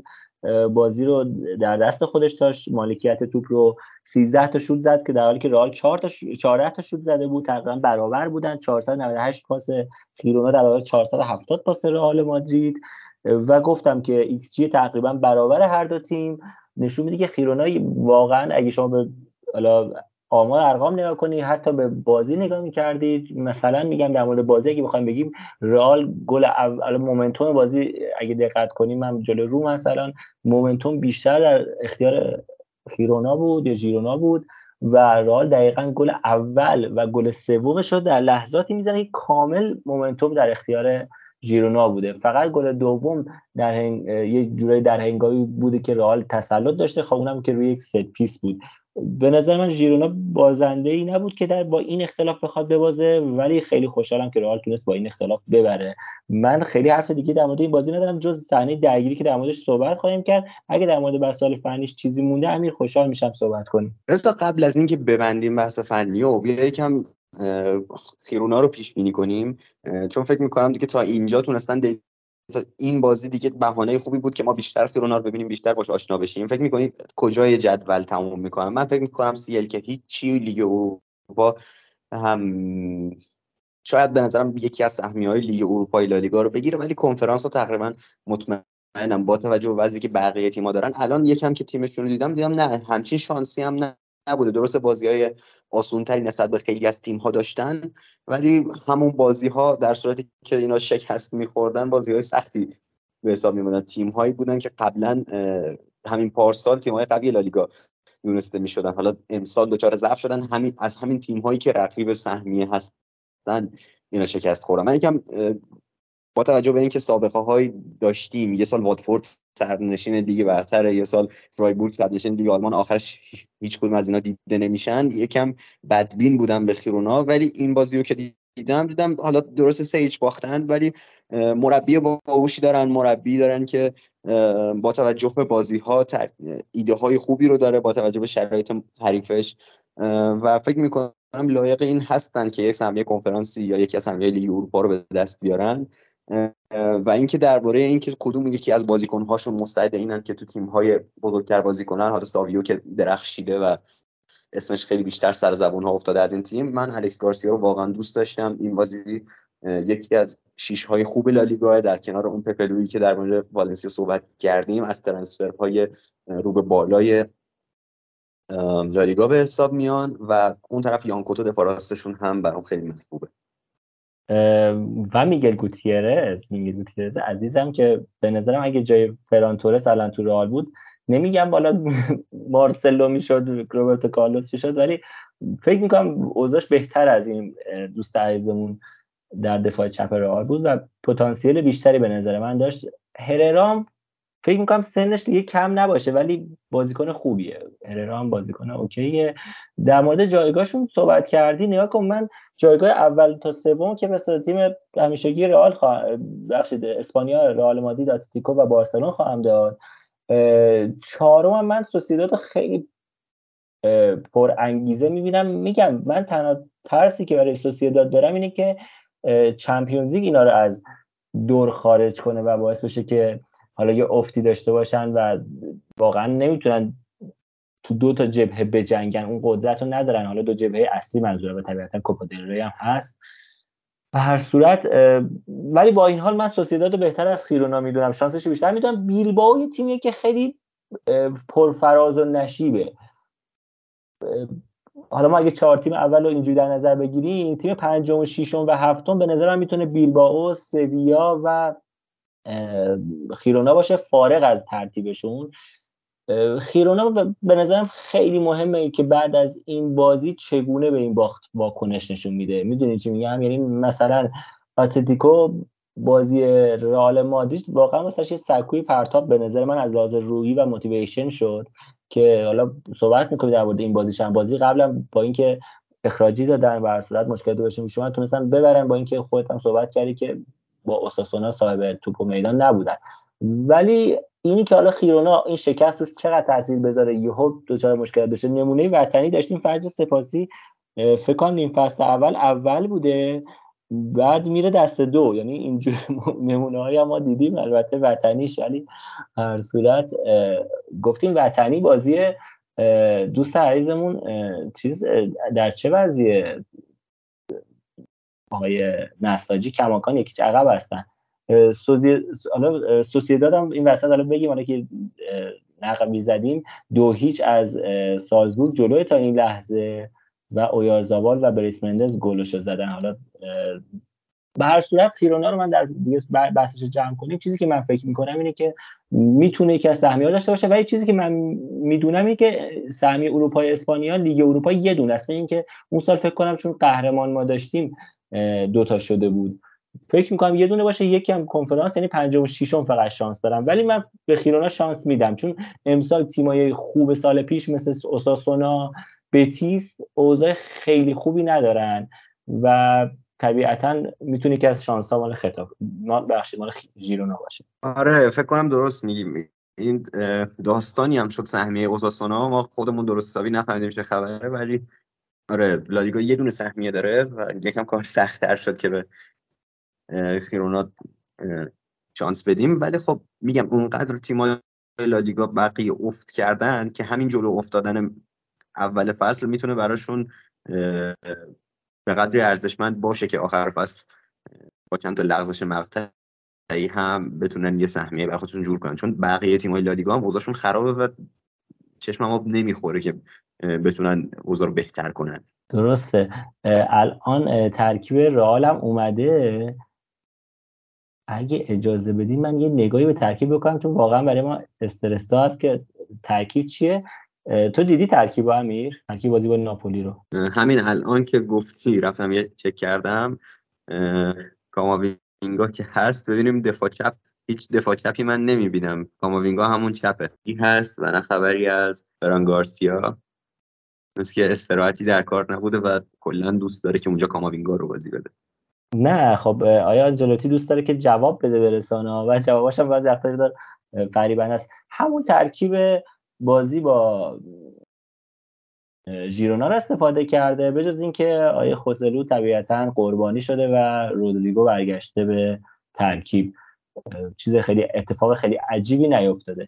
بازی رو در دست خودش داشت. مالکیت توپ رو 13 تا شوت زد که در حالی که رئال 4 تا 14 تا شوت زده بود. تقریبا برابر بودن. 498 پاس خیرونا در برابر 470 پاس رئال مادرید. و گفتم که ایکس جی تقریبا برابر هر دو تیم. نشون میده که خیرونا واقعا اگه شما به حالا آمار ارقام نگاه کنی حتی به بازی نگاه می‌کردید مثلا میگم در مورد بازی اگه بخوایم بگیم رئال گل اول momentum بازی اگه دقت کنیم من جلو رو مثلا momentum بیشتر در اختیار خیرونا بود یا ژیرونا بود و رئال دقیقا گل اول و گل سومش رو در لحظاتی می‌زنه که کامل momentum در اختیار ژیرونا بوده. فقط گل دوم در هنگ... یه جورایی در هنگامی بوده که رئال تسلط داشته. خب اونم که روی یک set piece بود. به نظر من ژیرونا بازنده ای نبود که در با این اختلاف بخواد ببازه ولی خیلی خوشحالم که رئال تونست با این اختلاف ببره. من خیلی حرف دیگه در مورد این بازی ندارم جز صحنه درگیری که در موردش صحبت خواهیم کرد. اگه در مورد مسائل فنیش چیزی مونده امیر خوشحال میشم صحبت کنیم. رسا قبل از اینکه ببندیم بحث فنی و بیا یکم خیرونا رو پیش بینی کنیم چون فکر می‌کنم دیگه تا اینجا تونستن این بازی دیگه بهانه خوبی بود که ما بیشتر خیرونا رو ببینیم بیشتر باش آشنا بشیم. فکر می‌کنید کجای جدول تموم می‌کنم؟ من فکر می‌کنم سی که هیچی لیگ اروپا هم شاید به نظرم یکی از سهمی های لیگ اروپای لالیگا رو بگیره ولی کنفرانس رو تقریبا مطمئنم با توجه به وضعی که بقیه تیم‌ها دارن. الان یکم که تیمشون رو دیدم دیدم نه همچین شانسی هم نبوده. درست بازی های آسون تری نسبت به خیلی از تیم ها داشتن ولی همون بازی ها در صورتی که اینا شکست میخوردن بازی های سختی به حساب میمونن تیم هایی بودن که قبلا همین پارسال تیم های قوی لالیگا دونسته می‌شدن. حالا امسال دچار ضعف شدن. همین از همین تیم هایی که رقیب سهمیه هستن اینا شکست خوردن. من یکم با توجه به اینکه سابقه های داشتیم یه سال واتفورد سرنشین لیگ برتر یه سال فرایبورگ سرنشین لیگ آلمان آخرش هیچ کدوم از اینا دیده نمیشن. یکم بدبین بودم به خیرونا ولی این بازی رو که دیدم دیدم حالا درست سه هیچ باختن ولی مربی باهوشی دارن مربی دارن که با توجه به بازی ها ایده های خوبی رو داره با توجه به شرایط حریفش. و فکر می‌کنم لایق این هستن که یک سهمیه کنفرانسی یا یکی از سهمیه لیگ اروپا رو به دست بیارن. و اینکه درباره اینکه کدوم یکی از بازیکن‌هاشون مستعد اینن که تو تیم‌های بزرگتر بازی کنن حالا ساویو که درخشیده و اسمش خیلی بیشتر سر زبون افتاده از این تیم من الکس گارسیا رو واقعا دوست داشتم. این بازی یکی از شیش های خوب لالیگا در کنار اون پپلویی که در مورد والنسیا صحبت کردیم از ترنسفر های رو به بالای لالیگا به حساب میان و اون طرف یانکوتو دفاراستشون هم برام خیلی محبوبه و میگل گوتیرز میگل گوتیرز عزیزم که به نظرم اگه جای فرانتورس الان تو رئال بود نمیگم بالا *laughs* مارسلو می‌شد روبرتو کارلوس می‌شد ولی فکر می‌کنم اوضاعش بهتر از این دوست عزیزمون در دفاع چپ رئال بود و پتانسیل بیشتری به نظر من داشت. هررام فکر می‌کنم سنش دیگه کم نباشه ولی بازیکن خوبیه. هررا هم بازیکن اوکیه. در مورد جایگاهشون صحبت کردی نگاه کن من جایگاه اول تا سوم که مثل تیم همیشگی رئال بخشید اسپانیا رئال مادرید اتلتیکو و بارسلون خواهم داد. چهارم من سوسیداد خیلی پر انگیزه می‌بینم. میگم من تنها ترسی که برای سوسیداد دارم اینه که چمپیونز لیگ اینا رو از دور خارج کنه و باعث بشه که حالا یه افتی داشته باشن و واقعا نمی‌تونن تو دو تا جبهه بجنگن اون قدرت رو ندارن. حالا دو جبهه اصلی منظوره و طبیعتا کوپا هم هست. به هر صورت ولی با این حال من سوسیداد رو بهتر از خیرونا می‌دونم. شانسش بیشتر می‌دونم. بیلباو یه تیمیه که خیلی پرفراز و نشیبه. حالا ما اگه چهار تیم اول رو اینجوری در نظر بگیریم تیم پنجم و ششم و هفتم به نظرم می‌تونه بیلباو سویا و خیرونا باشه فارغ از ترتیبشون. خیرونا به نظرم خیلی مهمه که بعد از این بازی چگونه به این باخت واکنش نشون میده. می‌دونی چی میگم؟ یعنی مثلا اتلتیکو بازی رئال مادرید واقعا واسه سکوی پرتاب به نظر من از لحاظ روحی و موتیویشن شد که حالا صحبت می‌کنیم در مورد این بازی چند بازی قبلا با اینکه اخراجی دادن و صورت مشکل داشتیم شما تونستن ببرن با اینکه خودت هم صحبت کردی که با اوساسونا صاحب توپ و میدان نبودن. ولی اینی که حالا خیرونا این شکست روش چقدر تاثیر بذاره؟ یهو دچار مشکل داشته نمونه وطنی داشتیم فرج سپاسی فکر کنم نیم فصل اول اول بوده بعد میره دست دو. یعنی اینجور *laughs* نمونه های ما دیدیم البته وطنیش. ولی هر صورت گفتیم وطنی بازی دوست عزیزمون چیز در چه وضعیه؟ آقای نساجی کماکان یکی عقب هستن. سوسیداد هم این وسط حالا بگیم حالا که نقبی زدیم دو هیچ از سالزبورگ جلوی تا این لحظه و اویارزابال و بریس مندز گلشو زدن. حالا به هر صورت خیرونا رو من در بحثش جمع کنیم. چیزی که من فکر می‌کنم اینه که می‌تونه یکی از سهمیه داشته باشه ولی چیزی که من می‌دونم اینه که سهمیه اروپای اسپانیا لیگ اروپا یه دونه است. اینکه اون سال فکر کنم چون قهرمان ما داشتیم دوتا شده بود. فکر می‌کنم یه دونه باشه یکی هم کنفرانس یعنی پنجم و ششم فقط شانس دارم. ولی من به خیرونا شانس میدم چون امسال تیمای خوب سال پیش مثل اوساسونا بتیس اوضاع خیلی خوبی ندارن و طبیعتا می‌تونی که از شانس ها مال خطاب ما بخشی مال ژیرونا باشه. آره فکر کنم درست میگیم این داستانی هم شد سهمیه اوساسونا. ما خودمون درست حسابی نفهمیدیم چه خبره ولی آره لالیگا یه دونه سهمیه داره و یکم کار سختتر شد که به خیرونا شانس بدیم. ولی خب میگم اونقدر تیمای لالیگا بقیه افت کردن که همین جلو افتادن اول فصل می‌تونه براشون به قدری ارزشمند باشه که آخر فصل با چند تا لغزش مقطعی هم بتونن یه سهمیه برای خودشون جور کنن. چون بقیه تیم‌های لالیگا هم اوضاعشون خرابه و چشم ما نمی‌خوره که بتونن اوضاع رو بهتر کنن. درسته. الان ترکیب رئال هم اومده. اگه اجازه بدین من یه نگاهی به ترکیب بکنم چون واقعا برای ما استرس هست که ترکیب چیه. تو دیدی ترکیب امیر؟ ترکیب بازی با ناپولی رو. همین الان که گفتی رفتم یه چک کردم. کاماوینگا که هست ببینیم دفاع چپ هیچ دفاع چپی من نمی‌بینم. کاماوینگا همون چپه. هست و نه خبری از فران گارسیا. مثل که استراحتی در کار نبوده و کلا دوست داره که اونجا کاماوینگا رو بازی بده. نه خب آیا جلوتی دوست داره که جواب بده به رسانه و جوابش هم باید دار فریبن است. همون ترکیب بازی با ژیرونا رو استفاده کرده به جز اینکه آیه خوسلو طبیعتا قربانی شده و رودریگو برگشته به ترکیب. چیز خیلی اتفاق خیلی عجیبی نیفتاده.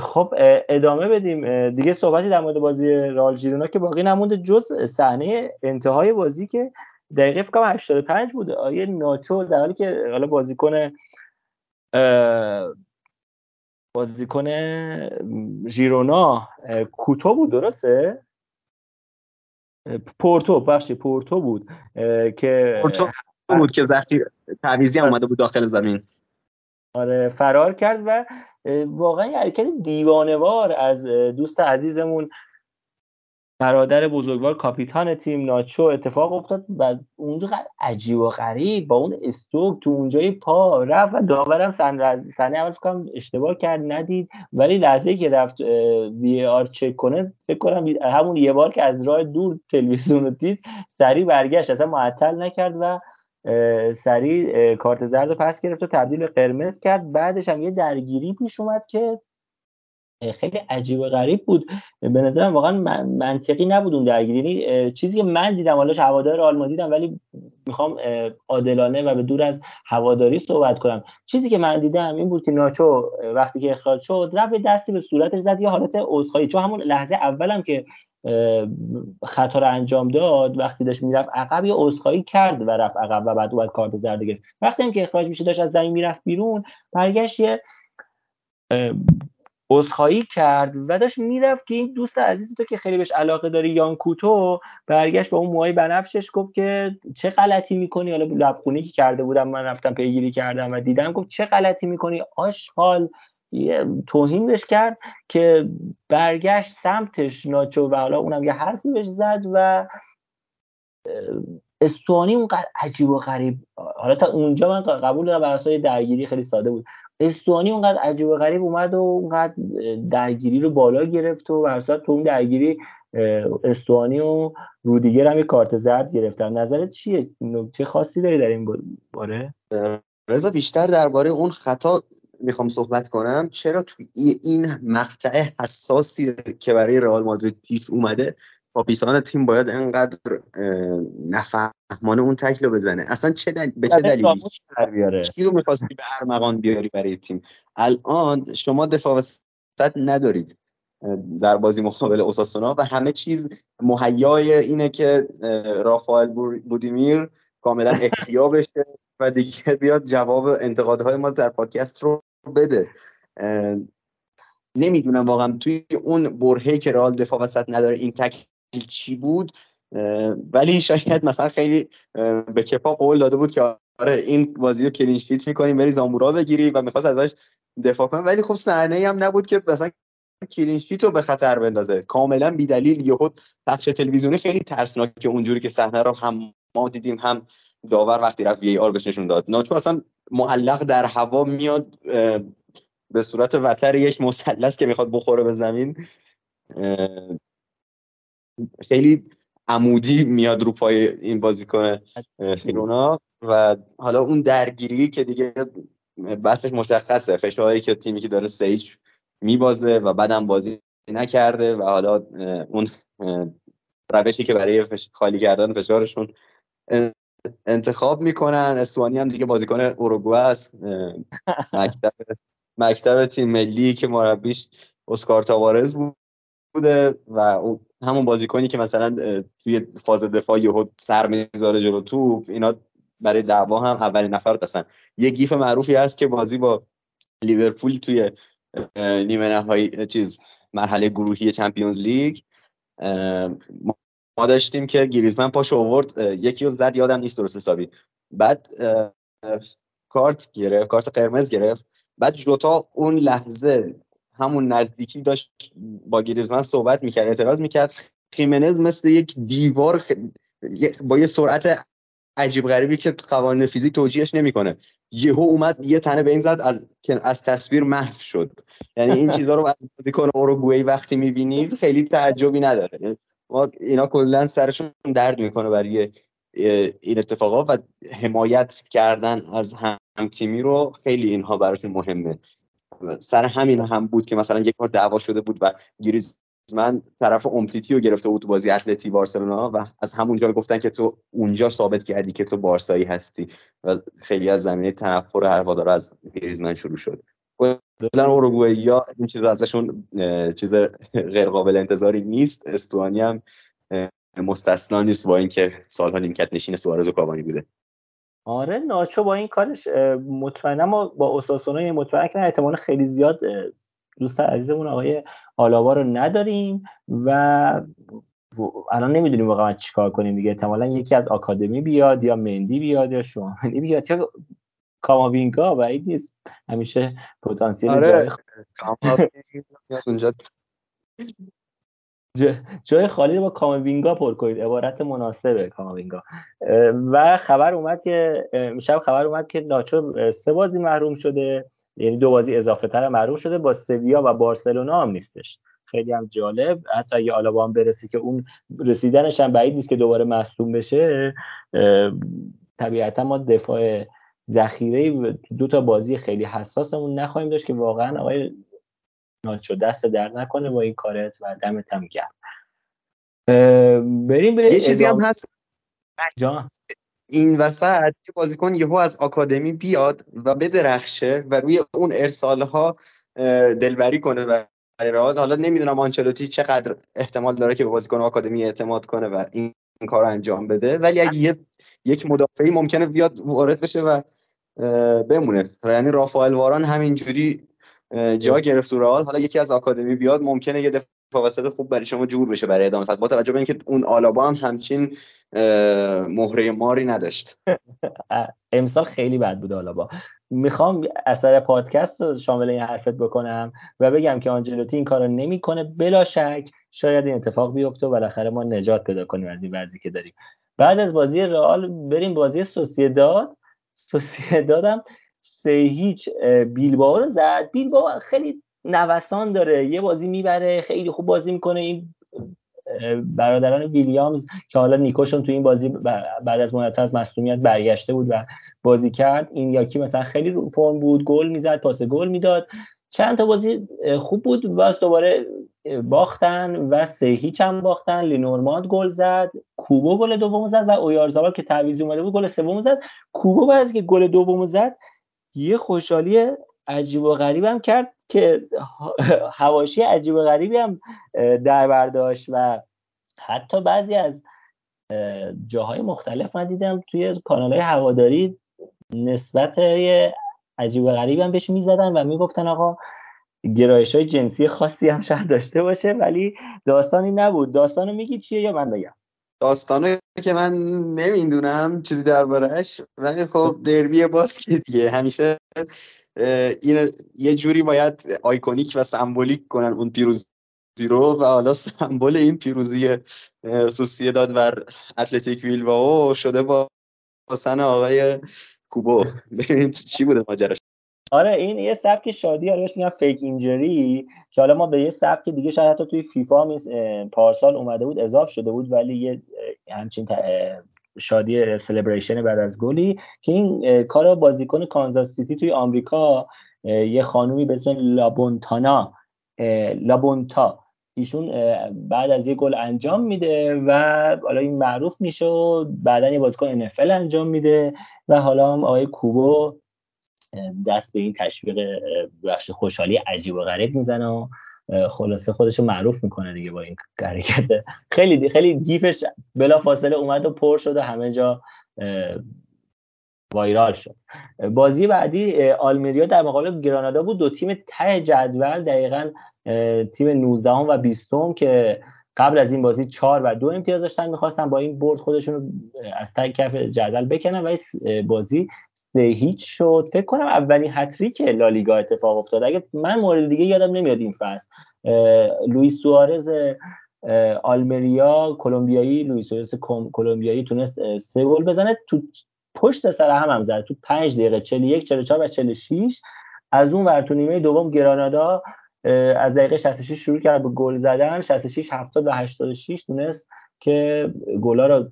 خب ادامه بدیم. دیگه صحبتی در مورد بازی رال ژیرونا که باقی نمونده جز صحنه انتهای بازی که دقیقه فکر 85 بوده. آیه ناچو در حالی که حالا بازیکن بازیکن ژیرونا کوتو بود درسته؟ پورتو بخشی پورتو بود که پورتو بود که زخیر تعویزی هم اومده بود داخل زمین. آره فرار کرد و واقعا حرکت دیوانوار از دوست عزیزمون برادر بزرگوار کاپیتان تیم ناچو اتفاق افتاد و اونجا عجیب و غریب با اون استوک تو اونجای پا رفت و داورم سنه اول فکرم اشتباه کرد ندید. ولی لحظه که رفت وی آر چک کنه فکر کنم همون یه بار که از راه دور تلویزیون رو دید سریع برگشت اصلا معطل نکرد و سریع کارت زرد رو پس گرفت و تبدیل به قرمز کرد. بعدش هم یه درگیری پیش اومد که خیلی عجیب و غریب بود. به نظرم واقعا منطقی نبود اون درگیری. یعنی چیزی که من دیدم حالا هوادار آلمان دیدم ولی می‌خوام عادلانه و به دور از هواداری صحبت کنم. چیزی که من دیدم این بود که ناچو وقتی که اخراج شد رفت دستی به صورتش زد یه حالت عذرخواهی. چون همون لحظه اولم که خطا رو انجام داد وقتی داشت می‌رفت عقب یه عذرخواهی کرد و رفت عقب و بعد اومد کارت زرد گرفت. وقتی هم که اخراج میشه داشت از زمین می‌رفت بیرون برگشت یه عذرخواهی کرد و داشت می‌رفت که این دوست عزیزی تو که خیلی بهش علاقه داری یان کوتو برگشت با اون موهای بنفشش گفت که چه غلطی می‌کنی؟ حالا لبخونی که کرده بودم من رفتم پیگیری کردم و دیدم گفت چه غلطی می‌کنی؟ آشغال توهین بهش کرد که برگشت سمتش ناچو و حالا اونم یه حرفی بهش زد و استوانی اونقدر عجیب و غریب. حالا تا اونجا من قبول دارم بر درگیری خیلی ساده بود. استوانی اونقدر عجیب و غریب اومد و اونقدر درگیری رو بالا گرفت و برسات تو اون درگیری استوانی و رودیگر هم یه کارت زرد گرفتن. نظرت چیه؟ چه خاصی داری در این باره؟ رضا بیشتر درباره اون خطا می‌خوام صحبت کنم. چرا توی این مقطع حساسی که برای رئال مادرید پیش اومده کاپیتان تیم باید انقدر نفهمانه اون تکل بزنه؟ اصلا چه دل... به چه دلیلی؟ چی رو می‌خواستی به ارمغان بیاری برای تیم؟ الان شما دفاع وسط ندارید در بازی مقابل اوساسونا و همه چیز مهیای اینه که رافائل بودیمیر کاملا احیا بشه و دیگه بیاد جواب انتقادهای ما در پادکست رو بده. نمی‌دونم واقعا توی اون برهه که رئال دفاع وسط نداره این تکل چی بود ولی شاید مثلا خیلی به کپا قول داده بود که آره این بازی رو clean sheet می‌کنیم بری زامورا بگیری و می‌خواست ازش دفاع کنه. ولی خب صحنه هم نبود که مثلا clean sheet رو به خطر بندازه. کاملا بی دلیل یهو پخش تلویزیونی خیلی ترسناکه. اونجوری که صحنه رو هم ما دیدیم هم داور وقتی رفت وی آر بهش نشون داد. ناچو اصلا معلق در هوا میاد به صورت وتر یک مثلث که می‌خواد بخوره به زمین. خیلی عمودی میاد رو پای این بازیکن فیرونا. و حالا اون درگیری که دیگه بسش مشخصه. فشاری که تیمی که داره سیج میبازه و بعدم بازی نکرده و حالا اون روشی که برای خالی کردن فشارشون انتخاب می‌کنن. استوانی هم دیگه بازیکن اوروگوئه است. *laughs* مکتب مکتب تیم ملی که مربیش اسکار تاوارز بوده و همون بازیکنی که مثلا توی فاز دفاع یهو سر می‌ذاره جلو توپ اینا برای دعوا هم اولین نفر هستن. یه gif معروفی هست که بازی با لیورپول توی نیمه نهایی چیز مرحله گروهی Champions League. ما داشتیم که گریزمن پاشو آورد. یکی رو زد یادم نیست درست حسابی. بعد کارت گرفت کارت قرمز گرفت. بعد جوتا اون لحظه همون نزدیکی داشت با گریزمن صحبت می‌کرد اعتراض می‌کرد. خیمنز مثل یک دیوار با یه سرعت عجیب غریبی که قوانین فیزیک توجیهش نمی‌کنه. یهو اومد یه تنه به این زد از از تصویر محو شد. یعنی این چیزها رو از بازیکن اوروگوئه وقتی می‌بینید خیلی تعجبی نداره. ما اینا کلا سرشون درد می‌کنه برای این اتفاقات و حمایت کردن از هم تیمی رو خیلی اینها براشون مهمه. سر همین هم بود که مثلا یک بار دعوا شده بود و گریز من طرف امتیتی رو گرفته بود تو بازی اتلتی بارسلونا و از همونجا گفتن که تو اونجا ثابت کردی که تو بارسایی هستی و خیلی از زمینه تنفر هوادار از گریزمن شروع شد. کلا اوروگوئه یا این چیز ازشون چیز غیر قابل انتظاری نیست. استوانی هم مستثنا نیست با اینکه سالها نیمکت نشین سوارز و کاوانی بوده. آره ناچو با این کارش مطمئنا ما با اوساسونا مطمئن که احتمال خیلی زیاد دوست عزیزمون آقای آلاوا رو نداریم و الان نمی‌دونیم واقعا چیکار کنیم دیگه. احتمالا یکی از آکادمی بیاد یا مندی بیاد یا شومنی بیاد یا کاماوینگا. و نیست. همیشه پتانسیل آره. جای جای خالی رو با کاماوینگا پر کنید. عبارت مناسبه کاماوینگا. و خبر اومد که میشه خبر اومد که ناچو سه بازی محروم شده. یعنی دو بازی اضافه تر محروم شده. با سویا و بارسلونا هم نیستش. خیلی هم جالب. حتی اگه آلابا هم برسی که اون رسیدنش هم بعید نیست که دوباره مصدوم بشه طبیعتا ما دفاع ذخیره دو تا بازی خیلی حساسمون نخواهیم داشت که واقعا آقای ناچو دست در نکنه با این کارت و دمت هم گرم. بریم به یه چیزی هم هست. جان. این وسط یه بازیکن یهو از آکادمی بیاد و بدرخشه و روی اون ارسال ها دلبری کنه و حالا نمی‌دونم آنچلوتی چقدر احتمال داره که به بازیکن آکادمی اعتماد کنه و این کار انجام بده. ولی اگه یه یک مدافعی ممکنه بیاد وارد بشه و بمونه. یعنی رافائل واران همینجوری جا گرفت تو حالا یکی از آکادمی بیاد ممکنه یه دفعه وسط خوب برای شما جور بشه برای ادامه فصل. با توجه به اینکه اون آلابا هم همچین مهره ماری نداشت. *laughs* امسال خیلی بد بود آلابا. می‌خوام اثر پادکست رو شامل این حرفت بکنم و بگم که آنجلوتی این کارو نمی‌کنه بلا شک. شاید این اتفاق بیفته و بالاخره ما نجات پیدا کنیم از این وضعی که داریم. بعد از بازی رئال بریم بازی سوسییداد سوسییداد هم سه هیچ بیلبائو رو زد. بیلبائو خیلی نوسان داره. یه بازی می‌بره خیلی خوب بازی می‌کنه. این برادران ویلیامز که حالا نیکوشون تو این بازی بعد از مدت از مصونیت برگشته بود و بازی کرد. این یاکی مثلا خیلی رو فرم بود گل می‌زد پاس گل می‌داد. چند تا بازی خوب بود. باز دوباره باختن و سه هیچ هم باختن. لینورماند گل زد کوبو گل دوم زد و اویارزابال که تعویضی اومده بود گل سوم زد. کوبو بعد که گل دوم زد یه خوشحالی عجیب و غریب هم کرد. که *laughs* هواشی عجیب و غریبی هم در برداشت و حتی بعضی از جاهای مختلف من دیدم توی کانال های هواداری نسبت عجیب و غریبی هم بهش می‌زدن و می‌گفتن آقا گرایش های جنسی خاصی هم شاید داشته باشه ولی داستانی نبود. داستانو میگی چیه یا من بگم؟ داستانو که من نمی‌دونم چیزی دربارهش ولی خب دربی باسکت دیگه. همیشه این یه جوری باید آیکونیک و سمبولیک کنن اون پیروزی رو و حالا سمبل این پیروزی سوسیه داد بر اتلتیک ویلواو شده با سن آقای کوبو. ببینیم چی بوده ماجراش؟ آره این یه سبک شادی آره میگن فیک اینجری که حالا ما به یه سبک دیگه شاید حتی توی فیفا هم پارسال اومده بود اضاف شده بود ولی یه همچین شادی سلبریشن بعد از گلی که این کار بازیکن کانزاس سیتی توی آمریکا یه خانومی به اسم لابونتانا لابونتا. ایشون بعد از یه گل انجام میده و حالا این معروف میشه و بعدا یه بازیکن NFL انجام میده و حالا هم آقای کوبو دست به این تشویق بخش خوشحالی عجیب و غریب می‌زنه و خلاصه خودش رو معروف می‌کنه دیگه با این حرکت. خیلی خیلی گیفش بلا فاصله اومد و پر شد و همه جا وایرال شد. بازی بعدی آلمریا در مقابل گرانادا بود. دو تیم ته جدول دقیقا تیم 19 و 20 که قبل از این بازی چهار و دو امتیاز داشتن می‌خواستن با این برد خودشون از تک کف جدول بکنن و بازی سه هیچ شد. فکر کنم اولین هتریک لالیگا اتفاق افتاد. اگه من مورد دیگه یادم نمیاد این فصل. لوئیس سوارز آلمریا کلمبیایی لوئیس سوارز کلمبیایی تونست سه گل بزنه. تو پشت سر هم هم زد. تو 5 دقیقه 41 44 و 46 از اون ور دوم گرانادا از دقیقه 66 شروع کرد به گل زدن. 66 70 و 86 تونست که گلا رو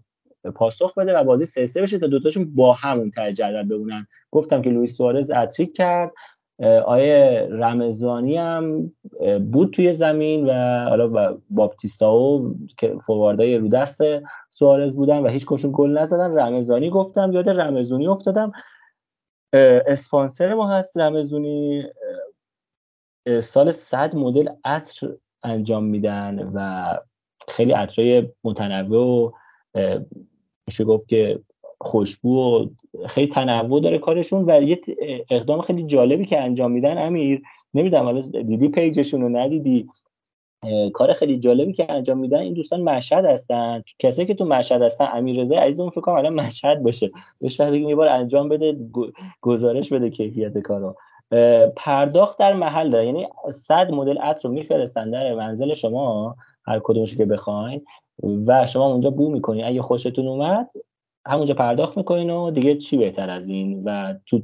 پاسخ بده و بازی 3 3 بشه تا دوتاشون با همون ته جدول بمونن. گفتم که لوئیس سوارز اتریک کرد. آیه رمزانی هم بود توی زمین و حالا باپتیستاو که فورواردای رو دست سوارز بودن و هیچ کشون گل نزدن. رمزانی گفتم یاد رمزونی افتادم. اسپانسر ما هست رمزونی سال صد مدل عطر انجام میدن و خیلی عطرهای متنوع و میشه گفت که خوشبو و خیلی تنوع داره کارشون و یه اقدام خیلی جالبی که انجام میدن امیر. نمی‌دونم حالا دیدی پیجشون رو ندیدی؟ کار خیلی جالبی که انجام میدن. این دوستان مشهد هستن. کسایی که تو مشهد هستن امیر رضا عزیزمون فکر کنم الان مشهد باشه. بهش بگیم یه بار انجام بده گزارش بده کیفیت کارو. پرداخت در محل داره. یعنی صد مدل عطر رو میفرستن در منزل شما هر کدومش که بخواین و شما اونجا بو می‌کنین. اگه خوشتون اومد همونجا پرداخت می‌کنین و دیگه چی بهتر از این؟ و تو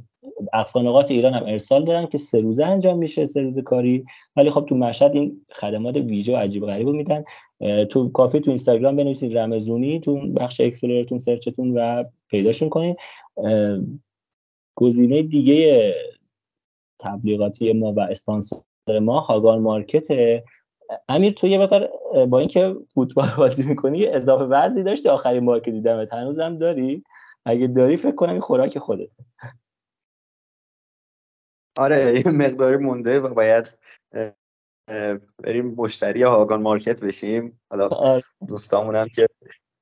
اقصی نقاط ایران هم ارسال دارن که سه روزه انجام میشه سه روزه کاری. ولی خب تو مشهد این خدمات ویژه و عجیب غریب میدن. کافیه تو اینستاگرام بنویسید رمزونی تو بخش explore تون search تون و پیداشون کنین. گزینه دیگه تبلیغاتی ما و اسپانسر ما هاگان مارکت. امیر تو اینقدر با اینکه فوتبال بازی می‌کنی اضافه وزنی داشتی آخرین بار که دیدم هنوزم داری؟ اگه داری فکر کنم این خوراک خودت. آره یه مقداری مونده و باید بریم مشتری هاگان مارکت بشیم. حالا آره. دوستامون هم که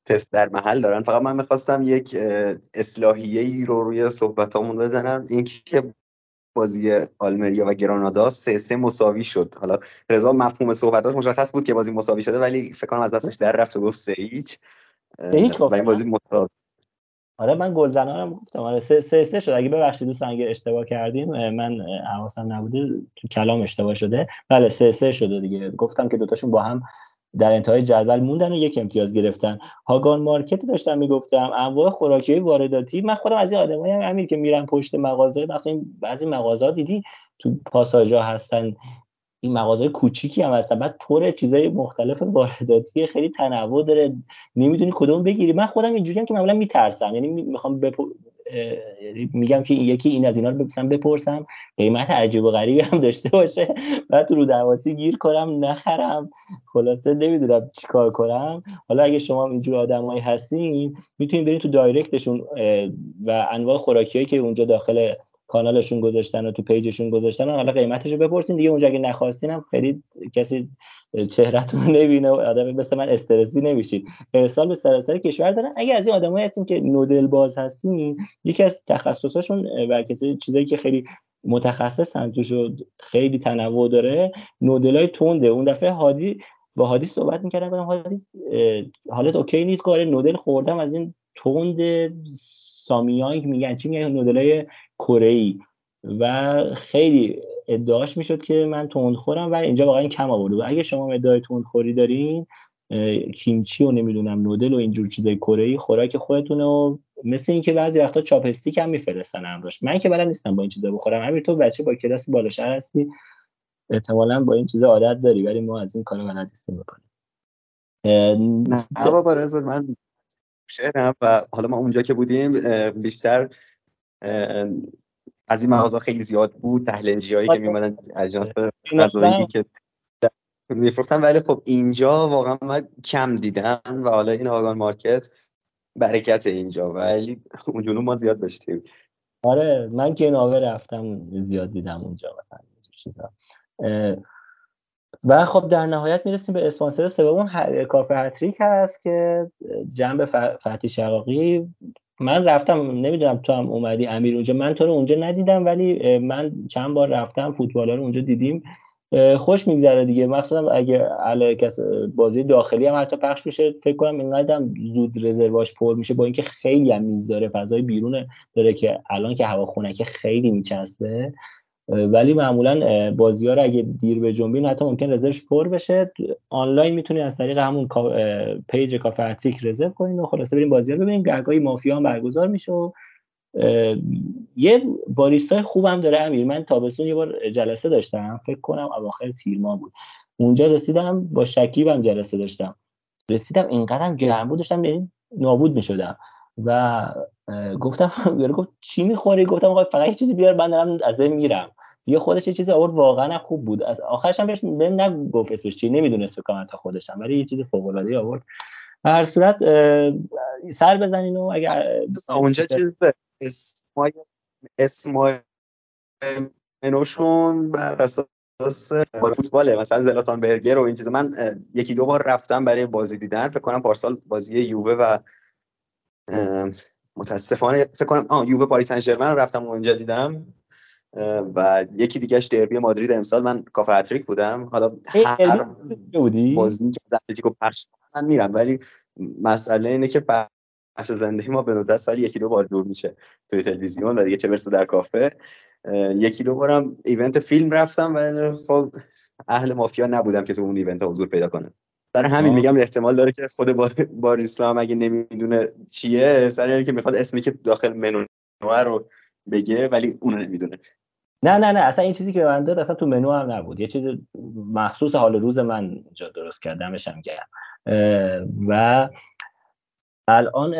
تست در محل دارن. فقط من می‌خواستم یک اصلاحیه ای رو روی صحبتامون بزنم. اینکه بازی آلمریا و گرانادا سه سه مساوی شد. حالا رضا مفهوم صحبتاش مشخص بود که بازی مساوی شده ولی فکر کنم از دستش در رفت و گفت سه هیچ. هیچ و این بازی مساوی آره من گلزنانم گفتم. آره سه سه, سه شد. اگه ببخشید دوستان اگه اشتباه کردیم من حواسم نبوده تو کلام اشتباه شده. بله سه سه شده دیگه. گفتم که دوتاشون با هم در انتهای جدول موندن و یک امتیاز گرفتن. هاگان مارکت داشتم می‌گفتم انواع خوراکی وارداتی. من خودم از این آدمایی هم امیر که میرن پشت مغازه مثلا بعضی مغازه دیدی تو پاساژا هستن این مغازه کوچیکی هم هستن. بعد پر چیزای مختلف وارداتی خیلی تنوع داره. نمی‌دونی کدوم بگیری. من خودم اینجوری هم که معمولا میترسم. یعنی می‌خوام. میگم که یکی این از اینا رو بپرسم بپرسم. قیمت عجیب و غریبی هم داشته باشه. بعد رو درواسی گیر کنم نخرم. خلاصه نمی‌دونم چیکار کنم. حالا اگه شما اینجور آدمایی هستین می‌تونید برید تو دایرکتشون و انواع خوراکیایی که اونجا داخل کانالشون گذاشتن و تو پیجشون گذاشتن. حالا قیمتش رو بپرسین دیگه. اونجا اگه نخواستین هم خیلی کسی چهرهتون نبینه و آدم مثل من استرسی نمیشید ارسال به سراسر کشور دارن اگه از این آدمایی هستین که نودل باز هستین یکی از تخصصاشون و کسی چیزایی که خیلی متخصصن توش خیلی تنوع داره نودل های تنده. اون دفعه هادی با هادی صحبت می‌کردم. گفتم هادی حالت اوکی نیست که نودل خوردم. از این تند سامیانگ میگن. چی میگن؟ نودلای کره ای و خیلی ادعاش می‌شد که من تندخورم و اینجا واقعا کم آورده اگه شما ادعای تندخوری دارین کیمچی و نمی‌دونم نودل و اینجور چیزای کره ای خوراک خودتونه و مثل اینکه بعضی وقتا چاپستیک هم میفرستن همراش من که بلد نیستم با این چیزا بخورم. همین تو بچه با کلاس بالا شهر هستی؟ احتمالا با این چیزا عادت داری ولی ما از این کارا بلد نیستیم بکنیم. نه بابا رضا من شهرم و حالا ما اونجا که بودیم بیشتر از این مغازه خیلی زیاد بود تهلنجی هایی که میمدن اجناس که میفروختن. ولی خب اینجا واقعا من کم دیدم و حالا این آگان مارکت برکت اینجا. ولی اونجا ما زیاد داشتیم. آره من که ناوه رفتم زیاد دیدم اونجا مثلا چیزا. و خب در نهایت می‌رسیم به اسپانسر سوم. کافه هتریک هست که جنب فتی شقاقی من رفتم نمی‌دونم تو هم اومدی امیر اونجا. من تو رو اونجا ندیدم ولی من چند بار رفتم فوتبال رو اونجا دیدیم. خوش میگذره دیگه. مخصوصا اگه کس بازی داخلی هم حتی پخش میشه فکر کنم اینقدر زود رزرواش پر میشه با اینکه خیلی هم میز داره فضای بیرون داره که الان که هوا خونه که خیلی میچسبه. ولی معمولا بازی ها رو اگه دیر به جنبین حتی ممکن رزرش پر بشه. آنلاین می‌تونید از طریق همون پیج کافه اتریک رزرو کنید و خلاصه بریم بازی ها ببینید گهگاهی مافیا هم برگزار میشه یه باریستای خوبم داره امیر. من تابستون یه بار جلسه داشتم. فکر کنم اواخر تیر ماه بود. اونجا رسیدم با شکیبم جلسه داشتم. رسیدم اینقدرم گرم بود داشتم یعنی نابود می‌شدم. و گفتم *laughs* گفت چی می‌خوری؟ گفتم آقا فقط چیزی بیار من دارم از بین میرم. یه خودش یه چیزی آورد واقعا خوب بود. از آخرش هم بهش نگفت اسمش چی نمی‌دونست فکر تا خودشم ولی یه چیز فوق العاده آورد هر صورت سر بزنین و اگر اونجا چیز اسمای اسمای منوشون بر اساس فوتباله. مثلا زلاتان برگر و این چیزا. من یکی دو بار رفتم برای بازی دیدن. فکر کنم پارسال بازی یووه و متاسفانه فکر کنم آ یووه پاریس سن ژرمن رفتم اونجا دیدم. و یکی دیگهش دربی مادرید امسال. من کافه اتریک بودم. حالا هر بازی که اتلتیکو پخش من میرم. ولی مسئله اینه که پخش زنده‌ی ما به ندرت سال یکی دو بار دور میشه توی تلویزیون و دیگه چه برسه در کافه. یکی دو بارم event فیلم رفتم و خب اهل مافیا نبودم که تو اون event حضور پیدا کنم. برای همین میگم احتمال داره که خود بار اسلام اگه نمی‌دونه چیه سر که می‌خواد اسمی که داخل منو رو بگه ولی اونو نمی‌دونه. نه نه نه اصلا این چیزی که من داد اصلا تو منو هم نبود. یه چیز مخصوص حال روز من اینجا درست کردمش هم گرم. و الان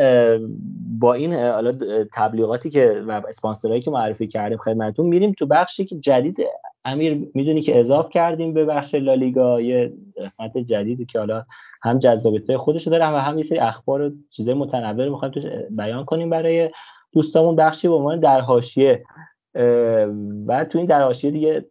با این حالا تبلیغاتی که و اسپانسرایی که معرفی کردیم خدمتتون میریم تو بخشی که جدید امیر می‌دونی که اضاف کردیم به بخش لالیگا یه قسمت جدیدی که حالا هم جذابیت خودش داره و هم یه سری اخبار و چیزای متنوع می‌خوایم توش بیان کنیم برای دوستامون. بخشی به عنوان در حاشیه بعد تو این در حاشیه دیگه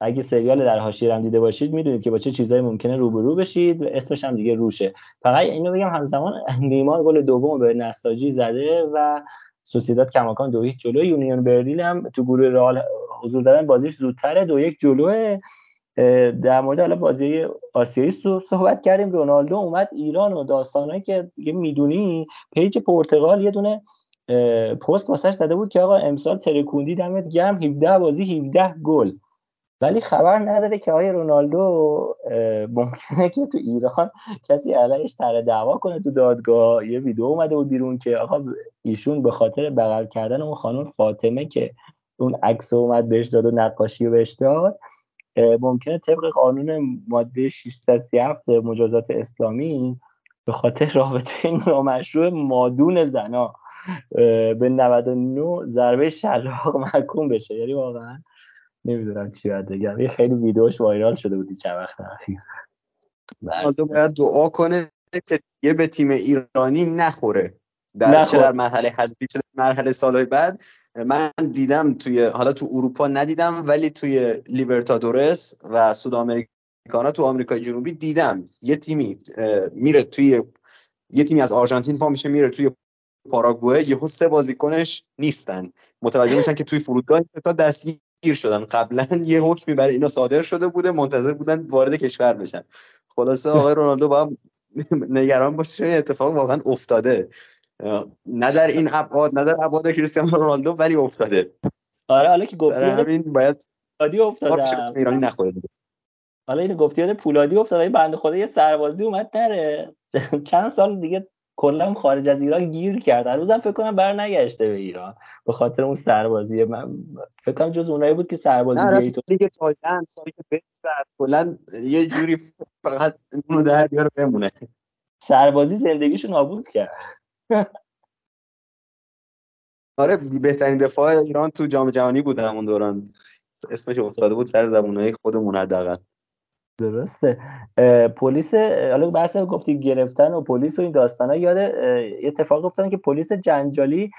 اگه سریال در حاشیه هم دیده باشید می‌دونید که با چه چیزایی ممکنه روبرو بشید و اسمش هم دیگه روشه. فقط اینو بگم همزمان نیمار گل دوم به نساجی زده و سوسیداد کماکان دو هیچ جلو یونیون برلین هم تو گروه رئال حضور دارن بازیش زودتره دو یک جلوه. در مورد حالا بازی آسیایی صحبت کردیم. رونالدو اومد ایران و داستانهایی که دیگه می‌دونی. پیج پرتغال یه دونه پست واسش زده بود که آقا امسال ترکوندی دمت گرم 17 بازی 17 گل. ولی خبر نداره که آقای رونالدو ممکنه که تو ایران کسی علیش تر دعوا کنه تو دادگاه. یه ویدیو اومده بود بیرون که آقا ایشون به خاطر بغل کردن اون خانم فاطمه که اون عکس اومد بهش داد و نقاشی بهش داد ممکنه طبق قانون ماده 637 مجازات اسلامی به خاطر رابطه نامشروع مادون زنا به 99 ضربه شلاق محکوم بشه. یعنی واقعا نمی‌دونم چی باید بگم. یه خیلی ویدیوش وایرال شده بودی چند وقت اخیر. باید دعا کنه که یه به تیم ایرانی نخوره. در چه در مرحله حذفی چه مرحله سالهای بعد. من دیدم توی حالا تو اروپا ندیدم ولی توی لیبرتادورس و سود آمریکانا تو آمریکای جنوبی دیدم. یه تیمی میره توی یه تیمی از آرژانتین پا میشه میره توی پاراگوئه یهو سه بازیکنش نیستن. متوجه میشن که توی فرودگاه تا دستگیر شدن. قبلا یه حکمی برای اینا صادر شده بوده منتظر بودن وارد کشور بشن. خلاصه آقای *laughs* رونالدو با نگران باشه اتفاق واقعا افتاده. نه در این ابعاد نه در ابعاد کریستیانو رونالدو ولی افتاده. آره حالا که گفتی همین باید پولادی افتاده. ایرانی نخوره. حالا اینو گفتی یاد پولادی افتاده بنده خدا یه سربازی اومد نره. *laughs* چند سال دیگه کلا خارج از ایران گیر کرد. روزم فکر کنم بر نگشته به ایران. به خاطر اون سربازی من فکر کنم جز اونایی بود که سربازی تو دیگه تایلند سایت بست کلا یه جوری فقط اونو در بیاره بمونه. سربازی زندگیشو نابود کرد. *laughs* آره بهترین دفاع ایران تو جام جهانی بود همون دوران. اسمش افتاده بود سر زبونهای خودمون حداقل. درسته. پلیس حالا بحث گفتی گرفتن و پلیس و این داستانا یاد اتفاق گفتم که پلیس جنجالی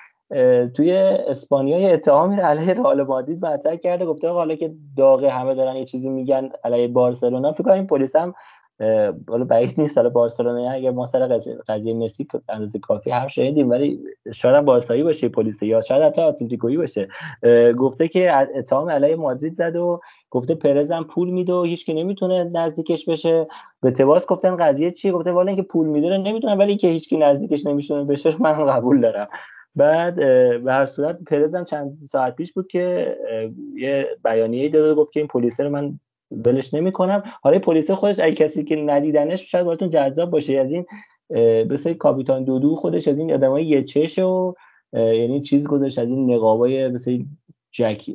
توی اسپانیا اتهامی علیه رئال مادرید مطرح کرده گفته حالا که داغه همه دارن یه چیزی میگن علیه بارسلونا فکر کنم این پلیس هم حالا بعید نیست حالا بارسلونا اگه ما سر قضیه مسی اندازه کافی حرف شنیدیم ولی شاید هم بارسایی باشه پلیس یا شاید حتی اتلتیکویی باشه. گفته که اتهام علیه مادرید زد و گفته پرز هم پول میده و هیچ که نمی‌تونه نزدیکش بشه. به تواس گفتن قضیه چیه گفته والا اینکه پول میده نمی‌تونه ولی که هیچ کی نزدیکش نمی‌تونه بشه من قبول دارم. بعد به هر صورت پرز هم چند ساعت پیش بود که یه بیانیه داده گفت که این پلیس رو من ولش نمی‌کنم. حالا پلیس خودش اگه کسی که ندیدنش شاید براتون جذاب باشه. از این مثل کاپیتان دودو خودش از این آدمای یه چش و یعنی چیز گذاشت. از این نقابای مثل جک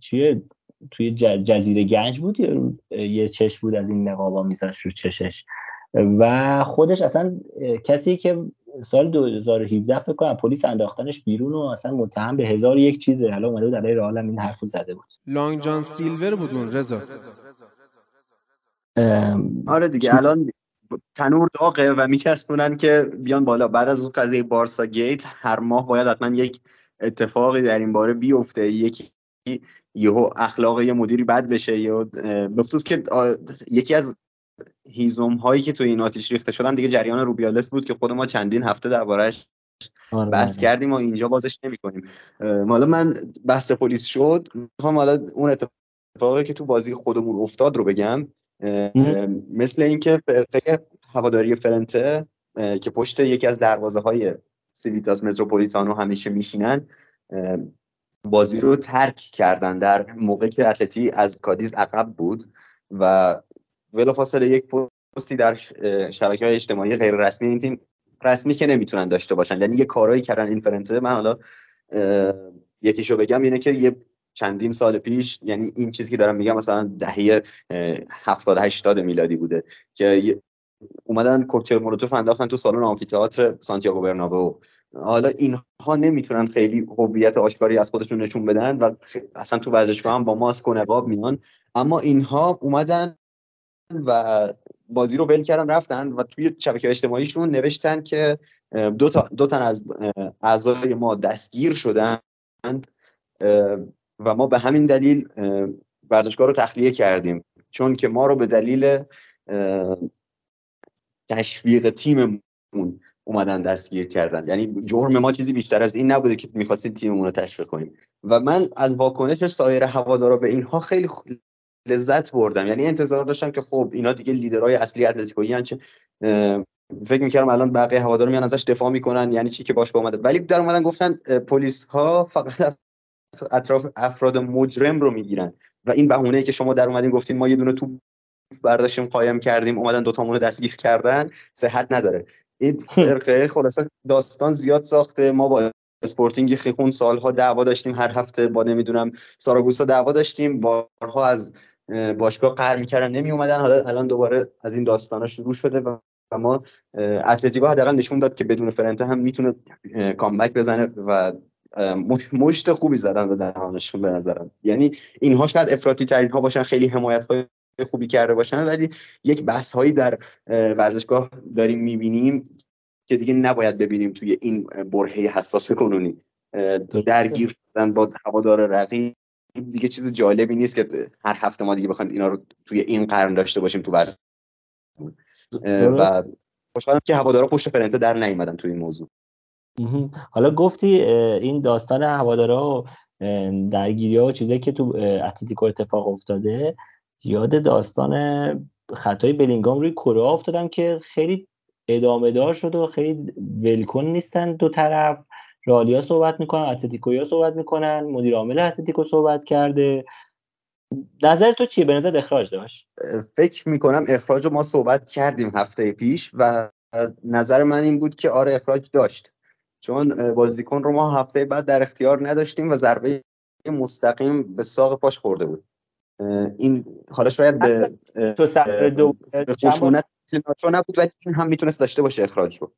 چیه؟ توی جزیره گنج بود. یا یه چش بود از این نقابا میذاشت رو چشش. و خودش اصلا کسی که سال 2017 فکر کنم پلیس انداختنش بیرون و اصلا متهم به هزار یک چیزه. حالا اومده بود علیه رئال این حرفو زده بود. لانگ جان سیلور بود اون رضا. آره دیگه الان تنور داغه و میچسبونن که بیان بالا. بعد از اون قضیه بارسا گیت هر ماه باید حتما یک اتفاقی در این باره بیفته. یکی یهو اخلاق یه مدیری بد بشه. یا بخصوص که یکی از هیزم هایی که تو این آتیش ریخته شدن دیگه جریان روبیالس بود که خود ما چندین هفته دربارش آره بحث کردیم و اینجا بازش نمی کنیم حالا من بحث پلیس شد می‌خوام حالا اون اتفاقی که تو بازی خودمون افتاد رو بگم. مثل اینکه فرقه هواداری فرنته که پشت یکی از دروازه های سیویتاس متروپولیتانو همیشه میشینن بازی رو ترک کردن در موقع که اتلتی از کادیز عقب بود و بلافاصله یک پستی در شبکه های اجتماعی غیر رسمی این تیم رسمی که نمی‌تونن داشته باشن. یعنی یه کارایی کردن این فرنته من حالا یکیشو بگم اینه که یه چندین سال پیش یعنی این چیزی که دارم میگم مثلا دهه 70 80 میلادی بوده که اومدن کوکتل مولوتوف انداختن تو سالن آمفی‌تئاتر سانتیاگو برنابئو. حالا اینها نمی‌تونن خیلی هویت آشکاری از خودشون نشون بدن و اصلا تو ورزشگاه هم با ماسک و نقاب میان. اما اینها اومدن و بازی رو ول کردن رفتن و توی شبکه اجتماعیشون نوشتن که دو, تا دو تن از اعضای ما دستگیر شدند و ما به همین دلیل ورزشگاه رو تخلیه کردیم. چون که ما رو به دلیل تشویق تیممون اومدن دستگیر کردن. یعنی جرم ما چیزی بیشتر از این نبوده که می‌خواستیم تیممون رو تشویق کنیم. و من از واکنش سایر هوادارا به اینها خیلی لذت بردم. یعنی انتظار داشتم که خب اینا دیگه لیدرهای اصلی اتلتیکویی چه فکر می‌کردم الان بقیه هوادارا میان ازش دفاع می‌کنن یعنی چی که باش اومده. ولی در اومدن گفتن پلیس ها فقط اطراف افراد مجرم رو می‌گیرن. و این بهونه که شما در اومدین گفتین ما یه دونه تو برداشتیم قایم کردیم اومدن دو تامون دستگیر کردن صحت نداره. این فرقه خلاصه داستان زیاد ساخته. ما با اسپورتینگ خیخون سالها دعوا داشتیم هر هفته با نمی‌دونم ساراگوسا دعوا داشتیم. بارها از باشگاه قهر می‌کردن نمی اومدن حالا الان دوباره از این داستانا شروع شده و ما اتلتیکو حداقل نشون داد که بدون فرنته هم می‌تونه کامبک بزنه و مشت خوبی زدن به دهانشون به نظرم. یعنی اینها شاید افراطی ترین ها باشن خیلی حمایت های خوبی کرده باشن ولی یک بحث هایی در ورزشگاه داریم می‌بینیم که دیگه نباید ببینیم توی این برهه حساس کنونی. درگیر شدن با هوادار رقیب. دیگه چیز جالبی نیست که هر هفته ما دیگه بخوایم اینا رو توی این قرن داشته باشیم تو ورزش و خوشحالم که هوادارا پشت فرنته در نیومدن توی این موضوع. حالا گفتی این داستان هوادارا و درگیری ها و چیزایی که تو اتلتیکو اتفاق افتاده یاد داستان خطای بلینگام روی کره افتادم که خیلی ادامه دار شد و خیلی ولکن نیستن دو طرف. رالیا صحبت می‌کنن اتلتیکویا صحبت می‌کنن مدیر عامل اتلتیکو صحبت کرده. نظر تو چیه؟ به نظر اخراج داشت؟ فکر می‌کنم اخراج رو ما صحبت کردیم هفته پیش و نظر من این بود که آره اخراج داشت. چون بازیکن رو ما هفته بعد در اختیار نداشتیم و ضربه مستقیم به ساق پاش خورده بود. این حالا شاید به تو سفر دو نبود ولی این هم می‌تونست داشته باشه اخراج رو.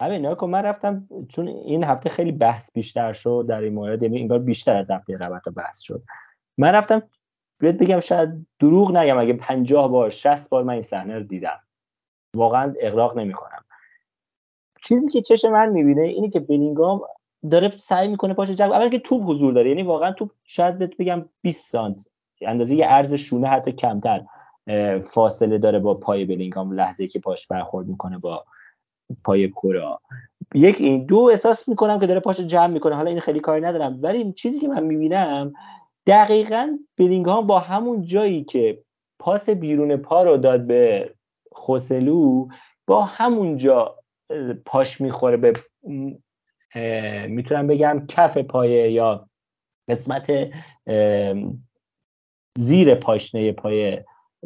همین که من رفتم چون این هفته خیلی بحث بیشتر شد در این مورد یعنی انگار بیشتر از هفته قبل بحث شد. من رفتم بهت بگم شاید دروغ نگم اگه 50 بار 60 بار من این صحنه رو دیدم. واقعا اغراق نمی‌کنم. چیزی که چش من می‌بینه اینه که بلینگام داره سعی می‌کنه پاش جنگ اول که توپ حضور داره یعنی واقعا توپ شاید بهت بگم 20 سانت اندازه یه عرض شونه حتی کمتر فاصله داره با پای بلینگام لحظه که پاش برخورد می‌کنه با پای کورا. یک این دو احساس می‌کنم که داره پاش جمع می‌کنه. حالا این خیلی کاری ندارم. ولی چیزی که من می‌بینم دقیقا بلینگهام با همون جایی که پاس بیرون پا رو داد به خوسلو با همون جا پاش می‌خوره به می‌تونم بگم کف پایه یا قسمت زیر پاشنه پای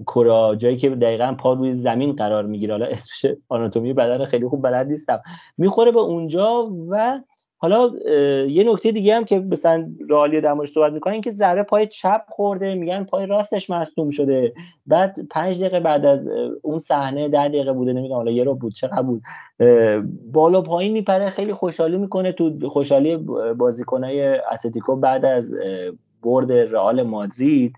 کرا جایی که دقیقا پا روی زمین قرار می‌گیره. حالا اسمش آناتومی بدن خیلی خوب بلد نیستم. می‌خوره به اونجا و حالا یه نکته دیگه هم که مثلا رالی در موردش صحبت می‌کنن که ذره پای چپ خورده میگن پای راستش مصدوم شده. بعد پنج دقیقه بعد از اون صحنه ده دقیقه بوده نمی‌دونم حالا یه رو بود چقدر بود. بالا پایین میپره خیلی خوشحالی می‌کنه تو خوشحالی بازیکنای اتلتیکو بعد از برد رئال مادرید.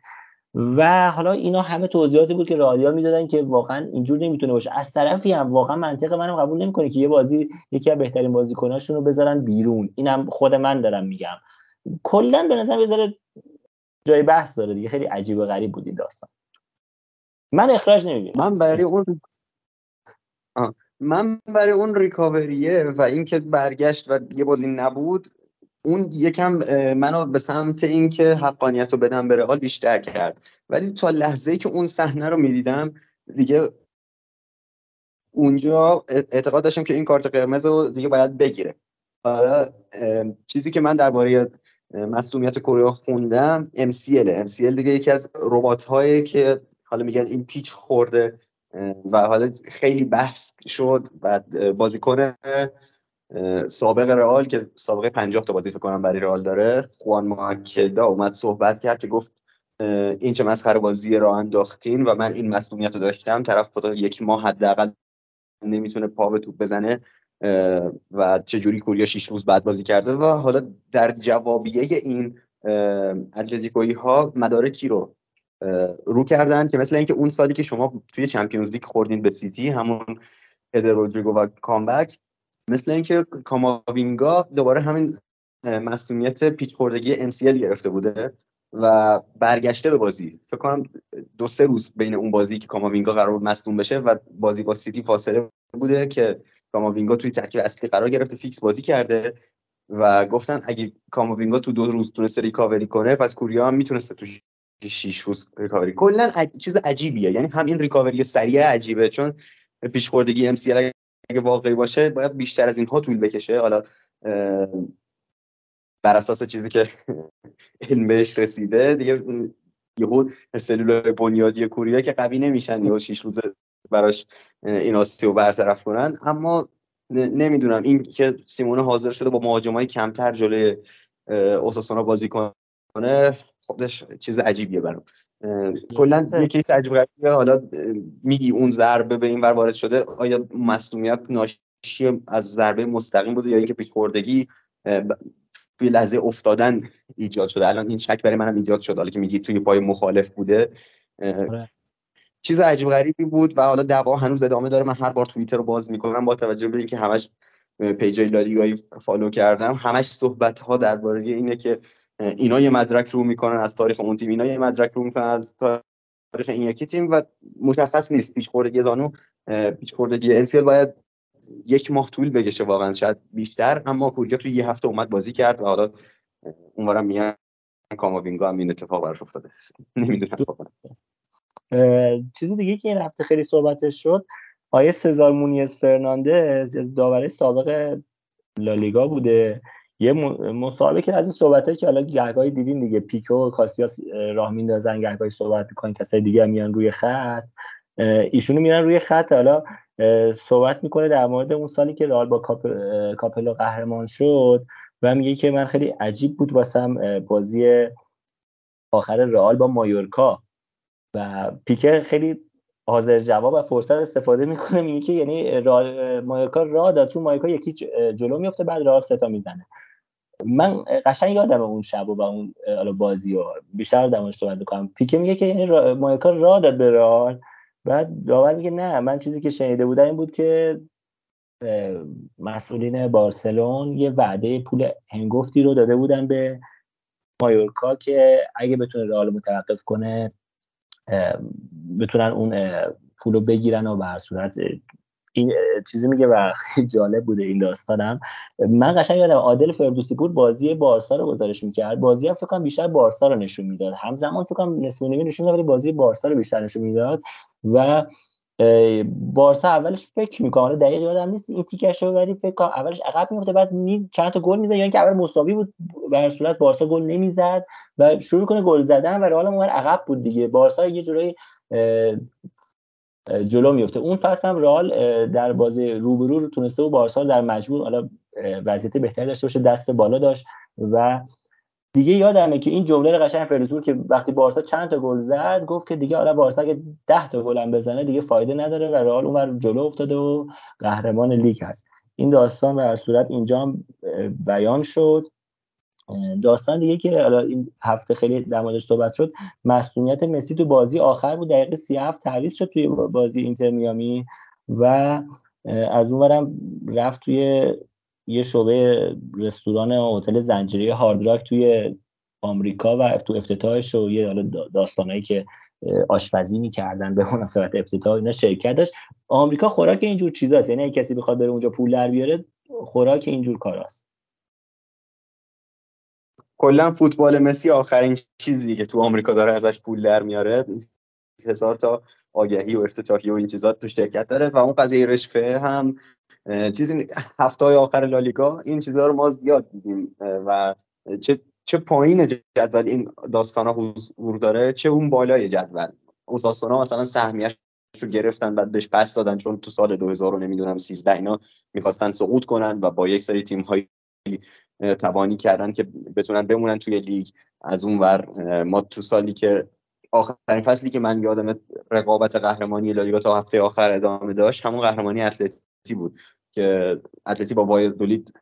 و حالا اینا همه توضیحاتی بود که رادیا می‌دادن که واقعا اینجور نمی‌تونه باشه. از طرفی هم واقعا منطق منم قبول نمی‌کنه که یه بازی یکی از بهترین بازیکناشون رو بذارن بیرون. اینم خود من دارم میگم. کلا به نظر بذاره جای بحث داره دیگه. خیلی عجیب و غریب بود این داستان. من اخراج نمی‌بینم. من برای اون من برای اون ریکاوریه و اینکه برگشت و یه بازی نبود اون یکم منو به سمت اینکه حقانیت رو بدم به رئال بیشتر کرد. ولی تا لحظه که اون صحنه رو می‌دیدم دیگه اونجا اعتقاد داشتم که این کارت قرمز رو دیگه باید بگیره. حالا چیزی که من درباره مصومیت کره خوندم MCL MCL دیگه یکی از ربات هایی که حالا میگن این پیچ خورده و حالا خیلی بحث شد و بازیکن سابق رئال که سابقه 50 تا بازی فکر کنم برای رئال داره خوان ماکدا اومد صحبت کرد که گفت این چه مسخره بازی راه انداختین و من این مسئولیت رو داشتم. طرف تا یک ماه حداقل نمی‌تونه پا به توپ بزنه و چجوری کوریا شیش روز بعد بازی کرده و حالا در جوابیه این اتلتیکویی ها مدارکی رو رو کردن که مثل اینکه اون سالی که شما توی Champions League خوردین به سیتی همون ادر رودریگو و comeback مثل اینکه کاماوینگا دوباره همین مصدومیت پیچ خوردگی MCL گرفته بوده و برگشته به بازی. فکر کنم دو سه روز بین اون بازی که کاماوینگا قرار مصدوم بشه و بازی با سیتی فاصله بوده که کاماوینگا توی ترکیب اصلی قرار گرفته فیکس بازی کرده و گفتن اگه کاماوینگا تو دو روز تونسته ریکاوری کنه پس کوریا هم می‌تونسته تو 6 روز ریکاوری. کلا چیز عجیبیه. یعنی هم این ریکاوری سریع عجیبه چون پیش خوردگی ام اگه واقعی باشه باید بیشتر از اینها طول بکشه. حالا بر اساس چیزی که *laughs* علم بهش رسیده دیگه یهو سلول بنیادی کوریا که قوی نمیشن یا 6 روز براش این آسیو برطرف کنن. اما نمی‌دونم. این که سیمونه حاضر شده با مهاجمای کمتر جلوی اوساسونا بازی کنه خودش چیز عجیبیه برام. کلا یه کیس عجیب غریبه حالا میگی اون ضربه به این ور وارد شده آیا مصونیت ناشی از ضربه مستقیم بوده یا اینکه پیشخوردگی توی لحظه افتادن ایجاد شده؟ الان این شک برای منم ایجاد شده حالا که میگی توی پای مخالف بوده آره. چیز عجیب غریبی بود و حالا دعوا هنوز ادامه داره. من هر بار توییتر رو باز می‌کنم با توجه به اینکه همش پیجای لالیگایی فالو کردم. همش صحبت ها درباره اینه که اینا یه مدرک رو می‌کنن از تاریخ اون تیم اینا یه مدرک رو می‌کنن از تاریخ این یکی تیم و مشخص نیست پیش خوردگی زانو پیش خوردگی انسیل باید یک ماه طول بکشه واقعا شاید بیشتر اما کوریا توی یه هفته اومد بازی کرد و حالا اونورم میان کاماوینگا هم این اتفاق براش افتاده. *laughs* نمی‌دونم چیز دیگه که این هفته خیلی صحبتش شد آیه سزار مونیز فرناندز داوری سابق لالیگا بوده. یه مصاحبه که از این صحبت که حالا گهگاهی دیدین دیگه پیکه و کاسیاس راه میندازن گهگاهی صحبت می‌کنن کسای دیگه میان روی خط. ایشونو میرن روی خط. حالا صحبت می‌کنه در مورد اون سالی که رئال با کاپ... کاپلو قهرمان شد و میگه که من خیلی عجیب بود واسم بازی آخر رئال با مایورکا. و پیکه خیلی حاضر جواب و فرصت استفاده می‌کنه. میگه که یعنی مایورکا را داد. چون مایورکا یکی جلو میفته بعد رئال ستا می‌زنه. من قشنگ یادم اون شب و اون بازی و بیشتر در صحبت می‌کنم. پیکه میگه که یعنی مایورکا را داد به رئال بعد داور میگه نه من چیزی که شنیده بودم این بود که مسئولین بارسلون یه وعده پول هنگفتی رو داده بودن به مایورکا که اگه بتونه رئال متوقف کنه بتونن اون پول رو بگیرن و به صورت این چیزی میگه و خیلی *laughs* جالب بوده این داستانم. من قشنگ یادم عادل فردوسی پور بازی بارسا رو گزارش می‌کرد. بازی هم فکر کنم بیشتر بارسا رو نشون می‌داد. همزمان فکر کنم نصف نیمه نشون ولی بازی بارسا رو بیشتر نشون می‌داد. و بارسا اولش فکر می‌کنه دقیق یادم نیست این تیکش رو ولی فکر کنم اولش عقب میفته بعد. چند تا گل می‌زد یا اینکه اول مساوی بود به هر صورت بارسا گل نمی‌زد و شروع کنه گل زدن و رئال اون عقب بود دیگه. بارسا یه جورایی جلو میفته اون فصل هم رئال در بازی روبرو رو تونسته و بارسا در مجموع حالا وضعیت بهتری داشته باشه دست بالا داشت و دیگه یادمه که این جمله قشنگ فردوتور که وقتی بارسا چند تا گل زد گفت که دیگه حالا بارسا اگه 10 تا گل هم بزنه دیگه فایده نداره و رئال اونور جلو افتاده و قهرمان لیگ هست. این داستان به هر صورت اینجا بیان شد. داستان دیگه که حالا این هفته خیلی در موردش صحبت شد مسئولیت مسی تو بازی آخر بود دقیقه 37 تعویض شد توی بازی اینتر میامی و از اونورم رفت توی یه شعبه رستوران هتل زنجیره هاردراک توی آمریکا و تو افتتاحش و یه حالا داستانایی که آشپزی می‌کردن به مناسبت افتتاح اینا شرکت داشت. آمریکا خوراک اینجور چیزاست یعنی کسی بخواد بره اونجا پول در بیاره خوراک اینجور کاراست. کلا فوتبال مسی آخرین چیزی که تو آمریکا داره ازش پول در میاره هزار تا آگهی و افتتاحیه و این چیزا تو شرکت داره و اون قضیه رشفه هم چیزی هفته آخر لالیگا این چیزها رو ما زیاد دیدیم و چه چه پایین جدول این داستان ها حضور داره چه اون بالای جدول. ها مثلا سهمیش رو گرفتن بعد بهش پس دادن چون تو سال 2000 رو نمی‌دونم 13 اینا می‌خواستن سقوط کنن و با یک سری تیم های توانی کردن که بتونن بمونن توی لیگ. از اون ور ما تو سالی که آخرین فصلی که من یادم رقابت قهرمانی لالیگا تا هفته آخر ادامه داشت همون قهرمانی اتلتی بود که اتلتی با وایدولید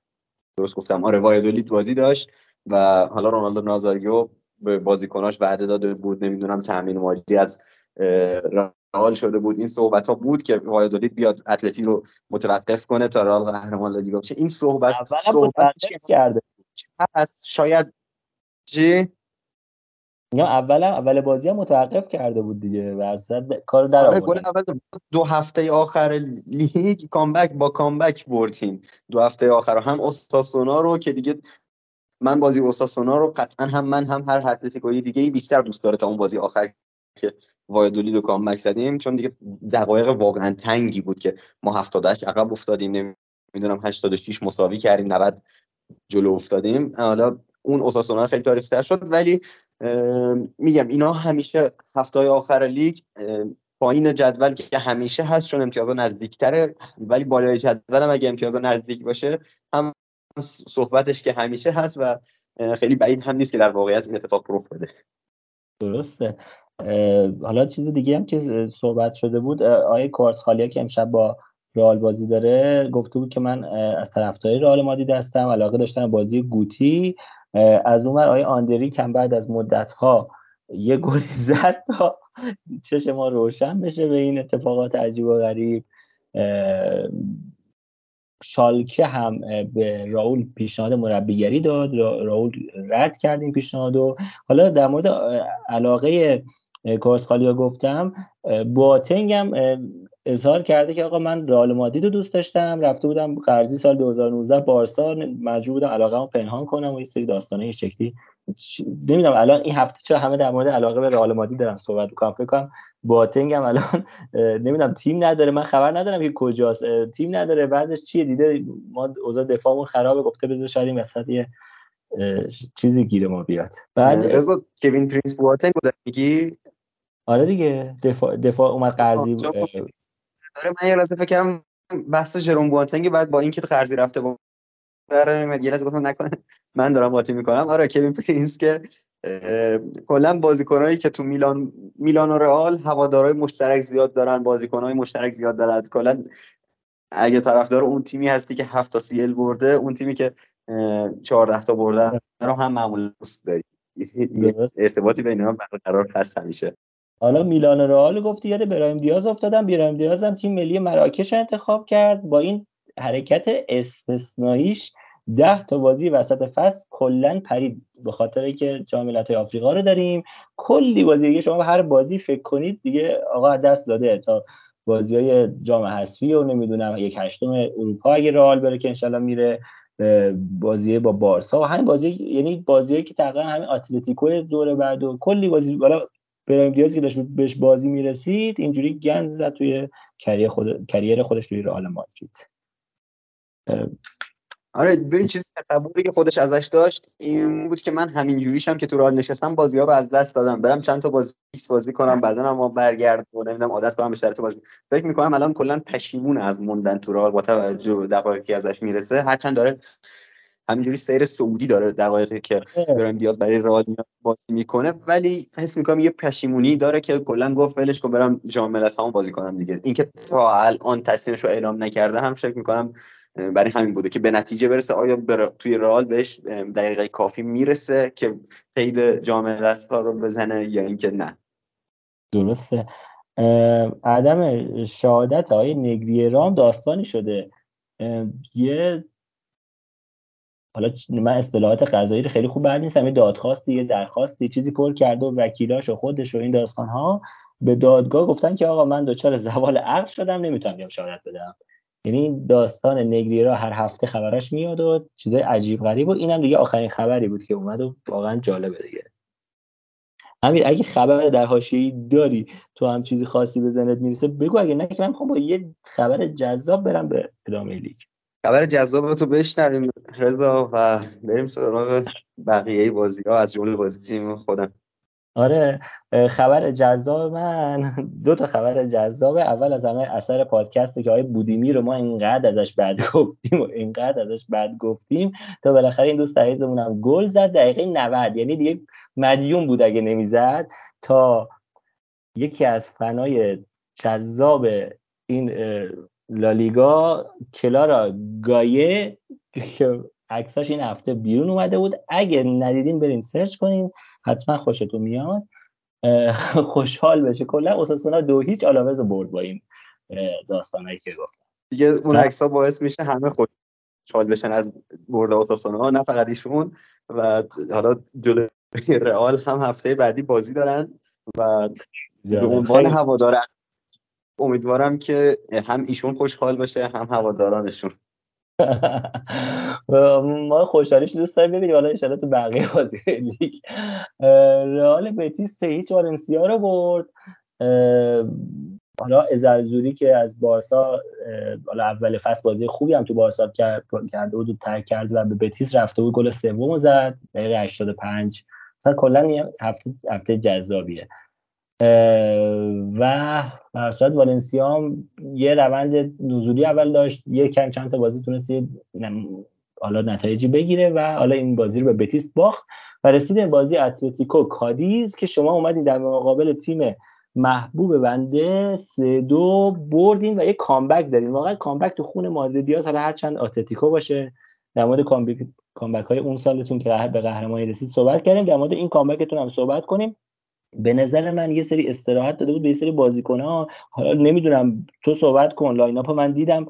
درست گفتم آره وایدولید بازی داشت و حالا رونالدو نازاریو به بازیکناش وعده داده بود. نمی‌دونم تامین مالی از رئال شده بود. این صحبت ها بود که وایدولید بیاد اتلتی رو متوقف کنه تا رئال قهرمان لالیگا بشه. این صحبت صحبت کرده هست شاید چی؟ اینا اول اول بازی هم متوقف کرده بود دیگه. ورصد کار در آره اول دو هفته آخر لیگ کامبک با کامبک بردیم. دو هفته آخر. هم استاسونا رو که دیگه من بازی اوساسونا رو قطعا هم من هم هر اتلتیکوی دیگه ای بیشتر دوست داره تا اون بازی آخر که وایدولید و کامبک زدیم. چون دیگه دقایق واقعا تنگی بود که ما 78 عقب افتادیم. نمی‌دونم 86 مساوی کردیم 90 جلو افتادیم. حالا اون اوساسونا خیلی تاریخی تر شد. ولی میگم اینا همیشه هفته های آخر لیگ پایین جدول که همیشه هست چون امتیازا نزدیکتره. ولی بالای جدول هم اگه امتیازا نزدیک باشه هم صحبتش که همیشه هست و خیلی بعید هم نیست که در واقعیت این اتفاق رخ بده. درسته. حالا چیز دیگه هم که صحبت شده بود آیه کارس خالیا که امشب با رئال بازی داره گفته بود که من از طرفدارای رئال مادید هستم علاقه داشتم بازی گوتی. از اون آیه آندری کم بعد از مدت ها یه گلی *laughs* زد تا چش ما روشن بشه به این اتفاقات عجیب و غریب. شالکه هم به راول پیشنهاد مربیگری داد راول رد کرد این پیشنهادو. حالا در مورد علاقه کورسخالیا گفتم. بواتنگ هم اظهار کرده که آقا من رئال مادید رو دوست داشتم. رفته بودم قرضی سال 2019 بارسا مجبور بودم علاقه رو پنهان کنم و یه سری داستانه شکلی نمی‌دونم الان این هفته چرا همه در مورد علاقه به رئال مادید دارن صحبت می‌کنم فکر کنم باتنگ هم الان نمی‌دونم تیم نداره. من خبر ندارم که کجاست. تیم نداره. بعدش چیه؟ دیده ما اوضاع دفاعمون خرابه. گفته بذار شاید این وسط یه چیزی گیر ما بیاد. بعد رضا کوین پرینس بواتنگ میگی؟ آره دیگه دفاع دفاع اومد قرضی آره من یه لحظه فکر کردم بحث جروم بواتنگ بعد با اینکه قرضی رفته با در نمیاد یه لحظه گفتم نکنه. من دارم قاطی می‌کنم. آره کوین پرینس که کلا بازیکنایی که تو میلان میلان و رئال هوادارهای مشترک زیاد دارن بازیکنهای مشترک زیاد دارن. کلا اگه طرفدار اون تیمی هستی که 7 تا سیل برده اون تیمی که 14 تا برده رو هم معمولا دوست داری. ارتباطی بین اینا برقرار هست همیشه. حالا میلان رئال گفتی یاد برایم دیاز افتادم برایم دیاز هم تیم ملی مراکش انتخاب کرد. با این حرکت استثناییش ده تا بازی وسط فصل کلا پرید. به خاطر که جام ملت‌های آفریقا رو داریم. کلی بازی دیگه شما هر بازی فکر کنید دیگه آقا دست داده. تا بازی های جام حذفی و نمی‌دونم یک هشتم اروپا اگه رئال بره که انشالله میره بازی با بارسا. و همین بازی یعنی بازیایی که تقریبا همین اتلتیکو دور بعد و کلی بازی بالا براهیم دیاز که داشت بهش بازی می‌رسید اینجوری گند زد توی career, خود... career خودش توی رئال مادرید. آره ببین چیزی تصوری که خودش ازش داشت این بود که من همین جوریشم که تو رئال نشستم بازی ها رو از دست دادم. برم چند تا بازی فیکس بازی کنم بعدا هم برگردم و نمی‌دونم عادت کنم به شرط بازی. فکر می‌کنم الان کلا پشیمون از موندن تو رئال با توجه به دقایقی ازش می‌رسه. هرچند داره همینجوری سیر صعودی داره دقایقی که برم دیاز برای رئال بازی می‌کنه. ولی حس می‌کنم یه پشیمونی داره که کلا گفت ولش کن برم جام ملت‌ها بازی کنم دیگه. اینکه تا الان تصمیمش رو اعلام نکرده هم فکر می‌کنم برای همین بوده که به نتیجه برسه آیا بر... توی رئال بهش دقیقه کافی می‌رسه که قید جام ملت‌ها رو بزنه یا اینکه نه؟ درسته. عدم شهادت های نگریرام داستانی شده. یه حالا من اصطلاحات قضایی رو خیلی خوب بلد نیستم. یه دادخواستی یه درخواستی چیزی پر کرده و وکیلاش و خودش و این داستان ها به دادگاه گفتن که آقا من دچار زوال عقل شدم نمی‌تونم بیام شهادت بدم. یعنی داستان نگریرا هر هفته خبرش میاد و چیزای عجیب غریب و اینم دیگه آخرین خبری بود که اومد و واقعا جالبه دیگه. امیر اگه خبر در حاشیه‌ای داری تو هم چیزی خاصی به ذهنت می‌رسه بگو اگه نه که من می‌خوام با یه خبر جذاب برم به ادامه لیگ. خبر جذاب تو بشنویم رضا و بریم سراغ بقیه بازی ها از جمله بازی تیم خودم. آره خبر جذاب من. دو تا خبر جذابه. اول از همه اثر پادکسته که آقای بودیمی رو ما اینقدر ازش بد گفتیم و اینقدر ازش بد گفتیم تا بالاخره این دوست عزیزمون هم گل زد. دقیقه 90 یعنی دیگه مدیون بود اگه نمی‌زد. تا یکی از فنای جذاب این لالیگا کلارا گایه که عکساش این هفته بیرون اومده بود. اگه ندیدین برین سرچ کنین. حتما خوشتون میاد. خوشحال بشه. کلا اساسونا دو هیچ آلاوز برد با این داستانایی که گفتم. دیگه اون عکس ها باعث میشه همه خوشحال بشن از برد اساسونا نه فقط ایشون. و حالا جلوی رئال هم هفته بعدی بازی دارن و به عنوان هوادار امیدوارم که هم ایشون خوشحال باشه هم هوادارانشون. *laughs* ما خوشحالیش دوست داریم ببینیم. حالا ان تو بقیه بازی لیگ. رئال بتیس سه هیچ والنسیا رو برد. حالا ازرزوری که از بارسا حالا اول فصل بازی خوبی هم تو بارسا کرده بود و ترک کرد و به بتیس رفته بود گل سوم زد. دقیقه 85 مثلا کلا هفته هفته جذابیه. و به هر صورت والنسیا هم یه روند نزولی اول داشت یه کم چند تا بازی تونست حالا نتایجی بگیره و حالا این بازی رو به بتیس باخت و رسید بازی اتلتیکو کادیز که شما اومدین در مقابل تیم محبوب بنده سه دو بردین و یه comeback زدین. واقعا comeback تو خون مادریدیاس حالا هر چند اتلتیکو باشه در مورد comeback های اون سالتون که به قهرمانی رسید صحبت کردیم. در مورد این comeback تون هم صحبت کنیم. به نظر من یه سری استراحت داده بود به یه سری بازیکن ها حالا نمی‌دونم تو صحبت کن lineup من دیدم.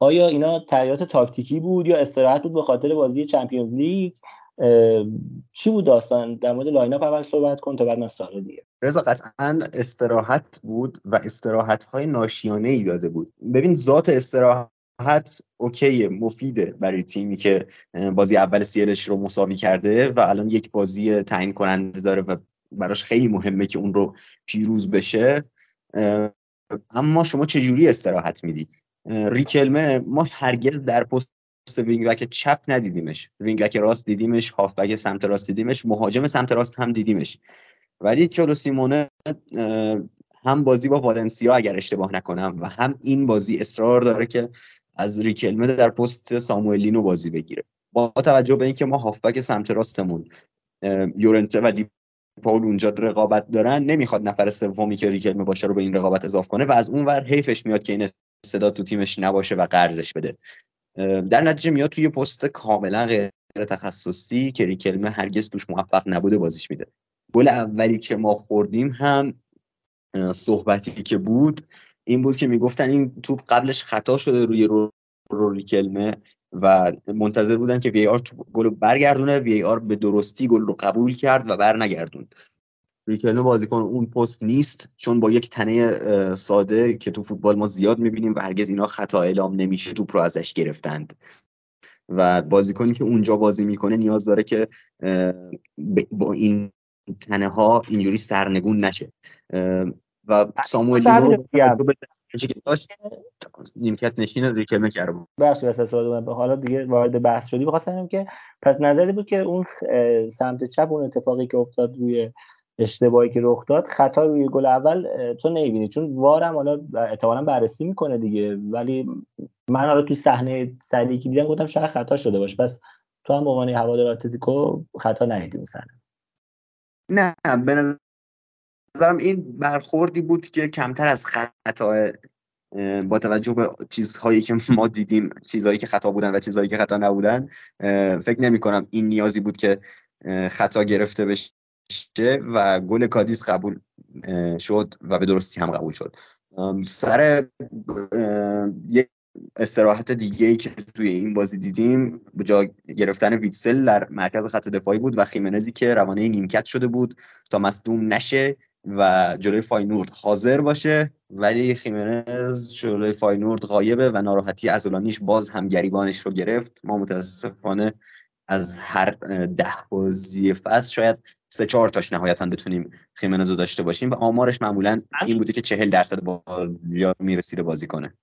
آیا اینا تغییرات تاکتیکی بود یا استراحت بود به خاطر بازی Champions League؟ چی بود داستان؟ در مورد lineup اول صحبت کن تا بعد من سوال دیگه. رضا قطعا استراحت بود و استراحت های ناشیانه ای داده بود. ببین ذات استراحت OK مفیده برای تیمی که بازی اول CL ش رو مساوی کرده و الان یک بازی تعیین کننده داره و براش خیلی مهمه که اون رو پیروز بشه. اما شما چجوری استراحت میدی؟ ریکلمه ما هرگز در پست wing چپ ندیدیمش. wing راست دیدیمش هافبک سمت راست دیدیمش مهاجم سمت راست هم دیدیمش. ولی چولو سیمئونه هم بازی با والنسیا اگر اشتباه نکنم و هم این بازی اصرار داره که از ریکلمه در پست ساموئلینو بازی بگیره. با توجه به اینکه ما هافبک سمت راستمون یورنته و پاول اونجا رقابت دارن نمی‌خواد نفر سومی که ریکلمه باشه رو به این رقابت اضافه کنه و از اون ور حیفش میاد که این صدا تو تیمش نباشه و قرضش بده. در نتیجه میاد توی پست کاملا غیر تخصصی که ریکلمه هرگز توش موفق نبوده بازیش میده. گل اولی که ما خوردیم هم صحبتی که بود این بود که می‌گفتن این توپ قبلش خطا شده روی رو, ریکلمه و منتظر بودن که وی آر گل رو برگردونه. وی آر به درستی گل رو قبول کرد و بر نگردوند ریکلنو بازیکن اون پست نیست چون با یک تنه ساده که تو فوتبال ما زیاد می‌بینیم و هرگز اینا خطا اعلام نمیشه توپ رو ازش گرفتند. و بازیکنی که اونجا بازی می‌کنه نیاز داره که با این تنه ها اینجوری سرنگون نشه. و ساموئل نیمکت نشین ریکلمه کرده بود بخش به حالا دیگه وارد بحث شدی. بخواستم که پس نظری بود که اون سمت چپ اون اتفاقی که افتاد روی اشتباهی که رخ داد خطا روی گل اول تو نمی‌بینی. چون وارم حالا احتمالاً بررسی می‌کنه دیگه. ولی من حالا تو صحنه سری که دیدم گفتم شاید خطا شده باشه. پس تو هم به عنوان هوادار اتلتیکو خطا ندیدی اون نه به نظرم این برخوردی بود که کمتر از خطا با توجه به چیزهایی که ما دیدیم چیزهایی که خطا بودن و چیزهایی که خطا نبودن فکر نمی کنم این نیازی بود که خطا گرفته بشه و گل کادیس قبول شد و به درستی هم قبول شد. سر استراحت دیگه ای که توی این بازی دیدیم به جا گرفتن ویتسل در مرکز خط دفاعی بود و خیمنزی که روانه نیمکت شده بود تا مصدوم نشه و جلوی فاینورد حاضر باشه. ولی خیمنز جلوی فاینورد غایبه و ناراحتی عضلانیش باز هم گریبانش رو گرفت. ما متاسفانه از هر ده بازی فصل شاید سه چهار تاش نهایتا بتونیم خیمنز رو داشته باشیم و آمارش معمولا این بوده که چهل درصد با می‌رسیده بازی کنه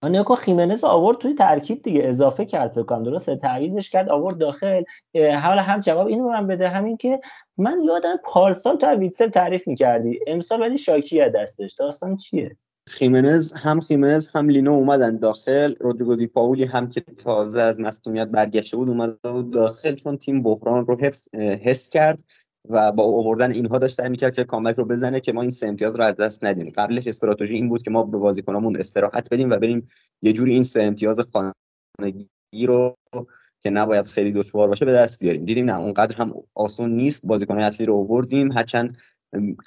آنیاکو خیمنز آورد توی ترکیب دیگه اضافه کرد فکر کنم درسته؟ تعویزش کرد آورد داخل. حالا هم جواب اینو من بده همین که من یادم پارسال تو ویتسل تعریف می‌کردی. امسال ولی شاکی دستش داستان چیه؟ خیمنز هم خیمنز هم لینو اومدن داخل. رودریگو دی پاولی هم که تازه از مصونیت برگشته بود اومد داخل چون تیم بحران رو حفظ حس کرد. و با آوردن اینها داشت سعی می‌کرد که کامبک رو بزنه که ما این سه امتیاز رو از دست ندیم. قبلش استراتژی این بود که ما به بازیکنامون استراحت بدیم و بریم یه جوری این سه امتیاز خانگی رو که نباید خیلی دشوار باشه به دست بیاریم. دیدیم نه اونقدر هم آسون نیست. بازیکنان اصلی رو آوردیم. هرچند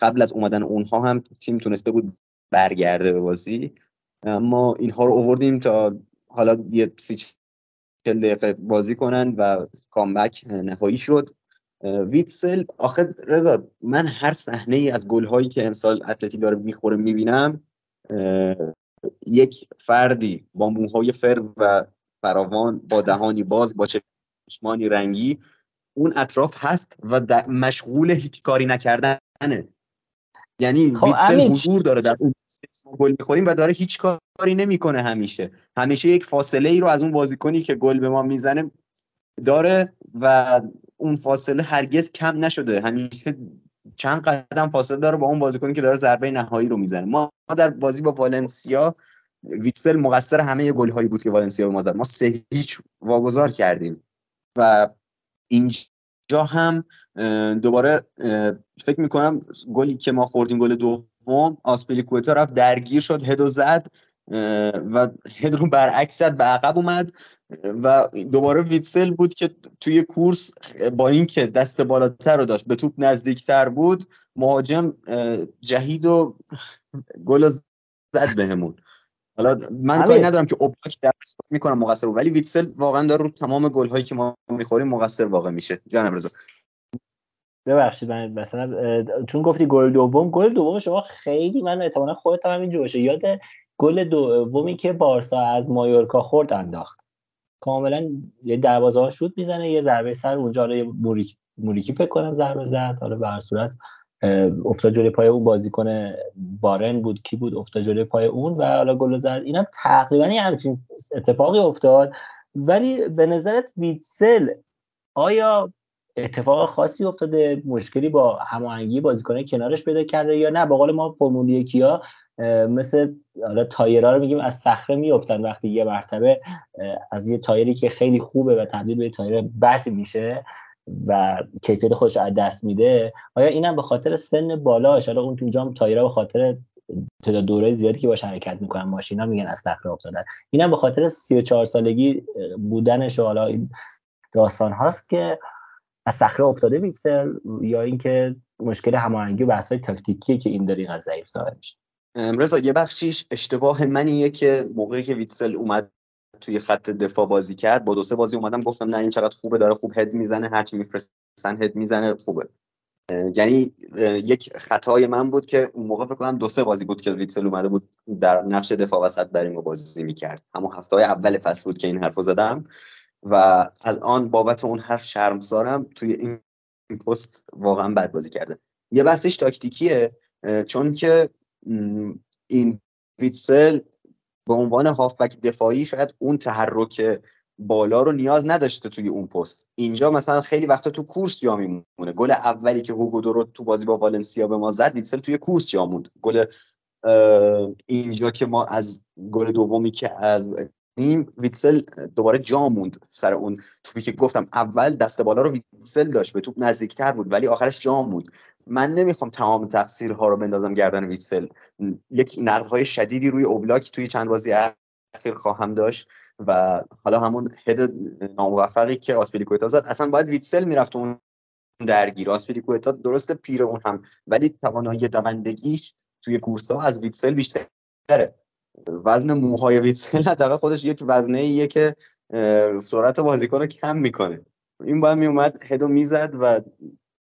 قبل از اومدن اونها هم تیم تونسته بود برگرده به بازی. اما اینها رو آوردیم تا حالا یه سی دقیقه بازی کنن و کامبک نهایی شد. ویتسل آخه رضا من هر صحنه ای از گل هایی که امسال اتلتی داره می‌خوره می‌بینم یک فردی با موهای فر و فراوان با دهانی باز با چشمانی رنگی اون اطراف هست و مشغول هیچ کاری نکردنه. یعنی خب ویتسل حضور داره در اون گل می‌خوریم و داره هیچ کاری نمی‌کنه همیشه. همیشه یک فاصله ای رو از اون بازیکنی که گل به ما می‌زنه داره و اون فاصله هرگز کم نشده. همیشه چند قدم فاصله داره با اون بازیکنی که داره ضربه نهایی رو می‌زنه. ما در بازی با والنسیا ویتسل مقصر همه گل هایی بود که والنسیا به ما زد. ما سه هیچ واگذار کردیم. و اینجا هم دوباره فکر می‌کنم گلی که ما خوردیم گل دوم آسپلیکوتا رفت درگیر شد هدو زد. و هد رو برعکس زد به عقب اومد و دوباره ویتسل بود که توی کورس با اینکه دست بالاتر رو داشت به توپ نزدیکتر بود مهاجم جهید و گل زد بهمون. حالا من کاری ندارم که اوبلاک درس می‌کنم مقصر ولی ویتسل واقعا داره رو تمام گل هایی که ما می‌خوریم مقصر واقع میشه. جانم رضا. ببخشید من مثلا چون گفتی گل دوم گل دوم شما خیلی من احتمالاً خودت هم اینجوری باشه. یاد گل دومی که بارسا از مایورکا خورد انداخت. کاملا یه دروازه ها شوت می‌زنه یه ضربه سر اونجا رو موریکی موریکی فکر کنم ضربه زد. حالا به هر صورت افتاد جلوی پای اون بازیکن بارن بود کی بود؟ افتاد جلوی پای اون و حالا گل زد. اینم تقریبا همچین اتفاقی افتاد. ولی به نظرت ویتسل آیا اتفاق خاصی افتاده؟ مشکلی با هماهنگی بازیکن کنارش پیدا کرده یا نه؟ با قول ما فرمول یکیا مثل حالا تایرها رو میگیم از صخره میافتن وقتی یه مرتبه از یه تایری که خیلی خوبه و تبدیل به تایر بد میشه و کیفیت خودش از دست میده. آیا اینم به خاطر سن بالاش؟ حالا اون تو جام تایرها به خاطر تعداد دوره زیادی که باش حرکت می‌کنن ماشینا میگن از صخره افتادن. اینم به خاطر 34 سالگی بودنش و حالا این داستان هاست که از صخره افتاده ویتسل یا اینکه مشکل هماهنگی و بحث‌های تاکتیکی که این داره از ضعیف ظاهر رضا یه بخشیش اشتباه منیه که موقعی که ویتسل اومد توی خط دفاع بازی کرد با دو سه بازی اومدم گفتم نه این چقدر خوبه داره خوب هد می‌زنه هرچی میفرستن هد می‌زنه خوبه. یعنی یک خطای من بود که اون موقع فکر کنم دو سه بازی بود که ویتسل اومده بود در نقش دفاع وسط بریم و بازی می‌کرد. همون هفته های اول فصل بود که این حرفو زدم و الان بابت اون حرف شرمسارم توی این پست واقعا بد بازی کرده. یه بحثش تاکتیکیه چون که این ویتسل به عنوان هافبک دفاعی شاید اون تحرک بالا رو نیاز نداشته توی اون پست. اینجا مثلا خیلی وقتا تو کورس جا میمونه. گل اولی که هوگو دورو تو بازی با والنسیا به ما زد ویتسل توی کورس جا موند. گل اینجا که ما از گل دومی که از این ویتسل دوباره جا موند سر اون توپی که گفتم. اول دست بالا رو ویتسل داشت به توپ نزدیکتر بود ولی آخرش جا موند. من نمی‌خوام تمام تقصیرها رو بندازم گردن ویتسل. یک نقدهای شدیدی روی اوبلاک توی چند بازی اخیر خواهم داشت و حالا همون هد ناموفقی که آسپیلیکویتا زد. اصلا باید ویتسل می‌رفت اون درگیر. آسپیلیکویتا درست پیره اون هم ولی توانایی دوندگیش توی کورسا از ویتسل بیشتره. وزن موهای ویتسل حداقل خودش یک وزنه ایه که سرعت بازیکن رو کم می‌کنه. این باید میومد هدو می‌زد و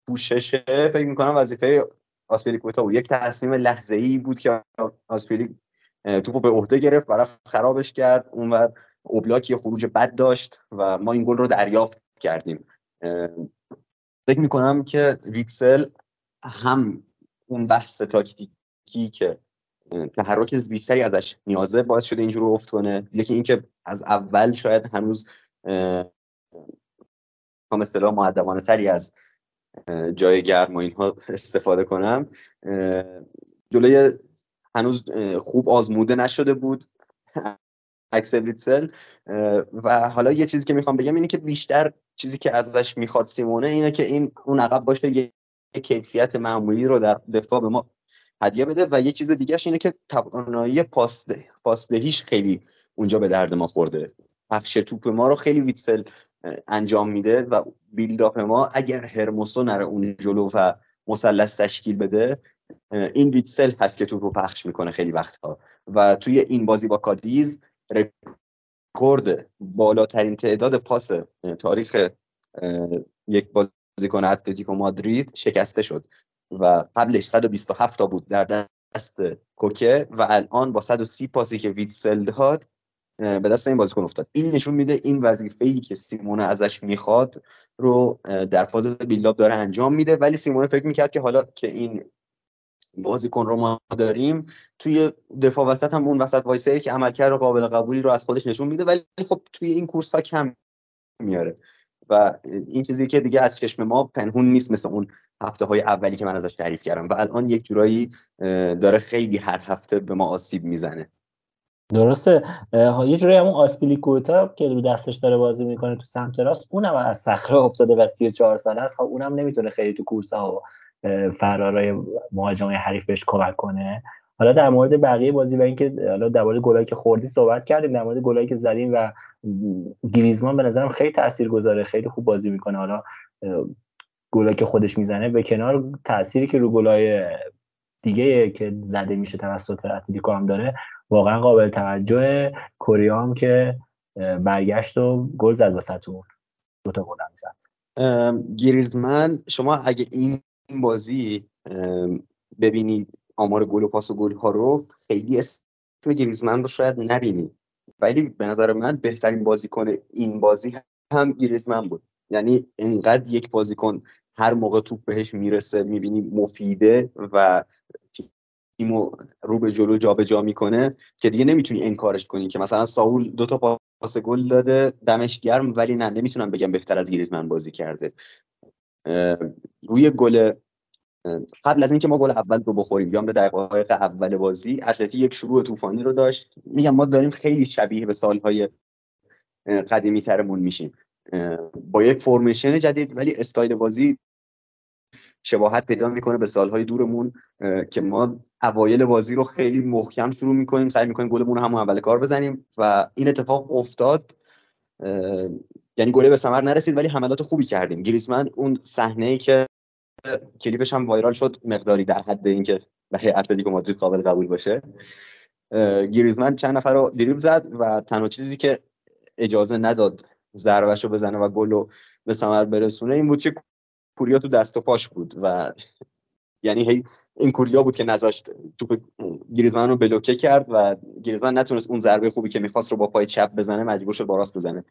پوششه فکر می‌کنم وظیفه آسپیلیکوتا بود. یک تصمیم لحظه ای بود که آسپیلی توپو به عهده گرفت برای خرابش کرد اونور اوبلاک یه خروج بد داشت و ما این گل رو دریافت کردیم. فکر می‌کنم که ویتسل هم اون بحث تاکتیکی که تحرک بیشتری ازش نیازه باعث شده اینجور افت کنه. یکی اینکه از اول شاید هنوز هم اصطلاح معدبانه تری از جای گرم و اینها استفاده کنم. جلوی هنوز خوب آزموده نشده بود عکس ویتسل و حالا یه چیزی که می‌خوام بگم اینه که بیشتر چیزی که ازش می‌خواد سیمونه اینه که این اون عقب باشه یه کیفیت معمولی رو در دفاع به ما هدیه بده. و یه چیز دیگهش اینه که توانایی پاسده پاسدهیش خیلی اونجا به درد ما خورده. پخش توپ ما رو خیلی ویتسل انجام میده و build-up ما اگر هرموسو نره اون جلو و مثلث تشکیل بده این ویتسل هست که توپ رو پخش می‌کنه خیلی وقتها. و توی این بازی با کادیز رکورد بالاترین تعداد پاس تاریخ یک بازیکن اتلتیکو مادرید شکسته شد و قبلش 127 تا بود در دست کوکه و الان با 130 پاسی که ویتسل داد به دست این بازیکن افتاد. این نشون میده این وظیفه ای که سیمونه ازش می‌خواد رو در فاز بیلداپ داره انجام میده. ولی سیمونه فکر می‌کرد که حالا که این بازیکن رو ما داریم توی دفاع وسط هم اون وسط وایسه که عملکرد قابل قبولی رو از خودش نشون میده. ولی خب توی این کورس ها کم میاره. و این چیزی که دیگه از چشم ما پنهون نیست مثل اون هفته های اولی که من ازش تعریف کردم. و الان یک جورایی داره خیلی هر هفته به ما آسیب می‌زنه. درسته. یه جوری همون آسپیلیکوتا که رو دستش داره بازی می‌کنه تو سمت راست اونم از صخره افتاده و 34 ساله است. خب اونم نمی‌تونه خیلی تو کورس ها و فرارای مهاجمای حریف بهش کمک کنه. حالا در مورد بقیه بازی و اینکه حالا در مورد گلایی که خوردی صحبت کردیم در مورد گلایی که زدیم و گریزمان به نظرم خیلی تاثیرگذاره خیلی خوب بازی می‌کنه. حالا گلایی که خودش می‌زنه به کنار تأثیری که رو گلای دیگه که زده میشه توسط اتلتیکو هم داره واقعا قابل توجه کوریا هم که برگشت و گل زد واسهتون. دو تا گل هم زد. گریزمن شما اگه این بازی ببینید آمار گل و پاس و گل ها رو خیلی اسم گریزمن رو شاید نبینید ولی به نظر من بهترین بازیکن این بازی هم گریزمن بود. یعنی انقدر یک بازیکن هر موقع توپ بهش می‌رسه می‌بینی مفیده و تیمو رو به جلو جابجا جا می‌کنه که دیگه نمی‌تونی انکارش کنی که مثلا ساول دو تا پاس گل داده دمش گرم ولی نه نمی‌تونم بگم بهتر از گریزمن بازی کرده. روی گل قبل از اینکه ما گل اول رو بخوریم یا دقایق اول بازی. اتلتی یک شروع طوفانی رو داشت. میگم ما داریم خیلی شبیه به سالهای قدیمی ترمون میشیم. با یک فرمیشن جدید ولی استایل بازی شباهت پیدا می‌کنه به سالهای دورمون که ما اوایل بازی رو خیلی محکم شروع می‌کنیم. سعی می‌کنیم گلمون رو اول کار بزنیم و این اتفاق افتاد. یعنی گله به ثمر نرسید ولی حملات خوبی کردیم. گریزمن اون صحنه ای که کلیپش هم وایرال شد مقداری در حد اینکه برای اتلتیکو مادرید قابل قبول باشه. گریزمن چند نفر رو دریبل زد و تنها چیزی که اجازه نداد ضربش رو بزنه و گل رو به ثمر برسونه این بود که کوریا تو دست و پاش بود و یعنی هی این کوریا بود که نذاشت توپ گریزمن رو بلوکه کرد و گریزمن نتونست اون ضربه خوبی که می‌خواست رو با پای چپ بزنه مجبور شد با راست بزنه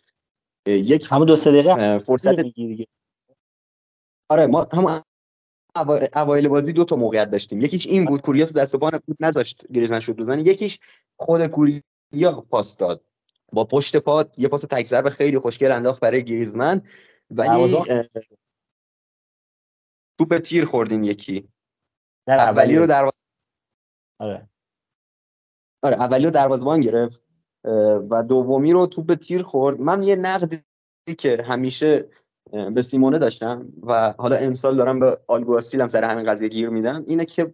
یک همون دو سه دقیقه فرصت آره ما هم اوایل بازی دو تا موقعیت داشتیم. یکیش این بود کوریا تو دست و پا نذاشت گریزمن شد بزنه. یکیش خود کوریا پاس داد. با پشت پا یه پاس تک ضربه خیلی خوشگل انداخت برای گریزمن. ولی توپ تیر خوردیم یکی. اولی رو دروازه آره. آره اولی رو دروازه‌بان گرفت و دومی رو توپ تیر خورد. من یه نقدی که همیشه به سیمونه داشتم و حالا امسال دارم به آلگواسیل هم سر همین قضیه گیر میدم اینه که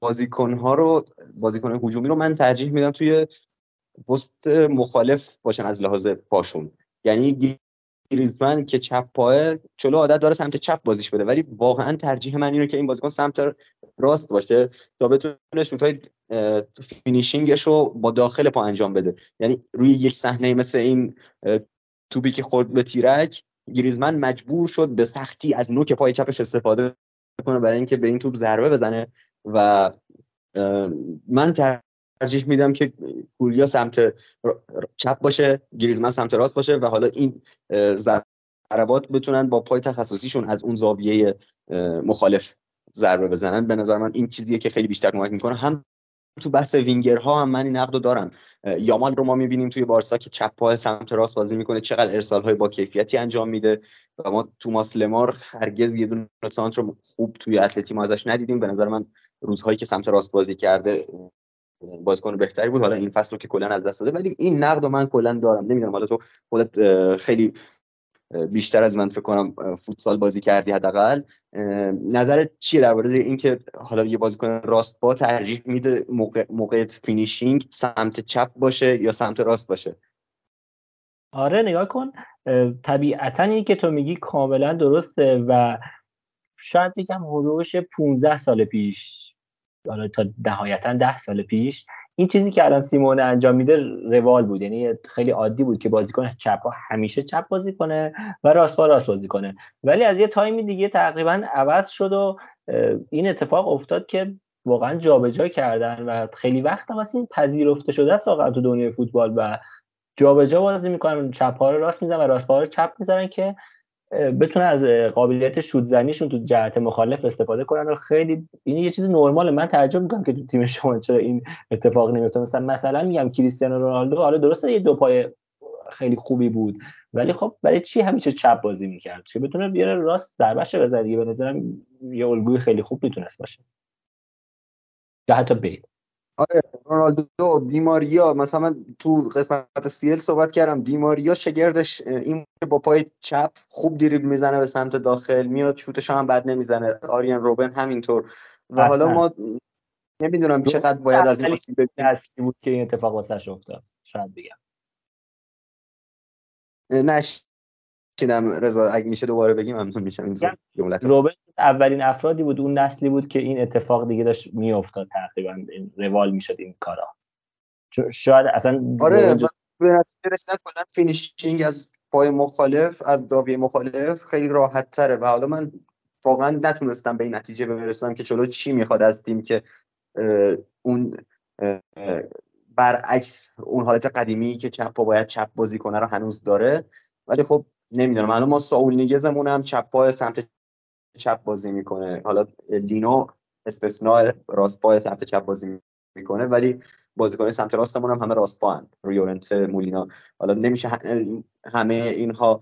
بازیکنها رو بازیکن هجومی رو من ترجیح میدم توی پست مخالف باشن از لحاظ پاشون. یعنی گریزمن که چپ پاعه چولو عادت داره سمت چپ بازیش بده. ولی واقعا ترجیح من اینه که این بازیکن سمت راست باشه تا بتونه شوتای finishing ش رو با داخل پا انجام بده. یعنی روی یک صحنه مثل این توپی که خورد به تیرک گریزمن مجبور شد به سختی از نوک پای چپش استفاده کنه برای اینکه به این توپ ضربه بزنه و من ترجیح میدم که کوریا سمت چپ باشه گریزمن سمت راست باشه و حالا این ضربات بتونن با پای تخصصیشون از اون زاویه مخالف ضربه بزنن. به نظر من این چیزیه که خیلی بیشتر کمک می‌کنه. هم تو بحث وینگرها هم من این نقد دارم. یامال رو ما می‌بینیم توی بارسا که چپ پای سمت راست بازی می‌کنه. چقدر ارسال های با کیفیتی انجام میده و ما توماس لمار هرگز یه دونه سانتر خوب توی اتلتی ما ازش ندیدیم. به نظر من روزهایی که سمت راست بازی کرده بازیکن بهتری بود. حالا این فصل رو که کلا از دست داده ولی این نقد رو من کلا دارم. نمی‌دونم حالا تو خودت خیلی بیشتر از من فکر کنم فوتسال بازی کردی حداقل. نظرت چیه درباره اینکه حالا یه بازیکن راست پا ترجیح میده موقع موقع finishing سمت چپ باشه یا سمت راست باشه؟ آره نگاه کن. طبیعتا این که تو میگی کاملا درسته و شاید بگم حدوش 15 سال پیش حالا تا نهایتا 10 سال پیش این چیزی که الان سیمون انجام میده روال بود. یعنی خیلی عادی بود که بازیکن چپ همیشه چپ بازی کنه و راست با راست بازی کنه. ولی از یه تایمی دیگه تقریبا عوض شد و این اتفاق افتاد که واقعا جابجا کردن و خیلی وقت هم این پذیرفته شده است واقعا تو دنیای فوتبال و جابجا بازی می‌کنن چپ ها رو راست می‌زنن و راست ها رو چپ می‌زنن که بتونه از قابلیت شوت زنیشون تو جهت مخالف استفاده کنن و خیلی این یه چیز نرماله من تعجب می‌کنم که تو تیم شما چرا این اتفاق نمیفته مثلا مثلا میگم کریستیانو رونالدو حالا درسته یه دو پای خیلی خوبی بود ولی خب برای چی همیشه چپ بازی می‌کرد؟ که بتونه بیاره راست ضربهش بزنه به نظرم یه الگوی خیلی خوب می‌تونست باشه. یا حتی بیل. آره رونالدو دیماریا مثلا من تو قسمت سیل صحبت کردم دیماریا شگردش این با پای چپ خوب دریبل می‌زنه به سمت داخل میاد شوتش هم بد نمی‌زنه آریان روبن همینطور. و حالا ما نمی‌دونم چقدر باید از این بود که این اتفاق واسش افتاد. شاید بگم. نش چینم رضا اگه میشه دوباره بگیم ممنون میشم. این جمله روبن اولین افرادی بود اون نسلی بود که این اتفاق دیگه داشت میافتاد تقریبا روال می‌شد این کارا. شاید اصلا آره به نتیجه رسیدن کلا finishing از پای مخالف از زاویه مخالف خیلی راحت تره و حالا من واقعا نتونستم به این نتیجه برسم که چولو چی می‌خواد از تیم که اون برعکس اون حالت قدیمی که چپ باید چپ بازی کنه رو هنوز داره. ولی خب نمی‌دونم. الان ما ساول نیگزمون هم چپ پای سمت چپ بازی می‌کنه. حالا لینو استثناء راست پای سمت چپ بازی می‌کنه ولی بازیکن سمت راستمون هم همه راست پا ریورنت مولینا. حالا نمیشه همه اینها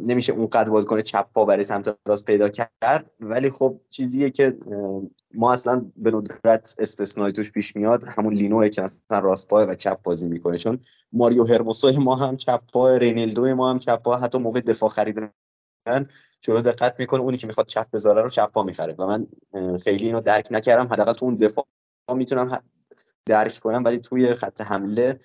نمیشه اونقدر بازیکن چپ پا برای سمت راست پیدا کرد. ولی خب چیزیه که ما اصلا به ندرت استثنایی توش پیش میاد. همون لینوه که اصلا راست پای و چپ بازی می‌کنه. چون ماریو هرموسو ما هم چپ پا رینالدو ما هم چپ پا حتی موقع دفاع خریدن جلو دقت می‌کنه. اونی که می‌خواد چپ بذاره رو چپ پا می‌خره. و من خیلی اینو درک نکردم. حداقل تو اون دفاع می‌تونم درک کنم ولی توی خط حمله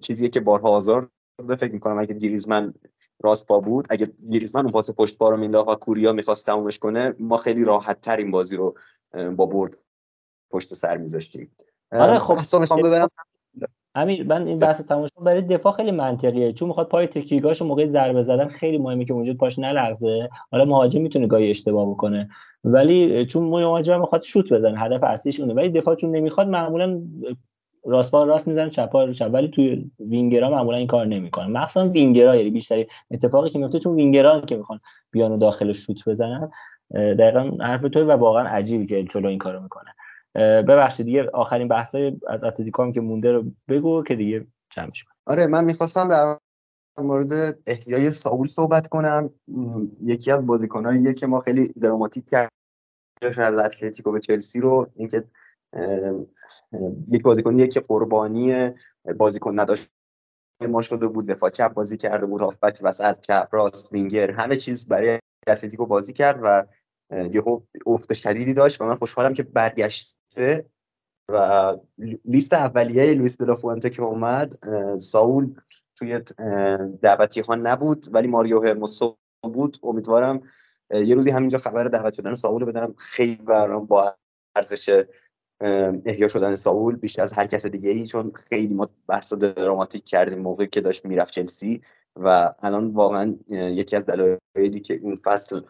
چیزیه که بارها آزار فکر می‌کنم اگه گریزمن راست پا بود اگه گریزمن اون پاس پشت پا رو مینداخت و کوریا می‌خواست تمومش کنه ما خیلی راحت تر این بازی رو با برد پشت سر میذاشتیم. آره خب می‌خوام ببرم امیر من این بحث تماشا برای دفاع خیلی منطقیه. چون می‌خواد پای تکیگاش موقع ضربه زدن خیلی مهمه که اونجا پاش نلغزه. حالا مهاجم می‌تونه گاهی اشتباه بکنه. ولی چون مهاجم می‌خواد شوت بزنه هدف اصلیش اونه. ولی دفاع چون نمی‌خواد معمولا راست پا راست می‌زنه چپ رو چپ. ولی توی وینگرا معمولا این کار نمی‌کنه. مخصوصا وینگرا یعنی بیشتری اتفاقی که میفته چون وینگرا که می‌خوان بیان داخل شوت بزنن دقیقا حرف توی و واقعا عجیبی که چلو این کارو می‌کنه. ببخشید دیگه آخرین بحثای از اتلتیکو هم که مونده رو بگو که دیگه جمعش کنم آره من می‌خواستم در مورد احیای ساول صحبت کنم. یکی از بازیکنایی که ما خیلی دراماتیک کردیم از اتلتیکو به چلسی رو. اینکه یک بازیکنیه که قربانی بازیکن نداشت ما شده بود دفاع چپ بازی کرده بود هافبک وسط چپ راست وینگر همه چیز برای اتلتیکو بازی کرد و یهو افت شدیدی داشت و من خوشحالم که برگشته و لیست اولیه لوئیس دلافوانته که اومد ساول توی دعوتی ها نبود ولی ماریو هرموسو بود. امیدوارم یه روزی همینجا خبر دعوت شدن ساول رو بدم. خیلی برام با ارزش احیا شدن ساول بیشتر از هر کس دیگه ای چون خیلی ما بحث دراماتیک کردیم موقعی که داشت می‌رفت چلسی و الان واقعا یکی از دلایلی که این فصل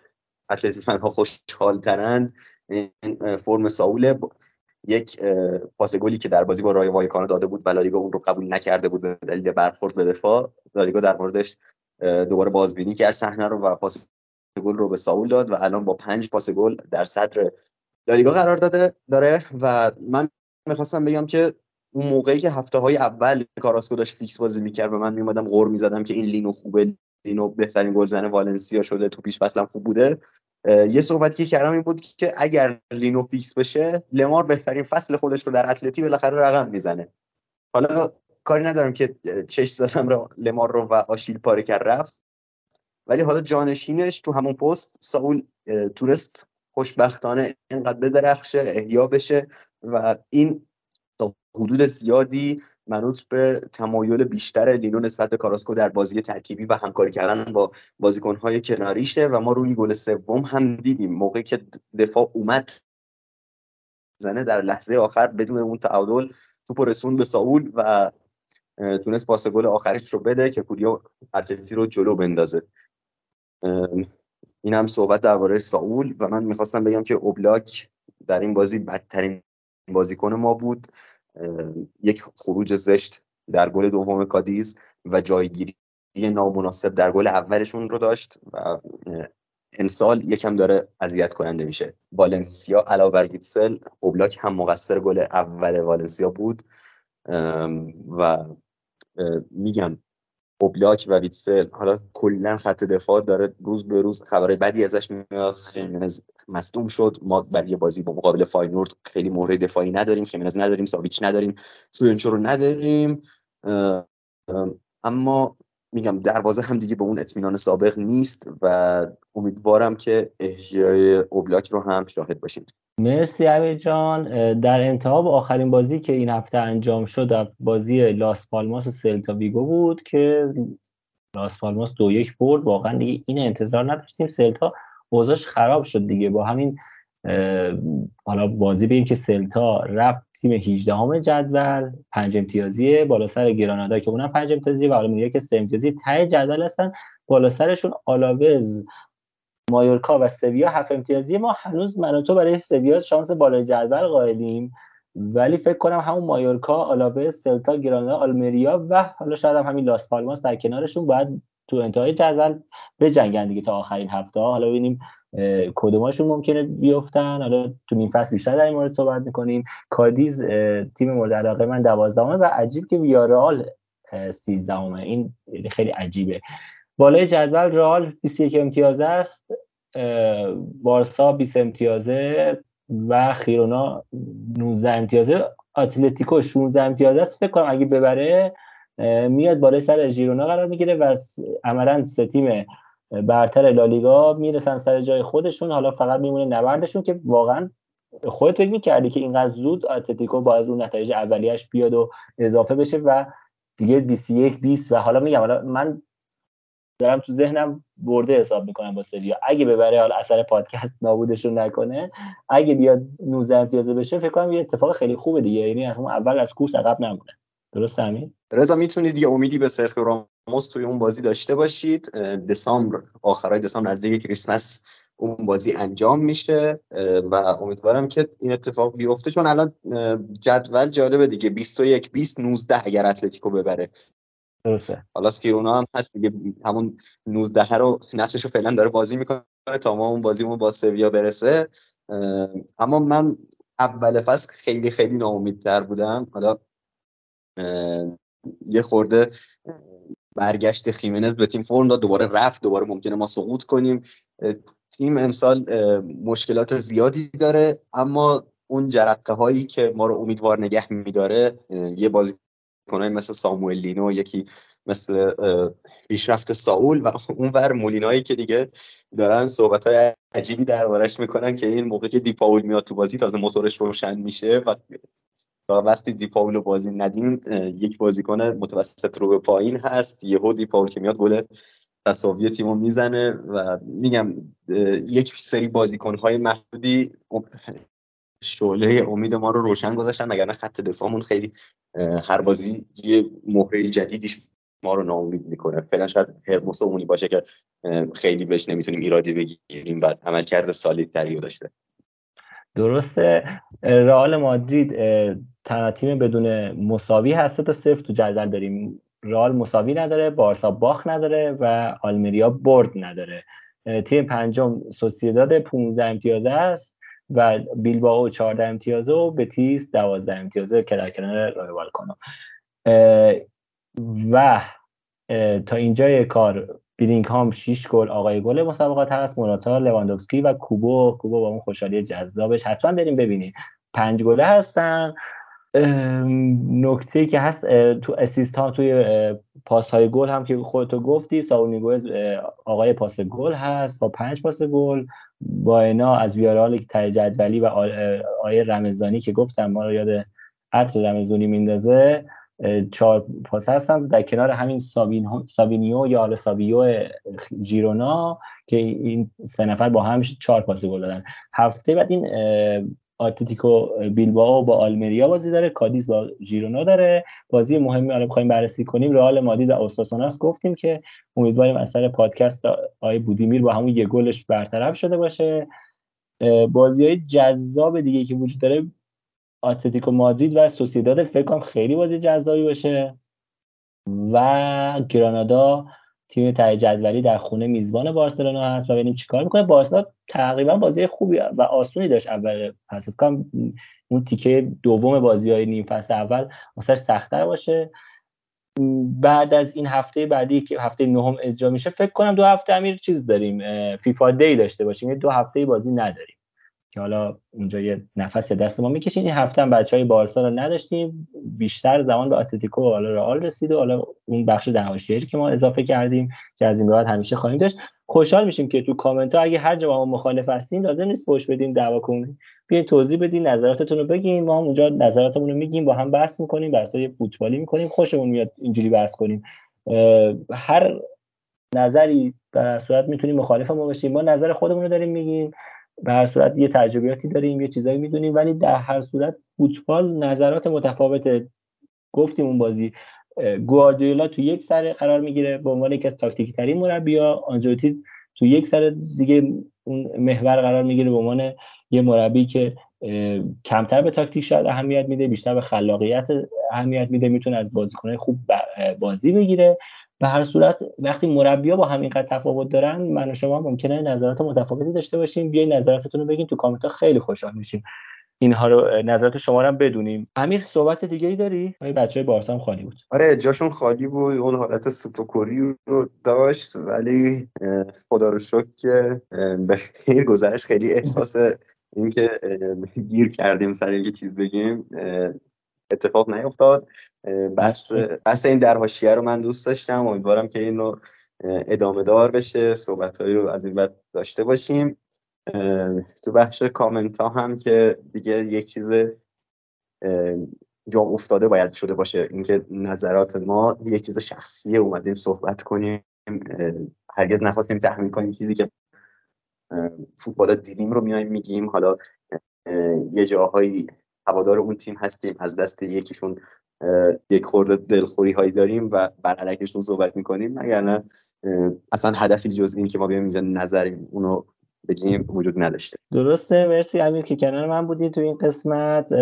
اتلتیک ها خوشحال ترند این فرم ساول یک پاس گلی که در بازی با رای وایکانو داده بود و لالیگا اون رو قبول نکرده بود به دلیل برخورد به دفاع لالیگا در موردش دوباره بازبینی کرد صحنه رو و پاس گل رو به ساول داد و الان با پنج پاس گل در صدر لالیگا قرار داده داره و من می‌خواستم بگم که اون موقعی که هفته های اول کاراسکو داشت فیکس بازی می‌کرد و من میومدم غر می‌زدم که این لینو خوبه لینو بهترین گلزن والنسیا شده تو پیش فصلم خوب بوده. یه صحبتی که کردم این بود که اگر لینو فیکس بشه لمار بهترین فصل خودش رو در اتلتی بالاخره رقم می‌زنه. حالا کاری ندارم که چشم زدم رو لمار رو و آشیل پاره کرد رفت. ولی حالا جانشینش تو همون پست ساول تونست خوشبختانه اینقدر بدرخشه احیا بشه و این تا حدود زیادی منوط به تمایل بیشتر لینو نسبت به کاراسکو در بازی ترکیبی و همکاری کردن با بازیکنهای کناریشه و ما روی گل سوم هم دیدیم. موقعی که دفاع اومد زنه در لحظه آخر بدون اون تعادل توپ رسون به ساول و تونست پاس گل آخرش رو بده که پوریا اتلتی رو جلو بندازه. این هم صحبت درباره ساول و من می‌خواستم بگم که اوبلاک در این بازی بدترین بازیکن ما بود. یک خروج زشت در گل دوم کادیز و جایگیری نامناسب در گل اولشون رو داشت و امسال یکم داره اذیت کننده میشه. والنسیا علاوه بر گیتسل اوبلاک هم مقصر گل اول والنسیا بود. و میگم اوبلاک و ویتسل. حالا کلا خط دفاع داره روز به روز خبرهای بدی ازش میاد. خیمنز مصدوم شد. ما برای بازی با مقابل فاینورد خیلی مهره دفاعی نداریم. خیمنز نداریم. ساویچ نداریم. سویونجو رو نداریم. اما میگم دروازه هم دیگه به اون اطمینان سابق نیست و امیدوارم که احیای اوبلاک رو هم شاهد باشیم. مرسی امیر جان. در انتها آخرین بازی که این هفته انجام شد بازی لاس پالماس و سلتا ویگو بود که لاس پالماس دو یک برد. واقعا دیگه این انتظار نداشتیم. سلتا اوضاعش خراب شد دیگه. با همین حالا بازی بگیم که سلتا رفت تیم 18 همه جدول پنج امتیازی بالا سر گرانادا که اونم پنج امتیازی و میگه که سه امتیازی. ته جدول هستن بالا سرشون آلاوز مایورکا و سویا. هفت امتیازی ما هنوز من و تو برای سویا شانس بالای جدول قائلیم. ولی فکر کنم همون مایورکا آلاوز سلتا گرانادا آلمریا و حالا شاید هم همین لاس پالماس در کنارشون باید تو انتهای جدول به جنگن دیگه تا آخرین هفته حالا ببینیم کدوماشون ممکنه بیفتن؟ حالا تو نیم فصل بیشتر در این مورد صحبت می‌کنیم. کادیز تیم مورد علاقه من دوازدهمه و عجیب که ویارال سیزدهمه این خیلی عجیبه. بالای جدول رئال 21 امتیاز است. بارسا 20 امتیازه و خیرونا 19 امتیازه. اتلتیکو 16 امتیازه است. فکر کنم اگه ببره میاد بالای سر ژیرونا قرار می‌گیره و عملا سه تیم برتر لالیگا می‌رسن سر جای خودشون. حالا فقط میمونه نبردشون که واقعا خودت فکر می‌کردی که اینقدر زود اتلتیکو باید اون نتایج اولیش بیاد و اضافه بشه و دیگه 21 20 و حالا میگم حالا من دارم تو ذهنم برده حساب می‌کنم با سویا اگه ببره حالا اثر پادکست نابودشون نکنه. اگه بیاد 19 امتیازه بشه فکر کنم یه اتفاق خیلی خوبه دیگه. یعنی از اول از کورس عقب نمونه. درست همین رضا می‌تونید یه امیدی به سرخیو راموس توی اون بازی داشته باشید. دسامبر آخرای دسامبر نزدیک کریسمس اون بازی انجام میشه. و امیدوارم که این اتفاق بیفته. چون الان جدول جالبه دیگه. 21 20 19 اگر اتلتیکو ببره. درسته. حالا سکیرونا هم هست دیگه. همون 19 رو نقشش رو فعلا داره بازی می‌کنه تا ما اون بازیمون با سویا برسه. اما من اول فصل خیلی خیلی ناامیدتر بودم. حالا یه خورده برگشت خیمنز به تیم فرم داد دوباره رفت دوباره ممکنه ما سقوط کنیم. تیم امسال مشکلات زیادی داره اما اون جرقه هایی که ما رو امیدوار نگه میداره یه بازی کنای مثل ساموئل لینو یکی مثل پیشرفت ساول و *laughs* اون ور مولینایی که دیگه دارن صحبت های عجیبی دربارش می‌کنن که این موقع که دیپاول میاد تو بازی تازه موتورش روشن میشه و وقتی دیپاول بازی ندیم یک بازیکن متوسط رو به پایین هست. یهو دیپاول که میاد گل تساوی تیمو می‌زنه و میگم یک سری بازیکنهای محدودی شعله امید ما رو روشن گذاشتن مگر خط دفاعمون خیلی هر بازی یه مهره جدیدیش ما رو ناامید می‌کنه. فعلا شاید هرموس اونی باشه که خیلی بهش نمی‌تونیم ایرادی بگیریم بعد عملکرد سالی تریو داشته. درسته. رئال مادرید تنها تیم بدون مساوی هسته تا صفر تو جدول داریم. رئال مساوی نداره بارسا باخ نداره و آلمریا برد نداره. تیم پنجم سوسیداد 15 امتیاز است و بیلباو 14 امتیازه و بتیس 12 امتیازه که در کنار رایوال کنم و تا اینجای کار بیلینگ هام 6 گل آقای گل مسابقات هست موراتا لواندوفسکی و کوبو. کوبو با اون خوشحالی جذابش. حتما بریم ببینیم. پنج گله هستن. نکته که هست تو اسیست ها توی پاس های گل هم که خودتو گفتی ساونیگوز آقای پاس گل هست با پنج پاس گل. با اینا از ویارال تای جدولی و آیه رمزانی که گفتم ما رو یاد عطر رمزانی میندازه. چهار پاس هستن. در کنار همین سابینیو یا آل سابیو جیرونا که این سه نفر با هم چهار پاس گل دادن. هفته بعد این آتلتیکو بیلبائو با آلمریا بازی داره. کادیز با ژیرونا داره. بازی مهمی حالا بخوایم بررسی کنیم. رئال مادید و اوساسوناس گفتیم که امیدواریم اثر پادکست آی بودیمیر با همون یه گلش برطرف شده باشه. بازی های جذاب دیگه که وجود داره آتلتیکو مادرید و سوسیداد فکر کنم خیلی بازی جذابی باشه. و گرانادا تیم ته جدولی در خونه میزبان بارسلونا هست. و ببینیم چیکار می‌کنه. بارسا تقریبا بازی خوبی و آسونی داشت اول پس. کنم اون تیکه دوم بازی های نیم فصل اول واسه سختتر باشه. بعد از این هفته بعدی که هفته نهم اجرا میشه فکر کنم دو هفته امیر چیز داریم فیفا دی داشته باشیم. یه دو هفته بازی نداریم. که حالا اونجا یه نفس دست ما می‌کشین این هفته هم بچه های بارسا رو نداشتیم. بیشتر زمان به اتلتیکو و حالا رئال رسید و حالا اون بخش دهاشیری که ما اضافه کردیم که از این بعد همیشه خواهیم داشت. خوشحال میشیم که تو کامنت ها اگه هر جا ما مخالف هستین لازم نیست فوش بدین دعوا کنین. بیاین توضیح بدین نظراتتون رو بگین. ما هم اونجا نظراتمون رو میگیم با هم بحث می‌کنیم بحثای فوتبالی می‌کنیم. خوشمون میاد اینجوری بحث کنیم. هر نظری در صورت می‌تونیم مخالف ما باشیم ما نظر خودمون رو داریم میگیم. به هر صورت یه تجربیاتی داریم یه چیزایی می‌دونیم ولی در هر صورت فوتبال نظرات متفاوت گفتیم اون بازی. گواردیولا تو یک سر قرار می‌گیره به عنوان یکی از تاکتیکی ترین مربیا آنجلوتی تو یک سر دیگه اون محور قرار می‌گیره به عنوان یه مربی که کمتر به تاکتیک شاید اهمیت میده بیشتر به خلاقیت اهمیت میده می‌تونه از بازیکنهای خوب بازی بگیره. به هر صورت وقتی مربیا با همین قد تفاوت دارن من و شما ممکنه نظرات متفاوتی داشته باشیم. بیاین نظراتتون رو بگین تو کامنت خیلی خوشحال میشیم. اینها رو نظرات شما رو هم بدونیم. امیر صحبت دیگه ای داری؟ های بچه بارسا هم خالی بود؟ آره جاشون خالی بود. اون حالت سوپوکوری رو داشت ولی خدا رو شکر که به خیر گذشت خیلی احساس اینکه گیر کردیم سر یه چیز بگیم اتفاق نیفتاد. بس بس این در رو من دوست داشتم. امیدوارم که این رو ادامه دار بشه صحبت رو از این بعد داشته باشیم. تو بخش کامنت ها هم که دیگه یک چیز جا افتاده باید شده باشه. اینکه نظرات ما یک چیز شخصیه اومدیم صحبت کنیم. هرگز نخواستیم تحمیل کنیم چیزی که فوتبال دیدیم رو میایم میگیم. حالا یه جاهایی هوادار اون تیم هستیم از دست یکیشون یک خورده دلخوری هایی داریم و بر علیکشون صحبت می‌کنیم. مگر نه اصلا هدفی جز این که ما بیایم اینجا نظریم اونو بگیم وجود نداشته. درسته. مرسی امیر که کنار من بودی تو این قسمت.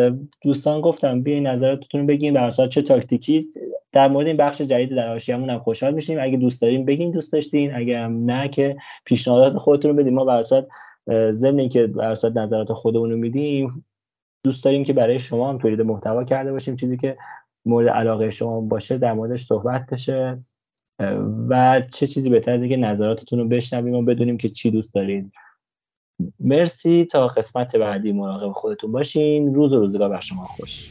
دوستان گفتم بیاین نظراتتون بگین بر چه تاکتیکی. در مورد این بخش جدید در حاشیه‌مون هم خوشحال میشیم. اگه دوست دارین بگین دوست داشتین اگه هم نه که پیشنهادات خودتون رو بدین. ما بر ضمن اینکه بر نظرات خودمون رو میدیم دوست داریم که برای شما هم تولید محتوا کرده باشیم. چیزی که مورد علاقه شما باشه در موردش صحبت بشه. و چه چیزی بهتر از اینکه نظراتتون رو بشنویم و بدونیم که چی دوست دارید. مرسی. تا قسمت بعدی مراقب خودتون باشین. روز و روزگار بر شما خوش.